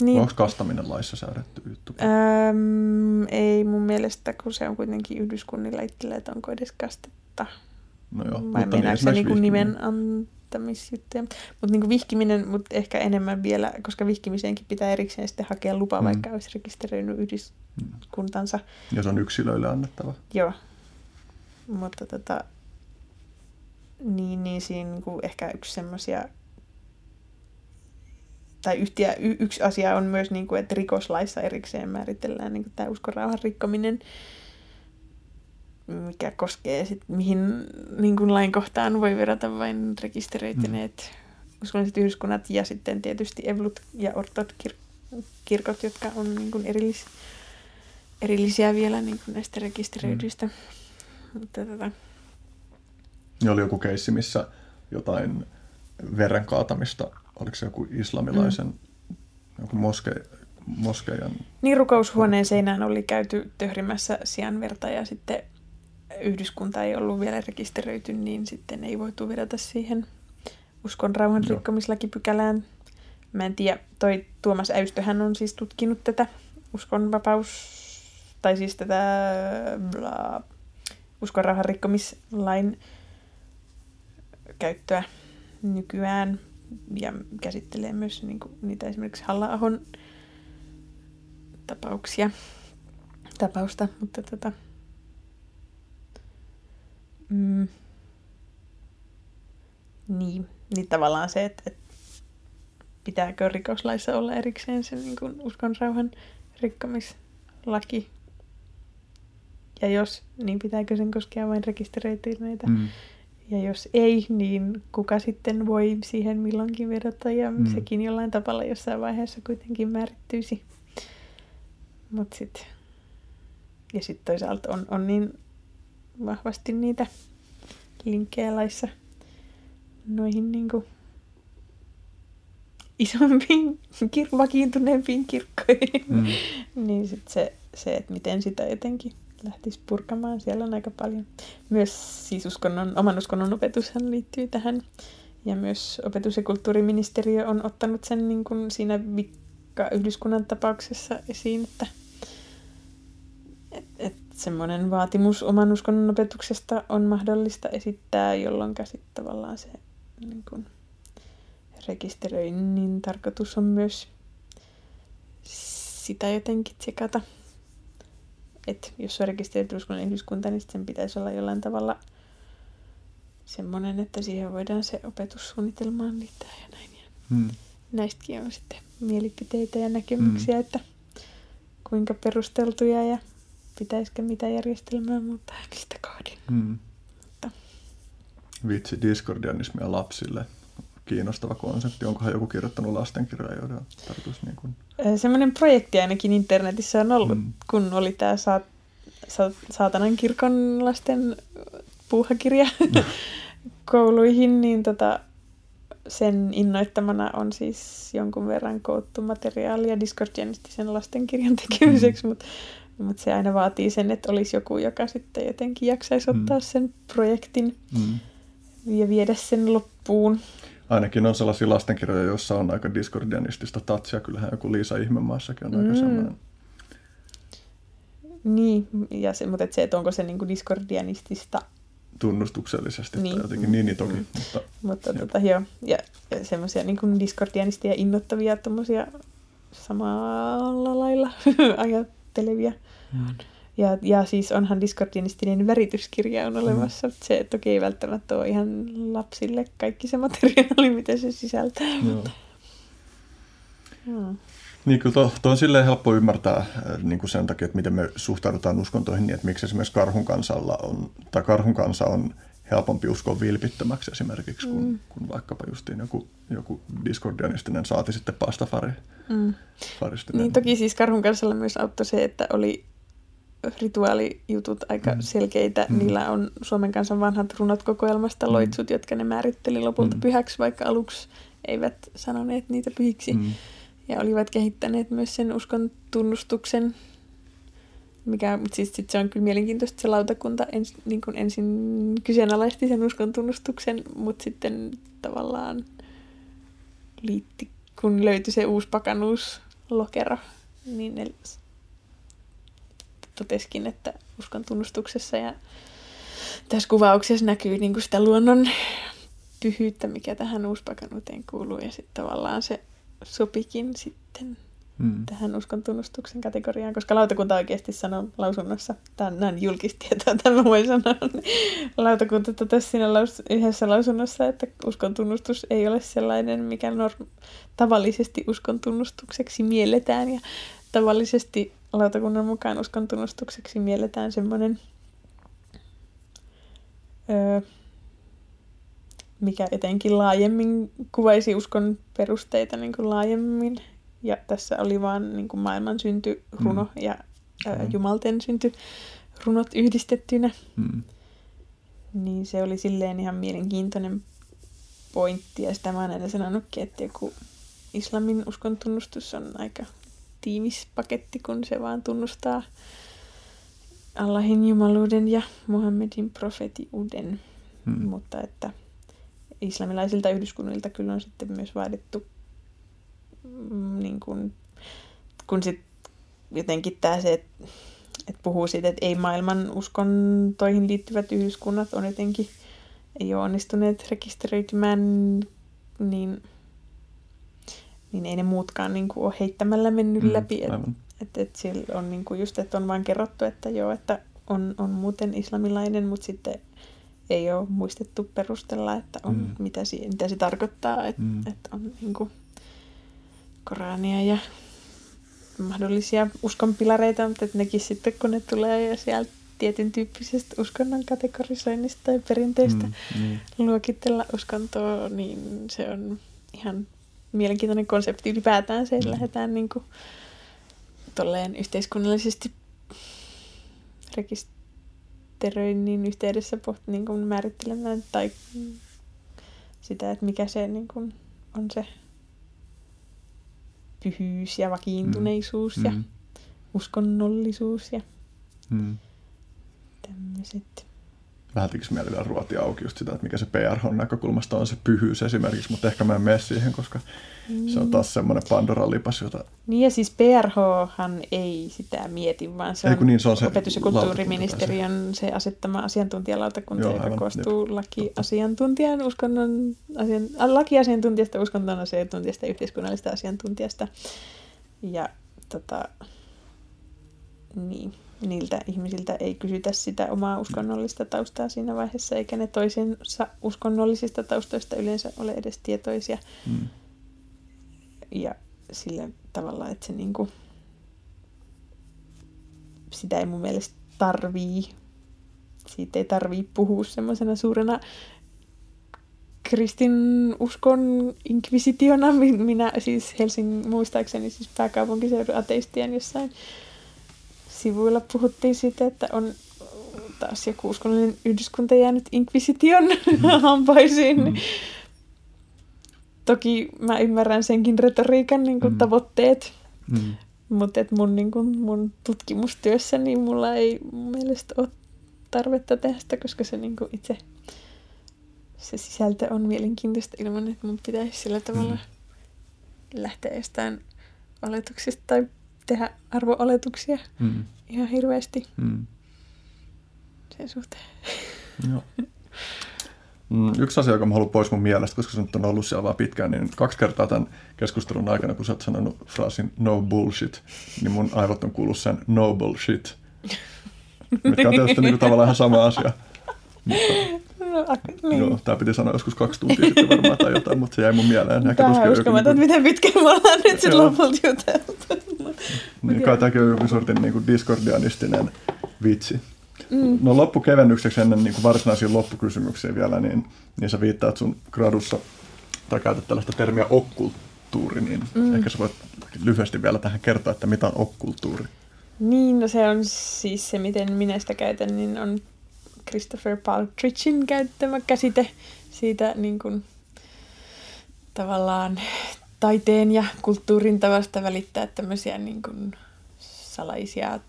niin. onko kastaminen laissa säädetty juttu? Öm, ei mun mielestä, kun se on kuitenkin yhdyskunnilla itsellä, että onko edes kastetta. No joo, Vai mutta niin, se niin nimen vihkiminen. antamisjuttuja. Mutta niin vihkiminen, mutta ehkä enemmän vielä, koska vihkimiseenkin pitää erikseen sitten hakea lupa, Mm. vaikka olisi rekisteröinyt yhdyskuntansa. Ja se on yksilöille annettava. Joo. Mutta tota, niin, niin siinä niin kuin ehkä yksi semmoisia tai yhtiä, y, yksi asia on myös, niin kuin, että rikoslaissa erikseen määritellään niin kuin tämä uskonrauhan rikkominen, mikä koskee sit, mihin niin kuin lainkohtaan voi verrata vain rekisteröityneet mm. uskonnolliset yhdyskunnat ja sitten tietysti evlut ja ortot kir- kirkot, jotka on niin kuin erillis, erillisiä vielä niin kuin näistä rekisteröidyistä. Mm. Mutta tota, Ja oli joku keissi, missä jotain veren kaatamista, oliko se joku islamilaisen, mm. joku moske, moskeijan, Niin rukoushuoneen seinään oli käyty töhrimässä sianverta ja sitten yhdyskunta ei ollut vielä rekisteröity, niin sitten ei voitu vedota siihen uskon rauhan rikkomislakipykälään. Mä en tiedä, toi Tuomas Äystöhän on siis tutkinut tätä uskonvapaus, tai siis tätä bla, uskon rauhan rikkomislain käyttöä nykyään ja käsittelee myös niin kuin, niitä esimerkiksi halla tapauksia, tapausta, mutta tota, mm, niin, niin tavallaan se, että, että pitääkö rikoslaissa olla erikseen se niin kuin uskonrauhan rikkomislaki, ja jos, niin pitääkö sen koskea vain rekisteröityneitä, mm. Ja jos ei, niin kuka sitten voi siihen milloinkin vedota ja Mm. sekin jollain tavalla jossain vaiheessa kuitenkin määrittyisi. Mut sit, ja sitten toisaalta on, on niin vahvasti niitä linkkejä laissa noihin niinku isompiin, kir- vakiintuneempiin kirkkoihin. Mm. niin sit se, se, että miten sitä jotenkin lähtisi purkamaan, siellä on aika paljon. Myös siis uskonnon, oman uskonnon opetushan liittyy tähän. Ja myös opetus- ja kulttuuriministeriö on ottanut sen niin kuin siinä vikka yhdyskunnan tapauksessa esiin, että et, et semmoinen vaatimus oman uskonnon opetuksesta on mahdollista esittää, jolloin sitten tavallaan se niin kuin, rekisteröinnin tarkoitus on myös sitä jotenkin tsekata. Että jos on rekisteröity uskonnollinen yhdyskunta, niin sen pitäisi olla jollain tavalla semmoinen, että siihen voidaan se opetussuunnitelmaan liittää ja näin. Ja Mm. näistäkin on sitten mielipiteitä ja näkemyksiä, mm. että kuinka perusteltuja ja pitäisikö mitä järjestelmää muuttaa ja mistä kohdin. Mm. Mutta Vitsi, diskordianismia lapsille. Kiinnostava konsepti. Onkohan joku kirjoittanut lastenkirjoja, joiden tarkoitus niin kuin... Semmoinen projekti ainakin internetissä on ollut, Mm. kun oli tämä sa- sa- saatanan kirkon lasten puuhakirja Mm. kouluihin, niin tota, sen innoittamana on siis jonkun verran koottu materiaalia diskordianistisen lastenkirjan tekemiseksi, mm. mutta mut se aina vaatii sen, että olisi joku, joka sitten jotenkin jaksaisi ottaa Mm. sen projektin Mm. ja viedä sen loppuun. Ainakin on sellaisia lastenkirjoja, joissa on aika diskordianistista tatsia. Kyllähän joku Liisa Ihmemaassakin on aika Mm. sellainen. Niin, ja se, mutta et se, että onko se niinku diskordianistista tunnustuksellisesti niin. Niin. tai jotenkin niin, niin toki, Mm. mutta Mutta tota, joo, ja, ja semmoisia niin diskordianistia innoittavia tommosia samalla lailla ajattelevia. mm. Ja, ja siis onhan diskordianistinen värityskirja on olemassa. Mm. Se toki ei välttämättä ole ihan lapsille kaikki se materiaali, mitä se sisältää. joo. Joo. Niin kyllä tuo, tuo on silleen helppo ymmärtää äh, niin kuin sen takia, että miten me suhtaudutaan uskontoihin, niin että miksi esimerkiksi karhun kansalla on, tai karhun kansa on helpompi uskoa vilpittömäksi esimerkiksi, kun, mm. kun vaikkapa justiin joku, joku discordianistinen saati sitten pastafari. Mm. Niin toki siis Karhun kanssa myös auttoi se, että oli rituaalijutut aika mm. selkeitä. Mm. Niillä on Suomen kansan vanhat runot kokoelmasta mm. loitsut, jotka ne määritteli lopulta mm. pyhäksi, vaikka aluksi eivät sanoneet niitä pyhiksi. Mm. Ja olivat kehittäneet myös sen uskon tunnustuksen, mikä, mutta siis sit se on kyllä mielenkiintoista, se lautakunta ens, niin kuin ensin kyseenalaisti sen uskon tunnustuksen, mutta sitten tavallaan liitti, kun löytyi se uusi pakanuuslokero, niin ne toteskin, että uskon tunnustuksessa ja tässä kuvauksessa näkyy niin kuin sitä luonnon pyhyyttä, mikä tähän uuspakanuuteen kuuluu ja sitten tavallaan se sopikin sitten mm. tähän uskon tunnustuksen kategoriaan, koska lautakunta oikeasti sanoo lausunnossa, tämä on näin julkistietoa, tämä voi sanoa, niin lautakunta totesi siinä laus, yhdessä lausunnossa, että uskon tunnustus ei ole sellainen, mikä norm, tavallisesti uskon tunnustukseksi mielletään ja tavallisesti lautakunnan mukaan uskon tunnustukseksi mielletään semmoinen, öö, mikä etenkin laajemmin kuvaisi uskon perusteita niin kuin laajemmin. Ja tässä oli vaan niin kuin maailman synty runo mm. ja öö, jumalten synty runot yhdistettynä. Mm. Niin se oli silleen ihan mielenkiintoinen pointti. Ja sitä mä oon aina sanonutkin, että joku islamin uskon tunnustus on aika tiivis paketti, kun se vaan tunnustaa Allahin jumaluuden ja Muhammedin profetiuden. Hmm. Mutta että islamilaisilta yhdyskunnilta kyllä on sitten myös vaadittu mm, niin kun, kun sit jotenkin tämä se, että et puhuu siitä, että ei maailman uskontoihin liittyvät yhdyskunnat on jotenkin ei ole onnistuneet rekisteröitymään, niin niin ei ne muutkaan niin kuin ole heittämällä mennyt mm, läpi. Että et, et siellä on niin kuin just, että on vain kerrottu, että joo, että on, on muuten islamilainen, mutta sitten ei ole muistettu perustella, että on, mm. mitä, si, mitä se tarkoittaa, että mm. et on niin kuin Korania ja mahdollisia uskonpilareita, mutta että nekin sitten kun ne tulee ja sieltä tietyn tyyppisestä uskonnon kategorisoinnista tai perinteistä mm, mm. luokitella uskontoa, niin se on ihan mielenkiintoinen konsepti ylipäätään se, että mm. lähdetään niin kuin, tolleen yhteiskunnallisesti rekisteröinnin yhteydessä poht, niin kuin määrittelemään tai sitä, että mikä se niin kuin, on se pyhyys ja vakiintuneisuus mm. ja mm. uskonnollisuus ja mm. tämmöiset vähän mieli vielä ruotia auki just sitä, että mikä se PRH-näkökulmasta on se pyhyys esimerkiksi, mutta ehkä mä en mene siihen, koska mm. se on taas semmoinen Pandoran lipas, jota... Niin ja siis PRHhan ei sitä mieti, vaan se on, ei, niin, se on se opetus- ja kulttuuriministeriön se asettama asiantuntijalautakunta, Joo, joka aivan, koostuu jep. lakiasiantuntijan, uskonnon, asian, lakiasiantuntijasta, uskonnon asiantuntijasta ja yhteiskunnallista asiantuntijasta. Ja tota, niin, niiltä ihmisiltä ei kysytä sitä omaa uskonnollista taustaa siinä vaiheessa, eikä ne toisensa uskonnollisista taustoista yleensä ole edes tietoisia. Mm. Ja sillä tavalla, että se niinku, sitä ei mun mielestä tarvii, siitä ei tarvii puhua semmoisena suurena kristin uskon inkvisitiona. Minä siis Helsingin muistaakseni siis pääkaupunkiseudun ateistien jossain sivuilla puhuttiin siitä, että on taas joku uskonnollinen yhdyskunta jäänyt inkvisition mm. hampaisiin. Mm. Toki mä ymmärrän senkin retoriikan niin kuin mm. tavoitteet, mm. mutta et mun, niin kuin, mun tutkimustyössä niin mulla ei mun mielestä ole tarvetta tehdä sitä, koska se niin kuin itse se sisältö on mielenkiintoista ilman, että mun pitäisi sillä tavalla mm. lähteä jostain oletuksista tai tehdä arvooletuksia mm. ihan hirveästi mm. sen suhteen. Joo. Mm, yksi asia, joka mä haluan pois mun mielestä, koska se nyt on ollut siellä vaan pitkään, niin kaksi kertaa tämän keskustelun aikana, kun sä oot sanonut fraasin no bullshit, niin mun aivot on kuullut sen no bullshit, mikä on tietysti niin kuin tavallaan ihan sama asia. Mutta, niin. Joo, tämä piti sanoa joskus kaksi tuntia sitten varmaan tai jotain, mutta se jäi mun mieleen. Ehkä Tähän uskomaton, että miten pitkään me ollaan nyt sitten lopulta juteltu. niin, kai tämäkin on joku sortin niin kuin discordianistinen vitsi. Mm. No loppukevennykseksi ennen niin kuin varsinaisia loppukysymyksiä vielä, niin, niin sä viittaat sun gradussa, tai käytät tällaista termiä okkulttuuri, niin mm. ehkä sä voit lyhyesti vielä tähän kertoa, että mitä on okkulttuuri. Niin, no se on siis se, miten minä sitä käytän, niin on Christopher Paltridgein käyttämä käsite siitä niin kuin, tavallaan taiteen ja kulttuurin tavasta välittää tämmöisiä niin kuin, salaisia,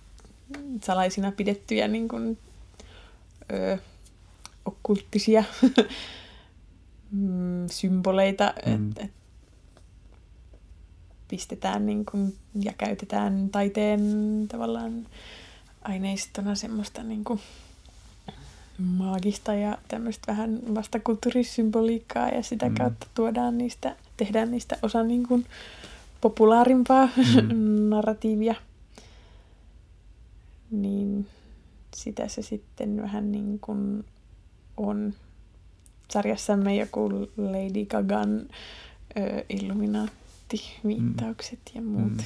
salaisina pidettyjä niin kuin, ö, okkulttisia mm, symboleita, mm. että et pistetään niin kuin, ja käytetään taiteen tavallaan aineistona semmoista niin kuin, maagista ja tämmöistä vähän vastakulttuurisymboliikkaa ja sitä mm. kautta tuodaan niistä, tehdään niistä osa niin kuin populaarimpaa mm. narratiivia. Niin sitä se sitten vähän niin kuin on sarjassamme joku Lady Gagan ö, Illuminaatti-viittaukset mm. ja muut. Mm.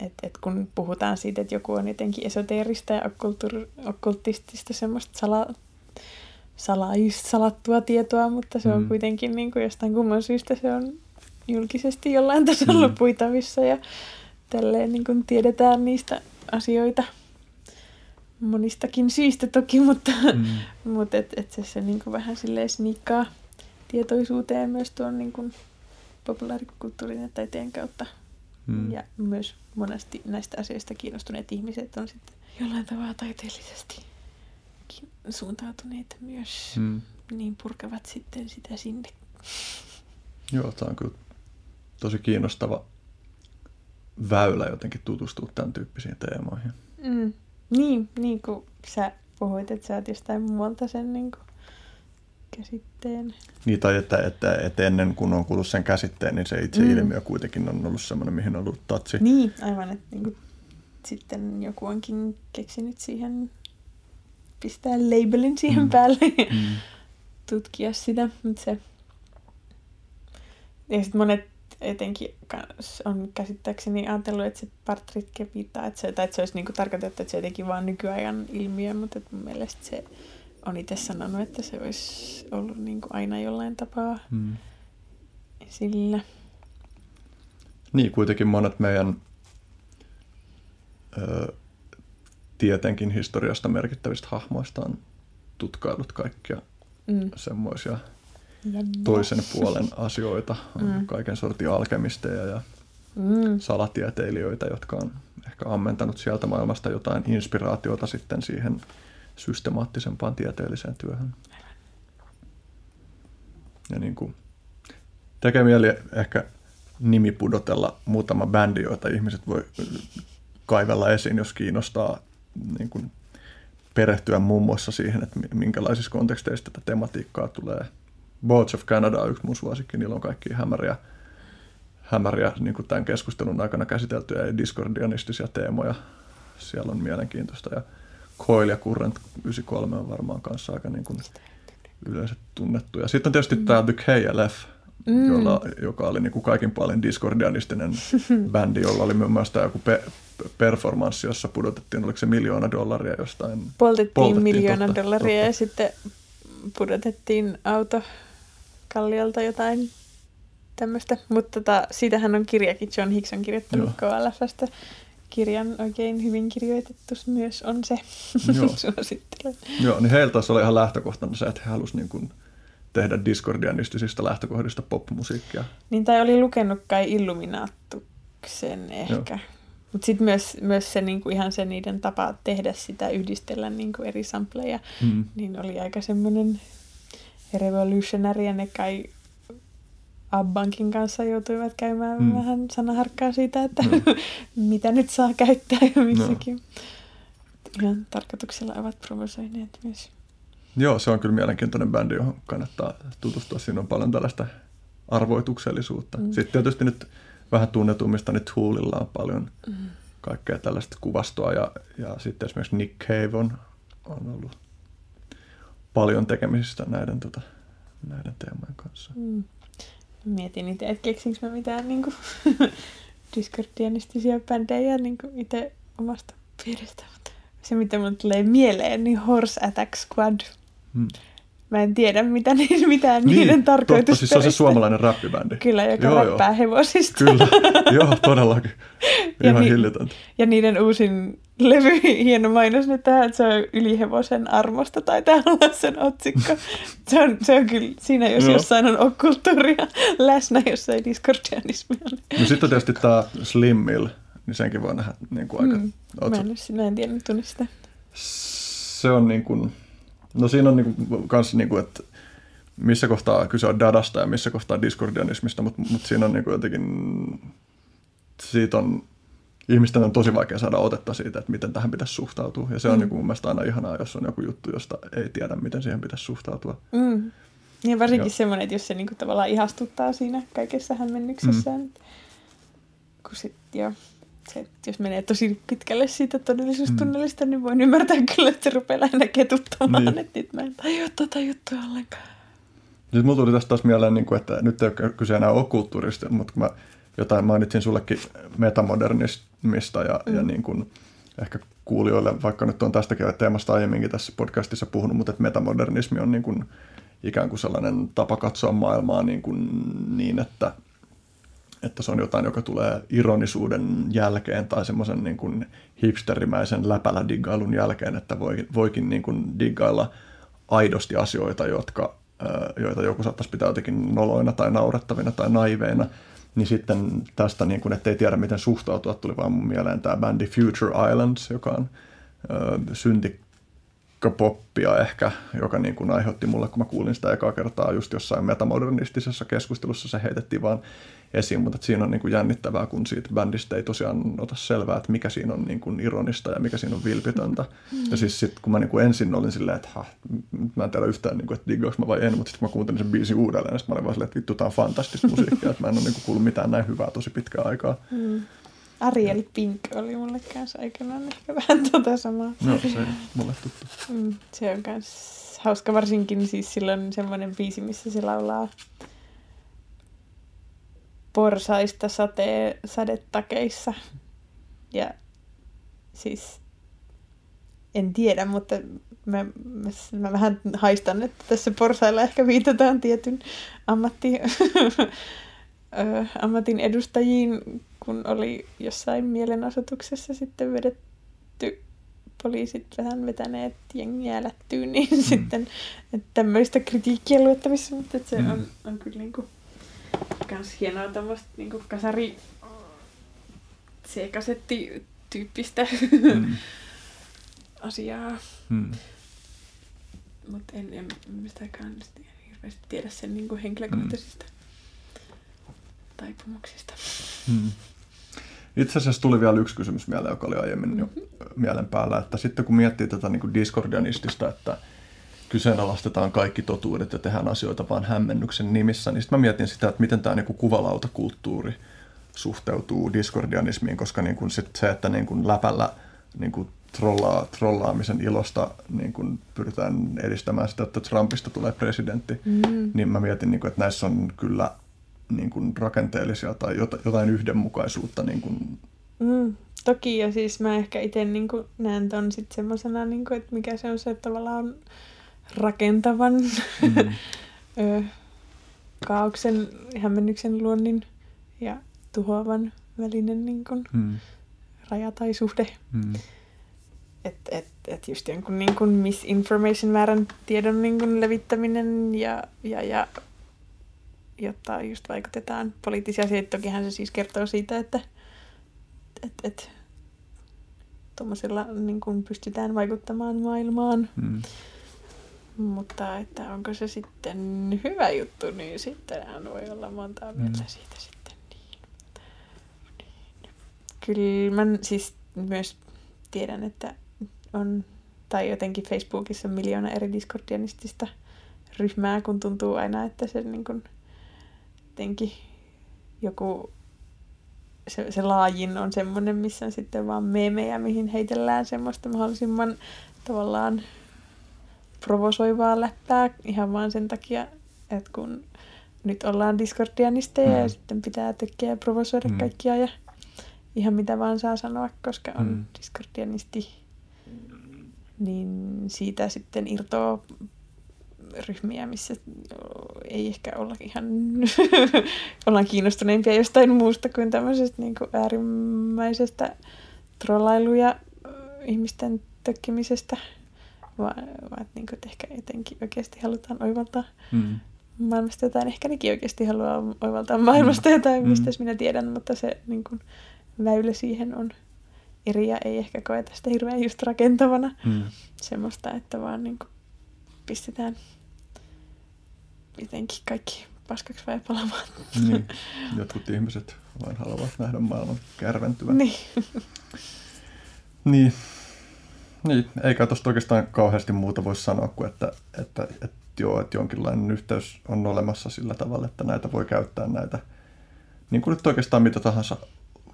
Et, et, kun puhutaan siitä, että joku on jotenkin esoteerista ja okkultistista semmoista sala, salais, salattua tietoa, mutta se on mm. kuitenkin niin kuin jostain kumman syystä se on julkisesti jollain tasolla mm. puitavissa ja tälleen niin kuin tiedetään niistä asioita monistakin syistä toki, mutta, mm. mutta et, et se, se niin kuin vähän silleen sniikkaa tietoisuuteen myös tuon niin kuin populaarikulttuurin ja taiteen kautta. Mm. Ja myös monesti näistä asioista kiinnostuneet ihmiset on sitten jollain tavalla taiteellisesti suuntautuneita myös, mm. niin purkavat sitten sitä sinne. Joo, tämä on kyllä tosi kiinnostava väylä jotenkin tutustua tämän tyyppisiin teemoihin. Mm. Niin, niin kuin sä puhuit, että sä oot jostain muualta sen niin kuin käsitteen. Niin, tai että, että, että ennen kuin on kuullut sen käsitteen, niin se itse mm. ilmiö kuitenkin on ollut sellainen, mihin on ollut tatsi. Niin, aivan, että niin kuin, sitten joku onkin keksinyt siihen, pistää labelin siihen mm. päälle ja mm. tutkia sitä, mutta se... Ja sitten monet etenkin on käsittääkseni ajatellut, että se partritke viittaa, että se, tai että se olisi niin kuin tarkoitettu, että se jotenkin vaan nykyajan ilmiö, mutta mun mielestä se on itse sanonut, että se olisi ollut niin kuin aina jollain tapaa hmm. esillä. Niin, kuitenkin monet meidän ö, tietenkin historiasta merkittävistä hahmoista on tutkailut kaikkia mm. semmoisia toisen puolen asioita. On mm. kaiken sortin alkemisteja ja mm. salatieteilijöitä, jotka on ehkä ammentanut sieltä maailmasta jotain inspiraatiota sitten siihen systemaattisempaan tieteelliseen työhön. Ja niin kuin, tekee mieli ehkä nimi pudotella muutama bändi, joita ihmiset voi kaivella esiin, jos kiinnostaa niin kuin perehtyä muun muassa siihen, että minkälaisissa konteksteissa tätä tematiikkaa tulee Boats of Canada on yksi mun suosikki, niillä on kaikki hämäriä, hämäriä niin kuin tämän keskustelun aikana käsiteltyjä ja discordianistisia teemoja. Siellä on mielenkiintoista ja Coil ja Current 93 on varmaan kanssa aika niin kuin yleensä tunnettu. Ja sitten on tietysti mm. tämä The KLF, mm. jolla, joka oli niin kuin kaikin paljon discordianistinen bändi, jolla oli myös muassa joku pe- performanssi, jossa pudotettiin, oliko se miljoona dollaria jostain. Poltettiin, poltettiin miljoona totta, dollaria totta. ja sitten pudotettiin auto kalliolta jotain tämmöistä. Mutta tota, siitähän on kirjakin, John Hicks on kirjoittanut. KLFstä kirjan oikein hyvin kirjoitettu myös on se, Joo. suosittelen. Joo, niin heiltä oli ihan lähtökohtana se, että he halusivat niin kuin tehdä discordianistisista lähtökohdista popmusiikkia. Niin, tai oli lukenut kai Illuminaattuksen ehkä. Mutta sitten myös, myös se niinku, ihan se niiden tapa tehdä sitä, yhdistellä niinku, eri sampleja, mm. niin oli aika semmoinen revolutionary ja ne kai Abbankin kanssa joutuivat käymään mm. vähän sanaharkkaa siitä, että mm. mitä nyt saa käyttää ja missäkin. No. Ihan tarkoituksella ovat provosoineet myös. Joo, se on kyllä mielenkiintoinen bändi, johon kannattaa tutustua. Siinä on paljon tällaista arvoituksellisuutta. Mm. Sitten tietysti nyt vähän tunnetummista, niin Toolilla on paljon mm. kaikkea tällaista kuvastoa. Ja, ja sitten esimerkiksi Nick Cave on, on ollut paljon tekemisistä näiden, tota, näiden teemojen kanssa. Mm. Mietin itse, että keksinkö mä mitään niin discordianistisia bändejä niin itse omasta piiristä, mutta se mitä mulle tulee mieleen, niin Horse Attack Squad. Hmm. Mä en tiedä, mitä ni, mitään niin, niiden tarkoitus totta, siis se on se suomalainen räppibändi. Kyllä, joka joo, räppää joo. hevosista. Kyllä, joo, todellakin. Ihan ni- hillitöntä. Ja niiden uusin levy, hieno mainos nyt tähän, että se on ylihevosen armosta tai täällä sen otsikko. Se on, se on kyllä, siinä jos Joo. jossain on okkulttuuria läsnä, jos ei diskordianismia. No sitten tietysti tämä Slim Mill, niin senkin voi nähdä niin kuin aika... Mm, mä en, mä en tiedä tunne sitä. se on niin kuin, no siinä on niin kuin, kans niin kuin, että missä kohtaa kyse on dadasta ja missä kohtaa diskordianismista, mutta, mutta siinä on niin kuin jotenkin, siitä on, ihmisten on tosi vaikea saada otetta siitä, että miten tähän pitäisi suhtautua. Ja se on Mm. niin kuin mun mielestä aina ihanaa, jos on joku juttu, josta ei tiedä, miten siihen pitäisi suhtautua. Mm. Ja varsinkin semmoinen, että jos se niinku tavallaan ihastuttaa siinä kaikessa hämmennyksessään. Mm. Kun sit, joo, se, jos menee tosi pitkälle siitä todellisuustunnelista, mm. niin voin ymmärtää kyllä, että se rupeaa lähinnä ketuttamaan, Niin. että nyt mä en tajua tota juttua ollenkaan. Nyt mulla tuli tästä taas mieleen, niin että nyt ei ole kyse enää okkulttuurista, mutta kun mä jotain mainitsin sullekin metamodernismista ja, mm. ja niin kuin, ehkä kuulijoille, vaikka nyt on tästäkin teemasta aiemminkin tässä podcastissa puhunut, mutta että metamodernismi on niin kuin, ikään kuin sellainen tapa katsoa maailmaa niin, kuin, niin että, että se on jotain, joka tulee ironisuuden jälkeen tai semmoisen niin kuin hipsterimäisen läpälädiggailun jälkeen, että voi, voikin niin kuin diggailla aidosti asioita, jotka, joita joku saattaisi pitää jotenkin noloina tai naurettavina tai naiveina, niin sitten tästä, niin kuin, että ei tiedä miten suhtautua, tuli vaan mun mieleen tämä bändi Future Islands, joka on ö, syntikkapoppia ehkä, joka niin kuin aiheutti mulle, kun mä kuulin sitä ekaa kertaa just jossain metamodernistisessa keskustelussa, se heitettiin vaan esiin, mutta siinä on niin kuin jännittävää, kun siitä bändistä ei tosiaan ota selvää, että mikä siinä on niin kuin ironista ja mikä siinä on vilpitöntä. Ja siis sitten kun mä niin kuin ensin olin silleen, että mä en tiedä yhtään, niin kuin, että diggaanko mä vai en, mutta sitten mä kuuntelin sen biisin uudelleen, niin mä olin vaan silleen, että vittu, tää on fantastista musiikkia, että mä en ole niin kuin kuullut mitään näin hyvää tosi pitkään aikaa. Mm. Ariel Pink oli mulle kanssa aikanaan ehkä vähän tota samaa. No, se mulle tuttu. Mm, se on kans hauska, varsinkin siis silloin semmoinen biisi, missä se laulaa porsaista sate, sadetakeissa. Ja siis en tiedä, mutta mä, mä, mä vähän haistan, että tässä porsailla ehkä viitataan tietyn ammatti, ammatin edustajiin, kun oli jossain mielenosoituksessa sitten vedetty poliisit vähän vetäneet jengiä lättyyn, niin mm. sitten että tämmöistä kritiikkiä luettavissa, mutta että se Mm. on, on kyllä niinku kans hienoa tämmöistä niinku kasari C-kasetti tyyppistä Mm. asiaa, Mm. mutta en, en mistäkään hirveästi tiedä sen niinku henkilökohtaisista taipumuksista. Mm. Itse asiassa tuli vielä yksi kysymys mieleen, joka oli aiemmin jo mielen päällä, että sitten kun miettii tätä niin kuin diskordianistista, että kyseenalaistetaan kaikki totuudet ja tehdään asioita vaan hämmennyksen nimissä, niin sitten mä mietin sitä, että miten tämä niin kuin kuvalautakulttuuri suhteutuu diskordianismiin, koska niin kuin sit se, että niin kuin läpällä niin kuin trollaa, trollaamisen ilosta niin kuin pyritään edistämään sitä, että Trumpista tulee presidentti, Mm. niin mä mietin, niin kuin, että näissä on kyllä niin kuin rakenteellisia tai jota- jotain yhdenmukaisuutta. Niin kuin, Mm, toki, ja siis mä ehkä itse niin näen ton sit semmosena, niin kuin, että mikä se on se tavallaan rakentavan mm, ö, kaauksen, hämmennyksen luonnin ja tuhoavan välinen niin kuin, mm, raja tai suhde. mm, Että et, et just jonkun niin kuin misinformation väärän tiedon niin kuin levittäminen ja, ja, ja jotta just vaikutetaan poliittisia asioita. Tokihan se siis kertoo siitä, että et, et, tuommoisella niin pystytään vaikuttamaan maailmaan. mm. Mutta että onko se sitten hyvä juttu, niin sittenhän voi olla montaa mieltä Mm. siitä sitten. Niin. Niin. Kyllä mä siis myös tiedän, että on, tai jotenkin Facebookissa on miljoona eri diskordianistista ryhmää, kun tuntuu aina, että se niin kuin, jotenkin joku se, se laajin on semmoinen, missä on sitten vaan meemejä, mihin heitellään semmoista mahdollisimman tavallaan provosoivaa läppää ihan vaan sen takia, että kun nyt ollaan diskordianisteja mm. ja sitten pitää tekee ja provosoida Mm. kaikkia ja ihan mitä vaan saa sanoa, koska on Mm. diskordianisti niin siitä sitten irtoaa ryhmiä, missä ei ehkä olla ihan ollaan kiinnostuneempia jostain muusta kuin tämmöisestä niin kuin äärimmäisestä trollailuja ihmisten tökkimisestä, vaan, vaan niin kuin, että ehkä jotenkin oikeasti halutaan oivaltaa mm. maailmasta jotain. Ehkä nekin oikeasti haluaa oivaltaa maailmasta jotain, mm. mistä minä tiedän, mutta se niin kuin, väylä siihen on eri ja ei ehkä koeta sitä hirveän just rakentavana. Mm. Semmoista, että vaan niin kuin, pistetään jotenkin kaikki paskaksi vai palamaan. Niin. Jotkut ihmiset vain haluavat nähdä maailman kärventyvän. Niin. niin. Niin, eikä tuosta oikeastaan kauheasti muuta voi sanoa kuin, että, että, että, joo, että jonkinlainen yhteys on olemassa sillä tavalla, että näitä voi käyttää näitä, niin kuin nyt oikeastaan mitä tahansa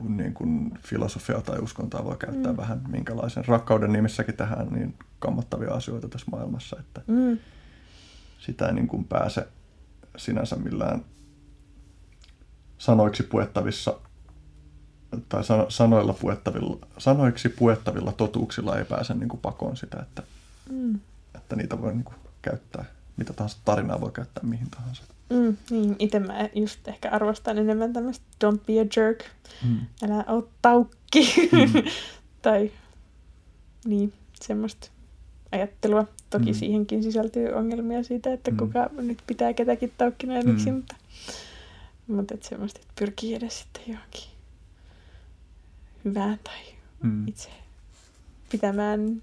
niin kuin filosofiaa tai uskontaa voi käyttää mm. vähän minkälaisen rakkauden nimissäkin tähän niin kammottavia asioita tässä maailmassa, että mm. sitä ei niin kuin pääse sinänsä millään sanoiksi puettavissa tai sano, sanoilla puettavilla, sanoiksi puettavilla totuuksilla ei pääse niin kuin pakoon sitä, että, mm. että niitä voi niin kuin käyttää, mitä tahansa tarinaa voi käyttää mihin tahansa. Mm, niin, itse mä just ehkä arvostan enemmän tämmöistä don't be a jerk, mm. älä oo taukki, mm. tai niin, semmoista ajattelua. Toki mm. siihenkin sisältyy ongelmia siitä, että mm. kuka nyt pitää ketäkin taukkina ja miksi, mm. mutta, mutta että semmoista, että pyrkii edes sitten johonkin hyvää tai mm. itse pitämään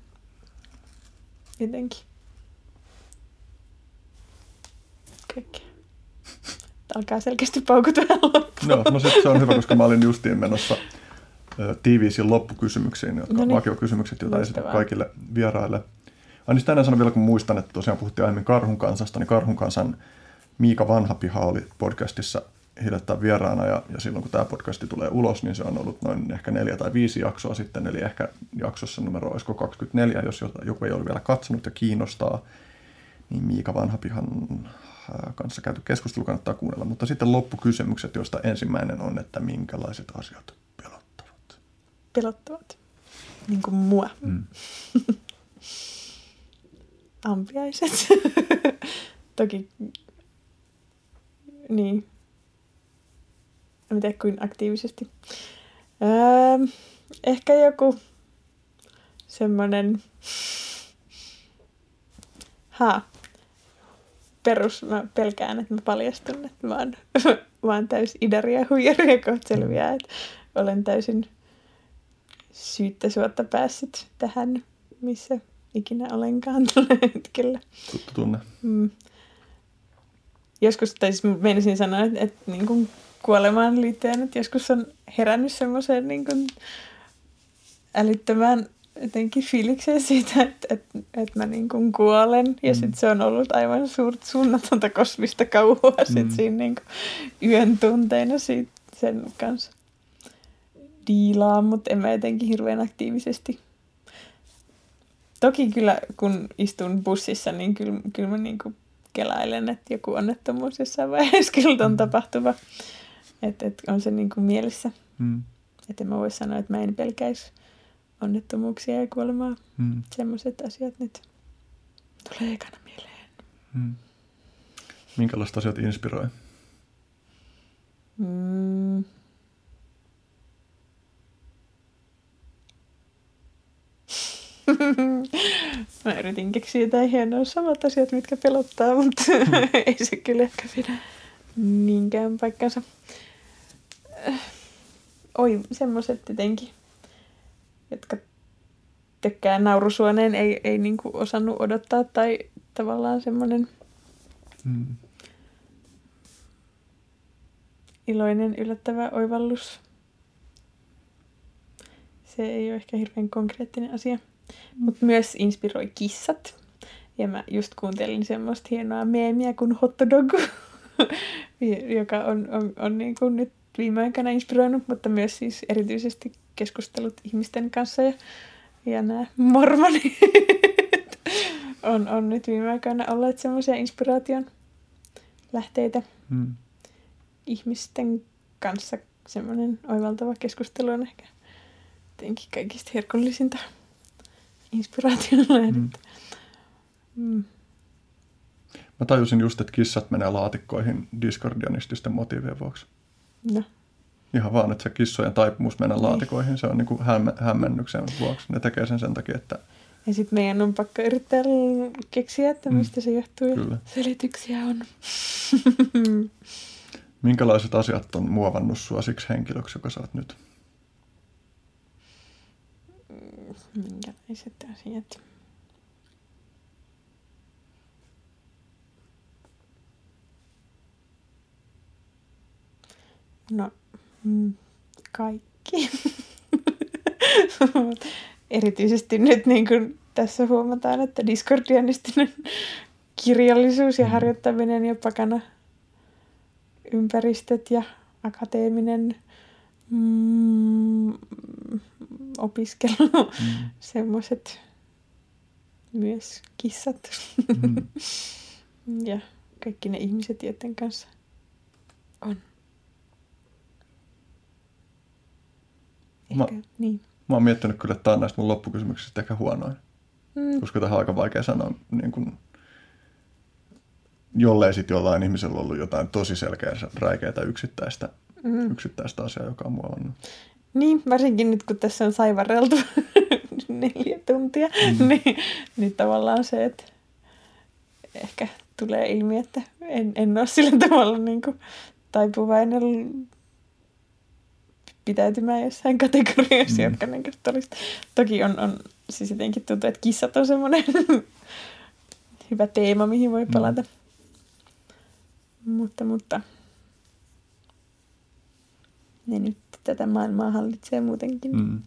jotenkin kaikkea. Alkaa selkeästi paukutua No, no se, se on hyvä, koska mä olin justiin menossa tiiviisiin loppukysymyksiin, jotka no niin. vakiokysymykset, joita esitän kaikille vieraille. Ai niin tänään sanon vielä, kun muistan, että tosiaan puhuttiin aiemmin Karhun kansasta, niin Karhun kansan Miika Vanhapiha oli podcastissa hiljattain vieraana ja, ja silloin kun tämä podcasti tulee ulos, niin se on ollut noin ehkä neljä tai viisi jaksoa sitten, eli ehkä jaksossa numero olisiko 24, jos joku ei ole vielä katsonut ja kiinnostaa, niin Miika Vanhapihan äh, kanssa käyty keskustelu kannattaa kuunnella. Mutta sitten loppukysymykset, joista ensimmäinen on, että minkälaiset asiat pelottavat? Pelottavat? Niin kuin mua. Mm. Ampiaiset. Toki, niin, en tiedä kuin aktiivisesti. Öö, ehkä joku semmoinen, ha, perus, mä pelkään, että mä paljastun, että mä oon, mä oon täys idäriä huijaria kohta selviää, että olen täysin syyttä suotta päässyt tähän, missä ikinä olenkaan tällä hetkellä. Tuttu tunne. Mm. Joskus, tai siis meinasin sanoa, että, että niin kuin kuolemaan liittyen, että joskus on herännyt semmoiseen niin kuin älyttömään jotenkin fiilikseen siitä, että, että, että mä niin kuin kuolen. Ja mm. sitten se on ollut aivan suurt suunnatonta kosmista kauhua mm. sit siinä niin kuin yön tunteina siitä, sen kanssa diilaa, mutta en mä jotenkin hirveän aktiivisesti. Toki kyllä, kun istun bussissa, niin kyllä, kyllä mä niin kuin kelailen, että joku onnettomuus jossain vaiheessa kyllä on mm. Että et on se niin kuin mielessä. Mm. Että mä voi sanoa, että mä en pelkäisi onnettomuuksia ja kuolemaa. Mm. Semmoiset asiat nyt tulee ekana mieleen. Mm. Minkälaiset asiat inspiroi? Mm. Mä yritin keksiä jotain hienoa samat asiat, mitkä pelottaa, mutta mm. ei se kyllä ehkä pidä niinkään paikkansa oi, semmoiset jotenkin, jotka tykkää naurusuoneen, ei, ei niinku osannut odottaa tai tavallaan semmoinen mm. iloinen, yllättävä oivallus. Se ei ole ehkä hirveän konkreettinen asia, mm. mutta myös inspiroi kissat. Ja mä just kuuntelin semmoista hienoa meemiä kuin hotdog, joka on, on, on niin kuin nyt viime aikoina inspiroinut, mutta myös siis erityisesti keskustelut ihmisten kanssa ja, ja nämä mormonit on, on nyt viime aikoina olleet semmoisia inspiraation lähteitä hmm. ihmisten kanssa. Semmoinen oivaltava keskustelu on ehkä jotenkin kaikista herkullisinta inspiraation lähdettä. Mm. Mä tajusin just, että kissat menee laatikkoihin diskordianististen motiivien vuoksi. No. Ihan vaan, että se kissojen taipumus mennä laatikoihin, se on niin kuin hämme, hämmennyksen vuoksi. Ne tekee sen sen takia, että Ja sitten meidän on pakko yrittää keksiä, että Mm. mistä se johtuu. Kyllä. Selityksiä on. minkälaiset asiat on muovannut sua siksi henkilöksi, joka sä oot nyt? Minkälaiset asiat? No, mm, kaikki. Erityisesti nyt niin kuin tässä huomataan, että diskordianistinen kirjallisuus ja Mm. harjoittaminen ja pakana ympäristöt ja akateeminen mm, opiskelu, Mm. semmoiset myös kissat Mm. ja kaikki ne ihmiset, joiden kanssa Mä- Ehkä, niin. Mä oon miettinyt kyllä, että tää on näistä mun loppukysymyksistä ehkä huonoin. Mm, Koska tähän on aika vaikea sanoa, niin kun, jollei sitten jollain ihmisellä ollut jotain tosi selkeää, räikeää yksittäistä, mm. yksittäistä asiaa, joka on muovannut. Niin, varsinkin nyt kun tässä on saivarreltu neljä tuntia, mm. niin, niin tavallaan se, että ehkä tulee ilmi, että en, en ole sillä tavalla niin kuin taipuvainen pitäytymään jossain kategorioissa, Mm. mm. jotka niin olisi. Toki on, on, siis jotenkin tuntuu, että kissat on semmoinen hyvä teema, mihin voi palata. Mm. Mutta, mutta ne nyt tätä maailmaa hallitsee muutenkin. Mm. Mm.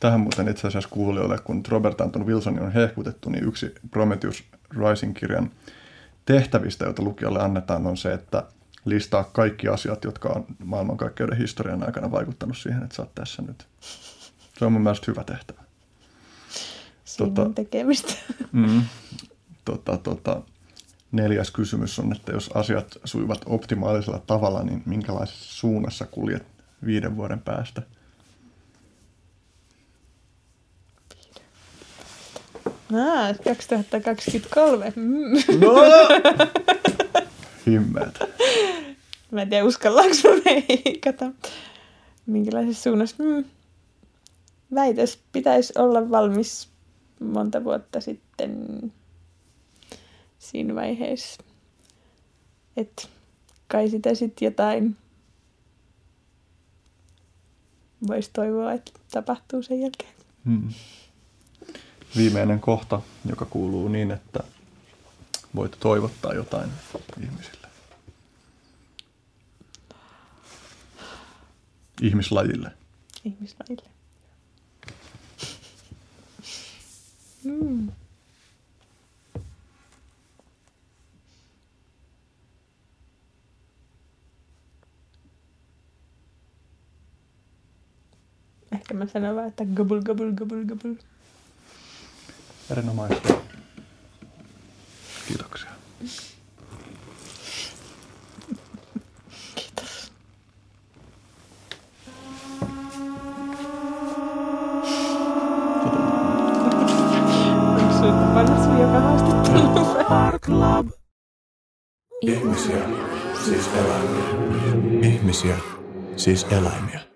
Tähän muuten itse asiassa kuulijoille, kun Robert Anton Wilsonin on hehkutettu, niin yksi Prometheus Rising-kirjan tehtävistä, joita lukijalle annetaan, on se, että listaa kaikki asiat, jotka on maailmankaikkeuden historian aikana vaikuttanut siihen, että sä oot tässä nyt. Se on mun mielestä hyvä tehtävä. Siinä tota- on tekemistä. Mm. Tota, tota, neljäs kysymys on, että jos asiat sujuvat optimaalisella tavalla, niin minkälaisessa suunnassa kuljet viiden vuoden päästä? Ah, 2023. Mm. No! Himmeet. Mä en tiedä, uskallaanko mä veikata. Minkälaisessa suunnassa? Mm. Väitös pitäisi olla valmis monta vuotta sitten siinä vaiheessa. Et kai sitä sitten jotain voisi toivoa, että tapahtuu sen jälkeen. Hmm. Viimeinen kohta, joka kuuluu niin, että voit toivottaa jotain ihmisille. Ihmislajille. ihmislajille. Mm. Ehkä mä sanon vaan, että gobble, gobble, gobble, gobble. Erinomaista. Kiitoksia. Kiitos. Ihmisiä, siis eläimiä. Ihmisiä, siis eläimiä.